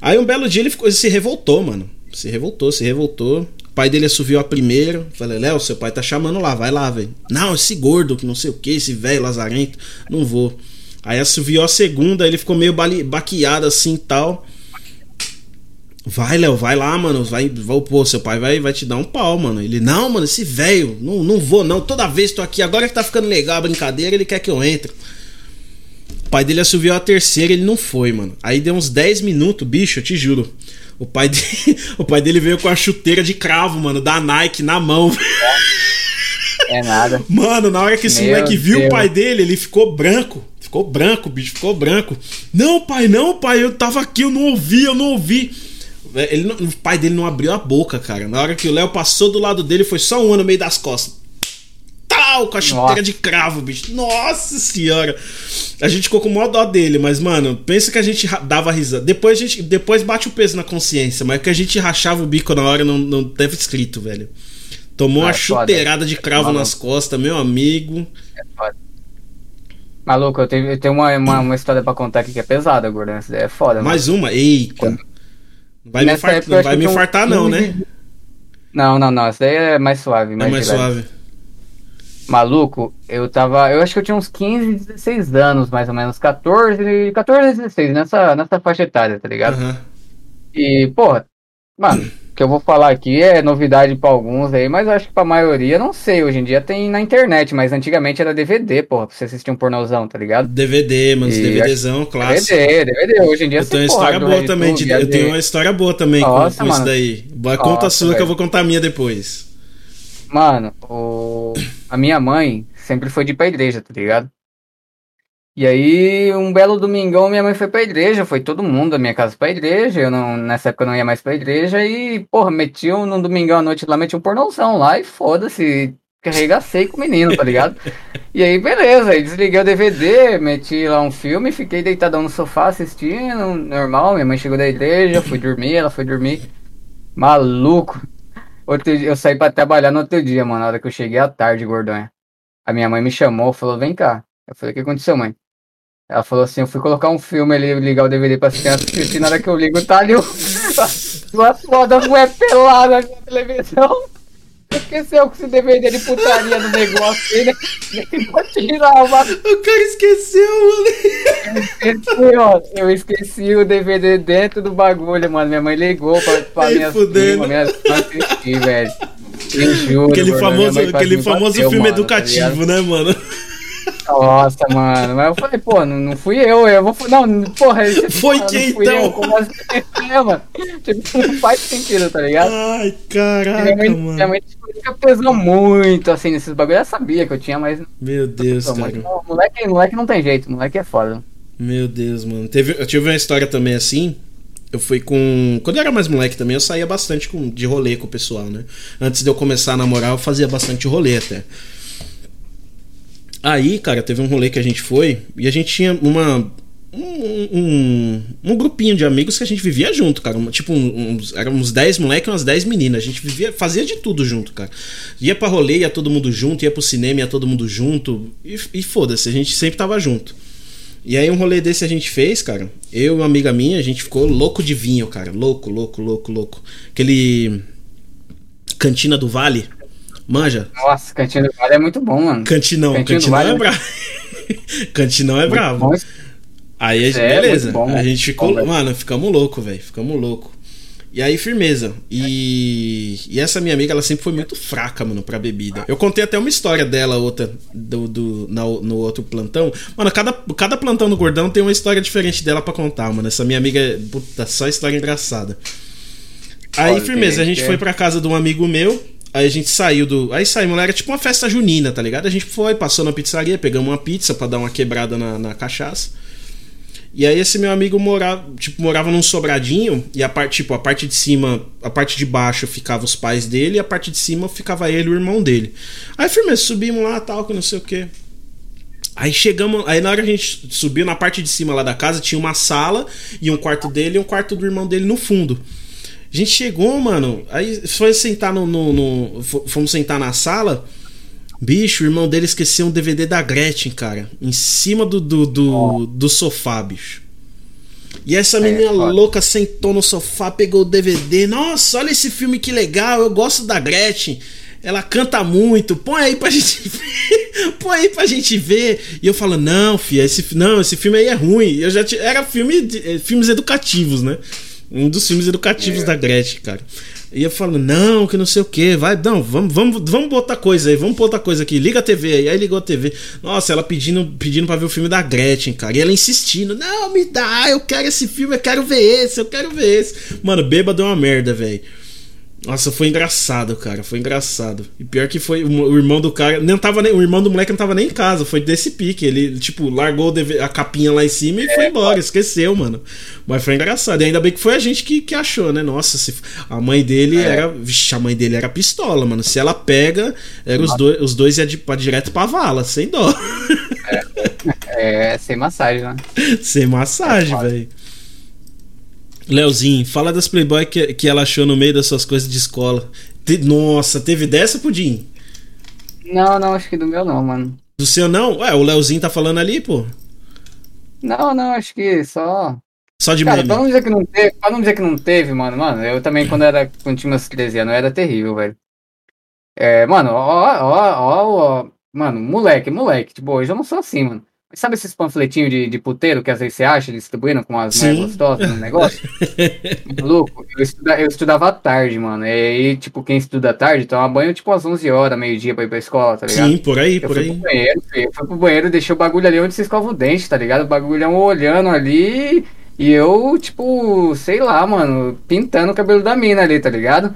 Aí um belo dia ele, ficou, ele se revoltou, mano. Se revoltou, se revoltou. O pai dele assoviou a primeira. Falei, Léo, seu pai tá chamando lá, vai lá, velho. Não, esse gordo, que não sei o que, esse velho lazarento, não vou. Aí assoviou a segunda, ele ficou meio baqueado assim e tal. Vai, Léo, vai lá, mano. Vai, vai, pô, seu pai vai, vai te dar um pau, mano. Ele, não, mano, esse velho, não, não vou, não. Toda vez tô aqui, agora que tá ficando legal a brincadeira, ele quer que eu entre. O pai dele assoviou a terceira, ele não foi, mano. Aí deu uns 10 minutos, bicho, eu te juro. O pai, dele, o pai dele veio com a chuteira de cravo, mano, da Nike na mão. É nada. Mano, na hora que esse Meu moleque viu Deus. o pai dele, ele ficou branco. Ficou branco, bicho, ficou branco. Não, pai, não, pai, eu tava aqui, eu não ouvi, eu não ouvi. Ele não- o pai dele não abriu a boca, cara. Na hora que o Léo passou do lado dele, foi só um ano no meio das costas. Tal, com a chuteira Nossa. de cravo, bicho. Nossa senhora. A gente ficou com o maior dó dele, mas, mano, pensa que a gente dava risada. Depois a gente. Depois bate o peso na consciência, mas que a gente rachava o bico na hora não, não teve escrito, velho. Tomou Ah, uma é foda. chuteirada de cravo nas costas, meu amigo. Maluco, eu tenho, eu tenho uma, uma, uma história pra contar aqui que é pesada, gordo. Essa é foda, mano. Mais uma, eita. Quando- Vai me, eu acho vai me infartar, não, 15 né? Não, não, não. Essa daí é mais suave. É Mais, mais leve. suave. Maluco, eu tava. Eu acho que eu tinha uns 15, 16 anos, mais ou menos. 14, 14, 16, nessa, nessa faixa etária, tá ligado? Aham. E, porra, mano, que eu vou falar aqui é novidade pra alguns aí, mas eu acho que pra maioria, não sei. Hoje em dia tem na internet, mas antigamente era DVD, porra, pra você assistir um pornozão, tá ligado? DVD, mano, DVDzão, clássico. DVD, DVD. Hoje em dia Eu tenho uma história boa também. de- eu tenho uma história boa também com- Nossa, com, isso mano. daí. Boa, Conta a Nossa, sua que eu velho. vou contar a minha depois. Mano, o... a minha mãe sempre foi de ir pra igreja, tá ligado? E aí, um belo domingão, minha mãe foi pra igreja, foi todo mundo da minha casa pra igreja, eu não, nessa época eu não ia mais pra igreja, e, porra, meti um, num domingão à noite lá, meti um pornozão lá, e foda-se, carregacei com o menino, tá ligado? E aí, beleza, aí desliguei o DVD, meti lá um filme, fiquei deitadão no sofá assistindo, normal, minha mãe chegou da igreja, fui dormir, ela foi dormir, maluco. Outro dia, eu saí pra trabalhar no outro dia, mano. Na hora que eu cheguei à tarde, gordonha. A minha mãe me chamou, falou, vem cá. Eu falei, o que aconteceu, mãe? Ela falou assim, eu fui colocar um filme ali, ligar o DVD pra assistir, assistir, na hora que eu ligo, tá ali uma foda mulher pelada na televisão. Esqueceu que esse DVD de putaria do negócio aí, né? Vou tirar uma O cara esqueceu, mano. esqueci, ó. Eu esqueci o DVD dentro do bagulho, mano. Minha mãe ligou pra, pra Ai, minhas fudendo. primas, minhas primas assistir, velho. Eu juro, Aquele mano, famoso, aquele famoso bateu, filme mano, tá educativo, ligado? né, mano? Nossa, mano. Mas eu falei, pô, não, não fui eu. Eu vou. Não, porra. Foi quem, fui então? Eu. Como assim? É, mano. Tipo, não faz sentido, tá ligado? Ai, caraca, mãe, mano. nunca pesou muito assim nesses bagulhos. Ela sabia que eu tinha, mas. Meu Deus, Pô, cara. mano, moleque, moleque não tem jeito, moleque é foda. Meu Deus, mano. Teve, eu tive uma história também assim. Eu fui com. Quando eu era mais moleque também, eu saía bastante com, de rolê com o pessoal, né? Antes de eu começar a namorar, eu fazia bastante rolê até. Aí, cara, teve um rolê que a gente foi e a gente tinha uma. Um, um, um grupinho de amigos que a gente vivia junto, cara. Tipo, uns, eram uns 10 moleques e umas 10 meninas. A gente vivia, fazia de tudo junto, cara. Ia pra rolê, ia todo mundo junto, ia pro cinema, ia todo mundo junto. E, e foda-se, a gente sempre tava junto. E aí um rolê desse a gente fez, cara. Eu e uma amiga minha, a gente ficou louco de vinho, cara. Louco, louco, louco, louco. Aquele. Cantina do Vale. Manja? Nossa, Cantinho do Vale é muito bom, mano. Cantinão. Cantinho Cantinão Vale é é bravo. Cantinão é bravo. Bom, Aí, é, beleza. Bom, a gente ficou. Bom, mano, ficamos louco, velho. Ficamos louco. E aí, firmeza. E, e essa minha amiga, ela sempre foi muito fraca, mano, pra bebida. Eu contei até uma história dela, outra, do, do, no, no outro plantão. Mano, cada, cada plantão do Gordão tem uma história diferente dela pra contar, mano. Essa minha amiga, puta, só história engraçada. Aí, firmeza, a gente foi pra casa de um amigo meu. Aí a gente saiu do. Aí saímos, era tipo uma festa junina, tá ligado? A gente foi, passou na pizzaria, pegamos uma pizza pra dar uma quebrada na, na cachaça. E aí esse meu amigo morava, tipo, morava num sobradinho e a parte, tipo, a parte de cima, a parte de baixo ficava os pais dele e a parte de cima ficava ele e o irmão dele. Aí firmeza, subimos lá, tal, que não sei o que. Aí chegamos, aí na hora a gente subiu na parte de cima lá da casa tinha uma sala e um quarto dele e um quarto do irmão dele no fundo. A gente chegou, mano, aí foi sentar no, no, no fomos sentar na sala. Bicho, o irmão dele esqueceu um DVD da Gretchen, cara. Em cima do, do, do, do sofá, bicho. E essa menina é, louca sentou no sofá, pegou o DVD. Nossa, olha esse filme que legal. Eu gosto da Gretchen. Ela canta muito. Põe aí pra gente ver. Põe aí pra gente ver. E eu falo, não, filha, esse, não, esse filme aí é ruim. Eu já era filme de, eh, filmes educativos, né? Um dos filmes educativos é. da Gretchen, cara. E eu falo, não, que não sei o que, vai, não, vamos, vamos, vamos botar coisa aí, vamos botar coisa aqui, liga a TV aí. Aí ligou a TV. Nossa, ela pedindo, pedindo pra ver o filme da Gretchen, cara. E ela insistindo, não, me dá, eu quero esse filme, eu quero ver esse, eu quero ver esse. Mano, bêbado é uma merda, velho. Nossa, foi engraçado, cara. Foi engraçado. E pior que foi o, irmão do cara. Não tava nem, o irmão do moleque não tava nem em casa. Foi desse pique. Ele, tipo, largou a capinha lá em cima e é, foi embora. Esqueceu, mano. Mas foi engraçado. E ainda bem que foi a gente que, que achou, né? Nossa, se, a mãe dele é. era. Vixe, a mãe dele era pistola, mano. Se ela pega, era os, dois, os dois iam de, pra, direto pra vala, sem dó. É, é sem massagem, né? Sem massagem, é velho. Leozinho, fala das Playboy que, que ela achou no meio das suas coisas de escola. Te, nossa, teve dessa, Pudim? Não, não, acho que do meu não, mano. Do seu não? Ué, o Leozinho tá falando ali, pô? Não, não, acho que só. Só de Cara, meme. pra não dizer que não teve, pra não dizer que não teve, mano, mano, eu também quando era, quando tinha meus 13 anos, era terrível, velho. É, mano, ó, ó, ó, ó, mano, moleque, moleque, tipo, hoje eu não sou assim, mano. Sabe esses panfletinhos de, de puteiro que às vezes você acha distribuindo com as mulheres gostosas no negócio? Louco, eu, estuda, eu estudava à tarde, mano. E aí, tipo, quem estuda à tarde toma banho tipo às 11 horas, meio-dia pra ir pra escola, tá ligado? Sim, por aí, eu por aí. Pro banheiro, eu fui pro banheiro, deixei o bagulho ali onde você escova o dente, tá ligado? O bagulhão olhando ali. E eu, tipo, sei lá, mano, pintando o cabelo da mina ali, tá ligado?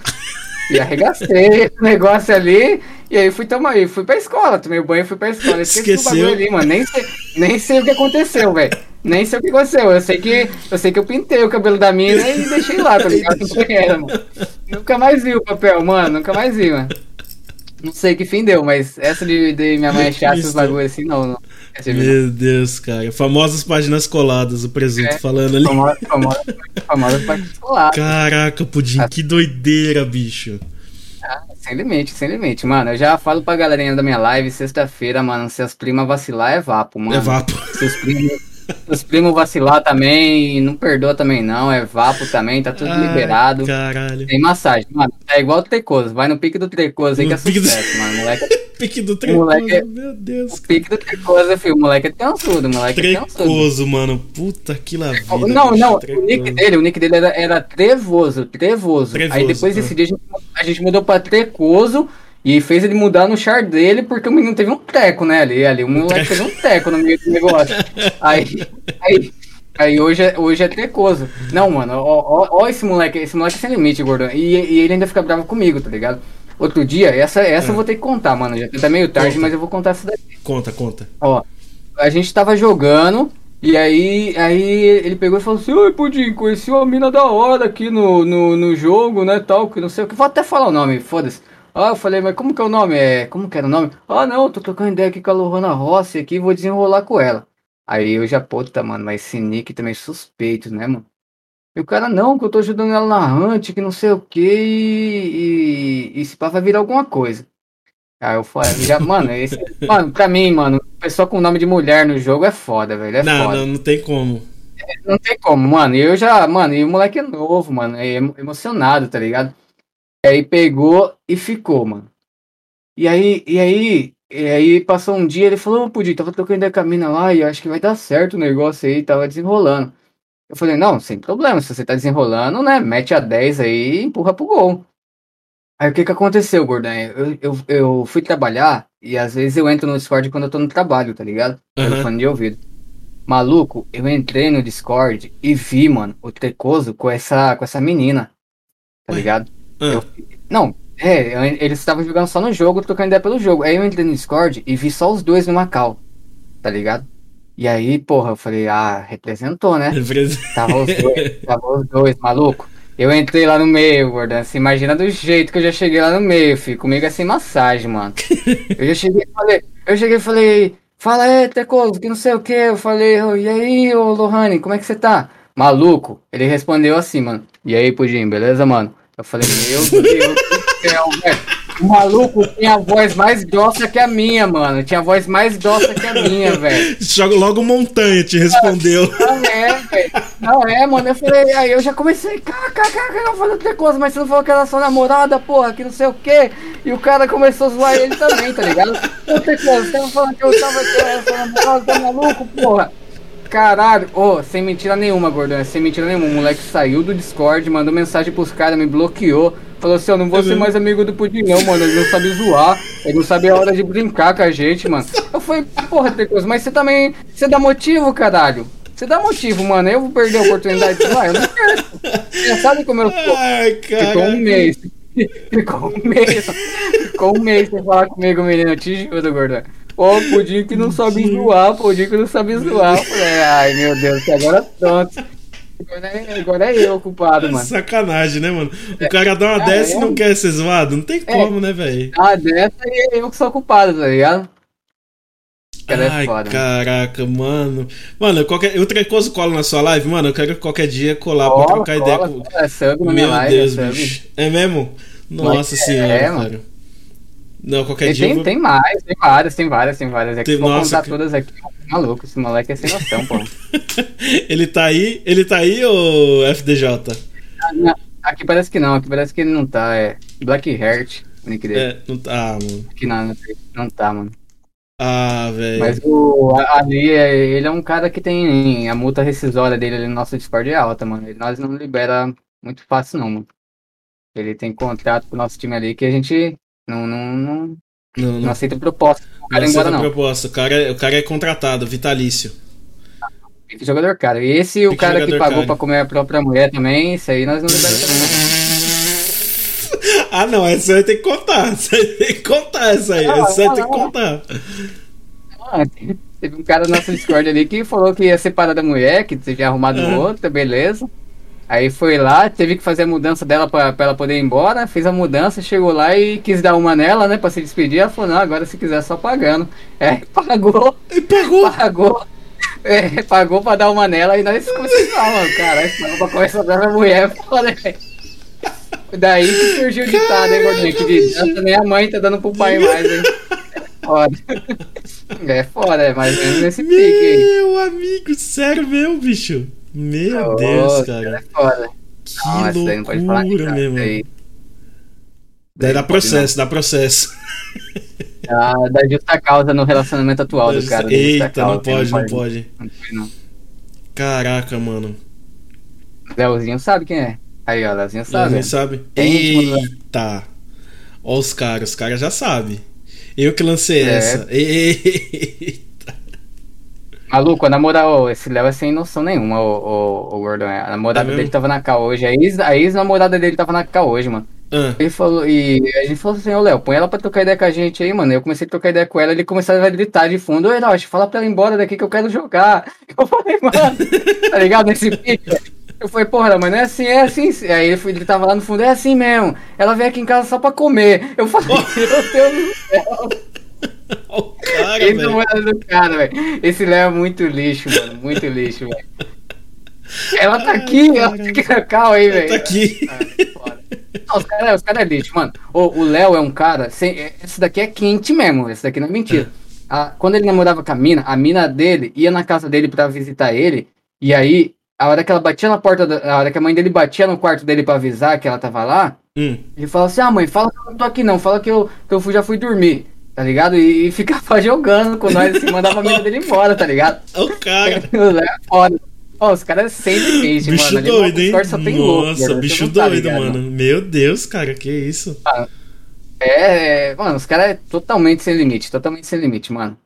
E arregacei o negócio ali. E aí fui tomar, e fui pra escola, tomei o banho e fui pra escola. Esqueceu. ali, mano. Nem sei, nem sei o que aconteceu, velho. Nem sei o que aconteceu. Eu sei que, eu sei que eu pintei o cabelo da mina e deixei lá, tá ligado? No mano. Nunca mais vi o papel, mano. Nunca mais vi, mano. Não sei que fim deu, mas essa de, de minha mãe achar esses bagulho assim, não. não. Meu Deus, cara. Famosas páginas coladas, o presunto é, falando ali. Famosas famosa, famosa páginas coladas. Caraca, Pudim, que doideira, bicho. Sem limite, sem limite, mano. Eu já falo pra galerinha da minha live, sexta-feira, mano, se as primas vacilar é vapo, mano. É vapo. Se os primos os primos vacilar também, não perdoa também não, é vapo também, tá tudo Ai, liberado. Caralho. Tem massagem, mano. É igual o Trecoso, vai no pique do Trecoso aí que é sucesso, do... mano. Moleque... pique do Trecoso, moleque... meu Deus. O pique do Trecoso, filho, o moleque é tensudo, moleque é Trecoso, mano. Puta que lá vida. Não, bicho, não, trecoso. o nick dele, o nick dele era, era Trevoso, Trevoso. Trevoso aí depois desse dia a gente, a gente mudou pra Trecoso. E fez ele mudar no char dele porque o menino teve um teco, né? Ali, ali o moleque teve um teco no meio do negócio. aí, aí, aí hoje, é, hoje é trecoso. Não, mano, ó, ó, ó, esse moleque, esse moleque é sem limite, gordão. E, e ele ainda fica bravo comigo, tá ligado? Outro dia, essa, essa eu vou ter que contar, mano. Já tá meio tarde, conta. mas eu vou contar essa daqui. Conta, conta. Ó, a gente tava jogando. E aí, aí ele pegou e falou assim: Oi, Pudim, conheci uma mina da hora aqui no, no, no jogo, né? Tal, que não sei o que. Vou até falar o nome, foda-se. Ah, eu falei, mas como que é o nome? É, como que era o nome? Ah, não, tô trocando ideia aqui com a Lohana Rossi aqui, vou desenrolar com ela. Aí eu já, puta, mano, mas esse nick também é suspeito, né, mano? E o cara, não, que eu tô ajudando ela na hunt, que não sei o que, e, e, e se pá vai virar alguma coisa. Aí eu falei, já, mano, esse, mano, pra mim, mano, pessoa com nome de mulher no jogo é foda, velho, é não, foda. Não, não tem como. É, não tem como, mano, eu já, mano, e o moleque é novo, mano, é emocionado, tá ligado? Aí pegou e ficou, mano. E aí, e aí e aí passou um dia, ele falou, ô Pudim, tava trocando a mina lá e acho que vai dar certo o negócio aí, tava desenrolando. Eu falei, não, sem problema, se você tá desenrolando, né, mete a 10 aí e empurra pro gol. Aí o que que aconteceu, Gordão? Eu, eu, eu fui trabalhar e às vezes eu entro no Discord quando eu tô no trabalho, tá ligado? Pelo Aham. fone de ouvido. Maluco, eu entrei no Discord e vi, mano, o Trecoso com essa, com essa menina, tá Ué? ligado? Ah, Eu- não, é, eles estavam jogando só no jogo, trocando ideia pelo jogo. Aí eu entrei no Discord e vi só os dois no Macau, tá ligado? E aí, porra, eu falei, ah, representou, né? Tava os dois, tava os dois, maluco. Eu entrei lá no meio, Gordon. Você imagina do jeito que eu já cheguei lá no meio, filho. Comigo é sem massagem, mano. Eu já cheguei e falei, eu cheguei e falei, fala aí, Tecoso, que não sei o que. Eu falei, "Ô, e aí, ô Lohane, como é que você tá? Maluco, ele respondeu assim, mano. E aí, Pudim, beleza, mano? Eu falei, meu Deus do céu, velho. O maluco tinha a voz mais grossa que a minha, mano. Tinha a voz mais grossa que a minha, velho. Joga logo montanha, te respondeu. Não é, velho. Não é, mano. Eu falei, aí eu já comecei, kkk, eu falei outra coisa, mas você não falou que era sua namorada, porra, que não sei o quê. E o cara começou a zoar ele também, tá ligado? Outra coisa, você tava falando que eu tava que era sua namorada, tá maluco, porra. Caralho, ô, sem mentira nenhuma, gordão, sem mentira nenhuma. O moleque saiu do Discord, mandou mensagem pros caras, me bloqueou. Falou assim, eu não vou ser mais amigo do Pudim não, mano. Ele não sabe zoar, ele não sabe a hora de brincar com a gente, mano. Eu falei, porra, Tecoso, mas você também, você dá motivo, caralho. Você dá motivo, mano. Eu vou perder a oportunidade de zoar, eu não quero. Você sabe como eu sou. Ai, cara. Ficou um mês. Ficou um mês. Ficou um mês sem falar comigo, menino. Eu te juro, gordão. Ô, pudim que não sabe zoar, pudim que não sabe zoar. Eu falei, ai, meu Deus, agora pronto. Agora é, agora é eu culpado, mano. Sacanagem, né, mano? O cara dá uma Ah, dessa é? e não quer ser zoado. Não tem como, né, velho? Ah, dessa e eu que sou culpado, tá ligado? É Ai, foda. caraca, mano. Mano, qualquer... o Trecoso cola na sua live, mano. Eu quero qualquer dia colar pra Cola, trocar ideia cola, com. cola, É Meu live, Deus, é bicho. É mesmo? Nossa Mas é, senhora, mano. Não, qualquer E dia. tem, vou- tem mais, tem várias, tem várias, tem várias. É que Tem- nossa, contar que- todas aqui, maluco, esse moleque é sem noção, pô. ele tá aí? Ele tá aí, ô FDJ? Ah, não, Aqui parece que não, aqui parece que ele não tá, é Black Heart, o nick dele. É, não tá. Ah, mano. Aqui não, não, tá, mano. Ah, velho. Mas o ali, é- ele é um cara que tem a multa rescisória dele ali no nosso Discord é alta, mano. Ele, nós não libera muito fácil, não, mano. Ele tem contrato com o nosso time ali que a gente não, não, não, Não, não aceita proposta. O cara Não aceita proposta. O cara, é, o cara é contratado, vitalício. Fica jogador caro. E esse, o cara que pagou caro. pra comer a própria mulher também, isso aí nós não liberamos. Ah, não, essa aí tem que contar. Essa aí tem que contar, essa aí. Não, Essa aí não, tem que contar. Ah, teve um cara no nosso Discord ali que falou que ia separar da mulher, que tinha arrumado Aham. outra, beleza. Aí foi lá, teve que fazer a mudança dela pra, pra ela poder ir embora, fez a mudança, chegou lá e quis dar uma nela, né, pra se despedir. Ela falou, não, agora se quiser só pagando. É, pagou, E pagou. pagou. É, pagou pra dar uma nela e nós começamos a falar, mano, caralho, pagou pra começar a dar a mulher, foda, velho. Daí que surgiu o ditado, hein, gordinho? Que de dança nem a mãe tá dando pro pai mais, hein? É foda. É foda, é mais ou menos nesse pique aí. Meu amigo, sério mesmo, bicho. Meu Deus, Ô, cara. É. Que falar loucura nada, mesmo. Daí, dá processo, dá processo. Dá, dá justa causa no relacionamento atual do cara. justa Eita, causa, não pode, não pode. Não pode, não. Caraca, mano. Leozinho sabe quem é. Aí, ó, Leozinho sabe. Ninguém sabe? Eita. Ó os caras, os caras já sabem. Eu que lancei É. essa. Eita. Maluco, a namorada, ô, esse Léo é sem noção nenhuma, o, o, o Gordon. A namorada É dele tava na K hoje. A ex- a ex-namorada dele tava na K hoje, mano. Ah, Ele falou, e a gente falou assim, ô Léo, põe ela pra trocar ideia com a gente aí, mano. Eu comecei a trocar ideia com ela, ele começou a gritar de fundo, ô Hiroshi, fala pra ela ir embora daqui que eu quero jogar. Eu falei, mano, tá ligado? Nesse pique. Eu falei, porra, mas não é assim, é assim. Aí ele, ele tava lá no fundo, é assim mesmo. Ela veio aqui em casa só pra comer. Eu falei, meu Deus do céu. o cara, Esse é do cara, velho. Esse Léo é muito lixo, mano. Muito lixo, velho. Ela tá Ai, aqui, ela tá aqui na cal aí, velho. Tá aqui. Ah. Não, os caras os cara é lixo, mano. O Léo é um cara. Sem, é- esse daqui é quente mesmo. Esse daqui não é mentira. A- quando ele namorava com a mina, a mina dele ia na casa dele pra visitar ele. E aí, a hora que ela batia na porta, da, a hora que a mãe dele batia no quarto dele pra avisar que ela tava lá, Hum. ele fala assim: Ah, mãe, fala que eu não tô aqui não. Fala que eu, que eu fui- já fui dormir. Tá ligado? E, e ficava jogando com nós, assim, mandava a mina dele embora, tá ligado? O cara. O Léo é foda. Ó, os caras sem limite, Bicho mano. doido, hein? Só tem louco, Nossa, bicho tá doido, ligado, mano. Meu Deus, cara, que isso? É, é, mano, os caras é totalmente sem limite, totalmente sem limite, mano.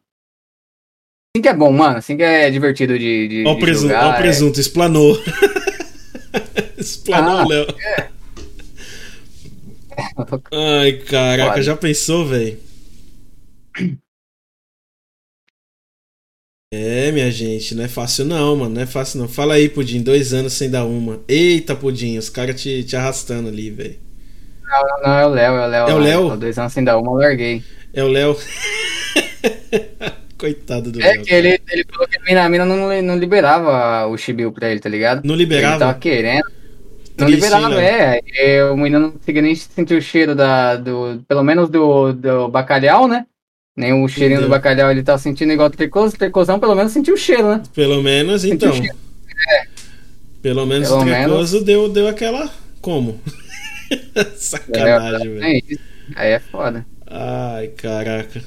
Assim que é bom, mano. Assim que é divertido de, de, Ó o de presunto, jogar, ó o é- presunto, explanou. explanou Ah, Léo. Ai, caraca, Foda. já pensou, velho? É, minha gente, não é fácil não, mano. Não é fácil não. Fala aí, Pudim, dois anos sem dar uma. Eita, Pudim, os caras te, te arrastando ali, velho. Não, não, é o Léo, é o Léo. É o Léo? Há dois anos sem dar uma, eu larguei. É o Léo. Coitado do É Léo. que ele, ele falou que a mina, a mina não, não liberava o Chibiu pra ele, tá ligado? Não Ele liberava? tava querendo. Não Triste, liberava, Léo? é. O menino não conseguia nem sentir o cheiro da, do, pelo menos do, do bacalhau, né? Nem o cheirinho Entendeu. do bacalhau ele tava sentindo igual o tricoso. O tricosão pelo menos sentiu o cheiro, né? Pelo menos, Sentiu então. cheiro. Pelo menos Pelo o Trecoso deu, deu aquela. Como? Sacanagem, velho. É. Aí é foda. Ai, caraca.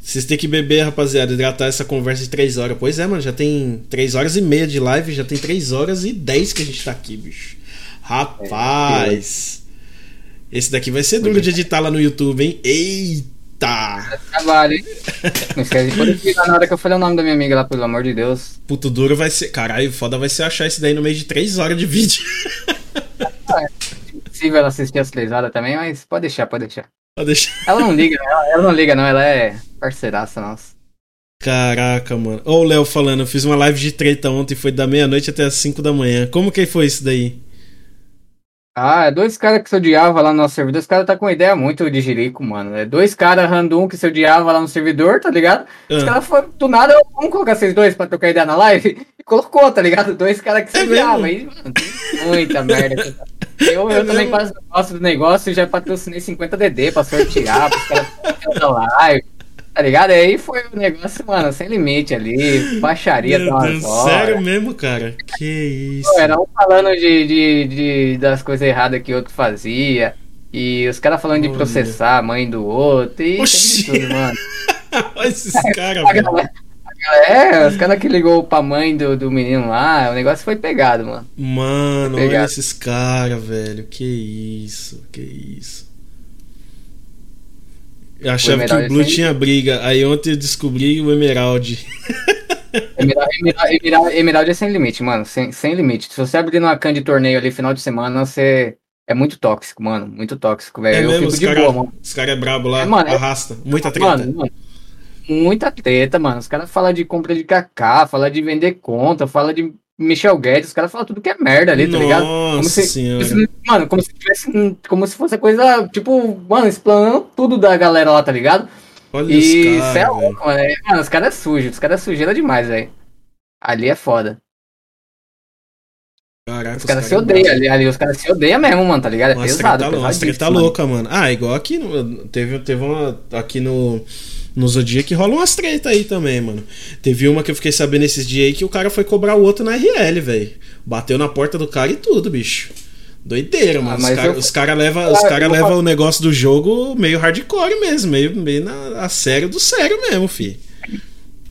Vocês têm que beber, rapaziada, hidratar essa conversa de 3 horas. Pois é, mano, já tem 3 horas e meia de live, já tem 3 horas e 10 que a gente tá aqui, bicho. Rapaz. Esse daqui vai ser duro de editar lá no YouTube, hein? Eita! Trabalho, hein? Não esquece de aqui na hora que eu falei o nome da minha amiga lá, pelo amor de Deus. Puto duro vai ser. Caralho, foda vai ser achar isso daí no meio de 3 horas de vídeo. Se ela assistir as três horas também, mas pode deixar, pode deixar. Pode deixar. Ela não liga, ela, ela não liga, não, ela é parceiraça nossa. Caraca, mano. Ó, o Léo falando, eu fiz uma live de treta ontem, foi da meia-noite até as 5 da manhã. Como que foi isso daí? Ah, é dois caras que se odiavam lá no nosso servidor. Os caras tá com uma ideia muito de jirico, mano. É dois caras random que se odiavam lá no servidor, tá ligado? Os Ah. caras foram, do nada, vamos colocar vocês dois pra trocar ideia na live? E colocou, tá ligado? Dois caras que se É odiavam. mano, muita merda. Eu, É eu também mesmo? quase gosto do negócio e já patrocinei 50 DD pra sortear, pros caras da live. Tá ligado? E aí foi o negócio, mano, sem limite ali. Baixaria Meu Deus, sério mesmo, cara? Que isso? Pô, Era um falando de, de, de- das coisas erradas que o outro fazia. E os caras falando de Olha. processar a mãe do outro. E Oxi. de tudo, mano. Olha esses caras, velho. galera- a galera- É, os caras que ligou pra mãe do, do menino lá, o negócio foi pegado, mano. Mano, olha Obrigado. esses caras, velho. Que isso, que isso. Eu achava que Emerald o Blue sempre- tinha briga. Aí ontem eu descobri o Emerald. Emerald, Emerald, Emerald, Emerald é sem limite, mano. Sem, sem limite. Se você abrir numa can de torneio ali final de semana, você. É muito tóxico, mano. Muito tóxico, velho. É eu mesmo, fico os de caras boa, mano. os cara é brabo lá, É, mano, é- arrasta. Muita treta. Mano, mano, muita treta, mano. Os caras falam de compra de kaká, falam de vender conta, falam de Michel Guedes, os caras falam tudo que é merda ali, tá ligado? Como Nossa se, senhora. mano, como se tivesse. Como se fosse coisa, tipo, mano, explanando tudo da galera lá, tá ligado? Olha E os cê é louco, mano. É- Mano, os caras é sujo, os caras é sujeira demais, velho. Ali é foda. Caraca, Os caras se é odeiam ali, ali, os caras se odeiam mesmo, mano, tá ligado? É Umas pesado, umas treta pesadíssimo, mano. louca, mano. Ah, igual aqui teve, teve uma. Aqui no. No que rola umas treta aí também, mano. Teve uma que eu fiquei sabendo esses dias aí que o cara foi cobrar o outro na RL, velho. Bateu na porta do cara e tudo, bicho. Doideira, mano. Ah, os caras eu- cara levam Ah, cara leva o negócio do jogo meio hardcore mesmo, meio, meio na, a sério do sério mesmo, fi.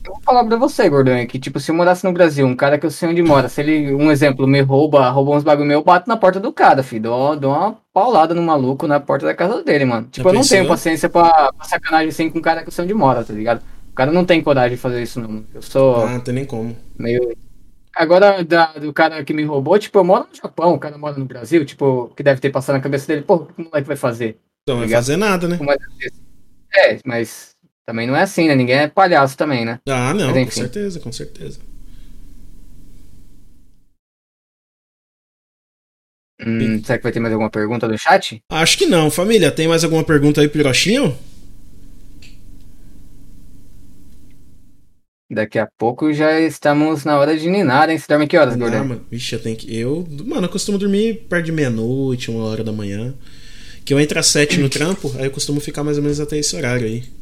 Eu vou falar pra você, Gordão, que tipo, se eu morasse no Brasil, um cara que eu sei onde mora, se ele, um exemplo, me rouba, rouba uns bagulho meu, eu bato na porta do cara, filho. Dou, dou uma paulada no maluco na porta da casa dele, mano. Tipo, eu não tenho paciência pra, pra sacanagem assim com um cara que eu sei onde mora, tá ligado? O cara não tem coragem de fazer isso, não. Eu sou Ah, não tem nem como. meio. Agora, da- do cara que me roubou, tipo, eu moro no Japão, o cara mora no Brasil, tipo, que deve ter passado na cabeça dele, pô, o que o moleque vai fazer? Não vai Obrigado. fazer nada, né? É É, mas também não é assim, né? Ninguém é palhaço também, né? Ah, não, com certeza, com certeza. Hum, será que vai ter mais alguma pergunta do chat? Acho que não. Família, tem mais alguma pergunta aí, Pirochinho? Daqui a pouco já estamos na hora de ninar, hein? Você dorme que horas, Ah, Gordão? mano. Vixe, eu tenho que. Eu, mano, eu costumo dormir perto de meia-noite, uma hora da manhã. Que eu entro às sete no trampo, aí eu costumo ficar mais ou menos até esse horário aí.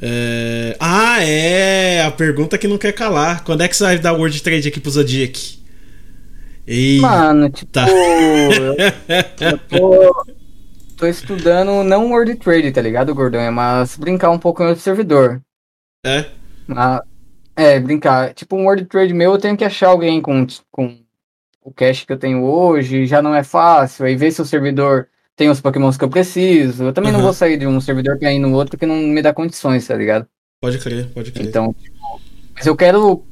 É... Ah, é! A pergunta que não quer calar. Quando é que você vai dar World Trade aqui pro Zodiac? Ei, Mano, tipo, Tá. eu, eu tô. tô estudando não World Trade, tá ligado, Gordão? Mas brincar um pouco em outro servidor. É? Mas, é, brincar. Tipo, um World Trade meu, eu tenho que achar alguém com, com o cash que eu tenho hoje, já não é fácil. Aí ver se o servidor tem os pokémons que eu preciso. Eu também uhum. não vou sair de um servidor pra ir no outro que não me dá condições, tá ligado? Pode crer, pode crer. Então, tipo, mas eu quero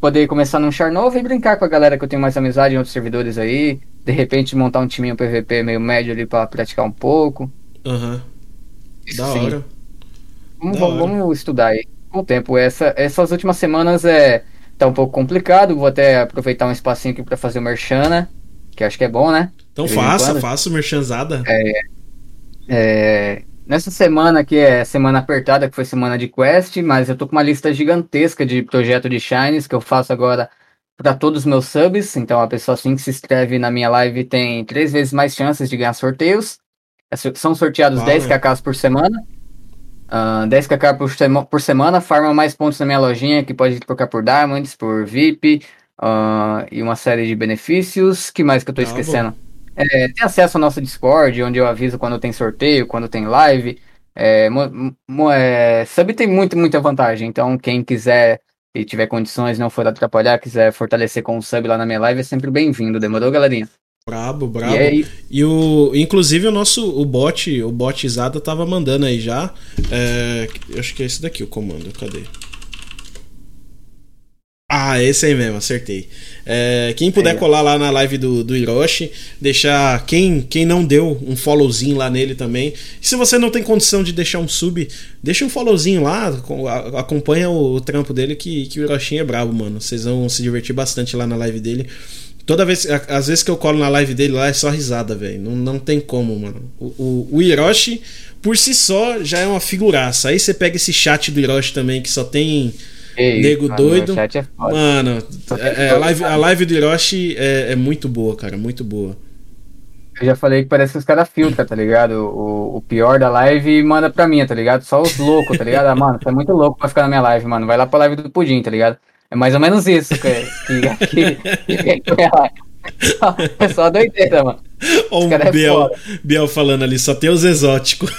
poder começar num char novo e brincar com a galera que eu tenho mais amizade em outros servidores aí. De repente montar um timinho PVP meio médio ali pra praticar um pouco. Aham. Uhum. Da hora. Vamos, da vamos, hora. vamos estudar aí com o tempo. Essa, essas últimas semanas é tá um pouco complicado. Vou até aproveitar um espacinho aqui para fazer o merchan, né? Que acho que é bom, né? Então faça, faça merchanzada. É, é, nessa semana que é semana apertada, que foi semana de quest, mas eu tô com uma lista gigantesca de projeto de Shines que eu faço agora para todos os meus subs. Então a pessoa assim que se inscreve na minha live tem três vezes mais chances de ganhar sorteios. É são sorteados Uau, 10 KKs por semana. Uh, ah, 10kk por, sema por semana, farma mais pontos na minha lojinha, que pode trocar por Diamonds, por VIP, uh, e uma série de benefícios. que mais que eu tô ah, esquecendo? É, tem acesso ao nosso Discord, onde eu aviso quando tem sorteio, quando tem live. É, é, sub tem muito, muita vantagem, então quem quiser e tiver condições, não for atrapalhar, quiser fortalecer com o sub lá na minha live, é sempre bem-vindo. Demorou, galerinha? Brabo, brabo. E, aí... e, o, inclusive o nosso o bot, o bot Zada tava mandando aí já. É, acho que é esse daqui o comando. Cadê? Ah, esse aí mesmo, acertei. É, quem puder aí, colar lá na live do, do Hiroshi, deixar. Quem, quem não deu um followzinho lá nele também. E se você não tem condição de deixar um sub, deixa um followzinho lá, acompanha o, trampo dele que, que o Hiroshi é brabo, mano. Vocês vão se divertir bastante lá na live dele. Toda vez, às vezes que eu colo na live dele lá é só risada, velho. Não, não tem como, mano. O, o, o, Hiroshi, por si só, já é uma figuraça. Aí você pega esse chat do Hiroshi também, que só tem Ei, nego mano, doido. É mano, é, é, a, live, a live do Hiroshi é, é, muito boa, cara. Muito boa. Eu já falei que parece que os caras filtram, tá ligado? O, o pior da live manda pra mim, tá ligado? Só os loucos, tá ligado? Ah, mano, tá muito louco pra ficar na minha live, mano. Vai lá pra live do Pudim, tá ligado? É mais ou menos isso que, que, que, que é só doideira, mano. Olha o é Biel, Biel falando ali, só tem os exóticos.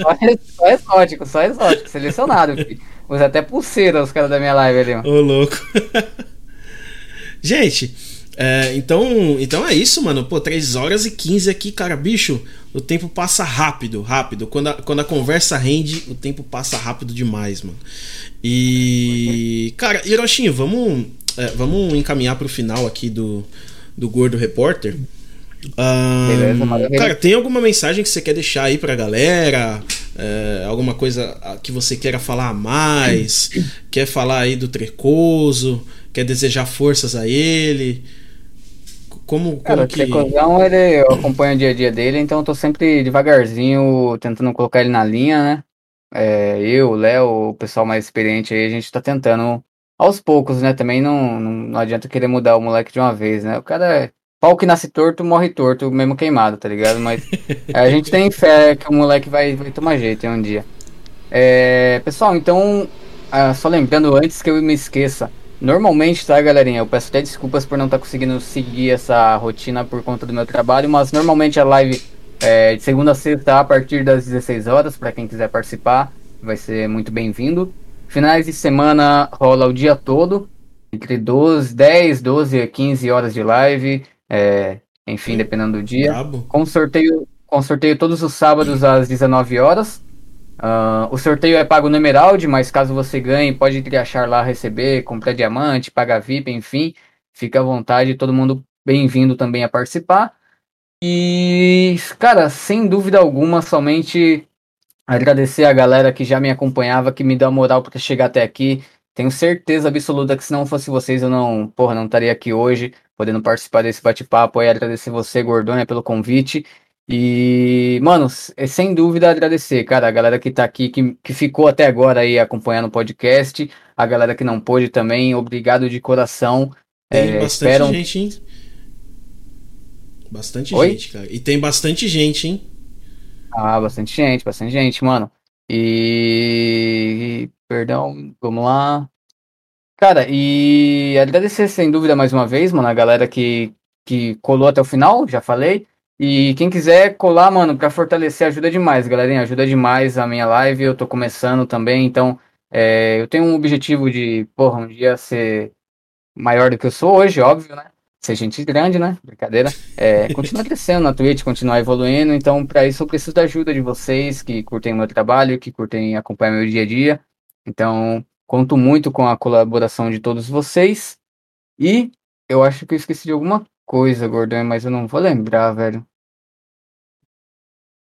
Só, só exótico, só exótico, selecionado, filho. Usa até pulseira os caras da minha live ali, mano. Ô, louco. Gente, é, então, então é isso, mano. Pô, 3 horas e 15 aqui, cara, bicho. O tempo passa rápido, rápido. Quando a, quando a conversa rende, o tempo passa rápido demais, mano. E. Cara, Hiroshin, vamos, é, vamos encaminhar pro final aqui do, do Gordo Repórter. Um, Beleza, cara, tem alguma mensagem que você quer deixar aí pra galera? É, alguma coisa que você queira falar mais? quer falar aí do Trecoso? Quer desejar forças a ele? Como, como Cara, que... o Trecosão, ele, eu acompanho o dia a dia dele, então eu tô sempre devagarzinho tentando colocar ele na linha, né? É, eu, o Léo, o pessoal mais experiente aí, a gente tá tentando aos poucos, né? Também não, não, não adianta querer mudar o moleque de uma vez, né? O cara é pau que nasce torto, morre torto, mesmo queimado, tá ligado? Mas é, a gente tem fé que o moleque vai, vai tomar jeito em um dia. É, pessoal, então, ah, só lembrando antes que eu me esqueça, normalmente, tá, galerinha? Eu peço até desculpas por não estar tá conseguindo seguir essa rotina por conta do meu trabalho, mas normalmente a live é, de segunda a sexta a partir das 16 horas, para quem quiser participar, vai ser muito bem-vindo. Finais de semana rola o dia todo, entre 12, 10, 12 a 15 horas de live, é, enfim, dependendo do dia. Brabo. Com sorteio, com sorteio todos os sábados às 19 horas. Uh, o sorteio é pago no Emerald, mas caso você ganhe, pode achar lá, receber, comprar diamante, pagar VIP, enfim. Fica à vontade, todo mundo bem-vindo também a participar. E, cara, sem dúvida alguma, somente agradecer a galera que já me acompanhava, que me deu moral para chegar até aqui. Tenho certeza absoluta que se não fosse vocês, eu não, porra, não estaria aqui hoje, podendo participar desse bate-papo e agradecer você, Gordônia, pelo convite. E, mano, é sem dúvida agradecer, cara, a galera que tá aqui, que, que ficou até agora aí acompanhando o podcast, a galera que não pôde também, obrigado de coração. Tem é, bastante gente, hein? Bastante Oi? gente, cara. E tem bastante gente, hein? Ah, bastante gente, bastante gente, mano. E. Perdão, vamos lá. Cara, e agradecer sem dúvida mais uma vez, mano, a galera que, que colou até o final, já falei. E quem quiser colar, mano, pra fortalecer ajuda demais, galerinha. Ajuda demais a minha live. Eu tô começando também, então é, eu tenho um objetivo de, porra, um dia ser maior do que eu sou hoje, óbvio, né? Ser gente grande, né? Brincadeira. É, continuar crescendo na Twitch, continuar evoluindo. Então, para isso, eu preciso da ajuda de vocês que curtem o meu trabalho, que curtem acompanhar meu dia a dia. Então, conto muito com a colaboração de todos vocês. E eu acho que eu esqueci de alguma coisa, Gordão, mas eu não vou lembrar, velho.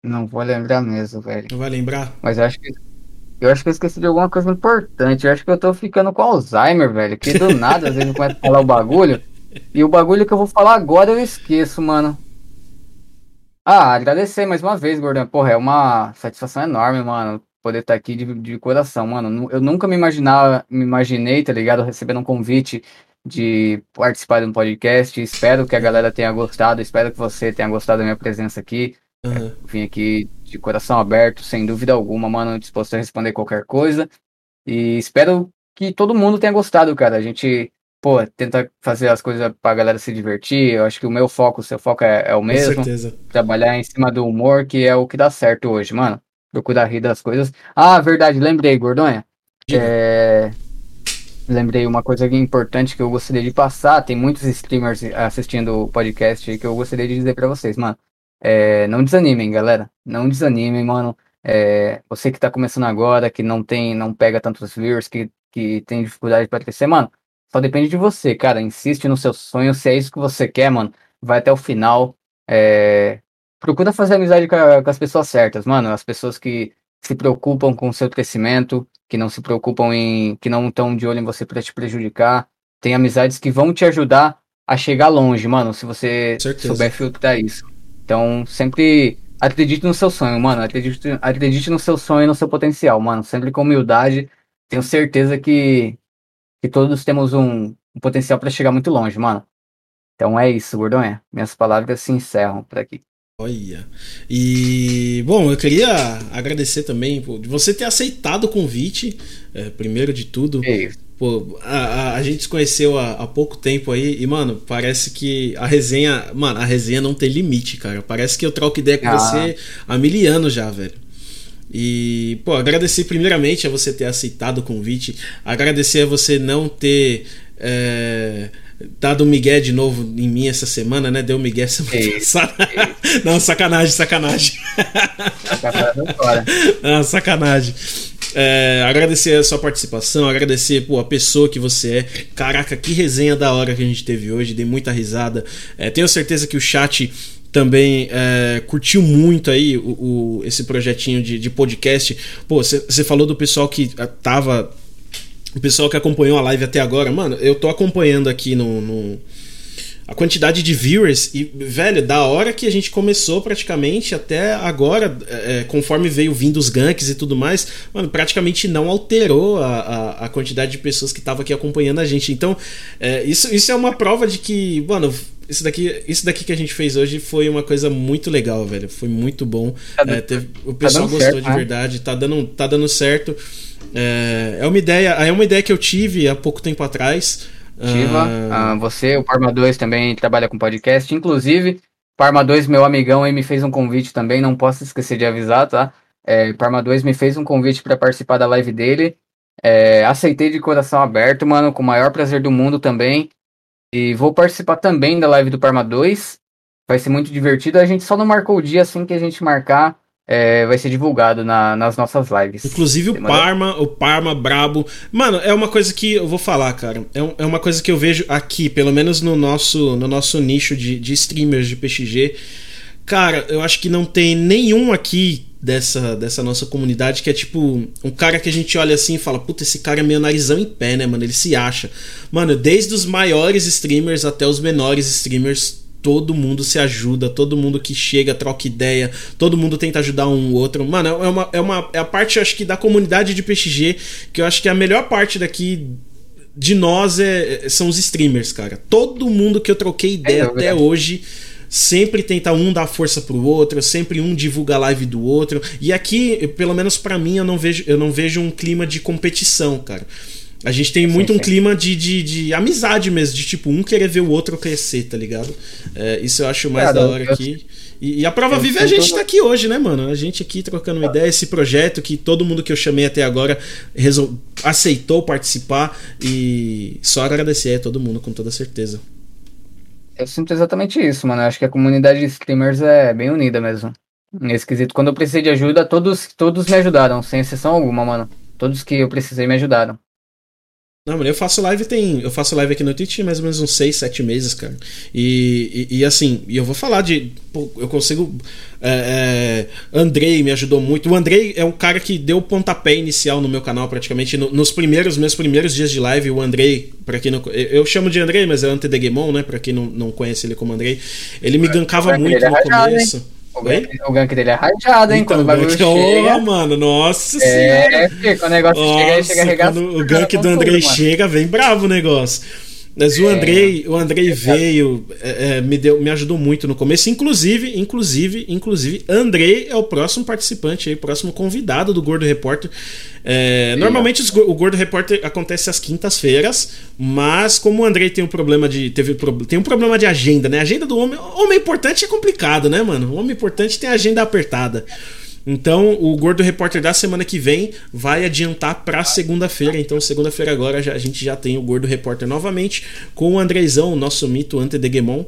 Não vou lembrar mesmo, velho. Não vai lembrar? Mas eu acho que. Eu acho que eu esqueci de alguma coisa importante. Eu acho que eu tô ficando com Alzheimer, velho. Que do nada, às vezes eu começo a falar o bagulho. E o bagulho que eu vou falar agora eu esqueço, mano. Ah, agradecer mais uma vez, Gordão. Porra, é uma satisfação enorme, mano. Poder estar tá aqui de, de coração, mano. Eu nunca me imaginava, me imaginei, tá ligado? Recebendo um convite de participar de um podcast. Espero que a galera tenha gostado. Espero que você tenha gostado da minha presença aqui. Uhum. Vim aqui de coração aberto, sem dúvida alguma, mano, disposto a responder qualquer coisa. E espero que todo mundo tenha gostado, cara. A gente, pô, tenta fazer as coisas pra galera se divertir. Eu acho que o meu foco, o seu foco é, é o mesmo. Com certeza. Trabalhar em cima do humor, que é o que dá certo hoje, mano. Procurar rir das coisas. Ah, verdade, lembrei, Gordonha. É... Lembrei uma coisa importante que eu gostaria de passar. Tem muitos streamers assistindo o podcast que eu gostaria de dizer para vocês, mano. É, não desanimem, galera. Não desanimem, mano. É, você que tá começando agora, que não tem, não pega tantos viewers, que, que tem dificuldade para crescer, mano. Só depende de você, cara. Insiste no seu sonho. Se é isso que você quer, mano, vai até o final. É, procura fazer amizade com, a, com as pessoas certas, mano. As pessoas que se preocupam com o seu crescimento, que não se preocupam em. que não estão de olho em você para te prejudicar. Tem amizades que vão te ajudar a chegar longe, mano, se você souber filtrar isso. Então, sempre acredite no seu sonho, mano. Acredite, acredite no seu sonho e no seu potencial, mano. Sempre com humildade. Tenho certeza que, que todos temos um, um potencial para chegar muito longe, mano. Então é isso, gordão. É. Minhas palavras se encerram por aqui. Olha. E, bom, eu queria agradecer também de você ter aceitado o convite, é, primeiro de tudo. É isso. Pô, a, a, a, gente se conheceu há, há, pouco tempo aí e, mano, parece que a resenha. Mano, a resenha não tem limite, cara. Parece que eu troco ideia com ah. você há mil anos já, velho. E, pô, agradecer primeiramente a você ter aceitado o convite. Agradecer a você não ter. É, dado um migué de novo em mim essa semana, né? Deu migué semana passada. Não, sacanagem, sacanagem. Não, sacanagem. É, agradecer a sua participação, agradecer pô, a pessoa que você é. Caraca, que resenha da hora que a gente teve hoje, dei muita risada. É, tenho certeza que o chat também é, curtiu muito aí o, o, esse projetinho de, de podcast. Pô, você falou do pessoal que ah, tava. O pessoal que acompanhou a live até agora, mano, eu tô acompanhando aqui no, no a quantidade de viewers e, velho, da hora que a gente começou praticamente até agora, é, é, conforme veio vindo os ganks e tudo mais, mano, praticamente não alterou a, a, a quantidade de pessoas que estavam aqui acompanhando a gente. Então, é, isso, isso é uma prova de que, mano, isso daqui, isso daqui que a gente fez hoje foi uma coisa muito legal, velho. Foi muito bom. Tá é, teve, o pessoal tá gostou certo, de né? verdade, tá dando, tá dando certo. É, é uma ideia, é uma ideia que eu tive há pouco tempo atrás. Ativa. Ah. você, o Parma 2 também trabalha com podcast. Inclusive, Parma 2, meu amigão, aí me fez um convite também, não posso esquecer de avisar, tá? É, Parma 2 me fez um convite para participar da live dele. É, aceitei de coração aberto, mano, com o maior prazer do mundo também. E vou participar também da live do Parma 2. Vai ser muito divertido. A gente só não marcou o dia assim que a gente marcar é, vai ser divulgado na, nas nossas lives. Inclusive o Parma, o Parma brabo. Mano, é uma coisa que eu vou falar, cara. É, um, é uma coisa que eu vejo aqui, pelo menos no nosso, no nosso nicho de, de streamers de PXG. Cara, eu acho que não tem nenhum aqui dessa, dessa nossa comunidade que é tipo um cara que a gente olha assim e fala: Puta, esse cara é meio narizão em pé, né, mano? Ele se acha. Mano, desde os maiores streamers até os menores streamers, todo mundo se ajuda, todo mundo que chega troca ideia, todo mundo tenta ajudar um outro. Mano, é uma, é uma é a parte, acho que, da comunidade de PXG, que eu acho que é a melhor parte daqui de nós é, são os streamers, cara. Todo mundo que eu troquei ideia é, até hoje sempre tenta um dar força pro outro, sempre um divulga a live do outro. E aqui, pelo menos para mim, eu não vejo eu não vejo um clima de competição, cara. A gente tem muito sim, sim. um clima de, de, de, amizade mesmo, de tipo, um querer ver o outro crescer, tá ligado? É, isso eu acho mais da hora aqui. E, e a prova eu viva é a gente estar tá aqui hoje, né, mano? A gente aqui trocando uma ideia, esse projeto que todo mundo que eu chamei até agora resol... aceitou participar e só agradecer a todo mundo, com toda certeza. Eu sinto exatamente isso, mano. Eu acho que a comunidade de streamers é bem unida mesmo. Nesse quesito. Quando eu precisei de ajuda, todos, todos me ajudaram, sem exceção alguma, mano. Todos que eu precisei me ajudaram. Não, mano, eu faço live tem. Eu faço live aqui no Twitch mais ou menos uns 6, 7 meses, cara. E, e, e assim, e eu vou falar de. Pô, eu consigo. É, é, Andrei me ajudou muito. O Andrei é um cara que deu o pontapé inicial no meu canal, praticamente. No, nos primeiros, meus primeiros dias de live, o Andrei, para quem não. Eu chamo de Andrei, mas é Antedegemon, né? Pra quem não, não conhece ele como Andrei. Ele me gankava muito no começo. O gank, o gank dele é rajado, hein? Então, quando o bagulho chega. Oh, mano, nossa é, senhora. É, quando o negócio nossa, chega, chega arregaçado. O gank do Andrei tudo, chega, vem bravo o negócio. Mas o é. Andrei, o Andrei veio, é, é, me deu, me ajudou muito no começo. Inclusive, inclusive, inclusive, Andrei é o próximo participante aí, próximo convidado do Gordo Repórter. É, normalmente os, o Gordo Repórter acontece às quintas-feiras, mas como o Andrei tem um problema de. Teve, tem um problema de agenda, né? A agenda do homem. Homem importante é complicado, né, mano? O homem importante tem a agenda apertada. Então, o Gordo Repórter da semana que vem vai adiantar para segunda-feira. Então, segunda-feira agora já, a gente já tem o Gordo Repórter novamente com o Andrezão, o nosso mito ante Degemon.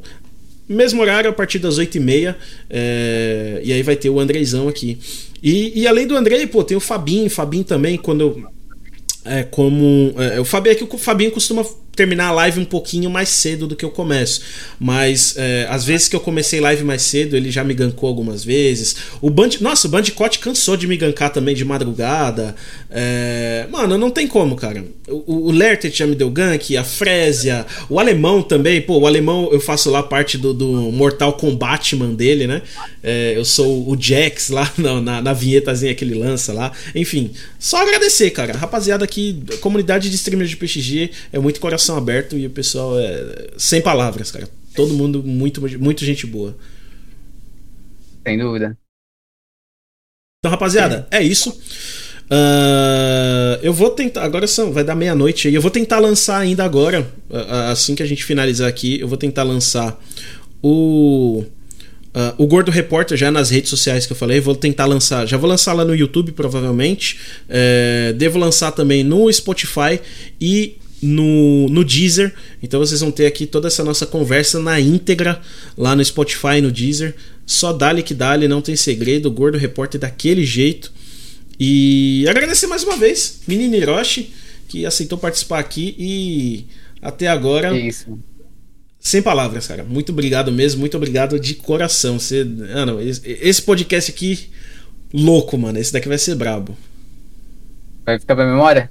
Mesmo horário, a partir das 8h30. É... E aí vai ter o Andrezão aqui. E, e além do Andrei, pô, tem o Fabinho. Fabinho também, quando. É, como. É, o Fabinho é que o Fabinho costuma terminar a live um pouquinho mais cedo do que eu começo. Mas é, às vezes que eu comecei live mais cedo, ele já me gancou algumas vezes. O Band... Nossa, o Bandicoot cansou de me gankar também de madrugada. É... Mano, não tem como, cara. O, o Lertet já me deu gank, a Frésia, o alemão também. Pô, o alemão eu faço lá parte do, do Mortal Kombatman dele, né? É, eu sou o Jax lá na, na, na vinhetazinha que ele lança lá. Enfim, só agradecer, cara. Rapaziada aqui, comunidade de streamers de PXG é muito coração coração aberto e o pessoal é sem palavras, cara. Todo mundo muito, muito gente boa. Sem dúvida. Então, rapaziada, é isso. Uh, eu vou tentar. Agora são, vai dar meia-noite aí. Eu vou tentar lançar ainda agora. assim que a gente finalizar aqui, eu vou tentar lançar o. Uh, o Gordo Repórter já nas redes sociais que eu falei, vou tentar lançar. Já vou lançar lá no YouTube, provavelmente. É, devo lançar também no Spotify e no, no Deezer. Então vocês vão ter aqui toda essa nossa conversa na íntegra lá no Spotify no Deezer. Só dale que dale, não tem segredo. O Gordo Repórter daquele jeito. E agradecer mais uma vez, Menino Hiroshi, que aceitou participar aqui e até agora. Isso. Sem palavras, cara. Muito obrigado mesmo, muito obrigado de coração. Você, mano, esse podcast aqui, louco, mano. Esse daqui vai ser brabo. Vai ficar pra memória?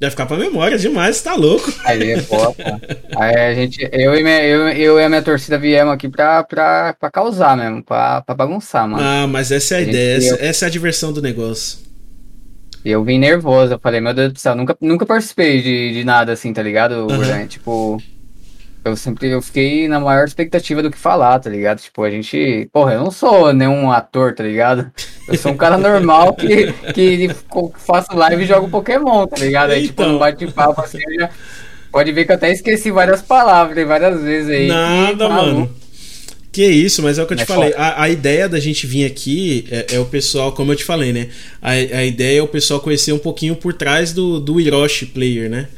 Vai ficar pra memória demais, tá louco. Aí, pô, Aí a gente, eu e, minha, eu, eu e a minha torcida viemos aqui pra, pra, pra causar mesmo, pra, pra bagunçar, mano. Ah, mas essa é a, a ideia, essa, eu... essa, é a diversão do negócio. Eu vim nervoso, eu falei, meu Deus do céu, nunca, nunca participei de, de nada assim, tá ligado, uhum. Tipo, eu sempre eu fiquei na maior expectativa do que falar, tá ligado? Tipo, a gente. Porra, eu não sou nenhum ator, tá ligado? Eu sou um cara normal que, que faço live e jogo Pokémon, tá ligado? Aí, tipo, no bate-papo assim, já. Pode ver que eu até esqueci várias palavras várias vezes aí. Nada, que, mano. Que isso, mas é o que eu te é falei. A, a, ideia da gente vir aqui é, é, o pessoal, como eu te falei, né? A, a ideia é o pessoal conhecer um pouquinho por trás do, do Hiroshi player, né?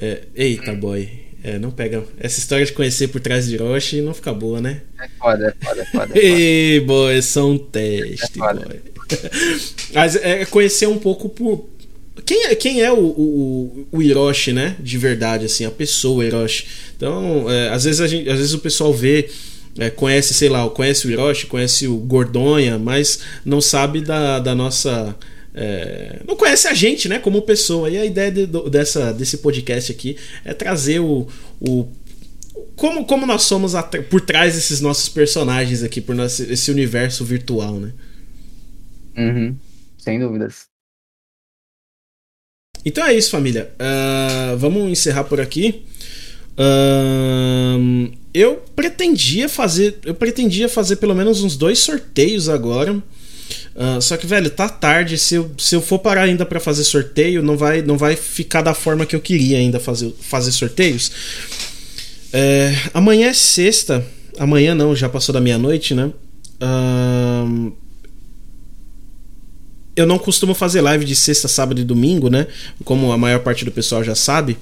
É, eita, boy. É, não pega. Essa história de conhecer por trás de Hiroshi não fica boa, né? É foda, é foda, é foda. É Ei, boy, é só um teste, é boy. Mas é conhecer um pouco por. Quem é, quem é o, o, o Hiroshi, né? De verdade, assim, a pessoa Hiroshi. Então, é, às, vezes a gente, às vezes o pessoal vê. É, conhece, sei lá, conhece o Hiroshi, conhece o Gordonha, mas não sabe da, da nossa é, não conhece a gente, né, como pessoa. E a ideia de, dessa, desse podcast aqui é trazer o, o como, como nós somos por trás desses nossos personagens aqui, por nosso, esse universo virtual, né? Uhum, sem dúvidas. Então é isso, família. Uh, vamos encerrar por aqui. Uh, eu pretendia fazer, eu pretendia fazer pelo menos uns dois sorteios agora. Uh, só que, velho, tá tarde. Se eu, se eu for parar ainda para fazer sorteio, não vai, não vai ficar da forma que eu queria ainda fazer, fazer sorteios. É, amanhã é sexta. Amanhã não, já passou da meia-noite, né? Uh, eu não costumo fazer live de sexta, sábado e domingo, né? Como a maior parte do pessoal já sabe.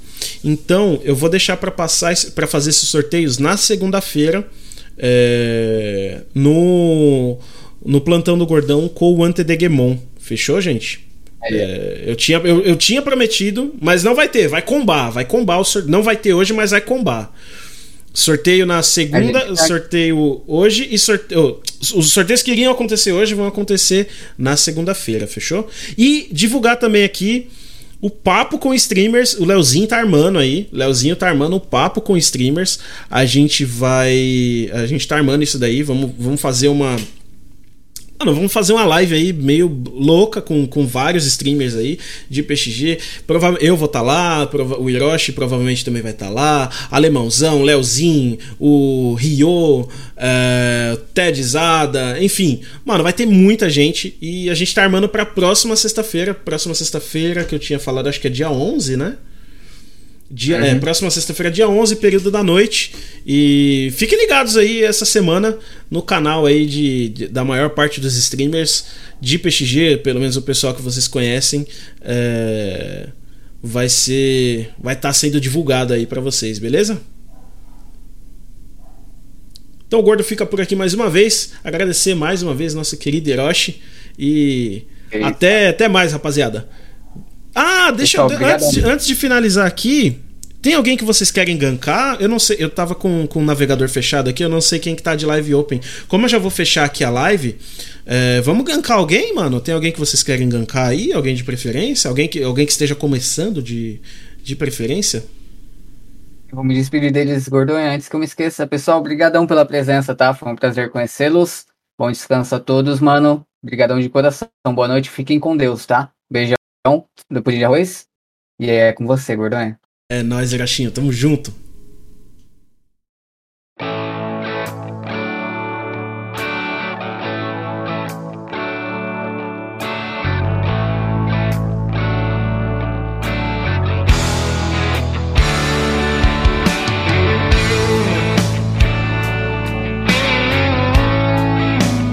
Então, eu vou deixar para passar para fazer esses sorteios na segunda-feira é, no no plantão do Gordão com o Antedegemon. Fechou, gente? É. eu, tinha, eu, eu tinha prometido, mas não vai ter, vai combar, vai combar o sorteio. Não vai ter hoje, mas vai combar. Sorteio na segunda, tá... sorteio hoje e sorteio. Os sorteios que iriam acontecer hoje vão acontecer na segunda-feira, fechou? E divulgar também aqui o papo com streamers. O Leozinho tá armando aí. Leozinho tá armando o papo com streamers. A gente vai. A gente tá armando isso daí. Vamos, vamos fazer uma Mano, vamos fazer uma live aí meio louca com, com vários streamers aí de PXG. Prova eu vou estar tá lá, o Hiroshi provavelmente também vai estar tá lá. Alemãozão, Leozinho, o Rio, é, Ted Zada, enfim. Mano, vai ter muita gente e a gente tá armando pra próxima sexta-feira. Próxima sexta-feira, que eu tinha falado, acho que é dia 11, né? Dia, uhum. é, próxima sexta-feira, dia 11, período da noite. E fiquem ligados aí essa semana no canal aí de, de, da maior parte dos streamers de PXG, pelo menos o pessoal que vocês conhecem. É, vai ser. Vai estar tá sendo divulgado aí para vocês, beleza? Então o Gordo fica por aqui mais uma vez. Agradecer mais uma vez nosso querido Hiroshi. E até, até mais, rapaziada. Ah, deixa eu. Antes, antes de finalizar aqui, tem alguém que vocês querem gankar? Eu não sei, eu tava com, com o navegador fechado aqui, eu não sei quem que tá de live open. Como eu já vou fechar aqui a live, é, vamos gankar alguém, mano? Tem alguém que vocês querem gankar aí? Alguém de preferência? Alguém que, alguém que esteja começando de, de preferência? Eu vou me despedir deles, Gordonha, antes que eu me esqueça. Pessoal, obrigadão pela presença, tá? Foi um prazer conhecê-los. Bom descanso a todos, mano. Obrigadão de coração. Boa noite, fiquem com Deus, tá? Beijão do Pudim de Arroz. E é com você, Gordonha. É nóis, Irachinho. Tamo junto.